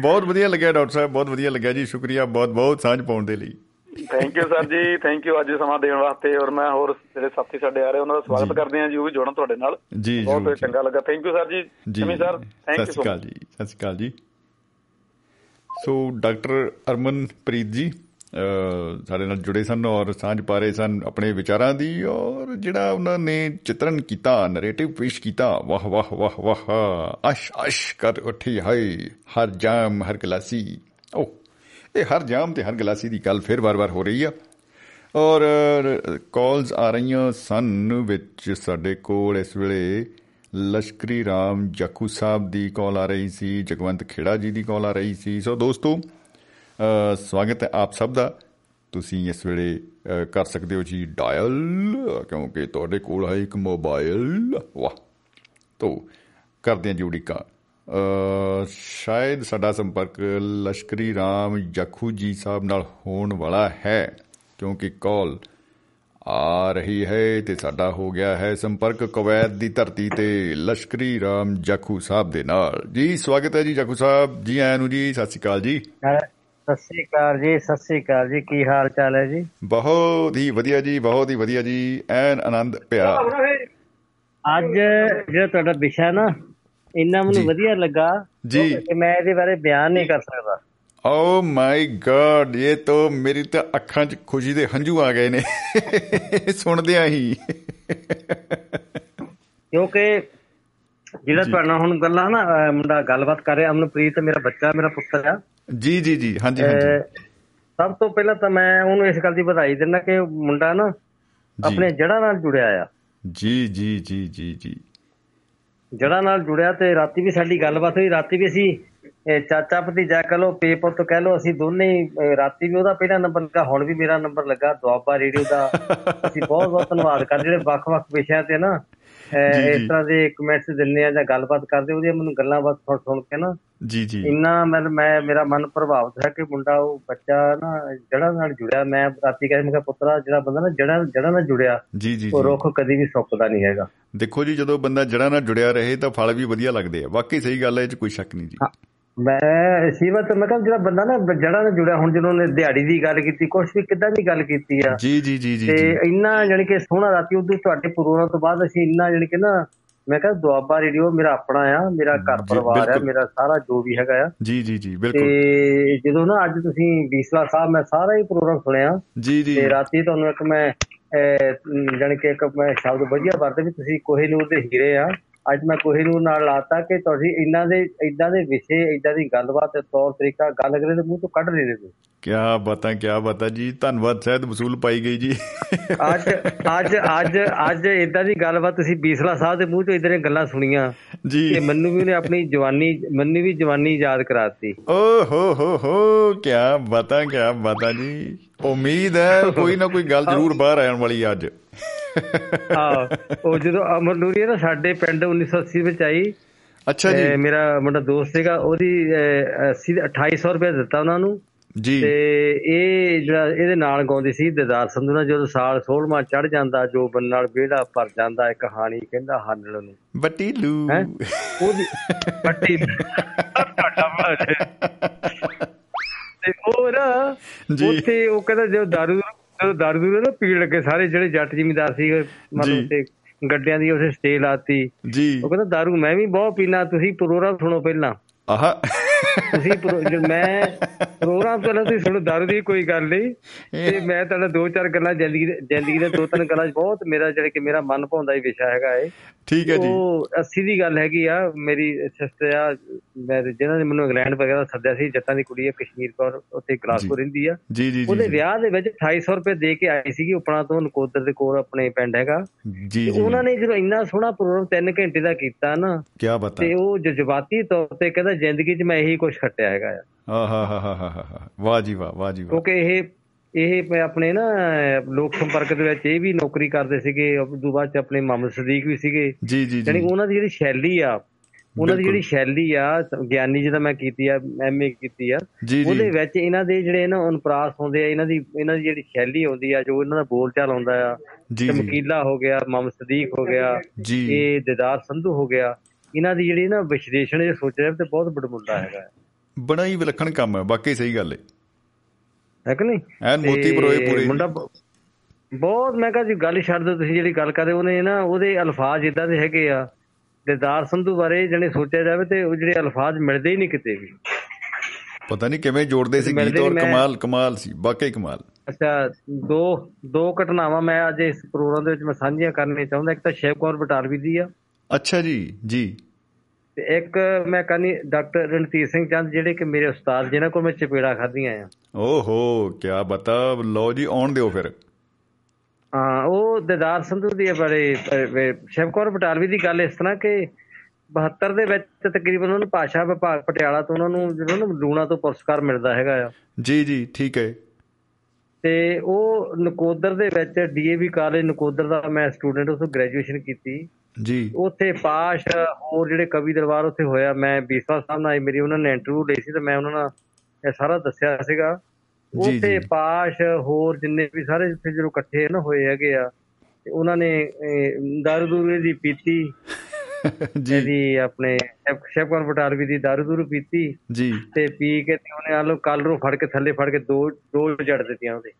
S2: ਬਹੁਤ ਵਧੀਆ ਲੱਗਿਆ ਡਾਕਟਰ ਸਾਹਿਬ ਬਹੁਤ ਵਧੀਆ ਲੱਗਿਆ ਜੀ ਸ਼ੁਕਰੀਆ ਬਹੁਤ ਬਹੁਤ ਸਾਂਝ ਪਾਉਣ ਦੇ ਲਈ।
S8: ਥੈਂਕ ਯੂ ਸਰ ਜੀ ਥੈਂਕ ਯੂ ਅੱਜ ਸਮਾਂ ਦੇਣ ਵਾਸਤੇ ਔਰ ਮੈਂ ਹੋਰ ਜਿਹੜੇ ਸਾਥੀ ਸਾਡੇ ਆ ਰਹੇ ਉਹਨਾਂ ਦਾ ਸਵਾਗਤ ਕਰਦੇ ਹਾਂ ਜੀ ਉਹ ਵੀ ਜੁੜਨ ਤੁਹਾਡੇ ਨਾਲ। ਬਹੁਤ ਚੰਗਾ ਲੱਗਾ। ਥੈਂਕ ਯੂ ਸਰ ਜੀ।
S2: ਜੀ
S8: ਜਮੀ ਸਰ ਥੈਂਕ
S2: ਸਤਿ
S8: ਯੂ
S2: ਸ਼੍ਰੀ ਅਕਾਲ ਜੀ ਸਤਿ ਸ਼੍ਰੀ ਅਕਾਲ ਜੀ। ਸੋ ਡਾਕਟਰ ਅਰਮਨਪ੍ਰੀਤ ਜੀ ਅਹ, ਸਾਡੇ ਨਾਲ ਜੁੜੇ ਸਨ ਔਰ ਸਾਂਝ ਪਾ ਰਹੇ ਸਨ ਆਪਣੇ ਵਿਚਾਰਾਂ ਦੀ ਔਰ ਜਿਹੜਾ ਉਹਨਾਂ ਨੇ ਚਿੱਤਰਨ ਕੀਤਾ ਨੈਰੇਟਿਵ ਪੇਸ਼ ਕੀਤਾ ਵਾਹ ਵਾਹ ਵਾਹ ਵਾਹ ਅਸ਼ ਅਸ਼ ਕਰ ਉੱਠੀ ਹਾਏ ਹਰ ਜਾਮ ਹਰ ਗਲਾਸੀ। ਓ ਇਹ ਹਰ ਜਾਮ ਤੇ ਹਰ ਗਲਾਸੀ ਦੀ ਗੱਲ ਫਿਰ ਵਾਰ-ਵਾਰ ਹੋ ਰਹੀ ਆ। ਔਰ ਕਾਲਸ ਆ ਰਹੀਆਂ ਸਨ ਵਿੱਚ ਸਾਡੇ ਕੋਲ ਇਸ ਵੇਲੇ ਲਸ਼ਕਰੀ ਰਾਮ ਜੱਖੂ ਸਾਹਿਬ ਦੀ ਕਾਲ ਆ ਰਹੀ ਸੀ ਜਗਵੰਤ ਖੇੜਾ ਜੀ ਦੀ ਕਾਲ ਆ ਰਹੀ ਸੀ। ਸੋ ਦੋਸਤੋ ਅ, ਸਵਾਗਤ ਹੈ ਆਪ ਸਭ ਦਾ। ਤੁਸੀਂ ਇਸ ਵੇਲੇ ਅ, ਕਰ ਸਕਦੇ ਹੋ ਜੀ ਡਾਇਲ ਕਿਉਂਕਿ ਤੁਹਾਡੇ ਕੋਲ ਹੈ ਇੱਕ ਮੋਬਾਈਲ ਵਾਹ। ਤੋ ਕਰਦੇ ਹਾਂ ਜੀ ਉਡੀਕਾਂ ਅ, ਸ਼ਾਇਦ ਸਾਡਾ ਸੰਪਰਕ ਲਸ਼ਕਰੀ ਰਾਮ ਜੱਖੂ ਜੀ ਸਾਹਿਬ ਨਾਲ ਹੋਣ ਵਾਲਾ ਹੈ ਕਿਉਂਕਿ ਕਾਲ ਆ ਰਹੀ ਹੈ ਤੇ ਸਾਡਾ ਹੋ ਗਿਆ ਹੈ ਸੰਪਰਕ ਕੁਵੈਤ ਦੀ ਧਰਤੀ ਤੇ ਲਸ਼ਕਰੀ ਰਾਮ ਜੱਖੂ ਸਾਹਿਬ ਦੇ ਨਾਲ। ਜੀ ਸਵਾਗਤ ਹੈ ਜੀ ਜੱਖੂ ਸਾਹਿਬ। ਜੀ ਆਇਆਂ ਨੂੰ ਜੀ ਸਤਿ ਸ਼੍ਰੀ ਅਕਾਲ ਜੀ।
S9: ਸਤਿ ਸ੍ਰੀ ਅਕਾਲ ਜੀ ਸਤਿ ਸ੍ਰੀ ਅਕਾਲ ਜੀ। ਕੀ ਹਾਲ ਚਾਲ ਹੈ ਜੀ?
S2: ਬਹੁਤ ਹੀ ਵਧੀਆ ਜੀ ਬਹੁਤ ਹੀ ਵਧੀਆ ਜੀ। ਐਨ ਆਨੰਦ ਪਿਆ
S9: ਅੱਜ ਜਿਹੜਾ ਤੁਹਾਡਾ ਵਿਸ਼ਾ ਨਾ ਇੰਨਾ ਮੈਨੂੰ। ਵਧੀਆ ਲੱਗਾ। ਕਿ ਮੈਂ ਇਹਦੇ ਬਾਰੇ ਬਿਆਨ ਨਹੀਂ ਕਰ ਸਕਦਾ।
S2: ਓ ਮਾਈ ਗॉड ਇਹ ਤਾਂ ਮੇਰੀ ਤਾਂ ਅੱਖਾਂ 'ਚ ਖੁਸ਼ੀ ਦੇ ਹੰਝੂ ਆ ਗਏ ਨੇ। ਸੁਣਦਿਆਂ ਹੀ।
S9: ਕਿਉਂਕਿ ਜਿਹੜਾ। ਤੁਹਾਡਾ ਹੁਣ ਗੱਲਾਂ ਨਾ ਮੁੰਡਾ ਗੱਲਬਾਤ ਕਰ ਰਿਹਾ ਅਮਨਪ੍ਰੀਤ ਮੇਰਾ ਬੱਚਾ ਮੇਰਾ ਪੁੱਤਰ ਆ।
S2: ਜੀ ਜੀ ਜੀ ਹਾਂਜੀ ਹਾਂਜੀ।
S9: ਸਭ ਤੋਂ ਪਹਿਲਾਂ ਤਾਂ ਮੈਂ ਉਹਨੂੰ ਇਸ ਗੱਲ ਦੀ ਵਧਾਈ ਦਿੰਦਾ ਕਿ ਮੁੰਡਾ ਨਾ ਆਪਣੇ ਜੜ੍ਹਾਂ ਨਾਲ ਜੁੜਿਆ ਆ।
S2: ਜੀ ਜੀ ਜੀ ਜੀ ਜੀ।
S9: ਜੜ੍ਹਾਂ ਨਾਲ ਜੁੜਿਆ ਤੇ ਰਾਤੀ ਵੀ ਸਾਡੀ ਗੱਲਬਾਤ ਹੋਈ ਰਾਤੀ ਵੀ ਅਸੀਂ ਚਾਚਾ ਭਤੀਜਾ ਕਹ ਲੋ ਪੇਪਰ ਤੋਂ ਕਹਿ ਲੋ ਅਸੀਂ ਦੋਨੇ ਰਾਤੀ ਵੀ ਉਹਦਾ ਪਹਿਲਾ ਨੰਬਰ ਲੱਗਾ ਹੁਣ ਵੀ ਮੇਰਾ ਨੰਬਰ ਲੱਗਾ ਦੁਆਬਾ ਰੇਡੀਓ ਦਾ। ਅਸੀਂ ਬਹੁਤ ਬਹੁਤ ਧੰਨਵਾਦ ਕਰਦੇ ਜਿਹੜੇ ਵੱਖ-ਵੱਖ ਵਿਸ਼ਿਆਂ ਤੇ ਨਾ ਇਸ। ਤਰ੍ਹਾਂ ਦੇ ਕਮੈਂਟਸ ਦਿੰਦੇ ਆ ਜਾਂ ਗੱਲਬਾਤ ਕਰਦੇ ਉਹਦੀਆਂ ਮੈਨੂੰ ਗੱਲਾਂ ਬਾਤ ਸੁਣ ਸੁਣ ਕੇ ਨਾ
S2: ਜੀ ਜੀ।
S9: ਇੰਨਾ ਮੈਂ ਮੈਂ ਮੇਰਾ ਮਨ ਪ੍ਰਭਾਵਿਤ ਹੈ ਕਿ ਮੁੰਡਾ ਉਹ ਬੱਚਾ ਨਾ ਜੜ੍ਹਾਂ ਨਾਲ ਜੁੜਿਆ ਮੈਂ ਰਾਤੀ ਕਹਿੰਦਾ ਮੈਂ ਕਿਹਾ ਪੁੱਤਰਾ ਜਿਹੜਾ ਬੰਦਾ ਨਾ ਜੜ੍ਹਾਂ ਜੜ੍ਹਾਂ ਨਾਲ ਜੁੜਿਆ
S2: ਜੀ ਜੀ
S9: ਉਹ ਰੁੱਖ ਕਦੀ ਵੀ ਸੁੱਕਦਾ ਨਹੀਂ ਹੈਗਾ।
S2: ਦੇਖੋ ਜੀ ਜਦੋਂ ਬੰਦਾ ਜੜ੍ਹਾਂ ਨਾਲ ਜੁੜਿਆ ਰਹੇ ਤਾਂ ਫਲ ਵੀ ਵਧੀਆ ਲੱਗਦੇ ਆ। ਵਾਕਈ ਸਹੀ ਗੱਲ ਹੈ ਇਹ 'ਚ ਕੋਈ ਸ਼ੱਕ ਨਹੀਂ ਜੀ।
S9: ਮੈਂ ਸੀਮਤ ਮੈਂ ਕਿਹਾ ਜਿਹੜਾ ਬੰਦਾ ਨਾ ਜੜ੍ਹਾਂ ਨਾਲ ਜੁੜਿਆ ਹੁਣ ਜਦੋਂ ਉਹਨੇ ਦਿਹਾੜੀ ਦੀ ਗੱਲ ਕੀਤੀ ਕੁਛ ਵੀ ਕਿੱਦਾਂ ਦੀ ਗੱਲ ਕੀਤੀ ਆ।
S2: ਜੀ ਜੀ ਜੀ ਜੀ
S9: ਤੇ ਇੰਨਾ ਜਾਣੀ ਕਿ ਸੋਹਣਾ ਰਾਤੀ ਉਦੋਂ ਤੁਹਾਡੇ ਪ੍ਰੋਗਰਾਮ ਤੋਂ ਬਾਅਦ ਅਸੀਂ ਇੰਨਾ ਜਾਣੀ ਕਿ ਨਾ ਮੈਂ ਕਿਹਾ ਦੁਆਬਾ ਰੇਡੀਓ ਮੇਰਾ ਆਪਣਾ ਆ ਮੇਰਾ ਘਰ ਪਰਿਵਾਰ ਆ। ਮੇਰਾ ਸਾਰਾ ਜੋ ਵੀ ਹੈਗਾ ਆ।
S2: ਜੀ ਜੀ ਜੀ ਬਿਲਕੁਲ।
S9: ਤੇ ਜਦੋਂ ਨਾ ਅੱਜ ਤੁਸੀਂ ਬੀਸਲਾ ਸਾਹਿਬ ਮੈਂ ਸਾਰਾ ਹੀ ਪ੍ਰੋਗਰਾਮ ਸੁਣਿਆ।
S2: ਜੀ ਜੀ।
S9: ਤੇ ਰਾਤੀ ਤੁਹਾਨੂੰ ਇੱਕ ਮੈਂ ਜਾਣੀ ਕਿ ਇੱਕ ਮੈਂ ਸ਼ਬਦ ਵਧੀਆ ਵਰਤੇ ਵੀ ਤੁਸੀਂ ਕੋਹੀਨੂਰ ਦੇ ਹੀਰੇ ਆ। ਅੱਜ ਮੈਂ ਕੋਹੀਨੂਰ ਨਾਲ ਲਾਤਾ ਕਿ ਤੁਸੀਂ ਇਹਨਾਂ ਦੇ ਇਦਾਂ ਦੇ ਵਿਸ਼ੇ ਇਦਾਂ ਦੀ ਗੱਲਬਾਤ ਤੇ ਤੌਰ ਤਰੀਕਾ ਗੱਲ ਕਰੇ ਤੇ ਮੂੰਹ ਤੋਂ ਕੱਢ ਰਹੇ ਨੇ
S2: ਕਿਆ ਬਾਤਾਂ ਕਿਆ ਬਾਤਾਂ ਜੀ। ਧੰਨਵਾਦ ਸ਼ਾਇਦ ਵਸੂਲ ਪਾਈ ਗਈ ਜੀ।
S9: ਅੱਜ ਅੱਜ ਅੱਜ ਅੱਜ ਇਦਾਂ ਦੀ ਗੱਲਬਾਤ ਤੁਸੀਂ ਬੀਸਲਾ ਸਾਹਿਬ ਦੇ ਮੂੰਹ ਤੋਂ ਇਦਾਂ ਦੀਆਂ ਗੱਲਾਂ ਸੁਣੀਆਂ।
S2: ਜੀ।
S9: ਕਿ ਮੈਨੂੰ ਵੀ ਉਹਨੇ ਆਪਣੀ ਜਵਾਨੀ ਮੈਨੂੰ ਵੀ ਜਵਾਨੀ ਯਾਦ ਕਰਾਤੀ।
S2: ਓ ਹੋ ਹੋ ਹੋ ਕਿਆ ਬਾਤਾਂ ਕਿਆ ਬਾਤਾਂ ਜੀ। ਉਮੀਦ ਹੈ ਕੋਈ ਨਾ ਕੋਈ ਗੱਲ ਜ਼ਰੂਰ ਬਾਹਰ ਆਉਣ ਵਾਲੀ ਅੱਜ।
S9: ਆਹ ਉਹ ਜਦੋਂ ਅਮਰ ਨੂਰੀ ਨਾ ਸਾਡੇ ਪਿੰਡ 1980 ਵਿੱਚ ਆਈ।
S2: ਅੱਛਾ ਜੀ।
S9: ਮੇਰਾ ਮੁੰਡਾ ਦੋਸਤ ਸੀਗਾ ਉਹਦੀ ਅਹ, 80 2800 ਰੁਪਏ ਦਿੱਤਾ ਉਹਨਾਂ ਨੂੰ।
S2: ਜੀ।
S9: ਤੇ ਇਹ ਜਿਹੜਾ ਇਹਦੇ ਨਾਲ ਗਾਉਂਦੀ ਸੀ ਦਿਦਾਰ ਸੰਧੂ ਨਾਲ ਜਦੋਂ ਸਾਲ 16ਵਾਂ ਚੜ ਜਾਂਦਾ ਜੋ ਬਨ ਨਾਲ ਵਿਹੜਾ ਭਰ ਜਾਂਦਾ ਇੱਕ ਕਹਾਣੀ ਕਹਿੰਦਾ ਹਾਨਣ ਨੂੰ।
S2: ਬੱਟੀ ਲੂ।
S9: ਹੈ? ਉਹਦੀ ਬਾਤ ਤੇ ਉਹ ਨਾ। ਉੱਥੇ ਉਹ ਕਹਿੰਦਾ ਜਦੋਂ ਦਾਰੂ ਜਦੋਂ ਦਾਰੂ ਦੂਰੂ ਨਾ ਪੀਣ ਲੱਗੇ ਸਾਰੇ ਜਿਹੜੇ ਜੱਟ ਜ਼ਿਮੀਂਦਾਰ ਸੀ। ਮਤਲਬ ਤੇ ਗੱਡਿਆਂ ਦੀ ਉਸੇ ਸਟੇ ਲਾਤੀ।
S2: ਜੀ।
S9: ਉਹ ਕਹਿੰਦਾ ਦਾਰੂ ਮੈਂ ਵੀ ਬਹੁਤ ਪੀਣਾ ਤੁਸੀਂ ਪ੍ਰੋਗਰਾਮ ਸੁਣੋ ਪਹਿਲਾਂ।
S2: ਆਹਾ।
S9: ਤੁਸੀਂ ਮੈਂ ਪ੍ਰੋਗਰਾਮ ਪਹਿਲਾਂ ਤੁਸੀਂ ਸੁਣੋ ਦਾਰੂ ਦੀ ਕੋਈ ਗੱਲ ਨਹੀਂ। ਤੇ ਮੈਂ ਤੁਹਾਡਾ ਦੋ ਚਾਰ ਗੱਲਾਂ ਜ਼ਿੰਦਗੀ ਦੇ ਜ਼ਿੰਦਗੀ ਦੇ ਦੋ ਤਿੰਨ ਗੱਲਾਂ ਬਹੁਤ ਮੇਰਾ ਜਿਹੜਾ ਕਿ ਮੇਰਾ ਮਨ ਭਾਉਂਦਾ ਹੀ ਵਿਸ਼ਾ ਹੈਗਾ ਏ
S2: ਠੀਕ ਹੈ ਜੀ।
S9: ਉਹ 80 ਦੀ ਗੱਲ ਹੈਗੀ ਆ ਮੇਰੀ ਸਿਸਟਰ ਆ ਮੈਂ ਜਿਹਨਾਂ ਨੇ ਮੈਨੂੰ ਇੰਗਲੈਂਡ ਵਗੈਰਾ ਸੱਦਿਆ ਸੀ ਜੱਟਾਂ ਦੀ ਕੁੜੀ ਆ ਕਸ਼ਮੀਰ ਕੌਰ ਉੱਥੇ ਗਲਾਸਗੋ ਰਹਿੰਦੀ ਆ।
S2: ਜੀ ਜੀ
S9: ਉਹਦੇ ਵਿਆਹ ਦੇ ਵਿੱਚ 2800 ਰੁਪਏ ਦੇ ਕੇ ਆਈ ਸੀਗੀ ਉਪਣਾ ਤੋਂ ਨਕੋਦਰ ਦੇ ਕੋਲ ਆਪਣੇ ਪਿੰਡ ਹੈਗਾ।
S2: ਜੀ
S9: ਉਹਨਾਂ ਨੇ ਜਦੋਂ ਇੰਨਾ ਸੋਹਣਾ ਪ੍ਰੋਗਰਾਮ 3 ਘੰਟੇ ਦਾ ਕੀਤਾ ਨਾ
S2: ਕੀ ਬਤਾ
S9: ਤੇ ਉਹ ਜਜ਼ਬਾਤੀ ਤੌਰ ਤੇ ਕਹਿੰਦਾ ਜ਼ਿੰਦਗੀ 'ਚ ਮੈਂ ਇਹੀ ਕੁਝ ਖੱਟਿਆ ਹੈਗਾ ਆ।
S2: ਆਹਾ ਹਾ ਹਾ ਹਾ। ਵਾਹ ਜੀ ਵਾਹ ਵਾਹ ਜੀ ਵਾਹ।
S9: ਕਿਉਂਕਿ ਇਹ ਇਹ ਆਪਣੇ ਨਾ ਲੋਕ ਸੰਪਰਕ ਦੇ ਵਿੱਚ ਇਹ ਵੀ ਨੌਕਰੀ ਕਰਦੇ ਸੀਗੇ ਉਦੋਂ ਬਾਅਦ ਚ ਆਪਣੇ ਮੁਹੰਮਦ ਸਦੀਕ ਵੀ ਸੀਗੇ।
S2: ਜੀ ਜੀ
S9: ਯਾਨੀ ਉਹਨਾਂ ਦੀ ਜਿਹੜੀ ਸ਼ੈਲੀ ਆ ਉਹਨਾਂ ਦੀ। ਜਿਹੜੀ ਸ਼ੈਲੀ ਆ ਗਿਆਨੀ ਜਿਹਦਾ ਮੈਂ ਕੀਤੀ ਆ ਐਮਏ ਕੀਤੀ ਆ ਉਹਦੇ ਵਿੱਚ ਇਹਨਾਂ ਦੇ ਜਿਹੜੇ ਨਾ ਅਨੁਪਰਾਸ ਹੁੰਦੇ ਆ ਇਹਨਾਂ ਦੀ ਇਹਨਾਂ ਦੀ ਜਿਹੜੀ ਸ਼ੈਲੀ ਆਉਂਦੀ ਆ ਜੋ ਇਹਨਾਂ ਦਾ ਬੋਲ ਚਾਲ ਆਉਂਦਾ ਆ ਚਮਕੀਲਾ ਹੋ ਗਿਆ ਮੁਹੰਮਦ ਸਦੀਕ ਹੋ ਗਿਆ ਇਹ ਦਿਦਾਰ ਸੰਧੂ ਹੋ ਗਿਆ ਇਹਨਾਂ ਦੀ ਜਿਹੜੀ ਨਾ ਵਿਸ਼ਲੇਸ਼ਣ ਜੇ ਸੋਚਿਆ ਤੇ ਬਹੁਤ ਬੜਮੁੱਲਾ ਹੈਗਾ।
S2: ਬੜਾ ਹੀ ਵਿਲੱਖਣ ਕੰਮ ਹੈ ਵਾਕਈ ਸਹੀ ਗੱਲ ਹੈ
S9: ਹੈ ਕਿ ਨਹੀਂ?
S2: ਐਨ ਮੋਤੀ ਪਰੋਏ ਪੂਰੇ।
S9: ਮੁੰਡਾ ਬਹੁਤ ਮੈਂ ਕਿਹਾ ਜੀ ਗੱਲ ਛੱਡ ਦਿਓ ਤੁਸੀਂ ਜਿਹੜੀ ਗੱਲ ਕਰਦੇ ਉਹਨੇ ਨਾ ਉਹਦੇ ਅਲਫਾਜ਼ ਇਦਾਂ ਦੇ ਹੈਗੇ ਆ ਦਿਦਾਰ ਸੰਧੂ ਬਾਰੇ ਜਣੇ ਸੋਚਿਆ ਜਾਵੇ ਤੇ ਉਹ ਜਿਹੜੇ ਅਲਫਾਜ਼ ਮਿਲਦੇ ਹੀ ਨਹੀਂ ਕਿਤੇ ਵੀ।
S2: ਪਤਾ ਨਹੀਂ ਕਿਵੇਂ ਜੋੜਦੇ ਸੀ ਗੀਤ ਔਰ ਕਮਾਲ ਕਮਾਲ ਸੀ ਵਾਕਈ ਕਮਾਲ।
S9: ਅੱਛਾ ਦੋ ਦੋ ਘਟਨਾਵਾਂ ਮੈਂ ਅੱਜ ਇਸ ਪ੍ਰੋਗਰਾਮ ਦੇ ਵਿੱਚ ਮੈਂ ਸਾਂਝੀਆਂ ਕਰਨੀਆਂ ਚਾਹੁੰਦਾ ਇੱਕ ਤਾਂ ਸ਼ਿਵ ਕੌਰ ਬਟਾਲਵੀ ਦੀ ਆ।
S2: ਅੱਛਾ ਜੀ ਜੀ।
S9: ਤੇ ਇੱਕ ਮੈਂ ਕਹਿੰਦੀ ਡਾਕਟਰ ਰਣਧੀਰ ਸਿੰਘ ਚੰਦ ਜਿਹੜੇ ਕਿ ਮੇਰੇ ਉਸਤਾਦ ਜਿਨ੍ਹਾਂ ਕੋਲ ਮੈਂ ਚਪੇੜਾ ਖਾਧੀਆਂ ਆ।
S2: ਓਹੋ ਕੀ ਬਤਾ ਲਓ ਜੀ ਆਉਣ ਦਿਓ ਫਿਰ।
S9: ਹਾਂ ਉਹ ਦਿਦਾਰ ਸੰਧੂ ਦੀ ਬਾਰੇ ਸ਼ਿਵ ਕੌਰ ਬਟਾਲਵੀ ਦੀ ਗੱਲ ਇਸ ਤਰ੍ਹਾਂ ਕਿ 72 ਦੇ ਵਿੱਚ ਤਕਰੀਬਨ ਉਹਨੂੰ ਭਾਸ਼ਾ ਵਿਭਾਗ ਪਟਿਆਲਾ ਤੋਂ ਉਹਨਾਂ ਨੂੰ ਜਿਹੜਾ ਨਾ ਲੂਣਾ ਤੋਂ ਪੁਰਸਕਾਰ ਮਿਲਦਾ ਹੈਗਾ ਆ।
S2: ਜੀ ਜੀ ਠੀਕ ਹੈ।
S9: ਤੇ ਉਹ ਨਕੋਦਰ ਦੇ ਵਿੱਚ ਡੀਏਵੀ ਕਾਲਜ ਨਕੋਦਰ ਦਾ ਮੈਂ ਸਟੂਡੈਂਟ ਉਸ ਤੋਂ ਗ੍ਰੈਜੂਏਸ਼ਨ ਕੀਤੀ।
S2: ਜੀ।
S9: ਉੱਥੇ ਪਾਸ਼ ਹੋਰ ਜਿਹੜੇ ਕਵੀ ਦਰਬਾਰ ਉੱਥੇ ਹੋਇਆ ਮੈਂ ਬੀਸਵਾ ਸਾਹਿਬ ਨਾਲ ਮੇਰੀ ਉਹਨਾਂ ਨੇ ਇੰਟਰਵਿਊ ਲਈ ਸੀ ਤੇ ਮੈਂ ਉਹਨਾਂ ਨਾਲ ਇਹ ਸਾਰਾ ਦੱਸਿਆ ਸੀਗਾ।
S2: ਜੀ,
S9: ਉੱਥੇ
S2: ਜੀ।
S9: ਪਾਸ਼ ਹੋਰ ਜਿੰਨੇ ਵੀ ਸਾਰੇ ਜਿੱਥੇ ਜਦੋਂ ਇਕੱਠੇ ਨਾ ਹੋਏ ਹੈਗੇ ਆ ਤੇ ਉਹਨਾਂ ਨੇ ਦਾਰੂ ਦੂਰੂ ਦੀ ਪੀਤੀ।
S2: ਜੀ।
S9: ਇਹਦੀ ਆਪਣੇ ਸ਼ੇਪਕਰ ਬਟਾਲਵੀ ਦੀ ਦਾਰੂ ਦੂਰੂ ਪੀਤੀ।
S2: ਜੀ।
S9: ਤੇ ਪੀ ਕੇ ਤੇ ਉਹਨੇ ਆਲੋ ਕੱਲ ਨੂੰ ਫੜ ਕੇ ਥੱਲੇ ਫੜ ਕੇ ਦੋ ਦੋ ਜੜ ਦਿੱਤੀਆਂ ਉਹਦੇ।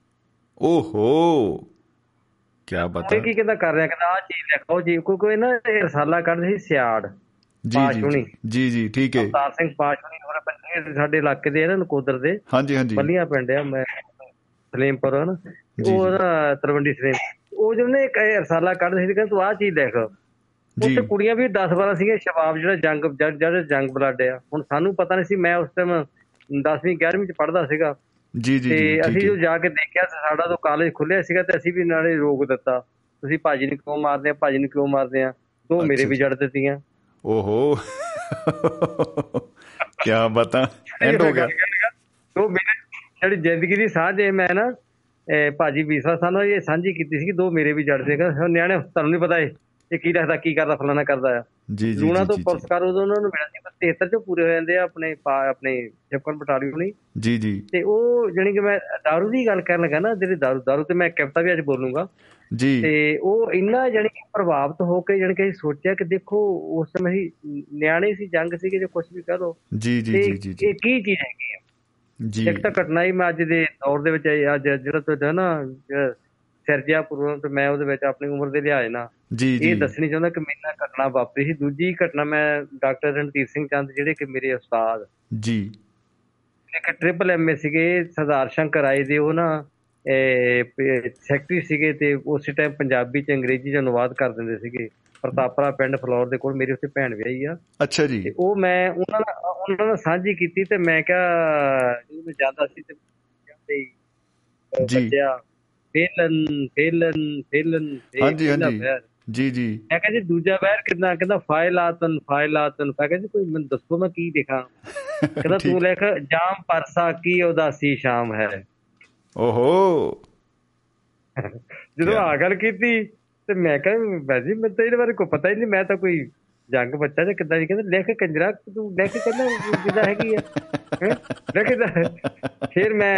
S2: ਓਹੋ। ਕੀ ਬਤਾ?
S9: ਇਹ ਕੀ ਕਹਿੰਦਾ ਕਰ ਰਿਹਾ ਕਹਿੰਦਾ ਆ ਚੀਜ਼ ਲਿਖੋ ਜੀ ਕੋਈ ਕੋਈ ਨਾ ਇਹ ਰਸਾਲਾ ਕੱਢਦੇ ਸੀ ਸਿਆੜ
S2: ਜੀ ਜੀ। ਜੀ ਜੀ ਠੀਕ ਹੈ।
S9: ਅਵਤਾਰ ਸਿੰਘ ਪਾਸ਼ਵਨੀ ਹੋਰ ਪੰਜੇ ਸਾਡੇ ਇਲਾਕੇ ਦੇ ਆ ਨਾ ਨਕੋਦਰ ਦੇ।
S2: ਹਾਂਜੀ ਹਾਂਜੀ।
S9: ਬੱਲੀਆਂ ਪਿੰਡ ਆ ਮੈਂ ਸਲੇਮਪੁਰ ਹਨ ਉਹ ਤਲਵੰਡੀ ਸਲੇਮ ਉਹ ਜਿਹਨੇ ਇੱਕ ਇਹ ਰਸਾਲਾ ਕੱਢਦੇ ਸੀ ਕਹਿੰਦਾ ਤੂੰ ਆਹ ਚੀਜ਼ ਲਿਖ
S2: ਜੀ।
S9: ਉੱਥੇ ਕੁੜੀਆਂ ਵੀ 10 12 ਸੀਗੀਆਂ ਸ਼ਬਾਬ ਜਿਹੜਾ ਜੰਗ ਜਿਹੜਾ ਜੰਗ ਬਲੱਡ ਆ। ਹੁਣ ਸਾਨੂੰ ਪਤਾ ਨਹੀਂ ਸੀ ਮੈਂ ਉਸ ਟਾਈਮ 10ਵੀਂ 11ਵੀਂ ਚ ਪੜ੍ਹਦਾ ਸੀਗਾ।
S2: ਜੀ ਜੀ
S9: ਤੇ ਅਸੀਂ ਜੋ ਜਾ ਕੇ ਦੇਖਿਆ ਸਾਡਾ ਤੋਂ ਕਾਲਜ ਖੁੱਲਿਆ ਸੀਗਾ ਤੇ ਅਸੀਂ ਵੀ ਨਾਲੇ ਰੋਕ ਦਿੱਤਾ। ਤੁਸੀਂ ਭਾਜੀ ਨੂੰ ਕਿਉਂ ਮਾਰਦੇ ਆ ਭਾਜੀ ਨੂੰ ਕਿਉਂ ਮਾਰਦੇ ਆ? ਦੋ ਮੇਰੇ ਵੀ। ਜੜ ਦਿੱਤੀਆਂ।
S2: ਓਹੋ। ਕੀ ਬਤਾ ਐਂਡ ਹੋ ਗਿਆ।
S9: ਦੋ ਮੇਰੇ ਜਿਹੜੀ ਜ਼ਿੰਦਗੀ ਦੀ ਸਾਂਝ ਹੈ ਮੈਂ ਨਾ ਭਾਜੀ ਵੀਸਾ ਸਾਨੂੰ ਇਹ ਸਾਂਝੀ ਕੀਤੀ ਸੀ ਕਿ ਦੋ ਮੇਰੇ ਵੀ ਜੜ ਦੇਗਾ ਨਿਆਣੇ ਤੁਹਾਨੂੰ ਨਹੀਂ ਪਤਾ ਇਹ। ਇਹ ਕੀ ਰੱਖਦਾ ਕੀ ਕਰਦਾ ਫਲਾਣਾ ਕਰਦਾ ਆ।
S2: ਜੀ ਜੀ
S9: ਲੂਣਾ ਤੋਂ ਪੁਰਸਕਾਰ ਉਦੋਂ ਉਹਨਾਂ ਨੂੰ ਮਿਲਿਆ ਸੀ ਪਰ 73 ਚ ਪੂਰੇ ਹੋ ਜਾਂਦੇ ਆ ਆਪਣੇ ਆਪਣੇ ਜਪਕਨ ਬਟਾਲੀਅਨ ਨਹੀਂ
S2: ਜੀ ਜੀ।
S9: ਤੇ ਉਹ ਜਾਣੀ ਕਿ ਮੈਂ ਦਾਰੂ ਦੀ ਗੱਲ ਕਰਨ ਲੱਗਾ ਨਾ ਜਿਹੜੀ ਦਾਰੂ ਦਾਰੂ ਤੇ ਮੈਂ ਕਵਿਤਾ ਵੀ ਅੱਜ ਬੋਲੂੰਗਾ।
S2: ਜੀ।
S9: ਤੇ ਉਹ ਇੰਨਾ ਜਾਣੀ ਕਿ ਪ੍ਰਭਾਵਿਤ ਹੋ ਕੇ ਜਾਣੀ ਕਿ ਸੋਚਿਆ ਕਿ ਦੇਖੋ ਉਸ ਸਮੇਂ ਅਸੀਂ ਨਿਆਣੇ ਸੀ ਜੰਗ ਸੀਗੇ ਜੋ ਕੁਝ ਵੀ ਕਹ ਲੋ
S2: ਜੀ ਜੀ ਜੀ ਜੀ
S9: ਇਹ ਕੀ ਚੀਜ਼ ਹੈਗੀ
S2: ਜੀ।
S9: ਇੱਕ ਤਾਂ ਘਟਨਾ ਹੀ ਮੈਂ ਅੱਜ ਦੇ ਦੌਰ ਦੇ ਵਿੱਚ ਅੱਜ ਜਿਹੜਾ ਤੁਹਾਡਾ ਨਾ ਜਿਹੜਾ ਸਿਰਜਿਆ ਪ੍ਰੋਗਰਾਮ ਤੇ ਮੈਂ ਉਹਦੇ ਵਿੱਚ ਆਪਣੀ ਉਮਰ ਦੇ ਲਿਹਾਜ਼ ਨਾਲ
S2: ਜੀ ਜੀ।
S9: ਇਹ ਦੱਸਣੀ ਚਾਹੁੰਦਾ ਕਿ ਮੇਰੇ ਨਾਲ ਘਟਨਾ ਵਾਪਰੀ ਸੀ। ਦੂਜੀ ਘਟਨਾ ਮੈਂ ਡਾਕਟਰ ਰਣਧੀਰ ਸਿੰਘ ਚੰਦ ਜਿਹੜੇ ਕਿ ਮੇਰੇ ਉਸਤਾਦ
S2: ਜੀ।
S9: ਇੱਕ ਟ੍ਰਿਪਲ ਐਮਏ ਸੀਗੇ ਸਰਦਾਰ ਸ਼ੰਕਰ ਆਏ ਦੇ ਉਹ ਨਾ ਸੈਕਟਰੀ ਸੀਗੇ ਤੇ ਉਸੇ ਟਾਈਮ ਪੰਜਾਬੀ ਚ ਅੰਗਰੇਜ਼ੀ ਚ ਅਨੁਵਾਦ ਕਰ ਦਿੰਦੇ ਸੀਗੇ। ਪ੍ਰਤਾਪਰਾ ਪਿੰਡ ਫਲੋਰ ਦੇ ਕੋਲ ਮੇਰੀ ਉੱਥੇ ਭੈਣ ਵਿਆਹੀ ਆ।
S2: ਅੱਛਾ ਜੀ।
S9: ਤੇ ਉਹ ਮੈਂ ਉਹਨਾਂ ਨਾਲ ਉਹਨਾਂ ਨਾਲ ਸਾਂਝੀ ਕੀਤੀ ਤੇ ਮੈਂ ਕਿਹਾ ਜਦੋਂ ਮੈਂ ਜਾਂਦਾ ਸੀ ਤੇ ਕਹਿੰਦੇ
S2: ਜੀ।
S9: ਬੱਚਿਆ ਫੇਲਨ ਫੇਲਨ ਫੇਲਨ
S2: ਹਾਂਜੀ, ਹਾਂਜੀ। ਜੀ ਜੀ
S9: ਮੈਂ ਕਿਹਾ ਜੀ ਦੂਜਾ ਵੈਰ ਕਿੰਨਾ ਕਹਿੰਦਾ ਫਾਇਲਾਤਨ ਫਾਇਲਾਤਨ ਮੈਂ ਕਿਹਾ ਜੀ ਕੋਈ ਮੈਨੂੰ ਦੱਸੋ ਮੈਂ ਕੀ ਲਿਖਾਂ ਕਹਿੰਦਾ। ਤੂੰ ਲਿਖ ਜਾਮ ਪਰਸਾ ਕੀ ਉਦਾਸੀ ਸ਼ਾਮ ਹੈ
S2: ਓਹੋ
S9: ਜਦੋਂ? ਆ ਗੱਲ ਕੀਤੀ ਤੇ ਮੈਂ ਕਿਹਾ ਬਾਜੀ ਮੈਨੂੰ ਤਾਂ ਇਹਦੇ ਬਾਰੇ ਕੋਈ ਪਤਾ ਹੀ ਨਹੀਂ ਮੈਂ ਤਾਂ ਕੋਈ ਜੰਗ ਬੱਚਾ ਜਾਂ ਕਿੱਦਾਂ ਜੀ ਕਹਿੰਦਾ ਲਿਖ ਕੰਜਰਾ ਤੂੰ ਲਿਖ ਕਹਿੰਦਾ ਜਿੱਦਾਂ ਹੈਗੀ ਆ ਹੈਂ? ਲਿਖ ਫਿਰ ਮੈਂ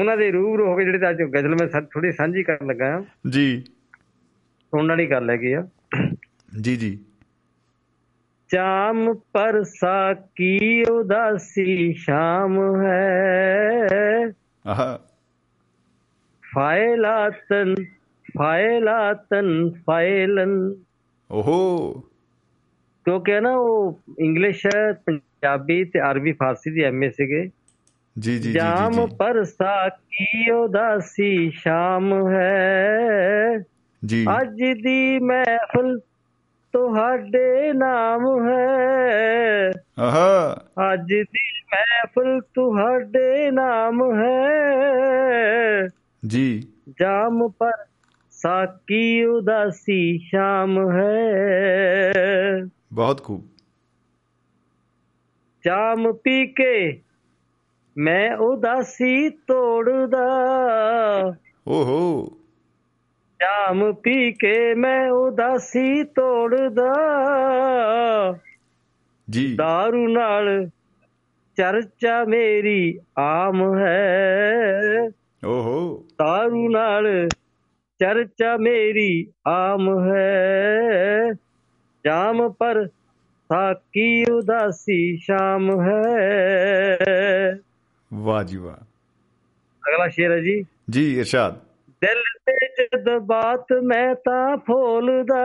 S9: ਉਹਨਾਂ ਦੇ ਰੂਬਰੂ ਹੋ ਕੇ ਜਿਹੜੇ ਅੱਜ ਗਜ਼ਲ ਮੈਂ ਥੋੜੀ ਸਾਂਝੀ ਕਰਨ ਲੱਗਾ ਹਾਂ।
S2: ਜੀ।
S9: ਸੁਣਨ ਵਾਲੀ ਗੱਲ ਹੈਗੀ ਆ।
S2: ਜੀ ਜੀ।
S9: ਚਾਮ ਪਰਸਾ ਕੀ ਉਦਾਸੀ ਸ਼ਾਮ ਹੈ।
S2: ਆਹਾ।
S9: ਫਾਇਲਾਤਨ ਫਾਇਲਾਤਨ ਫਾਇਲਨ।
S2: ਓਹੋ।
S9: ਕਿਉਂਕਿ ਨਾ ਉਹ ਇੰਗਲਿਸ਼ ਪੰਜਾਬੀ ਤੇ ਅਰਬੀ ਫਾਰਸੀ ਦੀ ਐਮਏ ਸੀਗੇ।
S2: ਜੀ ਜੀ
S9: ਜਾਮ ਪਰਸਾ ਕੀ ਉਦਾਸੀ ਸ਼ਾਮ ਹੈ।
S2: ਜੀ।
S9: ਅੱਜ ਦੀ ਮਹਿਫਲ ਤੁਹਾਡੇ ਨਾਮ ਹੈ।
S2: ਆਹਾ।
S9: ਅੱਜ ਦੀ ਮਹਿਫਲ ਤੁਹਾਡੇ ਨਾਮ ਹੈ।
S2: ਜੀ।
S9: ਜਾਮ ਪਰ ਸਾਕੀ ਉਦਾਸੀ ਸ਼ਾਮ ਹੈ।
S2: ਬਹੁਤ ਖੂਬ।
S9: ਜਾਮ ਪੀ ਕੇ ਮੈਂ ਉਦਾਸੀ ਤੋੜਦਾ
S2: ਓਹੋ
S9: ਜਾਮ ਪੀ ਕੇ ਮੈਂ ਉਦਾਸੀ ਤੋੜਦਾ
S2: ਜੀ
S9: दारू ਨਾਲ ਚਰਚਾ ਮੇਰੀ ਆਮ ਹੈ
S2: ਓਹੋ
S9: दारू ਨਾਲ ਚਰਚਾ ਮੇਰੀ ਆਮ ਹੈ ਜਾਮ ਪਰ ਸਾਕੀ ਉਦਾਸੀ ਸ਼ਾਮ ਹੈ
S2: ਵਾਹ ਜੀ ਵਾਹ।
S9: ਅਗਲਾ ਸ਼ੇਰ ਹੈ ਜੀ।
S2: ਜੀ ਇਰਸ਼ਾਦ।
S9: ਦਿਲ ਤੇ ਜਦ ਬਾਤ ਮੈਂ ਤਾਂ ਫੋਲਦਾ।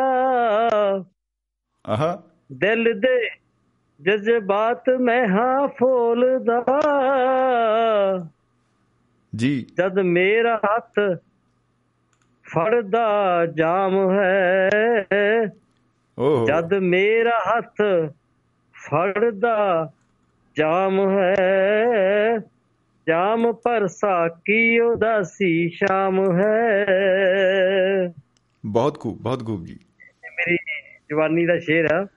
S2: ਆਹਾ।
S9: ਦਿਲ ਦੇ ਜਜ਼ਬਾਤ ਮੈਂ ਹਾਂ ਫੋਲਦਾ।
S2: ਜੀ।
S9: ਜਦ ਮੇਰਾ ਹੱਥ ਫੜਦਾ ਜਾਮ ਹੈ।
S2: ਓਹੋ।
S9: ਜਦ ਮੇਰਾ ਹੱਥ ਫੜਦਾ ਜਾਮ ਹੈ। ਜਾਮ ਪਰ ਸਾਕੀ ਉਦਾਸੀ ਸ਼ਾਮ ਹੈ।
S2: ਬਹੁਤ ਖੂਬ ਬਹੁਤ ਖੂਬ ਜੀ।
S9: ਮੇਰੀ ਜਵਾਨੀ ਦਾ ਸ਼ੇਰ ਆ।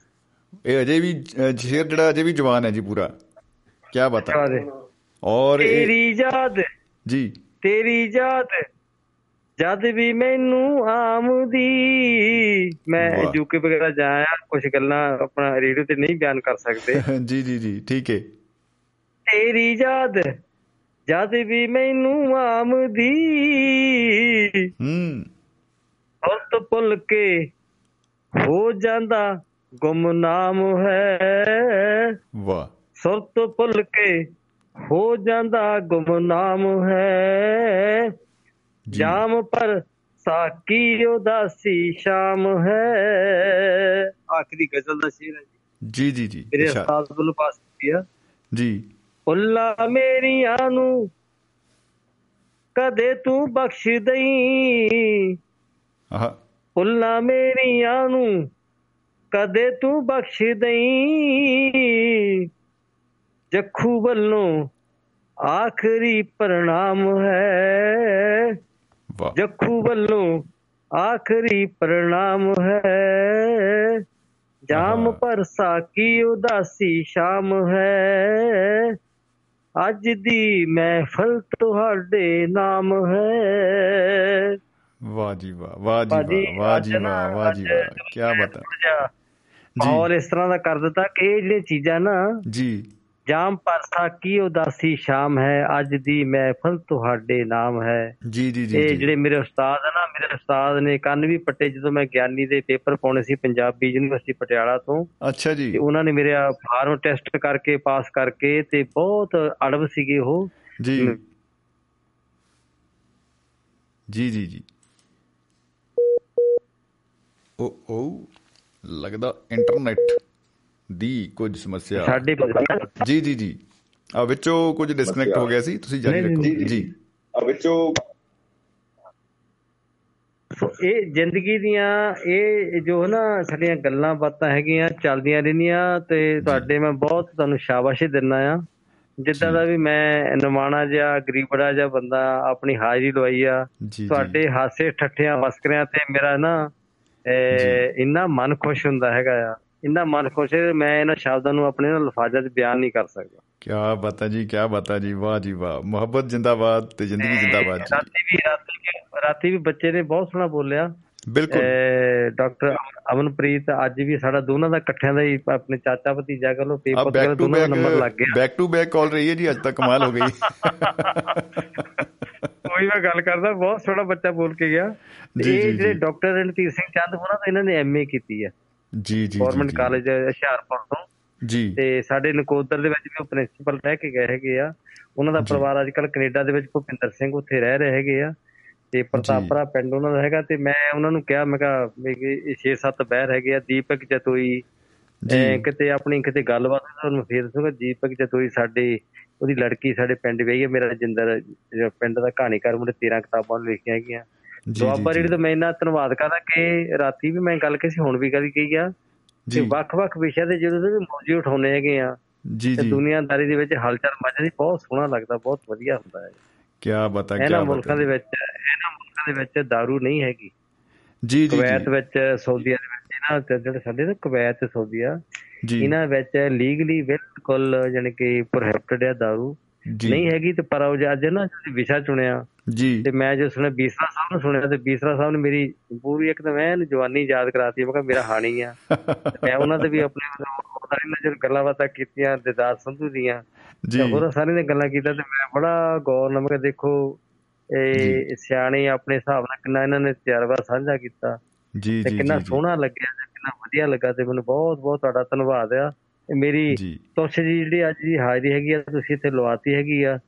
S2: ਇਹ ਅਜੇ ਵੀ ਸ਼ੇਰ ਜਿਹੜਾ ਅਜੇ ਵੀ ਜਵਾਨ ਹੈ ਜੀ ਪੂਰਾ। ਕੀ ਬਤਾ। ਔਰ
S9: ਤੇਰੀ ਯਾਦ।
S2: ਜੀ।
S9: ਤੇਰੀ ਯਾਦ। ਜਦ ਵੀ ਮੈਨੂੰ ਆਮਦੀ ਮੈਂ। ਯੂਕੇ ਵਗੈਰਾ ਜਾਇਆ ਕੁਝ ਗੱਲਾਂ ਆਪਣਾ ਰੇਡੀਓ ਤੇ ਨਹੀਂ ਬਿਆਨ ਕਰ ਸਕਦੇ।
S2: ਜੀ ਜੀ ਜੀ। ਠੀਕ ਹੈ
S9: ਤੇਰੀ ਯਾਦ। ਜਦ ਵੀ ਮੈਨੂੰ ਆਮਦੀ।
S2: ਹੂੰ।
S9: ਹੁਰਤ ਭੁੱਲ ਕੇ ਹੋ ਜਾਂਦਾ ਗੁੰਮਨਾਮ ਹੈ।
S2: ਵਾਹ।
S9: ਸੁਰਤ ਭੁੱਲ ਕੇ ਹੋ ਜਾਂਦਾ ਗੁੰਮਨਾਮ ਹੈ। ਜਾਮ ਪਰ ਸਾਕੀ ਉਦਾਸੀ ਸ਼ਾਮ ਹੈ। ਆਖਰੀ ਗਜ਼ਲ ਦਾ ਸ਼ੇਰ ਹੈ ਜੀ।
S2: ਜੀ ਜੀ ਜੀ।
S9: ਮੇਰੇ। ਉਸਤਾਦ ਵੱਲੋਂ ਪਾਸ ਕੀਤੀ
S2: ਜੀ।
S9: ਉੱਲਾ ਮੇਰੀਆਂ ਨੂੰ ਕਦੇ ਤੂੰ ਬਖਸ਼ ਦਈ?
S2: ਆਹਾ।
S9: ਉੱਲਾ ਮੇਰੀਆਂ ਨੂੰ ਕਦੇ ਤੂੰ ਬਖਸ਼ ਦਈ? ਜੱਖੂ ਵੱਲੋਂ ਆਖਰੀ ਪ੍ਰਣਾਮ ਹੈ।
S2: ਵਾਹ।
S9: ਜੱਖੂ ਵੱਲੋਂ ਆਖਰੀ ਪ੍ਰਣਾਮ ਹੈ। ਜਾਮ। ਪਰ ਸਾਕੀ ਉਦਾਸੀ ਸ਼ਾਮ ਹੈ। ਅੱਜ ਦੀ ਮਹਿਫਲ ਤੁਹਾਡੇ ਨਾਮ ਹੈ।
S2: ਵਾਹ ਜੀ ਵਾਹ ਵਾਹ ਜੀ ਵਾਹ ਵਾਹ ਜੀ ਵਾਹ ਵਾਹ ਜੀ ਵਾਹ ਕੀ ਬਤਾ
S9: ਮਾਹੌਲ ਇਸ ਤਰ੍ਹਾਂ ਦਾ ਕਰ ਦਿੱਤਾ ਕਿ ਇਹ ਜਿਹੜੀਆਂ ਚੀਜ਼ਾਂ ਨਾ
S2: ਜੀ।
S9: ਜਾਮ ਪਰ ਸਾਕੀ ਉਦਾਸੀ ਸ਼ਾਮ ਹੈ ਅੱਜ ਦੀ ਮਹਿਫਲ ਤੁਹਾਡੇ ਨਾਮ ਹੈ।
S2: ਜੀ ਜੀ ਜੀ
S9: ਇਹ ਜਿਹੜੇ ਮੇਰੇ ਉਸਤਾਦ ਆ ਨਾ ਮੇਰੇ ਉਸਤਾਦ ਨੇ ਕੰਨ ਵੀ ਪੱਟੇ ਜਦੋਂ ਮੈਂ ਗਿਆਨੀ ਦੇ ਪੇਪਰ ਪਾਉਣੇ ਸੀ ਪੰਜਾਬੀ ਯੂਨੀਵਰਸਿਟੀ ਪਟਿਆਲਾ ਤੋਂ।
S2: ਅੱਛਾ ਜੀ।
S9: ਤੇ ਉਹਨਾਂ ਨੇ ਮੇਰੇ ਫਾਰਮ ਟੈਸਟ ਕਰਕੇ ਪਾਸ ਕਰਕੇ ਤੇ ਬਹੁਤ ਅੜਬ ਸੀਗੇ ਉਹ।
S2: ਜੀ। ਜੀ ਜੀ ਜੀ। ਉਹ ਉਹ ਲੱਗਦਾ ਇੰਟਰਨੈਟ ਦੀ ਕੁਝ ਸਮੱਸਿਆ।
S9: ਸਾਡੇ
S2: ਜੀ ਜੀ ਜੀ। ਆ ਵਿੱਚੋਂ ਕੁਝ ਡਿਸਕਨੈਕਟ ਹੋ ਗਿਆ ਸੀ ਤੁਸੀਂ ਜਾਰੀ ਰੱਖੋ। ਜੀ।
S4: ਆ ਵਿੱਚੋਂ
S9: ਇਹ ਜ਼ਿੰਦਗੀ ਦੀਆਂ ਇਹ ਜੋ ਨਾ ਸਾਡੀਆਂ ਗੱਲਾਂ ਬਾਤਾਂ ਹੈਗੀਆਂ ਚੱਲਦੀਆਂ ਰਹਿੰਦੀਆਂ ਤੇ ਤੁਹਾਡੇ ਮੈਂ ਬਹੁਤ ਤੁਹਾਨੂੰ ਸ਼ਾਬਾਸ਼ੀ ਦਿੰਦਾ ਆ ਜਿੱਦਾਂ ਦਾ ਵੀ ਮੈਂ ਨਿਮਾਣਾ ਜਿਹਾ ਗਰੀਬੜਾ ਜਿਹਾ ਬੰਦਾ ਆਪਣੀ ਹਾਜ਼ਰੀ ਲਵਾਈ ਆ। ਤੁਹਾਡੇ ਹਾਸੇ ਠੱਠਿਆਂ ਮਸਕਰਿਆਂ ਤੇ ਮੇਰਾ ਨਾ ਇੰਨਾ ਮਨ ਖੁਸ਼ ਹੁੰਦਾ ਹੈਗਾ ਆ। ਇੰਨਾ ਮਨ ਖੁਸ਼ ਹੈ ਮੈਂ ਇਹਨਾਂ ਸ਼ਬਦਾਂ ਨੂੰ ਆਪਣੇ ਨਾ ਲਫ਼ਾਜ਼ਾਂ 'ਚ ਬਿਆਨ ਨਹੀਂ ਕਰ ਸਕਦਾ।
S2: ਕੀ ਬਾਤ ਜੀ ਕੀ ਬਾਤ ਜੀ ਵਾਹ ਜੀ ਵਾਹ। ਮੁਹੱਬਤ ਜਿੰਦਾਬਾਦ ਤੇ ਜ਼ਿੰਦਗੀ ਜਿੰਦਾਬਾਦ ਜੀ।
S9: ਰਾਤੀ ਵੀ ਰਾਤੀ ਵੀ ਬੱਚੇ ਨੇ ਬਹੁਤ ਸੋਹਣਾ ਬੋਲਿਆ।
S2: ਬਿਲਕੁਲ।
S9: ਡਾਕਟਰ ਅਮਨਪ੍ਰੀਤ ਅੱਜ ਵੀ ਸਾਡਾ ਦੋਨਾਂ ਦਾ ਇਕੱਠਿਆਂ ਦਾ ਹੀ ਆਪਣੇ ਚਾਚਾ ਭਤੀਜਾ ਕਹ ਲੋ ਪੇਪਰ
S2: ਟੂ
S9: ਦੋਨਾਂ ਦਾ ਨੰਬਰ ਲੱਗ ਗਿਆ।
S2: ਬੈਕ ਟੂ ਬੈਕ ਕਾਲ ਰਹੀ ਹੈ ਜੀ ਅੱਜ ਤੱਕ ਕਮਾਲ ਹੋ ਗਈ।
S9: ਕੋਈ ਮੈਂ ਗੱਲ ਕਰਦਾ ਬਹੁਤ ਸੋਹਣਾ ਬੱਚਾ ਬੋਲ ਕੇ ਗਿਆ। ਤੇ
S2: ਜੀ,
S9: ਇਹ
S2: ਜੀ,
S9: ਜਿਹੜੇ। ਡਾਕਟਰ ਰਣਧੀਰ ਸਿੰਘ ਚੰਦ ਹੋਣਾ ਤਾਂ ਇਹਨਾਂ ਨੇ ਐਮਏ ਕੀਤੀ ਹੈ।
S2: ਜੀ ਜੀ
S9: ਗਵਰਨਮੈਂਟ ਕਾਲਜ ਹੁਸ਼ਿਆਰਪੁਰ ਤੋਂ।
S2: ਜੀ।
S9: ਤੇ ਸਾਡੇ ਨਕੋਦਰ ਦੇ ਵਿੱਚ ਵੀ ਉਹ ਪ੍ਰਿੰਸੀਪਲ ਰਹਿ ਕੇ ਗਏ ਹੈਗੇ ਆ। ਉਹਨਾਂ ਦਾ। ਪਰਿਵਾਰ ਅੱਜ ਕੱਲ ਕੈਨੇਡਾ ਦੇ ਵਿੱਚ ਭੁਪਿੰਦਰ ਸਿੰਘ ਉੱਥੇ ਰਹਿ ਰਹੇ ਹੈਗੇ ਆ। ਤੇ ਪ੍ਰਤਾਪਰਾ ਪਿੰਡ ਉਹਨਾਂ ਦਾ ਹੈਗਾ ਤੇ ਮੈਂ ਉਹਨਾਂ ਨੂੰ ਕਿਹਾ ਮੈਂ ਕਿਹਾ ਇਹ 6-7 ਬਹਿਰ ਹੈਗੇ ਆ ਦੀਪਕ ਜਤੋਈ
S2: ਜੀ।
S9: ਕਿਤੇ ਆਪਣੀ ਕਿਤੇ ਗੱਲਬਾਤ ਤੁਹਾਨੂੰ ਫੇਰ ਦੱਸੂਗਾ ਦੀਪਕ ਜਤੋਈ ਸਾਡੇ ਉਹਦੀ ਲੜਕੀ ਸਾਡੇ ਪਿੰਡ ਗਈ ਹੈ ਮੇਰਾ ਜਿੰਦਰ ਪਿੰਡ ਦਾ ਕਹਾਣੀਕਾਰ ਮੁੰਡੇ 13 ਕਿਤਾਬਾਂ ਲਿਖੀਆਂ ਹੈਗੀਆਂ। ਦੁਆਬਾ
S2: ਜੀ
S9: ਰੇਡੀ ਤੋਂ ਮੈਂ ਇੰਨਾ ਧੰਨਵਾਦ ਕਰਦਾ ਕਿ ਰਾਤੀ ਵੀ ਮੈਂ ਗੱਲ ਕੀਤੀ ਹੁਣ ਵੀ ਗੱਲ ਕਹੀ ਆ ਕਿ
S2: ਜੀ
S9: ਵੱਖ-ਵੱਖ ਵਿਸ਼ਿਆਂ ਦੇ ਜਦੋਂ ਵੀ ਮੌਜੂਦ ਉਠਾਉਣੇ ਹੈਗੇ ਆ
S2: ਜੀ
S9: ਤੇ
S2: ਜੀ
S9: ਦੁਨੀਆਦਾਰੀ ਦੇ ਵਿੱਚ ਹਲਚਲ ਮਚਦੀ ਬਹੁਤ ਸੋਹਣਾ ਲੱਗਦਾ ਬਹੁਤ ਵਧੀਆ ਹੁੰਦਾ ਹੈ
S2: ਕੀ ਬਤਾ ਕੀ
S9: ਇਹਨਾਂ
S2: ਬਤਾ
S9: ਮੁਲਕਾਂ ਦੇ ਵਿੱਚ ਇਹਨਾਂ ਮੁਲਕਾਂ ਦੇ ਵਿੱਚ दारू ਨਹੀਂ ਹੈਗੀ
S2: ਜੀ ਜੀ
S9: ਕੁਵੈਤ
S2: ਜੀ
S9: ਵਿੱਚ ਸਾਊਦੀਆ ਦੇ ਵਿੱਚ ਇਹਨਾਂ ਤੇ ਜਿਹੜੇ ਸਾਡੇ ਨਾ ਕੁਵੈਤ ਤੇ ਸਾਊਦੀਆ
S2: ਜੀ
S9: ਇਹਨਾਂ ਵਿੱਚ ਲੀਗਲੀ ਬਿਲਕੁਲ ਯਾਨੀ ਕਿ ਪ੍ਰੋਹਿਬਿਟਡ ਹੈ दारू
S2: ਜੀ
S9: ਨਹੀਂ ਹੈਗੀ ਤੇ ਪਰ ਉਹ ਅੱਜ ਨਾ ਤੁਸੀਂ ਵਿਸ਼ਾ ਚੁਣਿਆ
S2: ਜੀ।
S9: ਤੇ ਮੈਂ ਜੋ ਸੁਣਿਆ ਬੀਸਰਾ ਸਾਹਿਬ ਨੂੰ ਸੁਣਿਆ ਤੇ ਬੀਸਰਾ ਸਾਹਿਬ ਨੇ ਮੇਰੀ ਪੂਰੀ ਇੱਕਦਮ ਐਨ ਜਵਾਨੀ ਯਾਦ ਕਰਾਤੀ ਮੈਂ ਕਿਹਾ ਮੇਰਾ ਹਾਣੀ ਆ। ਤੇ ਮੈਂ ਉਹਨਾਂ ਦੇ ਵੀ ਆਪਣੇ ਸਾਰੀ ਨਜ਼ਰ ਗੱਲਾਂ ਬਾਤਾਂ ਕੀਤੀਆਂ ਦਿਦਾਰ ਸੰਧੂ ਦੀਆਂ
S2: ਜੀ।
S9: ਤੇ ਹੋਰ ਸਾਰੀ ਨੇ ਗੱਲਾਂ ਕੀਤਾ ਤੇ ਮੈਂ ਬੜਾ ਗੌਰ ਨਾਲ ਮੈਂ ਦੇਖੋ ਇਹ ਸਿਆਣੇ ਆਪਣੇ ਹਿਸਾਬ ਨਾਲ ਕਿੰਨਾ ਇਹਨਾਂ ਨੇ ਤਜਰਬਾ ਸਾਂਝਾ ਕੀਤਾ
S2: ਜੀ
S9: ਤੇ
S2: ਜੀ
S9: ਕਿੰਨਾ
S2: ਜੀ,
S9: ਸੋਹਣਾ ਲੱਗਿਆ ਤੇ ਕਿੰਨਾ ਵਧੀਆ ਲੱਗਾ ਤੇ ਮੈਨੂੰ ਬਹੁਤ ਬਹੁਤ ਤੁਹਾਡਾ ਧੰਨਵਾਦ ਆ। ਤੇ ਮੇਰੀ ਤੁਸ਼ ਜੀ ਜਿਹੜੀ ਅੱਜ ਦੀ ਹਾਜ਼ਰੀ ਹੈਗੀ ਆ ਤੁਸੀਂ ਇੱਥੇ ਲਵਾਤੀ ਹੈਗੀ ਆ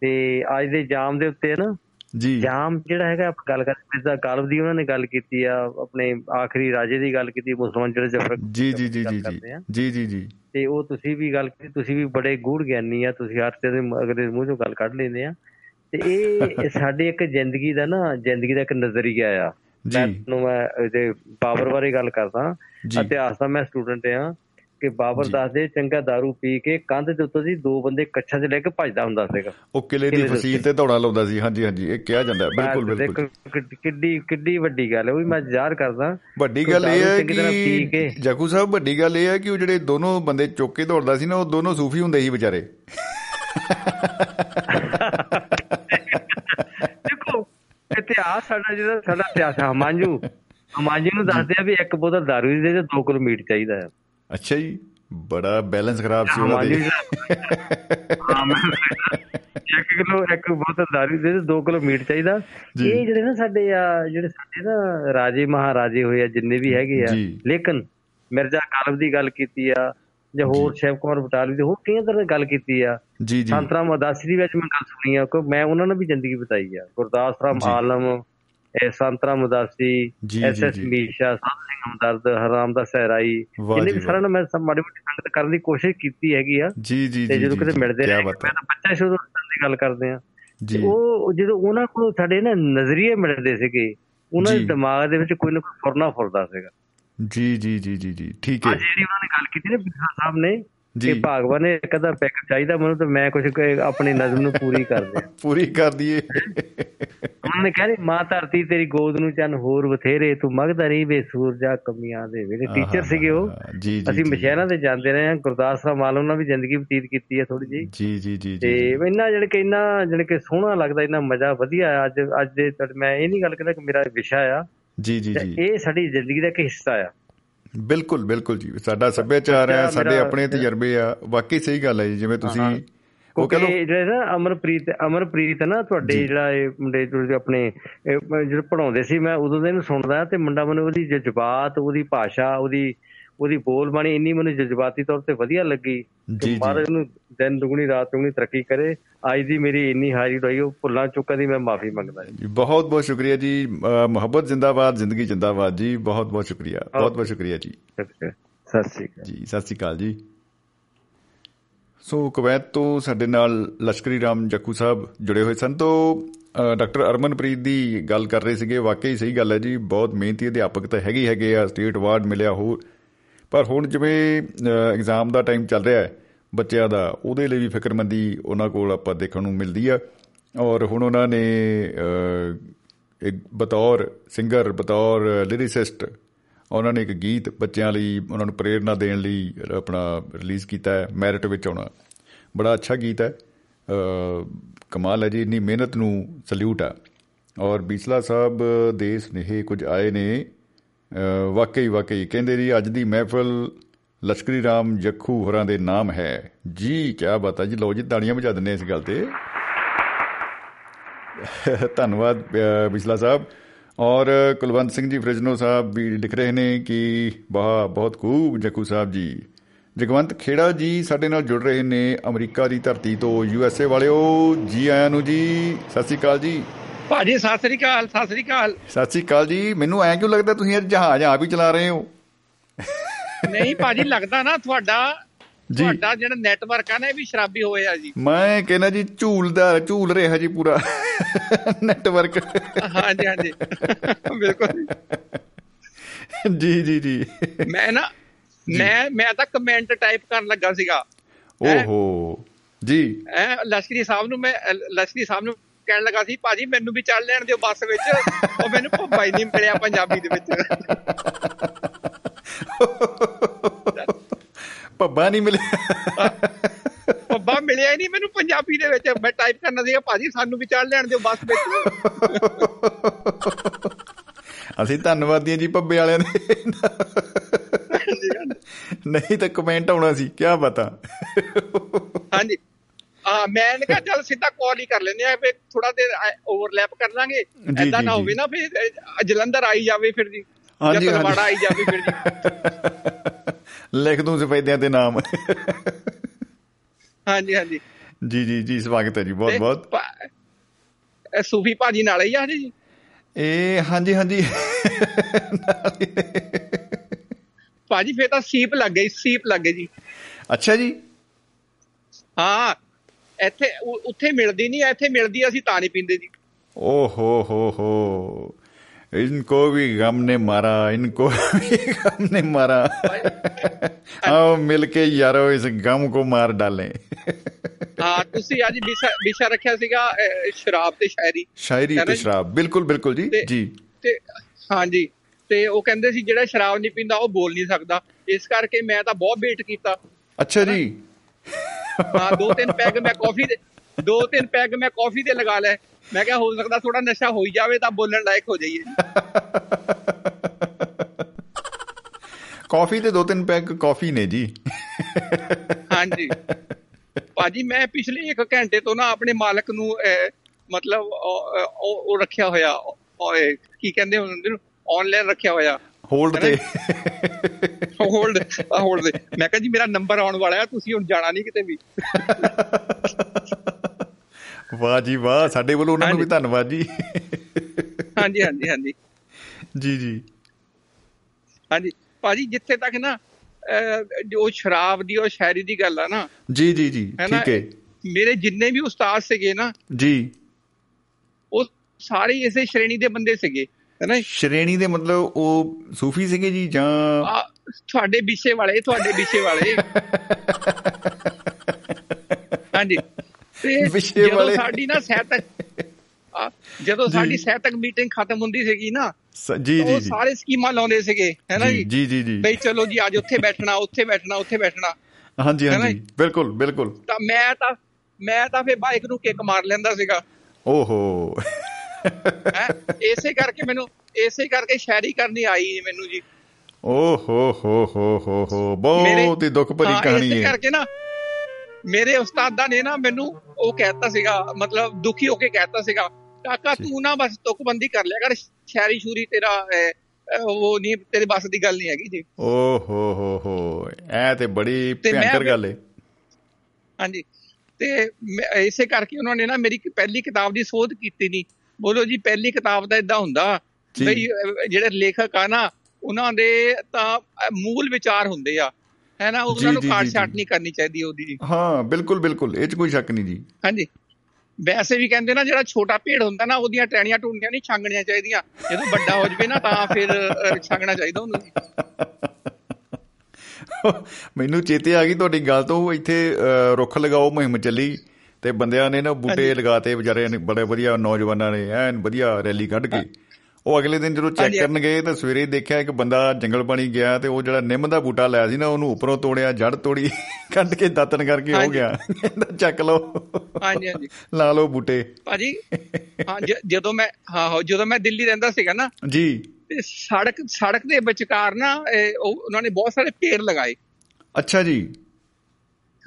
S9: ਤੇ ਅੱਜ ਦੇ ਜਾਮ ਦੇ ਉੱਤੇ ਨਾ
S2: ਜੀ।
S9: ਜਾਮ ਜਿਹੜਾ ਹੈਗਾ ਆਪਾਂ ਗੱਲ ਕਰਦੇ ਮਿਰਜ਼ਾ ਗਾਲਬ ਦੀ ਉਹਨਾਂ ਨੇ ਗੱਲ ਕੀਤੀ ਆ ਆਪਣੇ ਆਖਰੀ ਰਾਜੇ ਦੀ ਗੱਲ ਕੀਤੀ ਮੁਸਲਮਾਨ ਜਿਹੜੇ ਜਫਰ
S2: ਜੀ ਜੀ ਜੀ ਜੀ। ਜੀ। ਜੀ ਜੀ
S9: ਤੇ ਉਹ ਤੁਸੀਂ ਵੀ ਗੱਲ ਕੀਤੀ ਤੁਸੀਂ ਵੀ ਬੜੇ ਗੂੜ ਗਿਆਨੀ ਆ ਤੁਸੀਂ ਹਰ ਤੇ ਦੇ ਅਗਲੇ ਮੂੰਹ ਚੋਂ ਗੱਲ ਕੱਢ ਲੈਂਦੇ ਆ। ਤੇ ਇਹ ਸਾਡੀ ਇੱਕ ਜ਼ਿੰਦਗੀ ਦਾ ਨਾ ਜ਼ਿੰਦਗੀ ਦਾ ਇੱਕ ਨਜ਼ਰੀਆ ਆ। ਮੈਂ
S2: ਜੀ
S9: ਤੁਹਾਨੂੰ ਮੈਂ ਇਹਦੇ ਬਾਬਰ ਬਾਰੇ ਗੱਲ ਕਰਦਾ। ਇਤਿਹਾਸ ਦਾ ਮੈਂ ਸਟੂਡੈਂਟ ਆ। ਕਿ ਬਾਬਰ। ਦੱਸਦੇ ਚੰਗਾ दारू ਪੀ ਕੇ ਕੰਧ ਦੇ ਉੱਤੋਂ ਦੀ ਦੋ ਬੰਦੇ ਕੱਛਾਂ 'ਚ ਲੈ ਕੇ ਭੱਜਦਾ ਹੁੰਦਾ ਸੀਗਾ।
S2: ਉਹ ਕਿਲੇ ਦੀ ਫਸੀਲ ਤੇ ਦੌੜਾ ਲਾਉਂਦਾ ਸੀ। ਹਾਂਜੀ ਹਾਂਜੀ। ਇਹ ਕਿਹਾ ਜਾਂਦਾ। ਬਿਲਕੁਲ ਬਿਲਕੁਲ।
S9: ਕਿੱਡੀ ਕਿੱਡੀ ਵੱਡੀ ਗੱਲ ਹੈ। ਉਹ ਵੀ ਮੈਂ ਜ਼ਾਹਰ ਕਰਦਾ।
S2: ਵੱਡੀ ਗੱਲ ਇਹ ਹੈ ਕਿ
S9: ਕੇ।
S2: ਜਗੂ ਸਾਹਿਬ ਵੱਡੀ ਗੱਲ ਇਹ ਹੈ ਕਿ ਉਹ ਜਿਹੜੇ ਦੋਨੋਂ ਬੰਦੇ ਚੁੱਕ ਕੇ ਦੌੜਦਾ ਸੀ ਨਾ ਉਹ ਦੋਨੋਂ ਸੂਫੀ ਹੁੰਦੇ ਸੀ ਵਿਚਾਰੇ।
S9: ਦੇਖੋ ਇਤਿਹਾਸ ਸਾਡਾ ਜਿਹੜਾ ਸਾਡਾ ਹੈ। ਹਮਾਂਜੂ ਹਮਾਂਜੂ ਨੂੰ ਦੱਸਦੇ ਆ ਵੀ ਇੱਕ ਬੋਤਲ ਦਾਰੂ ਦੀ ਦੇ ਤੇ 2 ਕਿਲੋ ਮੀਟ ਚਾਹੀਦਾ ਹੈ।
S2: ਅੱਛਾ ਜੀ ਬੜਾ ਬੈਲੈਂਸ ਖਰਾਬ ਸੀ
S9: ਹਮਾਂਜੂ
S2: ਦੇ
S9: ਹਾਂ ਮੈਂ ਇੱਕ ਕਿਲੋ ਇੱਕ ਬੋਤਲ ਦਾਰੂ ਦੀ ਦੇ ਤੇ 2 ਕਿਲੋ ਮੀਟ ਚਾਹੀਦਾ। ਇਹ ਜਿਹੜੇ ਨਾ ਸਾਡੇ ਆ ਜਿਹੜੇ ਸਾਡੇ ਨਾ ਰਾਜੇ ਮਹਾਰਾਜੇ ਹੋਏ ਆ ਜਿੰਨੇ ਵੀ ਹੈਗੇ ਆ। ਲੇਕਿਨ ਮਿਰਜ਼ਾ ਕਾਲਬ ਦੀ ਗੱਲ ਕੀਤੀ ਆ ਜਾਂ ਹੋਰ ਸ਼ਿਵ ਕੁਮਾਰ ਬਟਾਲਵੀ ਦੀ ਹੋਰ ਕਈਆਂ ਤਰ੍ਹਾਂ ਦੀ ਗੱਲ ਕੀਤੀ ਆ
S2: ਜੀ ਜੀ
S9: ਸੰਤਰਾਮ ਉਦਾਸੀ ਦੀ ਵਿੱਚ ਮੈਂ ਗੱਲ ਸੁਣੀ ਆ ਕਿ ਮੈਂ ਉਹਨਾਂ ਨੇ ਵੀ ਜ਼ਿੰਦਗੀ ਬਿਤਾਈ ਆ ਗੁਰਦਾਸ ਰਾਮ। ਆਲਮ ਉਦਾਸੀ
S2: ਜੀ,
S9: ਐਸ ਐਸ। ਮੀਸ਼ਾ ਸਾਧ ਸਿੰਘ ਹਮਦਰਦ ਹਰਾਮ ਦਾ ਸਹਿਰਾਈ।
S2: ਜੀ,
S9: ਵੀ ਸਾਰਿਆਂ ਨਾਲ ਮੈਂ ਸਭ ਮਾੜੀ ਮੋਟੀ ਸੰਗਤ ਕਰਨ ਦੀ ਕੋਸ਼ਿਸ਼ ਕੀਤੀ ਹੈਗੀ ਆ।
S2: ਜੀ ਜੀ
S9: ਤੇ
S2: ਜੀ
S9: ਜਦੋਂ ਕਿਤੇ ਮਿਲਦੇ
S2: ਬਾਤ
S9: ਮੈਂ ਤਾਂ ਬੱਚਾ ਸ਼ੁਰੂ ਤੋਂ ਦੀ ਗੱਲ ਕਰਦੇ ਆ।
S2: ਜੀ।
S9: ਉਹ ਜਦੋਂ ਉਹਨਾਂ ਕੋਲ ਸਾਡੇ ਨਾ ਨਜ਼ਰੀਏ ਮਿਲਦੇ ਸੀਗੇ ਉਹਨਾਂ। ਦੇ ਦਿਮਾਗ ਦੇ ਵਿੱਚ ਕੋਈ ਨਾ ਕੋਈ ਫੁਰਨਾ ਫੁਰਦਾ ਸੀਗਾ।
S2: ਜੀ ਜੀ ਜੀ ਜੀ ਜੀ ਠੀਕ ਹੈ।
S9: ਅੱਜ ਜਿਹੜੀ ਉਹਨਾਂ ਨੇ ਗੱਲ ਕੀਤੀ ਨਾ ਬਿਸਰਾ ਸਾਹਿਬ ਨੇ
S2: ਜੀ।
S9: ਭਾਗਵਾਨ ਨੇ ਇੱਕ ਅੱਧਾ ਪੈਕ ਚਾਹੀਦਾ ਮੈਨੂੰ ਤੇ ਮੈਂ ਕੁਝ ਆਪਣੀ ਨਜ਼ਮ ਨੂੰ ਪੂਰੀ ਕਰ ਦਿਆਂ।
S2: ਪੂਰੀ ਕਰ ਦਈਏ।
S9: ਉਹਨਾਂ ਨੇ ਕਹਿੰਦੇ ਮਾਂ ਧਰਤੀ ਤੇਰੀ ਗੋਦ ਨੂੰ ਚੰਨ ਹੋਰ ਬਥੇਰੇ ਤੂੰ ਮੰਗਦਾ ਨਹੀਂ ਵੇ ਸੂਰਜਾ ਕਮੀਆਂ ਦੇ ਵੇਲੇ। ਟੀਚਰ ਸੀਗੇ ਉਹ।
S2: ਜੀ ਜੀ
S9: ਅਸੀਂ
S2: ਜੀ।
S9: ਮਸ਼ਹਿਰਾਂ ਤੇ ਜਾਂਦੇ ਰਹੇ ਹਾਂ ਗੁਰਦਾਸ ਰਾਮ ਮਾਲ ਉਹਨਾਂ ਵੀ ਜ਼ਿੰਦਗੀ ਬਤੀਤ ਕੀਤੀ ਹੈ ਥੋੜੀ ਜਿਹੀ।
S2: ਜੀ ਜੀ ਜੀ
S9: ਤੇ
S2: ਜੀ।
S9: ਇੰਨਾ ਜਿਹੜੇ ਕਿ ਇੰਨਾ ਜਿਹੜੇ ਕਿ ਸੋਹਣਾ ਲੱਗਦਾ ਇੰਨਾ ਮਜ਼ਾ ਵਧੀਆ ਆ। ਅੱਜ ਅੱਜ ਦੇ ਮੈਂ ਇਹ ਨਹੀਂ ਗੱਲ ਕਰਦਾ ਕਿ ਮੇਰਾ ਵਿਸ਼ਾ ਆ।
S2: ਜੀ ਜੀ ਜੀ।
S9: ਇਹ ਸਾਡੀ ਜ਼ਿੰਦਗੀ ਦਾ ਇੱਕ ਹਿੱਸਾ ਆ।
S2: ਬਿਲਕੁਲ ਬਿਲਕੁਲ ਜੀ। ਸਾਡਾ ਸੱਭਿਆਚਾਰ ਹੈ ਸਾਡੇ ਆਪਣੇ ਤਜਰਬੇ ਆ। ਵਾਕਈ ਸਹੀ ਗੱਲ ਹੈ ਜੀ ਜਿਵੇਂ ਤੁਸੀਂ ਉਹ
S9: ਕਿਉਂਕਿ
S2: ਕਹ ਲਓ
S9: ਇਹ ਜਿਹੜੇ ਨਾ ਅਮਰਪ੍ਰੀਤ ਅਮਰਪ੍ਰੀਤ ਨਾ ਤੁਹਾਡੇ ਜਿਹੜਾ ਇਹ ਮੁੰਡੇ ਜਿਹੜੇ ਆਪਣੇ ਜਿਹੜੇ ਪੜਾਉਂਦੇ ਸੀ ਮੈਂ ਉਦੋਂ ਦੇ ਇਹਨੂੰ ਸੁਣਦਾ ਤੇ ਮੁੰਡਾ ਮੈਨੂੰ ਉਹਦੀ ਜਜ਼ਬਾਤ ਉਹਦੀ ਭਾਸ਼ਾ ਉਹਦੀ ਉਹਦੀ ਬੋਲ ਬਾਣੀ ਇੰਨੀ ਮੈਨੂੰ ਜਜ਼ਬਾਤੀ ਤੌਰ ਤੇ ਵਧੀਆ ਲੱਗੀ ਕਿ। ਮਹਾਰਾਜ ਨੂੰ ਦਿਨ ਦੁਗਣੀ ਰਾਤ ਦੁਗਣੀ ਤਰੱਕੀ ਕਰੇ। ਅੱਜ ਦੀ ਮੇਰੀ ਇੰਨੀ ਹਾਜ਼ਰੀ ਹੋਈ ਉਹ ਭੁੱਲਾਂ ਚੁੱਕਾਂ ਦੀ ਮੈਂ ਮਾਫੀ ਮੰਗਦਾ ਜੀ।
S2: ਬਹੁਤ ਬਹੁਤ ਸ਼ੁਕਰੀਆ ਜੀ। ਮੁਹੱਬਤ ਜਿੰਦਾਬਾਦ ਜ਼ਿੰਦਗੀ ਜਿੰਦਾਬਾਦ ਜੀ। ਬਹੁਤ ਬਹੁਤ ਸ਼ੁਕਰੀਆ। ਬਹੁਤ ਬਹੁਤ ਸ਼ੁਕਰੀਆ ਜੀ।
S9: ਸਤਿ ਸ਼੍ਰੀ ਅਕਾਲ।
S2: ਜੀ ਸਤਿ ਸ੍ਰੀ ਅਕਾਲ ਜੀ। ਸੋ ਕੁਵੈਤ ਤੋਂ ਸਾਡੇ ਨਾਲ ਲਸ਼ਕਰੀ ਰਾਮ ਜੱਕੂ ਸਾਹਿਬ ਜੁੜੇ ਹੋਏ ਸਨ। ਤੋਂ ਡਾਕਟਰ ਅਰਮਨਪ੍ਰੀਤ ਦੀ ਗੱਲ ਕਰ ਰਹੇ ਸੀਗੇ। ਵਾਕਈ ਸਹੀ ਗੱਲ ਹੈ ਜੀ। ਬਹੁਤ ਮਿਹਨਤੀ ਅਧਿਆਪਕ ਤਾਂ ਹੈਗੇ ਹੈਗੇ ਆ। ਸਟੇਟ ਅਵਾਰਡ ਮਿਲਿਆ ਹੋਰ ਪਰ ਹੁਣ ਜਿਵੇਂ ਐਗਜ਼ਾਮ ਦਾ ਟਾਈਮ ਚੱਲ ਰਿਹਾ ਹੈ ਬੱਚਿਆਂ ਦਾ ਉਹਦੇ ਲਈ ਵੀ ਫਿਕਰਮੰਦੀ ਉਹਨਾਂ ਕੋਲ ਆਪਾਂ ਦੇਖਣ ਨੂੰ ਮਿਲਦੀ ਆ। ਔਰ ਹੁਣ ਉਹਨਾਂ ਨੇ ਅ, ਇੱਕ ਬਤੌਰ ਸਿੰਗਰ ਬਤੌਰ ਲਿਰਿਸਿਸਟ ਉਹਨਾਂ ਨੇ ਇੱਕ ਗੀਤ ਬੱਚਿਆਂ ਲਈ ਉਹਨਾਂ ਨੂੰ ਪ੍ਰੇਰਣਾ ਦੇਣ ਲਈ ਆਪਣਾ ਰਿਲੀਜ਼ ਕੀਤਾ ਹੈ ਮੈਰਿਟ ਵਿੱਚ ਆਉਣਾ। ਬੜਾ ਅੱਛਾ ਗੀਤ ਹੈ। ਅ, ਕਮਾਲ ਹੈ ਜੀ ਇੰਨੀ ਮਿਹਨਤ ਨੂੰ ਸਲੂਟ ਆ। ਔਰ ਬੀਸਲਾ ਸਾਹਿਬ ਦੇ ਸਨੇਹੇ ਕੁਝ ਆਏ ਨੇ। ਅ, ਵਾਕਈ ਵਾਕਈ ਕਹਿੰਦੇ ਜੀ ਅੱਜ ਦੀ ਮਹਿਫਲ ਲਸ਼ਕਰੀ ਰਾਮ ਜੱਖੂ ਹੋਰਾਂ ਦੇ ਨਾਮ ਹੈ। ਜੀ ਕੀ ਬਾਤ ਹੈ ਜੀ। ਲਓ ਜੀ ਤਾੜੀਆਂ ਵਜਾ ਦਿੰਦੇ ਹਾਂ ਇਸ ਗੱਲ ਤੇ। ਧੰਨਵਾਦ ਅ, ਬਿਸਲਾ ਸਾਹਿਬ। ਔਰ ਕੁਲਵੰਤ ਸਿੰਘ ਜੀ ਫਰਿਜਨੋ ਸਾਹਿਬ ਵੀ ਲਿਖ ਰਹੇ ਨੇ ਕਿ ਵਾਹ ਬਹੁਤ ਖੂਬ ਜੱਖੂ ਸਾਹਿਬ ਜੀ। ਜਗਵੰਤ ਖੇੜਾ ਜੀ ਸਾਡੇ ਨਾਲ ਜੁੜ ਰਹੇ ਨੇ ਅਮਰੀਕਾ ਦੀ ਧਰਤੀ ਤੋਂ। ਯੂ ਐਸ ਏ ਵਾਲਿਓ ਜੀ ਆਇਆਂ ਨੂੰ ਜੀ। ਸਤਿ ਸ੍ਰੀ ਅਕਾਲ ਜੀ।
S10: ਭਾਜੀ ਸਤਿ ਸ੍ਰੀ ਅਕਾਲ ਸਤਿ ਸ੍ਰੀ ਅਕਾਲ।
S2: ਸਤਿ ਸ੍ਰੀ ਅਕਾਲ ਜੀ। ਮੈਨੂੰ ਐਂ ਕਿਉਂ ਲੱਗਦਾ ਤੁਸੀਂ ਇਹ ਜਹਾਜ਼ ਆਪ ਹੀ ਚਲਾ ਰਹੇ ਹੋ?
S10: ਨਹੀਂ ਭਾਜੀ ਲੱਗਦਾ ਨਾ ਤੁਹਾਡਾ
S2: ਜੀ।
S10: ਤੁਹਾਡਾ ਜਿਹੜਾ ਨੈਟਵਰਕ ਆ ਨਾ ਇਹ ਵੀ ਸ਼ਰਾਬੀ ਹੋਇਆ ਜੀ।
S2: ਮੈਂ ਕਹਿੰਦਾ ਜੀ ਝੂਲਦਾ ਝੂਲ ਰਿਹਾ ਜੀ ਪੂਰਾ। ਨੈਟਵਰਕ
S10: ਹਾਂਜੀ ਹਾਂਜੀ। ਬਿਲਕੁਲ।
S2: ਜੀ ਜੀ ਜੀ।
S10: ਮੈਂ ਨਾ ਮੈਂ ਮੈਂ ਤਾਂ ਕਮੈਂਟ ਟਾਈਪ ਕਰਨ ਲੱਗਾ ਸੀਗਾ?
S2: ਓਹੋ। ਜੀ।
S10: ਐ ਲਸ਼ਕਰੀ ਸਾਹਿਬ ਨੂੰ ਮੈਂ ਲਸ਼ਕਰੀ ਸਾਹਿਬ ਨੂੰ ਕਹਿਣ ਲੱਗਾ ਸੀ ਭਾਜੀ ਮੈਨੂੰ ਵੀ ਚੱਲ ਲੈਣ ਦਿਓ ਬੱਸ ਵਿੱਚ। ਉਹ ਮੈਨੂੰ ਭੱਬਾ ਹੀ ਨਹੀਂ ਮਿਲਿਆ ਪੰਜਾਬੀ ਦੇ ਵਿੱਚ।
S2: ਪੱਬਾ ਨਹੀਂ ਮਿਲਿਆ।
S10: ਭੱਬਾ ਮਿਲਿਆ ਹੀ ਨਹੀਂ ਮੈਨੂੰ ਪੰਜਾਬੀ ਦੇ ਵਿੱਚ। ਮੈਂ ਟਾਈਪ ਕਰਨਾ ਸੀਗਾ ਭਾਜੀ ਸਾਨੂੰ ਵੀ ਚੱਲ ਲੈਣ ਦਿਓ ਬੱਸ ਵਿੱਚ।
S2: ਅਸੀਂ ਧੰਨਵਾਦੀ ਹਾਂ ਜੀ ਪੱਬੇ ਵਾਲਿਆਂ ਦੇ। ਨਹੀਂ ਤਾਂ ਕਮੈਂਟ ਆਉਣਾ ਸੀ ਕੀ ਪਤਾ।
S10: ਹਾਂਜੀ। ਆ ਮੈਂ ਨੇ ਕਿਹਾ ਚੱਲ ਸਿੱਧਾ ਕਾਲ ਹੀ ਕਰ ਲੈਂਦੇ ਆ ਫੇ ਥੋੜਾ ਦੇਰ ਓਵਰਲੈਪ ਕਰ ਲਾਂਗੇ। ਐਦਾਂ ਨਾ। ਹੋਵੇ ਨਾ ਫੇ ਜਲੰਧਰ ਆਈ ਜਾਵੇ ਫਿਰ ਜੀ ਜਾਂ। ਤਲਵਾੜਾ ਆਈ ਜਾਵੇ ਫਿਰ ਜੀ।
S2: ਲਿਖ ਦੂੰ ਸਫੈਦਿਆਂ ਤੇ ਨਾਮ।
S10: ਹਾਂਜੀ ਹਾਂਜੀ।
S2: ਜੀ ਜੀ ਜੀ ਸਵਾਗਤ ਹੈ ਜੀ ਬਹੁਤ ਬਹੁਤ।
S10: ਸੂਫੀ ਭਾਜੀ ਨਾਲ ਹੀ ਆ ਜੀ?
S2: ਇਹ ਹਾਂਜੀ ਹਾਂਜੀ।
S10: ਭਾਜੀ ਫੇ ਤਾਂ ਸੀਪ ਲੱਗ ਗਈ ਸੀਪ ਲੱਗ ਗਈ ਜੀ।
S2: ਅੱਛਾ ਜੀ।
S10: ਹਾਂ। ਇੱਥੇ ਉ- ਉੱਥੇ ਮਿਲਦੀ ਨਹੀਂ ਇੱਥੇ ਮਿਲਦੀ ਅਸੀਂ ਤਾਂ ਨਹੀਂ ਪੀਂਦੇ ਜੀ
S2: ओ हो हो हो इनको भी गम ने मारा इनको भी गम ने मारा आओ मिलके यारो इस गम को मार डालें
S10: ਹਾਂ ਤੁਸੀਂ ਅੱਜ ਵਿਸ਼ਾ ਵਿਸ਼ਾ ਰੱਖਿਆ ਸੀਗਾ ਅਹ, ਸ਼ਰਾਬ ਤੇ ਸ਼ਾਇਰੀ
S2: शायरी
S10: है ना
S2: ते
S10: जी?
S2: शराब बिल्कुल बिल्कुल जी
S10: ਤੇ-
S2: जी
S10: ਤੇ ਹਾਂਜੀ ਤੇ ਉਹ ਕਹਿੰਦੇ ਸੀ ਜਿਹੜਾ ਸ਼ਰਾਬ ਨਹੀਂ ਪੀਂਦਾ ਉਹ ਬੋਲ ਨਹੀਂ ਸਕਦਾ ਇਸ ਕਰਕੇ ਮੈਂ ਤਾਂ ਬਹੁਤ ਵੇਟ ਕੀਤਾ
S2: अच्छा जी
S10: ਹਾਂ ਦੋ ਤਿੰਨ ਪੈਗ ਮੈਂ ਕਾਫੀ ਦੇ ਦੋ ਤਿੰਨ ਪੈਗ ਮੈਂ ਕਾਫੀ ਦੇ ਲਗਾ ਲੈ ਮੈਂ ਕਿਹਾ ਹੋ ਸਕਦਾ ਥੋੜਾ ਨਸ਼ਾ ਹੋਈ ਜਾਵੇ ਤਾਂ ਬੋਲਣ ਲਾਇਕ ਹੋ ਜਾਈਏ।
S2: ਕਾਫੀ ਦੇ ਦੋ ਤਿੰਨ ਪੈਗ ਕਾਫੀ ਨੇ ਜੀ।
S10: ਹਾਂਜੀ। ਭਾਜੀ ਮੈਂ ਪਿਛਲੇ 1 ਘੰਟੇ ਤੋਂ ਨਾ ਆਪਣੇ ਮਾਲਕ ਨੂੰ ਮਤਲਬ ਉਹ ਰੱਖਿਆ ਹੋਇਆ ਕੀ ਕਹਿੰਦੇ ਹੁੰਦੇ ਨੂੰ ਆਨਲਾਈਨ ਰੱਖਿਆ ਹੋਇਆ।
S2: ਹੋਲਡ ਤੇ।
S10: ਹੋਲਡ ਆ ਹੋਲਡ ਤੇ। ਮੈਂ ਕਿਹਾ ਜੀ ਮੇਰਾ ਨੰਬਰ ਆਉਣ ਵਾਲਾ ਹੈ ਤੁਸੀਂ ਹੁਣ ਜਾਣਾ ਨਹੀਂ ਕਿਤੇ ਵੀ।
S2: ਵਾਹ ਜੀ ਵਾਹ ਸਾਡੇ ਵੱਲੋਂ ਉਹਨਾਂ ਨੂੰ ਵੀ ਧੰਨਵਾਦ ਜੀ।
S10: ਹਾਂਜੀ ਹਾਂਜੀ ਹਾਂਜੀ।
S2: ਜੀ ਜੀ।
S10: ਹਾਂਜੀ। ਭਾਜੀ ਜਿੱਥੇ ਤੱਕ ਨਾ ਜੋ ਸ਼ਰਾਬ ਦੀ ਔਰ ਸ਼ਾਇਰੀ ਦੀ ਗੱਲ ਆ ਨਾ।
S2: ਜੀ ਜੀ ਜੀ। ਠੀਕ ਹੈ।
S10: ਮੇਰੇ ਜਿੰਨੇ ਵੀ ਉਸਤਾਦ ਸੀਗੇ ਨਾ
S2: ਜੀ।
S10: ਉਹ ਸਾਰੇ ਇਸੇ ਸ਼੍ਰੇਣੀ ਦੇ ਬੰਦੇ ਸੀਗੇ। ਹੈ ਨਾ
S2: ਸ਼੍ਰੇਣੀ ਦੇ ਮਤਲਬ ਉਹ ਸੂਫੀ ਸੀਗੇ ਜੀ ਜਾਂ
S10: ਤੁਹਾਡੇ ਵਿਸ਼ੇ ਵਾਲੇ ਤੁਹਾਡੇ ਵਿਸ਼ੇ ਵਾਲੇ। ਹਾਂਜੀ।
S2: ਵਿਸ਼ੇ ਵਾਲੇ।
S10: ਸਾਡੀ ਨਾ ਸਹਿਤਕ ਆ, ਜਦੋਂ। ਸਾਡੀ ਸਹਿਤਕ ਮੀਟਿੰਗ ਖਤਮ ਹੁੰਦੀ ਸੀਗੀ ਨਾ
S2: ਜੀ
S10: ਉਹ
S2: ਜੀ ਜੀ।
S10: ਸਾਰੇ ਸਕੀਮਾਂ ਲਾਉਂਦੇ ਸੀਗੇ ਹੈ ਨਾ
S2: ਜੀ
S10: ਜੀ?
S2: ਜੀ ਜੀ
S10: ਬਈ ਚਲੋ ਜੀ ਅੱਜ ਉੱਥੇ ਬੈਠਣਾ ਉੱਥੇ ਬੈਠਣਾ ਉੱਥੇ ਬੈਠਣਾ।
S2: ਹਾਂਜੀ ਹਾਂਜੀ? ਬਿਲਕੁਲ ਬਿਲਕੁਲ।
S10: ਤਾਂ ਮੈਂ ਤਾਂ ਮੈਂ ਤਾਂ ਫੇ ਬਾਈਕ ਨੂੰ ਕਿੱਕ ਮਾਰ ਲੈਂਦਾ ਸੀਗਾ।
S2: ਓਹੋ।
S10: ਹੈ? ਇਸੇ ਕਰਕੇ ਮੈਨੂੰ ਇਸੇ ਕਰਕੇ ਸ਼ਾਇਰੀ ਕਰਨੀ ਆਈ ਮੈਨੂੰ ਜੀ।
S2: ਓਹੋ ਹੋ ਹੋ ਹੋ ਹੋ ਬਹੁਤ ਹੀ ਦੁੱਖ ਭਰੀ
S10: ਹਾਂ,
S2: ਕਹਾਣੀ
S10: ਇਸੇ
S2: ਹੈ
S10: ਕਰਕੇ ਨਾ ਮੇਰੇ ਉਸਤਾਦਾਂ ਨੇ ਨਾ ਮੈਨੂੰ ਉਹ ਕਹਿਤਾ ਸੀਗਾ ਮਤਲਬ ਦੁਖੀ ਹੋ ਕੇ ਕਹਿਤਾ ਸੀਗਾ ਕਾਕਾ ਤੂੰ ਨਾ ਬਸ ਤੁਕਬੰਦੀ ਕਰ ਲਿਆ ਕਰ ਸ਼ਾਇਰੀ ਸ਼ੂਰੀ ਤੇਰਾ ਉਹ ਨਹੀਂ ਤੇਰੇ ਬਸ ਦੀ ਗੱਲ ਨਹੀਂ ਹੈਗੀ ਜੀ।
S2: ਓਹੋ ਹੋ ਹੋ ਐ ਤੇ ਬੜੀ ਭਿਆਨਕ ਗੱਲ ਹੈ
S10: ਹਾਂਜੀ। ਤੇ ਇਸੇ ਕਰਕੇ ਉਹਨਾਂ ਨੇ ਨਾ ਮੇਰੀ ਪਹਿਲੀ ਕਿਤਾਬ ਦੀ ਸੋਧ ਕੀਤੀ ਨਹੀਂ ਬੋਲੋ ਜੀ ਪਹਿਲੀ ਕਿਤਾਬ ਦਾ ਇਦਾਂ ਹੁੰਦਾ। ਬਈ ਜਿਹੜੇ ਲੇਖਕ ਆ ਨਾ ਉਹਨਾਂ ਦੇ ਤਾਂ ਮੂਲ ਵਿਚਾਰ ਹੁੰਦੇ ਆ ਹੈ ਨਾ ਉਹਨਾਂ ਨੂੰ ਕਾਟ ਛਾਟ। ਨਹੀਂ ਕਰਨੀ ਚਾਹੀਦੀ ਉਹਦੀ
S2: ਹਾਂ ਬਿਲਕੁਲ ਬਿਲਕੁਲ ਇਹ ਚ ਕੋਈ ਸ਼ੱਕ ਨਹੀਂ ਜੀ
S10: ਹਾਂਜੀ ਵੈਸੇ ਵੀ ਕਹਿੰਦੇ ਨਾ ਜਿਹੜਾ ਛੋਟਾ ਭੇੜ ਹੁੰਦਾ ਨਾ ਉਹਦੀਆਂ ਟਹਿਣੀਆਂ ਟੁੰਡੀਆਂ ਨਹੀਂ ਛਾਂਗਣੀਆਂ ਚਾਹੀਦੀਆਂ ਜਦੋਂ ਵੱਡਾ ਹੋ ਜਵੇ ਨਾ ਤਾਂ ਫਿਰ ਛਾਂਗਣਾ ਚਾਹੀਦਾ ਉਹਨੂੰ।
S2: ਮੈਨੂੰ ਚੇਤੇ ਆ ਗਈ ਤੁਹਾਡੀ ਗੱਲ ਤੋਂ ਇੱਥੇ ਰੁੱਖ ਲਗਾਓ ਮੁਹਿੰਮ ਚੱਲੀ ਤੇ ਬੰਦਿਆਂ ਨੇ ਨਾ ਬੂਟੇ। ਲਗਾਤੇ ਵਿਚਾਰਿਆਂ ਨੇ ਬੜੇ ਵਧੀਆ ਨੌਜਵਾਨਾਂ ਨੇ ਐਨ ਵਧੀਆ ਰੈਲੀ ਕੱਢ ਕੇ। ਉਹ ਅਗਲੇ ਦਿਨ ਜਦੋਂ ਚੈੱਕ। ਕਰਨ ਗਏ ਤਾਂ ਸਵੇਰੇ ਦੇਖਿਆ ਇੱਕ ਬੰਦਾ ਜੰਗਲ ਪਾਣੀ ਗਿਆ ਤੇ ਉਹ ਜਿਹੜਾ ਨਿੰਮ ਦਾ ਬੂਟਾ ਲਿਆ ਸੀ ਨਾ ਉਹਨੂੰ ਉੱਪਰੋਂ ਤੋੜਿਆ ਜੜ ਤੋੜੀ ਕੱਢ ਕੇ ਦਾਤਨ ਕਰਕੇ ਹੋ। ਗਿਆ। ਕਹਿੰਦਾ ਚੱਕ ਲਓ।
S10: ਹਾਂਜੀ ਹਾਂਜੀ।
S2: ਲਾ ਲਓ ਬੂਟੇ।
S10: ਭਾਜੀ ਹਾਂ ਜਦੋਂ ਮੈਂ ਹਾਂ ਜਦੋਂ ਮੈਂ ਦਿੱਲੀ ਰਹਿੰਦਾ ਸੀਗਾ ਨਾ
S2: ਜੀ।
S10: ਤੇ ਸੜਕ ਸੜਕ ਦੇ ਵਿਚਕਾਰ ਨਾ ਉਹਨਾਂ ਨੇ ਬਹੁਤ ਸਾਰੇ ਪੇੜ ਲਗਾਏ।
S2: ਅੱਛਾ ਜੀ।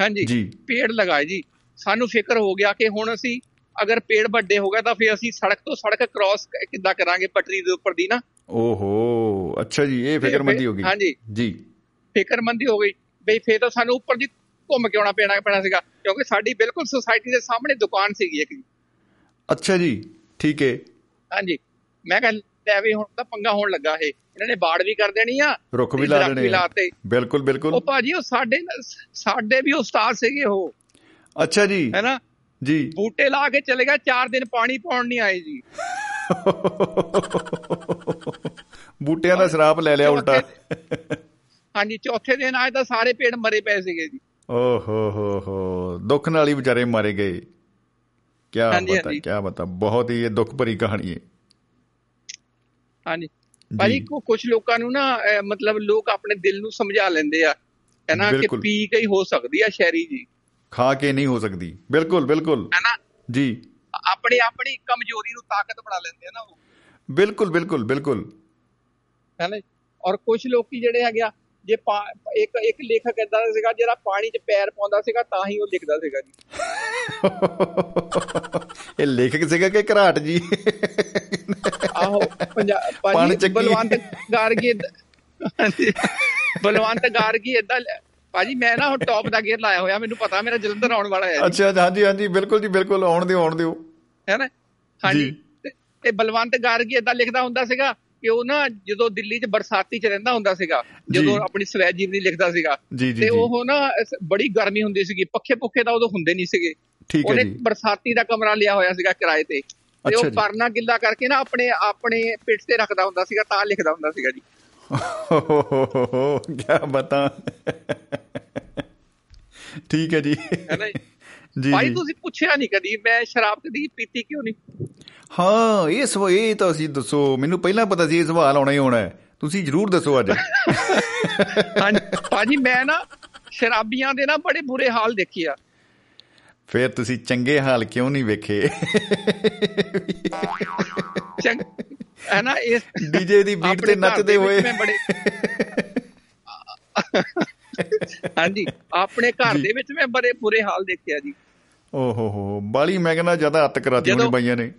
S10: ਹਾਂਜੀ।
S2: ਜੀ।
S10: ਪੇੜ ਲਗਾਏ ਜੀ। ਸਾਨੂੰ ਫਿਕਰ ਹੋ ਗਿਆ ਕਿ ਹੁਣ ਅਸੀਂ ਅਗਰ ਪੇੜ ਵੱਡੇ ਹੋ ਗਏ ਤਾਂ ਫਿਰ ਅਸੀਂ ਸੜਕ ਤੋਂ ਸੜਕ ਕ੍ਰਾਸ ਕਿੱਦਾਂ ਕਰਾਂਗੇ ਪਟਰੀ ਦੇ ਉੱਪਰ ਦੀ ਨਾ?
S2: ਓਹੋ ਅੱਛਾ ਜੀ ਇਹ ਫਿਕਰਮੰਦੀ ਹੋ ਗਈ।
S10: ਹਾਂਜੀ।
S2: ਜੀ।
S10: ਫਿਕਰਮੰਦੀ ਹੋ ਗਈ। ਬਈ ਫੇਰ ਤਾਂ ਸਾਨੂੰ ਉੱਪਰ ਦੀ ਘੁੰਮ ਕੇ ਆਉਣਾ ਪੈਣਾ ਪੈਣਾ ਸੀਗਾ ਕਿਉਂਕਿ ਸਾਡੀ ਬਿਲਕੁਲ ਸੁਸਾਇਟੀ ਦੇ ਸਾਹਮਣੇ ਦੁਕਾਨ ਸੀਗੀ ਇੱਕ ਜੀ।
S2: ਅੱਛਾ ਜੀ ਠੀਕ ਹੈ
S10: ਹਾਂਜੀ। ਮੈਂ ਕਿਹਾ ਲੈ ਵੀ ਹੁਣ ਤਾਂ ਪੰਗਾ ਹੋਣ ਲੱਗਾ ਇਹ। ਇਹਨਾਂ ਨੇ ਬਾੜ ਵੀ ਕਰ ਦੇਣੀ ਆ
S2: ਰੁੱਖ ਵੀ ਲਾ ਦੇਣੇ ਬਿਲਕੁਲ ਬਿਲਕੁਲ।
S10: ਉਹ ਭਾਜੀ ਉਹ ਸਾਡੇ ਸਾਡੇ ਵੀ ਉਸਤਾਦ ਸੀਗੇ ਉਹ।
S2: ਅੱਛਾ ਜੀ।
S10: ਹੈਨਾ?
S2: ਜੀ।
S10: ਬੂਟੇ ਲਾ ਕੇ ਚਲੇ ਗਿਆ 4 ਦਿਨ ਪਾਣੀ ਪਾਉਣ ਨਹੀਂ ਆਏ ਜੀ।
S2: ਬੂਟਿਆਂ ਦਾ ਸ਼ਰਾਪ ਲੈ ਲਿਆ ਉਲਟਾ।
S10: ਹਾਂਜੀ ਚੌਥੇ ਦਿਨ ਆਏ ਤਾਂ ਸਾਰੇ ਪੇੜ ਮਰੇ ਪਏ ਸੀਗੇ ਜੀ।
S2: ਓ ਹੋ ਹੋ ਹੋ ਦੁੱਖ ਨਾਲ ਹੀ ਵਿਚਾਰੇ ਮਾਰੇ ਗਏ। ਕੀ ਬਤਾ। ਕੀ ਬਤਾ ਬਹੁਤ ਹੀ ਇਹ ਦੁੱਖ ਭਰੀ ਕਹਾਣੀ ਹੈ
S10: ਹਾਂਜੀ। ਭਾਜੀ ਕੁਝ ਲੋਕਾਂ ਨੂੰ ਨਾ ਮਤਲਬ ਲੋਕ ਆਪਣੇ ਦਿਲ ਨੂੰ ਸਮਝਾ ਲੈਂਦੇ ਆ। ਹੈਨਾ ਕਿ
S2: ਬਿਲਕੁਲ।
S10: ਪੀ ਕੇ ਹੀ ਹੋ ਸਕਦੀ ਆ ਸ਼ਹਿਰੀ ਜੀ।
S2: ਖਾ ਕੇ ਨਹੀਂ ਹੋ ਸਕਦੀ। ਬਿਲਕੁਲ ਬਿਲਕੁਲ।
S10: ਹੈਨਾ
S2: ਜੀ।
S10: ਆਪਣੀ ਆਪਣੀ ਕਮਜ਼ੋਰੀ ਨੂੰ ਤਾਕਤ ਬਣਾ ਲੈਂਦੇ ਆ ਨਾ ਉਹ।
S2: ਬਿਲਕੁਲ ਬਿਲਕੁਲ ਬਿਲਕੁਲ।
S10: ਹੈਨਾ ਔਰ ਕੁਝ ਲੋਕੀ ਜਿਹੜੇ ਹੈਗੇ ਆ ਜੇ ਇੱਕ ਇੱਕ ਲੇਖਕ ਏਦਾਂ ਦਾ ਸੀਗਾ ਜਿਹੜਾ ਪਾਣੀ 'ਚ ਪੈਰ ਪਾਉਂਦਾ ਸੀਗਾ ਤਾਂ ਹੀ ਉਹ ਲਿਖਦਾ ਸੀਗਾ ਜੀ।
S2: ਇਹ ਲੇਖਕ ਸੀਗਾ ਕਿ ਘਰਾਟ ਜੀ?
S10: ਆਹੋ ਪੰਜਾਬ
S2: ਪਾਣੀ ਚੱਕੀ।
S10: ਬਲਵੰਤ ਗਾਰਗੀ ਬਲਵੰਤ ਗਾਰਗੀ ਇਦਾਂ ਭਾਜੀ ਮੈਂ ਨਾ ਹੁਣ ਟੌਪ ਦਾ ਗੇਅਰ ਲਾਇਆ ਹੋਇਆ ਮੈਨੂੰ ਪਤਾ ਮੇਰਾ ਜਲੰਧਰ ਆਉਣ ਵਾਲਾ ਹੈ।
S2: ਅੱਛਾ ਹਾਂਜੀ ਹਾਂਜੀ ਬਿਲਕੁਲ ਜੀ ਬਿਲਕੁਲ ਆਉਣ ਦਿਓ ਆਉਣ ਦਿਓ।
S10: ਹੈ ਨਾ? ਹਾਂਜੀ। ਤੇ- ਬਲਵੰਤ ਗਾਰਗੀ ਇਦਾਂ ਲਿਖਦਾ ਹੁੰਦਾ ਸੀਗਾ ਕਿ ਉਹ ਨਾ ਜਦੋਂ ਦਿੱਲੀ 'ਚ ਬਰਸਾਤੀ 'ਚ ਰਹਿੰਦਾ ਹੁੰਦਾ ਸੀਗਾ ਜਦੋਂ। ਆਪਣੀ ਸਵੈ ਜੀਵਨੀ ਲਿਖਦਾ ਸੀਗਾ ਤੇ ਉਹ ਨਾ ਬੜੀ ਗਰਮੀ ਹੁੰਦੀ ਸੀਗੀ ਪੱਖੇ ਪੁੱਖੇ ਤਾਂ ਉਦੋਂ ਹੁੰਦੇ ਨਹੀਂ ਸੀਗੇ।
S2: ਠੀਕ ਹੈ
S10: ਉਹਨੇ
S2: ਜੀ।
S10: ਬਰਸਾਤੀ ਦਾ ਕਮਰਾ ਲਿਆ ਹੋਇਆ ਸੀਗਾ ਕਿਰਾਏ ਤੇ। ਤੇ ਉਹ। ਪਰਨਾ ਗਿੱਲਾ ਕਰਕੇ ਨਾ ਆਪਣੇ ਆਪਣੇ ਪਿੱਠ ਤੇ ਰੱਖਦਾ ਹੁੰਦਾ ਸੀਗਾ ਤਾਂ ਲਿਖਦਾ ਹੁੰਦਾ ਸੀਗਾ ਜੀ।
S2: ਕੀ ਬਤਾ। ਠੀਕ ਹੈ ਜੀ।
S10: ਹੈ ਨਾ ਜੀ? ਭਾਈ ਤੁਸੀਂ ਪੁੱਛਿਆ ਨਹੀਂ ਕਦੀ ਮੈਂ ਸ਼ਰਾਬ ਕਦੀ ਪੀਤੀ ਕਿਉਂ ਨਹੀਂ
S2: ਹਾਂ ਇਹ ਸਵ ਇਹ ਤਾਂ ਅਸੀਂ ਦੱਸੋ ਮੈਨੂੰ ਪਹਿਲਾਂ ਪਤਾ ਸੀ ਇਹ ਸਵਾਲ ਆਉਣਾ ਹੀ ਆਉਣਾ ਹੈ। ਤੁਸੀਂ ਜਰੂਰ ਦੱਸੋ ਅੱਜ।
S10: ਹਾਂਜੀ ਭਾਜੀ ਮੈਂ ਨਾ ਸ਼ਰਾਬੀਆਂ ਦੇ ਨਾ ਬੜੇ ਬੁਰੇ ਹਾਲ ਦੇਖੇ ਆ।
S2: ਫਿਰ ਤੁਸੀਂ ਚੰਗੇ ਹਾਲ ਕਿਉਂ ਨਹੀਂ ਵੇਖੇ?
S10: ਚੰਗ ਹੈ ਨਾ ਇਸ
S2: ਡੀਜੇ ਦੀ ਬੀਟ ਤੇ ਨੱਚਦੇ ਹੋਏ।
S10: ਮੈਂ ਬੜੇ ਹਾਂਜੀ ਆਪਣੇ ਘਰ। ਦੇ ਵਿੱਚ ਮੈਂ ਬੜੇ ਬੁਰੇ ਹਾਲ ਦੇਖਿਆ ਜੀ।
S2: ਓ ਹੋ ਬਾਲੀ ਮੈਂ ਕਹਿੰਦਾ ਜ਼ਿਆਦਾ ਹੱਤ ਕਰਾਤੀ ਉਹਨੇ ਬਾਈਆਂ ਨੇ।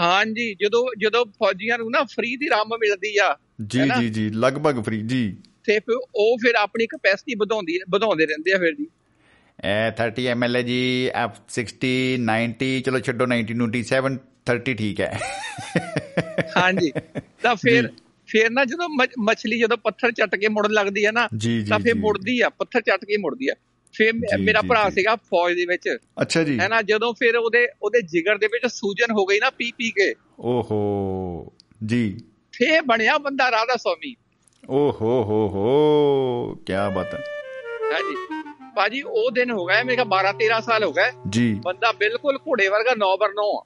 S10: ਹਾਂਜੀ ਜਦੋਂ ਜਦੋਂ ਫੌਜੀਆਂ ਨੂੰ ਨਾ ਫ੍ਰੀ ਦੀ ਰੰਮ ਮਿਲਦੀ ਆ
S2: ਜੀ? ਜੀ ਜੀ ਲਗਭਗ ਫ੍ਰੀ ਜੀ।
S10: ਤੇ ਫਿਰ ਉਹ ਫਿਰ ਆਪਣੀ ਕਪੈਸਿਟੀ ਵਧਾਉਂਦੀ ਵਧਾਉਂਦੇ ਰਹਿੰਦੇ ਆ ਫਿਰ ਜੀ।
S2: ਇਹ 30 ml ਜੀ F 60 90 ਚਲੋ ਛੱਡੋ 90 ਨੂੰ 7 30 ਠੀਕ ਹੈ।
S10: ਹਾਂਜੀ ਤਾਂ ਫਿਰ ਫਿਰ ਨਾ ਜਦੋਂ ਮੱਛਲੀ ਜਦੋਂ ਪੱਥਰ ਚੱਟ ਕੇ ਮੁੜਨ ਲੱਗਦੀ ਹੈ ਨਾ ਤਾਂ ਫਿਰ। ਮੁੜਦੀ ਆ ਪੱਥਰ ਚੱਟ ਕੇ ਮੁੜਦੀ ਆ। ਫਿਰ ਮੇਰਾ ਭਰਾ। ਸੀਗਾ ਫੌਜ ਦੇ ਵਿੱਚ।
S2: ਅੱਛਾ ਜੀ।
S10: ਹੈ ਨਾ ਜਦੋਂ ਫਿਰ ਉਹਦੇ ਉਹਦੇ ਜਿਗਰ ਦੇ ਵਿੱਚ ਸੂਜਨ ਹੋ ਗਈ ਨਾ ਪੀ ਪੀ ਕੇ।
S2: ਓਹੋ ਜੀ।
S10: ਫੇਰ ਬਣਿਆ ਬੰਦਾ ਰਾਧਾ ਸਵਾਮੀ।
S2: ਓਹੋ ਹੋ ਹੋ ਕੀ ਬਾਤ ਹੈ।
S10: ਹਾਂਜੀ ਬਾਜੀ ਉਹ ਦਿਨ ਹੋ ਗਏ ਮੇਰੇ 12 13 ਸਾਲ ਹੋ ਗਏ।
S2: ਜੀ।
S10: ਬੰਦਾ ਬਿਲਕੁਲ ਘੋੜੇ ਵਰਗਾ ਨੌ ਬਰ ਨੌ ਆ।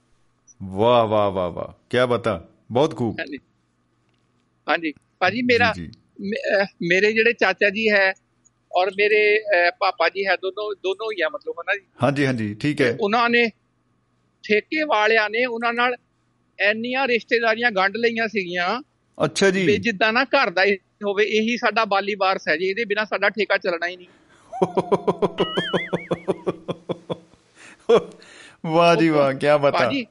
S2: ਵਾਹ ਵਾਹ ਵਾਹ ਵਾਹ ਕੀ ਬਤਾ ਬਹੁਤ ਖੂਬ।
S10: ਹਾਂਜੀ। ਭਾਜੀ ਮੇਰਾ ਮੇਰੇ ਜਿਹੜੇ ਚਾਚਾ ਜੀ ਹੈ ਔਰ ਮੇਰੇ ਪਾਪਾ ਜੀ ਹੈ ਦੋਨੋਂ ਦੋਨੋਂ ਹੀ ਆ ਮਤਲਬ ਹਨਾ ਜੀ।
S2: ਹਾਂਜੀ ਹਾਂਜੀ ਠੀਕ ਹੈ।
S10: ਉਹਨਾਂ ਨੇ ਠੇਕੇ ਵਾਲਿਆਂ ਨੇ ਉਹਨਾਂ ਨਾਲ ਐਨੀਆਂ ਰਿਸ਼ਤੇਦਾਰੀਆਂ ਗੰਢ ਲਈਆਂ ਸੀਗੀਆਂ
S2: ਅੱਛਾ ਜੀ।
S10: ਵੀ ਜਿੱਦਾਂ ਨਾ ਘਰ ਦਾ ਹੀ ਹੋਵੇ ਇਹੀ ਸਾਡਾ ਬਾਲੀ ਵਾਰਸ ਹੈ ਜੀ। ਇਹਦੇ ਬਿਨਾ ਸਾਡਾ ਠੇਕਾ ਚੱਲਣਾ ਹੀ ਨਹੀਂ।
S2: ਵਾਹ ਜੀ ਵਾਹ ਕੀ ਬਤਾ
S10: ਭਾਜੀ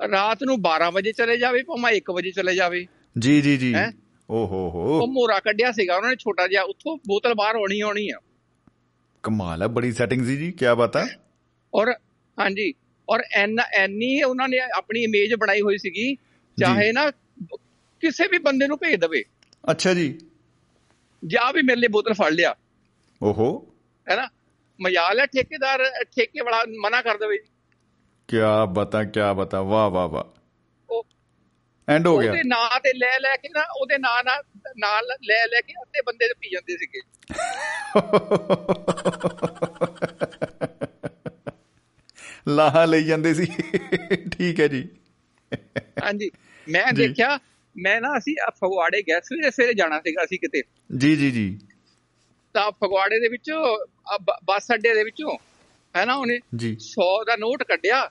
S10: ਰਾਤ ਨੂੰ 12 ਵਜੇ ਚਲੇ ਜਾਵੇ ਭਾਵੇਂ 1 ਵਜੇ ਚਲੇ ਜਾਵੇ।
S2: ਜੀ ਜੀ ਜੀ।
S10: ਹੈਂ?
S2: ਓਹੋ
S10: ਉਹ
S2: ਹੋ
S10: ਮੋਰਾ ਕੱਢਿਆ ਸੀਗਾ ਉਹਨਾਂ ਨੇ ਛੋਟਾ ਜਿਹਾ ਉੱਥੋਂ ਬੋਤਲ ਬਾਹਰ ਹੋਣੀ ਹੋਣੀ ਆ।
S2: ਕਮਾਲ ਹੈ ਬੜੀ ਸੈਟਿੰਗ ਸੀ ਜੀ ਕੀ ਬਤਾ
S10: ਔਰ ਹਾਂਜੀ ਔਰ ਐਨ ਐਨੀ ਉਹਨਾਂ ਨੇ ਆਪਣੀ ਇਮੇਜ ਬਣਾਈ ਹੋਈ ਸੀਗੀ ਚਾਹੇ ਨਾ ਕਿਸੇ ਵੀ ਬੰਦੇ ਨੂੰ ਭੇਜ ਦੇਵੇ।
S2: ਅੱਛਾ ਜੀ।
S10: ਜਾਂ ਵੀ ਮੇਰੇ ਲਈ ਬੋਤਲ ਫੜ ਲਿਆ।
S2: ਓਹੋ।
S10: ਹੈ ਨਾ? ਮਜਾਲ ਹੈ ਠੇਕੇਦਾਰ ਠੇਕੇ ਵਾਲਾ ਮਨਾ ਕਰ ਦੇਵੇ।
S2: ਕੀ ਬਤਾ ਕੀ ਬਤਾ। ਵਾਹ ਵਾਹ ਵਾਹ।
S10: ਉਹ
S2: ਐਂਡ ਹੋ ਗਿਆ।
S10: ਉਹਦੇ ਨਾਂ ਤੇ ਲੈ ਲੈ ਕੇ ਨਾ ਉਹਦੇ ਨਾਂ ਨਾਲ ਨਾਲ ਲੈ ਲੈ ਕੇ ਅੱਧੇ ਬੰਦੇ ਤੇ ਪੀ ਜਾਂਦੇ ਸੀਗੇ।
S2: ਲਾਹਾ ਲਈ ਜਾਂਦੇ ਸੀ। ਠੀਕ ਹੈ ਜੀ।
S10: ਹਾਂਜੀ। ਮੈਂ। ਦੇਖਿਆ ਮੈਂ ਨਾ ਅਸੀਂ ਫਗਵਾੜੇ ਗਏ ਸਵੇਰੇ ਸਵੇਰੇ ਜਾਣਾ ਸੀਗਾ ਅਸੀਂ ਕਿਤੇ।
S2: ਜੀ ਜੀ ਜੀ।
S10: ਤਾਂ ਫਗਵਾੜੇ ਦੇ ਵਿੱਚੋਂ ਬੱਸ ਅੱਡੇ ਦੇ ਵਿੱਚੋਂ ਹੈ ਨਾ ਉਹਨੇ
S2: ਜੀ।
S10: 100 ਦਾ ਨੋਟ ਕੱਢਿਆ।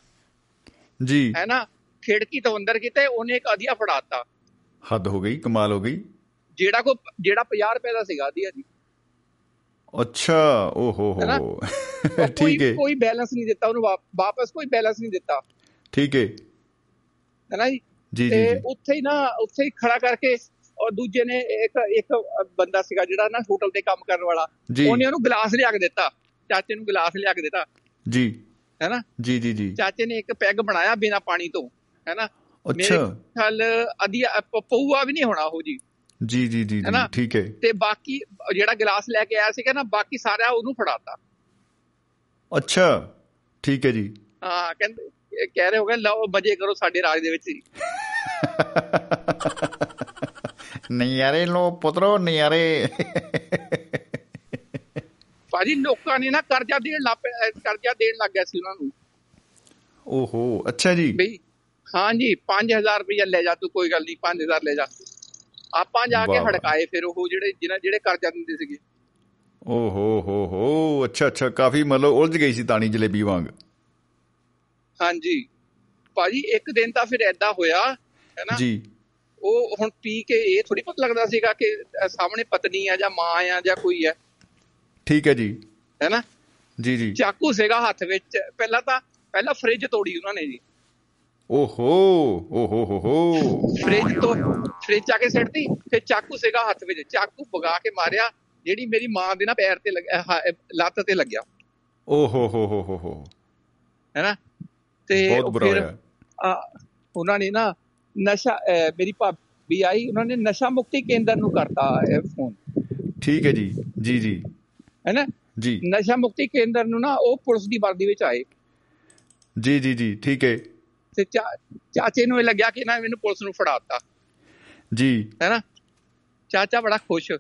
S2: ਜੀ।
S10: ਹੈ ਨਾ ਖਿੜਕੀ ਤੋਂ ਅੰਦਰ ਕਿਤੇ ਉਹਨੇ ਇੱਕ ਅਧੀਆ ਫੜਾਤਾ।
S2: ਹੱਦ ਹੋ ਗਈ ਕਮਾਲ ਹੋ ਗਈ।
S10: ਜਿਹੜਾ ਕੋ ਜਿਹੜਾ 50 ਰੁਪਏ ਦਾ ਸੀਗਾ ਅਧੀਆ ਜੀ।
S2: ਅੱਛਾ ਓ ਹੋ।
S10: ਹੈ
S2: ਠੀਕ ਹੈ
S10: ਕੋਈ ਬੈਲੈਂਸ ਨਹੀਂ ਦਿੱਤਾ ਉਹਨੂੰ ਵਾਪਸ ਕੋਈ ਬੈਲੈਂਸ ਨਹੀਂ ਦਿੱਤਾ।
S2: ਠੀਕ ਹੈ
S10: ਹੈ ਨਾ ਜੀ
S2: ਜੀ ਜੀ।
S10: ਉੱਥੇ ਹੀ ਨਾ ਉੱਥੇ ਹੀ ਖੜਾ ਕਰਕੇ ਔਰ ਦੂਜੇ ਨੇ ਇੱਕ ਇੱਕ ਬੰਦਾ ਸੀਗਾ ਜਿਹੜਾ ਨਾ ਹੋਟਲ ਤੇ ਕੰਮ ਕਰਨ ਵਾਲਾ। ਉਹਨੇ ਉਹਨੂੰ ਗਲਾਸ ਲਿਆ ਕੇ ਦਿੱਤਾ। ਚਾਚੇ ਨੂੰ ਗਲਾਸ ਲਿਆ ਕੇ ਦਿੱਤਾ।
S2: ਜੀ।
S10: ਹੈ ਨਾ
S2: ਜੀ ਜੀ ਜੀ।
S10: ਚਾਚੇ ਨੇ ਇੱਕ ਪੈਗ ਬਣਾਇਆ ਬਿਨਾ ਪਾਣੀ ਤੋਂ। ਹੈ ਨਾ
S2: ਅੱਛਾ
S10: ਖਲ ਅਧੀਆ ਪ- ਪਊਆ ਵੀ ਨਹੀਂ ਹੋਣਾ ਉਹ ਜੀ।
S2: ਜੀ ਜੀ ਜੀ ਠੀਕ ਹੈ।
S10: ਤੇ ਬਾਕੀ ਜਿਹੜਾ ਗਲਾਸ ਲੈ ਕੇ ਆਇਆ ਸੀਗਾ ਨਾ ਬਾਕੀ ਸਾਰਾ ਉਹਨੂੰ ਫੜਾਤਾ।
S2: ਅੱਛਾ ਠੀਕ ਹੈ ਜੀ।
S10: ਹਾਂ ਕਹਿੰਦੇ ਕਹਿ ਰਹੇ ਹੋ ਗਏ ਲਓ ਮਜੇ ਕਰੋ ਸਾਡੇ ਰਾਜ ਦੇ ਵਿੱਚ
S2: ਨਿਆਰੇ ਲੋ ਪੁੱਤਰੋ ਨਿਆਰੇ।
S10: ਭਾਜੀ ਲੋਕਾਂ ਨੇ ਨਾ ਕਰਜ਼ਾ ਦੇਣ ਲੱਗ ਕਰਜ਼ਾ ਦੇਣ ਲੱਗ ਗਿਆ ਸੀ ਉਹਨਾਂ ਨੂੰ।
S2: ਓਹੋ ਅੱਛਾ ਜੀ।
S10: ਬਈ ਹਾਂ ਜੀ 5000 ਰੁਪਇਆ ਲੈ ਜਾ ਤੂੰ ਕੋਈ ਗੱਲ ਨਹੀਂ 5000 ਲੈ ਜਾ। ਆਪਾਂ ਜਾ ਕੇ। ਹੜਕਾਏ ਫਿਰ ਉਹ ਜਿਹੜੇ ਜਿਹਨਾਂ ਜਿਹੜੇ ਕਰਜ਼ਾ ਦਿੰਦੇ ਸੀਗੇ।
S2: ਓਹੋ ਹੋ ਹੋ। ਅੱਛਾ ਅੱਛਾ ਕਾਫੀ ਮਤਲਬ ਉਲਝ ਗਈ ਸੀ ਤਾਣੀ ਜਲੇਬੀ ਵਾਂਗ।
S10: ਹਾਂਜੀ ਭਾਜੀ ਇੱਕ ਦਿਨ ਤਾਂ ਫਿਰ ਐਦਾਂ ਹੋਇਆ ਹੈ ਨਾ
S2: ਜੀ।
S10: ਉਹ ਹੁਣ ਪੀ ਕੇ ਇਹ ਥੋੜੀ ਪਤਾ ਲੱਗਦਾ ਸੀਗਾ ਕਿ ਸਾਹਮਣੇ ਪਤਨੀ ਆ ਜਾਂ ਮਾਂ ਆ ਜਾਂ ਕੋਈ ਹੈ
S2: ਠੀਕ ਹੈ ਜੀ।
S10: ਹੈ ਨਾ
S2: ਜੀ ਜੀ।
S10: ਚਾਕੂ ਸੀਗਾ ਹੱਥ ਵਿੱਚ। ਪਹਿਲਾਂ ਤਾਂ ਪਹਿਲਾਂ ਫ੍ਰਿਜ ਤੋੜੀ ਉਹਨਾਂ ਨੇ ਜੀ।
S2: ਓਹੋ ਓਹੋ ਹੋ ਹੋ
S10: ਫ੍ਰਿਜ ਤੋਂ ਫ੍ਰਿਜ ਆ ਕੇ ਸਿੱਟਦੀ ਫਿਰ ਚਾਕੂ ਸੀਗਾ ਹੱਥ ਵਿੱਚ ਚਾਕੂ ਭਗਾ ਕੇ ਮਾਰਿਆ ਜਿਹੜੀ ਮੇਰੀ ਮਾਂ ਦੇ ਨਾ ਪੈਰ ਤੇ ਲੱਤ ਤੇ ਲੱਗਿਆ
S2: ਓਹੋ ਹੋ ਹੋ ਹੋ ਹੋ
S10: ਹੈਨਾ ਤੇ ਫਿਰ ਉਹਨਾਂ ਨੇ ਨਾ ਨਸ਼ਾ ਮੇਰੀ ਭਾਬੀ ਆਈ ਉਹਨਾਂ ਨੇ ਨਸ਼ਾ ਮੁਕਤੀ ਕੇਂਦਰ ਨੂੰ ਕਰਤਾ ਇਹ ਫੋਨ
S2: ਠੀਕ ਹੈ ਜੀ ਜੀ ਜੀ
S10: ਹੈਨਾ
S2: ਜੀ
S10: ਨਸ਼ਾ ਮੁਕਤੀ ਕੇਂਦਰ ਨੂੰ ਨਾ ਉਹ ਪੁਲਿਸ ਦੀ ਵਰਦੀ ਵਿੱਚ ਆਏ
S2: ਜੀ ਜੀ ਜੀ ਠੀਕ ਹੈ
S10: ਤੇ ਚਾਚੇ ਨੂੰ ਇਹ ਲੱਗਿਆ ਕਿ ਨਾ ਮੈਨੂੰ ਪੁਲਿਸ ਨੂੰ ਫੜਾਤਾ।
S2: ਜੀ।
S10: ਹੈਨਾ? ਚਾਚਾ ਬੜਾ ਖੁਸ਼।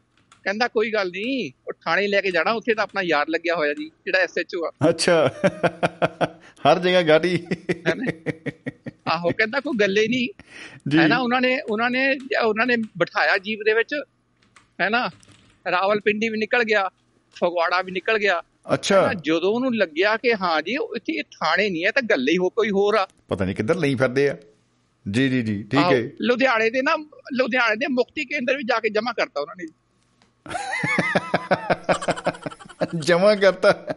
S10: ਕਹਿੰਦਾ ਕੋਈ ਗੱਲ ਨਹੀਂ ਉਹ ਥਾਣੇ ਲੈ ਕੇ ਜਾਣਾ ਉੱਥੇ ਤਾਂ ਆਪਣਾ ਯਾਰ ਲੱਗਿਆ ਹੋਇਆ ਜੀ ਜਿਹੜਾ ਐਸਐਚਓ ਆ।
S2: ਅੱਛਾ। ਹਰ ਜਗ੍ਹਾ ਗਾੜੀ।
S10: ਆਹੋ ਕਹਿੰਦਾ ਕੋਈ ਗੱਲੇ ਨਹੀਂ।
S2: ਜੀ।
S10: ਹੈ ਨਾ ਉਹਨਾਂ ਨੇ ਉਹਨਾਂ ਨੇ ਉਹਨਾਂ ਨੇ ਬਿਠਾਇਆ ਜੀਪ ਦੇ ਵਿੱਚ। ਹੈ ਨਾ ਰਾਵਲਪਿੰਡੀ ਵੀ ਨਿਕਲ ਗਿਆ ਫਗਵਾੜਾ ਵੀ ਨਿਕਲ ਗਿਆ।
S2: ਅੱਛਾ।
S10: ਜਦੋਂ ਉਹਨੂੰ ਲੱਗਿਆ ਕਿ ਹਾਂ ਜੀ ਇੱਥੇ ਇਹ ਥਾਣੇ ਨਹੀਂ ਹੈ ਤਾਂ ਗੱਲੇ ਹੀ ਹੋ ਕੋਈ ਹੋਰ ਆ।
S2: ਪਤਾ ਨਹੀਂ ਕਿੱਧਰ ਲਈ ਫਿਰਦੇ ਆ। ਜੀ ਜੀ ਜੀ ਠੀਕ ਹੈ।
S10: ਲੁਧਿਆਣੇ ਦੇ ਨਾ ਲੁਧਿਆਣੇ ਦੇ ਮੁਕਤੀ ਕੇਂਦਰ ਵੀ ਜਾ ਕੇ ਜਮ੍ਹਾਂ ਕਰਤਾ ਉਹਨਾਂ ਨੇ।
S2: ਜਮਾ ਕਰਤਾ।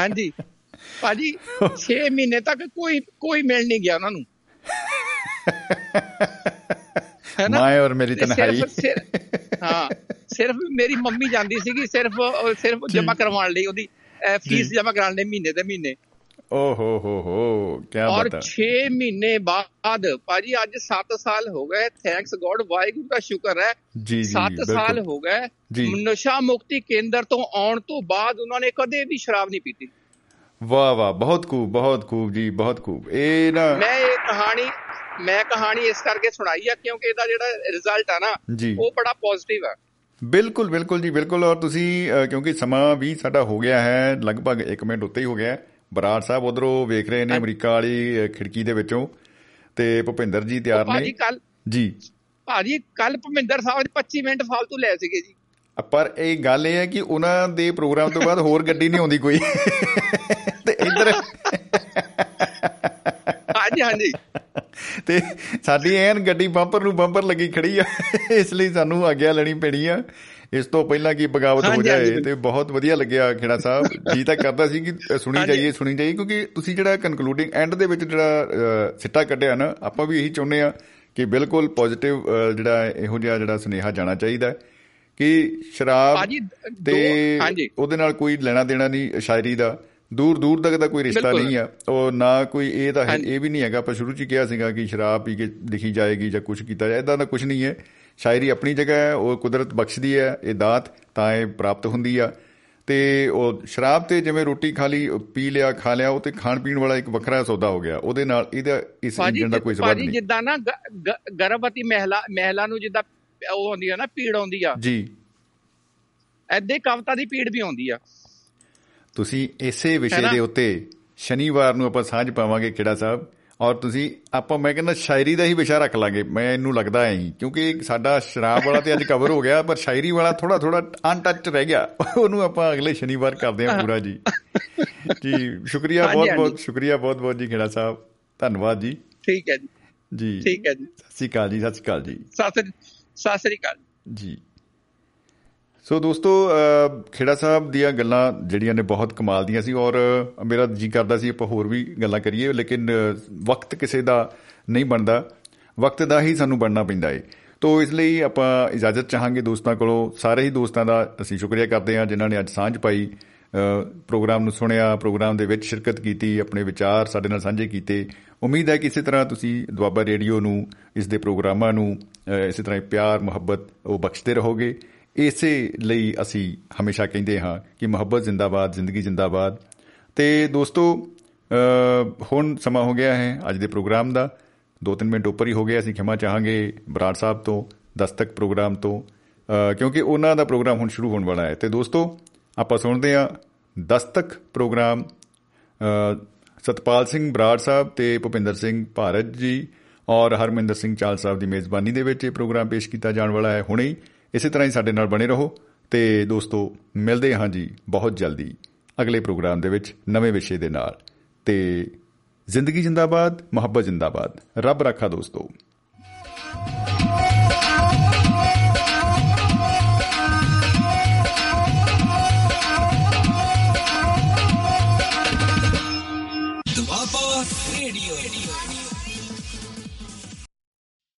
S10: ਹਾਂਜੀ। ਭਾਜੀ 6 ਮਹੀਨੇ ਤੱਕ ਕੋਈ ਕੋਈ ਮਿਲ ਨਹੀਂ ਗਿਆ ਉਹਨਾਂ ਨੂੰ।
S2: ਮੈਂ ਔਰ ਮੇਰੀ ਤਨਹਾਈ
S10: ਹਾਂ। ਸਿਰਫ ਮੇਰੀ ਮੰਮੀ ਜਾਂਦੀ ਸੀਗੀ ਸਿਰਫ ਸਿਰਫ
S2: ਜੀ।
S10: ਜਮ੍ਹਾਂ ਕਰਵਾਉਣ ਲਈ ਉਹਦੀ ਫੀਸ
S2: ਜੀ।
S10: ਜਮ੍ਹਾਂ ਕਰਾਉਣ ਲਈ ਮਹੀਨੇ ਦੇ ਮਹੀਨੇ
S2: ਓ ਹੋ ਹੋ ਹੋ ਕੀ
S10: ਔਰ
S2: ਬਤਾ
S10: 6 ਮਹੀਨੇ ਬਾਅਦ ਭਾਜੀ ਅੱਜ 7 ਸਾਲ ਹੋ ਗਏ ਥੈਂਕਸ ਗੋਡ ਵਾਹਿਗੁਰੂ ਦਾ ਸ਼ੁਕਰ ਹੈ
S2: ਜੀ ਜੀ
S10: 7
S2: ਬਿਲਕੁਲ।
S10: ਸਾਲ ਹੋ ਗਏ। ਨਸ਼ਾ ਮੁਕਤੀ ਕੇਂਦਰ ਤੋਂ ਆਉਣ ਤੋਂ ਬਾਅਦ ਉਹਨਾਂ ਨੇ ਕਦੇ ਵੀ ਸ਼ਰਾਬ ਨਹੀਂ ਪੀਤੀ
S2: ਵਾਹ ਵਾਹ ਬਹੁਤ ਖੂਬ ਬਹੁਤ ਖੂਬ ਜੀ ਬਹੁਤ ਖੂਬ ਇਹ ਨਾ
S10: ਮੈਂ ਇਹ ਕਹਾਣੀ ਮੈਂ ਕਹਾਣੀ ਇਸ ਕਰਕੇ ਸੁਣਾਈ ਆ ਕਿਉਂਕਿ ਇਹਦਾ ਜਿਹੜਾ ਰਿਜ਼ਲਟ ਆ ਨਾ। ਉਹ ਬੜਾ ਪੋਜ਼ਿਟਿਵ ਆ
S2: ਬਿਲਕੁਲ ਬਿਲਕੁਲ ਜੀ ਬਿਲਕੁਲ। ਔਰ ਤੁਸੀਂ ਕਿਉਂਕਿ ਸਮਾਂ ਵੀ ਸਾਡਾ ਹੋ ਗਿਆ ਹੈ ਲਗਭਗ 1 ਮਿੰਟ ਉੱਤੇ ਹੀ ਹੋ ਗਿਆ। ਬਰਾੜ ਸਾਹਿਬ ਉਧਰੋਂ ਵੇਖ ਰਹੇ ਨੇ ਅਮਰੀਕਾ ਵਾਲੀ ਖਿੜਕੀ ਦੇ ਵਿੱਚੋਂ। ਤੇ ਭੁਪਿੰਦਰ ਜੀ ਤਿਆਰ ਨੇ। ਜੀ।
S10: ਭਾਜੀ ਕੱਲ ਭਮਿੰਦਰ ਸਾਹਿਬ ਨੇ 25 ਮਿੰਟ ਫालतू ਲਏ ਸੀਗੇ ਜੀ।
S2: ਪਰ ਇਹ ਗੱਲ ਇਹ ਹੈ ਕਿ ਉਹਨਾਂ ਦੇ ਪ੍ਰੋਗਰਾਮ ਤੋਂ ਬਾਅਦ ਹੋਰ ਗੱਡੀ ਨਹੀਂ ਆਉਂਦੀ ਕੋਈ। ਤੇ ਇੱਧਰ
S10: ਹਾਂਜੀ ਹਾਂਜੀ
S2: ਤੇ ਸਾਡੀ ਐਨ ਗੱਡੀ ਬੰਪਰ ਨੂੰ ਬੰਪਰ ਲੱਗੀ ਖੜੀ ਆ ਇਸ ਲਈ ਸਾਨੂੰ ਆਗਿਆ ਲੈਣੀ ਪੈਣੀ ਆ ਇਸ ਤੋਂ ਪਹਿਲਾਂ ਕਿ ਬਗਾਵਤ ਹੋ ਜਾਏ। ਤੇ ਬਹੁਤ ਵਧੀਆ ਲੱਗਿਆ ਖੇੜਾ ਸਾਹਿਬ ਜੀ ਤਾਂ ਕਰਦਾ ਸੀ ਕਿ ਸੁਣੀ। ਜਾਈਏ ਸੁਣੀ ਜਾਈਏ ਕਿਉਂਕਿ ਤੁਸੀਂ ਜਿਹੜਾ ਕਨਕਲੂਡਿੰਗ ਐਂਡ ਦੇ ਵਿੱਚ ਜਿਹੜਾ ਸਿੱਟਾ ਕੱਢਿਆ ਨਾ ਆਪਾਂ ਵੀ ਇਹੀ ਚਾਹੁੰਦੇ ਆ ਕਿ ਬਿਲਕੁਲ ਪੋਜ਼ਿਟਿਵ ਜਿਹੜਾ ਇਹੋ ਜਿਹਾ ਜਿਹੜਾ ਸੁਨੇਹਾ ਜਾਣਾ ਚਾਹੀਦਾ ਹੈ ਕਿ ਸ਼ਰਾਬ ਤੇ। ਉਹਦੇ ਨਾਲ ਕੋਈ ਲੈਣਾ ਦੇਣਾ ਨਹੀਂ ਸ਼ਾਇਰੀ ਦਾ ਦੂਰ ਦੂਰ ਤੱਕ ਦਾ ਕੋਈ ਰਿਸ਼ਤਾ। ਨਹੀਂ ਆ। ਉਹ ਨਾ ਕੋਈ ਇਹ ਤਾਂ। ਇਹ ਵੀ ਨਹੀਂ ਹੈਗਾ। ਆਪਾਂ ਸ਼ੁਰੂ ਚ ਕਿਹਾ ਸੀਗਾ ਕਿ ਸ਼ਰਾਬ ਪੀ ਕੇ ਲਿਖੀ ਜਾਏਗੀ ਜਾਂ ਕੁਝ ਕੀਤਾ ਜਾਏ। ਇਦਾਂ ਦਾ ਕੁਝ ਨਹੀਂ ਹੈ। ਸ਼ਾਇਰੀ ਆਪਣੀ ਜਗ੍ਹਾ ਹੈ। ਉਹ ਕੁਦਰਤ ਬਖਸ਼ਦੀ ਹੈ। ਇਹ ਦਾਤ ਤਾਂ ਇਹ ਪ੍ਰਾਪਤ ਹੁੰਦੀ ਆ। ਤੇ ਉਹ ਸ਼ਰਾਬ ਤੇ ਜਿਵੇਂ ਰੋਟੀ ਖਾ ਲਈ ਪੀ ਲਿਆ ਖਾ ਲਿਆ ਉਹ ਤੇ ਖਾਣ ਪੀਣ ਵਾਲਾ ਇੱਕ ਵੱਖਰਾ ਸੌਦਾ ਹੋ ਗਿਆ। ਉਹਦੇ ਨਾਲ ਇਹਦਾ ਇਸ ਇੰਜਨ ਦਾ ਕੋਈ ਸਬੰਧ ਨਹੀਂ।
S10: ਜਿੱਦਾਂ ਨਾ ਗਰਭਵਤੀ ਮਹਿਲਾ ਮਹਿਲਾ ਨੂੰ ਜਿੱਦਾਂ ਉਹ ਆਉਂਦੀ ਆ ਨਾ ਪੀੜ ਆਉਂਦੀ ਆ।
S2: ਜੀ।
S10: ਐਦੇ ਕਵਤਾ ਦੀ ਪੀੜ ਵੀ ਆਉਂਦੀ ਆ।
S2: ਤੁਸੀਂ ਇਸੇ ਵਿਸ਼ੇ? ਦੇ ਉੱਤੇ ਸ਼ਨੀਵਾਰ ਨੂੰ ਆਪਾਂ ਸਾਂਝ ਪਾਵਾਂਗੇ ਕਿਹੜਾ ਸਾਹਿਬ। ਔਰ ਤੁਸੀਂ ਆਪਾਂ ਮੈਂ ਕਹਿੰਦਾ ਸ਼ਾਇਰੀ ਦਾ ਹੀ ਵਿਸ਼ਾ ਰੱਖ ਲਾਂਗੇ। ਮੈਂ ਇਹਨੂੰ ਲੱਗਦਾ ਐ ਹੀ ਕਿਉਂਕਿ ਸਾਡਾ ਸ਼ਰਾਬ ਵਾਲਾ ਤੇ ਅੱਜ ਕਵਰ ਹੋ ਗਿਆ ਪਰ ਸ਼ਾਇਰੀ ਵਾਲਾ ਥੋੜਾ ਥੋੜਾ ਅਨਟੱਚ ਰਹਿ ਗਿਆ। ਉਹਨੂੰ ਆਪਾਂ ਅਗਲੇ ਸ਼ਨੀਵਾਰ ਕਰਦੇ ਹਾਂ ਪੂਰਾ ਜੀ। ਜੀ ਸ਼ੁਕਰੀਆ ਬਹੁਤ ਬਹੁਤ ਸ਼ੁਕਰੀਆ ਬਹੁਤ ਬਹੁਤ ਜੀ ਖੇੜਾ ਸਾਹਿਬ। ਧੰਨਵਾਦ ਜੀ।
S10: ਠੀਕ ਹੈ ਜੀ।
S2: ਜੀ।
S10: ਠੀਕ ਹੈ ਜੀ।
S2: ਸਤਿ ਸ਼੍ਰੀ ਅਕਾਲ ਜੀ ਸਤਿ ਸ਼੍ਰੀ ਅਕਾਲ ਜੀ।
S10: ਸਤਿ ਸ੍ਰੀ ਅਕਾਲ।
S2: ਜੀ। ਸੋ ਦੋਸਤੋ ਖੇੜਾ ਸਾਹਿਬ ਦੀਆਂ ਗੱਲਾਂ ਜਿਹੜੀਆਂ ਨੇ ਬਹੁਤ ਕਮਾਲ ਦੀਆਂ ਸੀ ਔਰ ਮੇਰਾ ਜੀ ਕਰਦਾ ਸੀ ਆਪਾਂ ਹੋਰ ਵੀ ਗੱਲਾਂ ਕਰੀਏ, ਲੇਕਿਨ ਵਕਤ ਕਿਸੇ ਦਾ ਨਹੀਂ ਬਣਦਾ। ਵਕਤ ਦਾ ਹੀ ਸਾਨੂੰ ਬਣਨਾ ਪੈਂਦਾ ਏ। ਤੋ, ਇਸ ਲਈ ਆਪਾਂ ਇਜਾਜ਼ਤ ਚਾਹਾਂਗੇ ਦੋਸਤਾਂ ਕੋਲੋਂ। ਸਾਰੇ ਹੀ ਦੋਸਤਾਂ ਦਾ ਅਸੀਂ ਸ਼ੁਕਰੀਆ ਕਰਦੇ ਹਾਂ ਜਿਨ੍ਹਾਂ ਨੇ ਅੱਜ ਸਾਂਝ ਪਾਈ। ਪ੍ਰੋਗਰਾਮ ਨੂੰ ਸੁਣਿਆ, ਪ੍ਰੋਗਰਾਮ ਦੇ ਵਿੱਚ ਸ਼ਿਰਕਤ ਕੀਤੀ, ਆਪਣੇ ਵਿਚਾਰ ਸਾਡੇ ਨਾਲ ਸਾਂਝੇ ਕੀਤੇ। ਉਮੀਦ ਹੈ ਕਿ ਇਸੇ ਤਰ੍ਹਾਂ ਤੁਸੀਂ ਦੁਆਬਾ ਰੇਡੀਓ ਨੂੰ, ਇਸ ਦੇ ਪ੍ਰੋਗਰਾਮਾਂ ਨੂੰ ਇਸੇ ਤਰ੍ਹਾਂ ਪਿਆਰ, ਮੁਹੱਬਤ ਉਹ ਬਖਸ਼ਦੇ ਰਹੋਗੇ। ਇਸੇ ਲਈ ਅਸੀਂ ਹਮੇਸ਼ਾ ਕਹਿੰਦੇ ਹਾਂ ਕਿ ਮੁਹੱਬਤ ਜ਼ਿੰਦਾਬਾਦ, ਜ਼ਿੰਦਗੀ ਜ਼ਿੰਦਾਬਾਦ। ਤੇ ਦੋਸਤੋ ਹੁਣ ਸਮਾਂ ਹੋ ਗਿਆ ਹੈ ਅੱਜ ਦੇ ਪ੍ਰੋਗਰਾਮ ਦਾ। 2-3 ਮਿੰਟ ਉੱਪਰ ਹੀ ਹੋ ਗਿਆ ਅਸੀਂ ਖਿਮਾ ਚਾਹਾਂਗੇ ਬਰਾੜ ਸਾਹਿਬ ਤੋਂ, ਦਸਤਕ ਪ੍ਰੋਗਰਾਮ ਤੋਂ। ਕਿਉਂਕਿ ਉਹਨਾਂ ਦਾ ਪ੍ਰੋਗਰਾਮ ਹੁਣ ਸ਼ੁਰੂ ਹੋਣ ਵਾਲਾ ਹੈ। ਤੇ ਦੋਸਤੋ, ਆਪਾਂ ਸੁਣਦੇ ਹਾਂ ਦਸਤਕ ਪ੍ਰੋਗਰਾਮ। ਸਤਪਾਲ ਸਿੰਘ ਬਰਾੜ ਸਾਹਿਬ ਤੇ ਭੁਪਿੰਦਰ ਸਿੰਘ ਭਾਰਤ ਜੀ ਔਰ ਹਰਮਿੰਦਰ ਸਿੰਘ ਚਾਲ ਸਾਹਿਬ ਦੀ ਮੇਜ਼ਬਾਨੀ ਦੇ ਵਿੱਚ ਇਹ ਪ੍ਰੋਗਰਾਮ ਪੇਸ਼ ਕੀਤਾ ਜਾਣ ਵਾਲਾ ਹੈ। ਹੁਣੇ ਹੀ ਇਸੇ ਤਰ੍ਹਾਂ ਹੀ ਸਾਡੇ ਨਾਲ ਬਣੇ ਰਹੋ ਤੇ ਦੋਸਤੋ, ਮਿਲਦੇ ਹਾਂ ਜੀ ਬਹੁਤ ਜਲਦੀ ਅਗਲੇ ਪ੍ਰੋਗਰਾਮ ਦੇ ਵਿੱਚ ਨਵੇਂ ਵਿਸ਼ੇ ਦੇ ਨਾਲ। ਤੇ ਜ਼ਿੰਦਗੀ ਜਿੰਦਾਬਾਦ, ਮੁਹੱਬਤ ਜਿੰਦਾਬਾਦ। ਰੱਬ ਰੱਖਾ ਦੋਸਤੋ।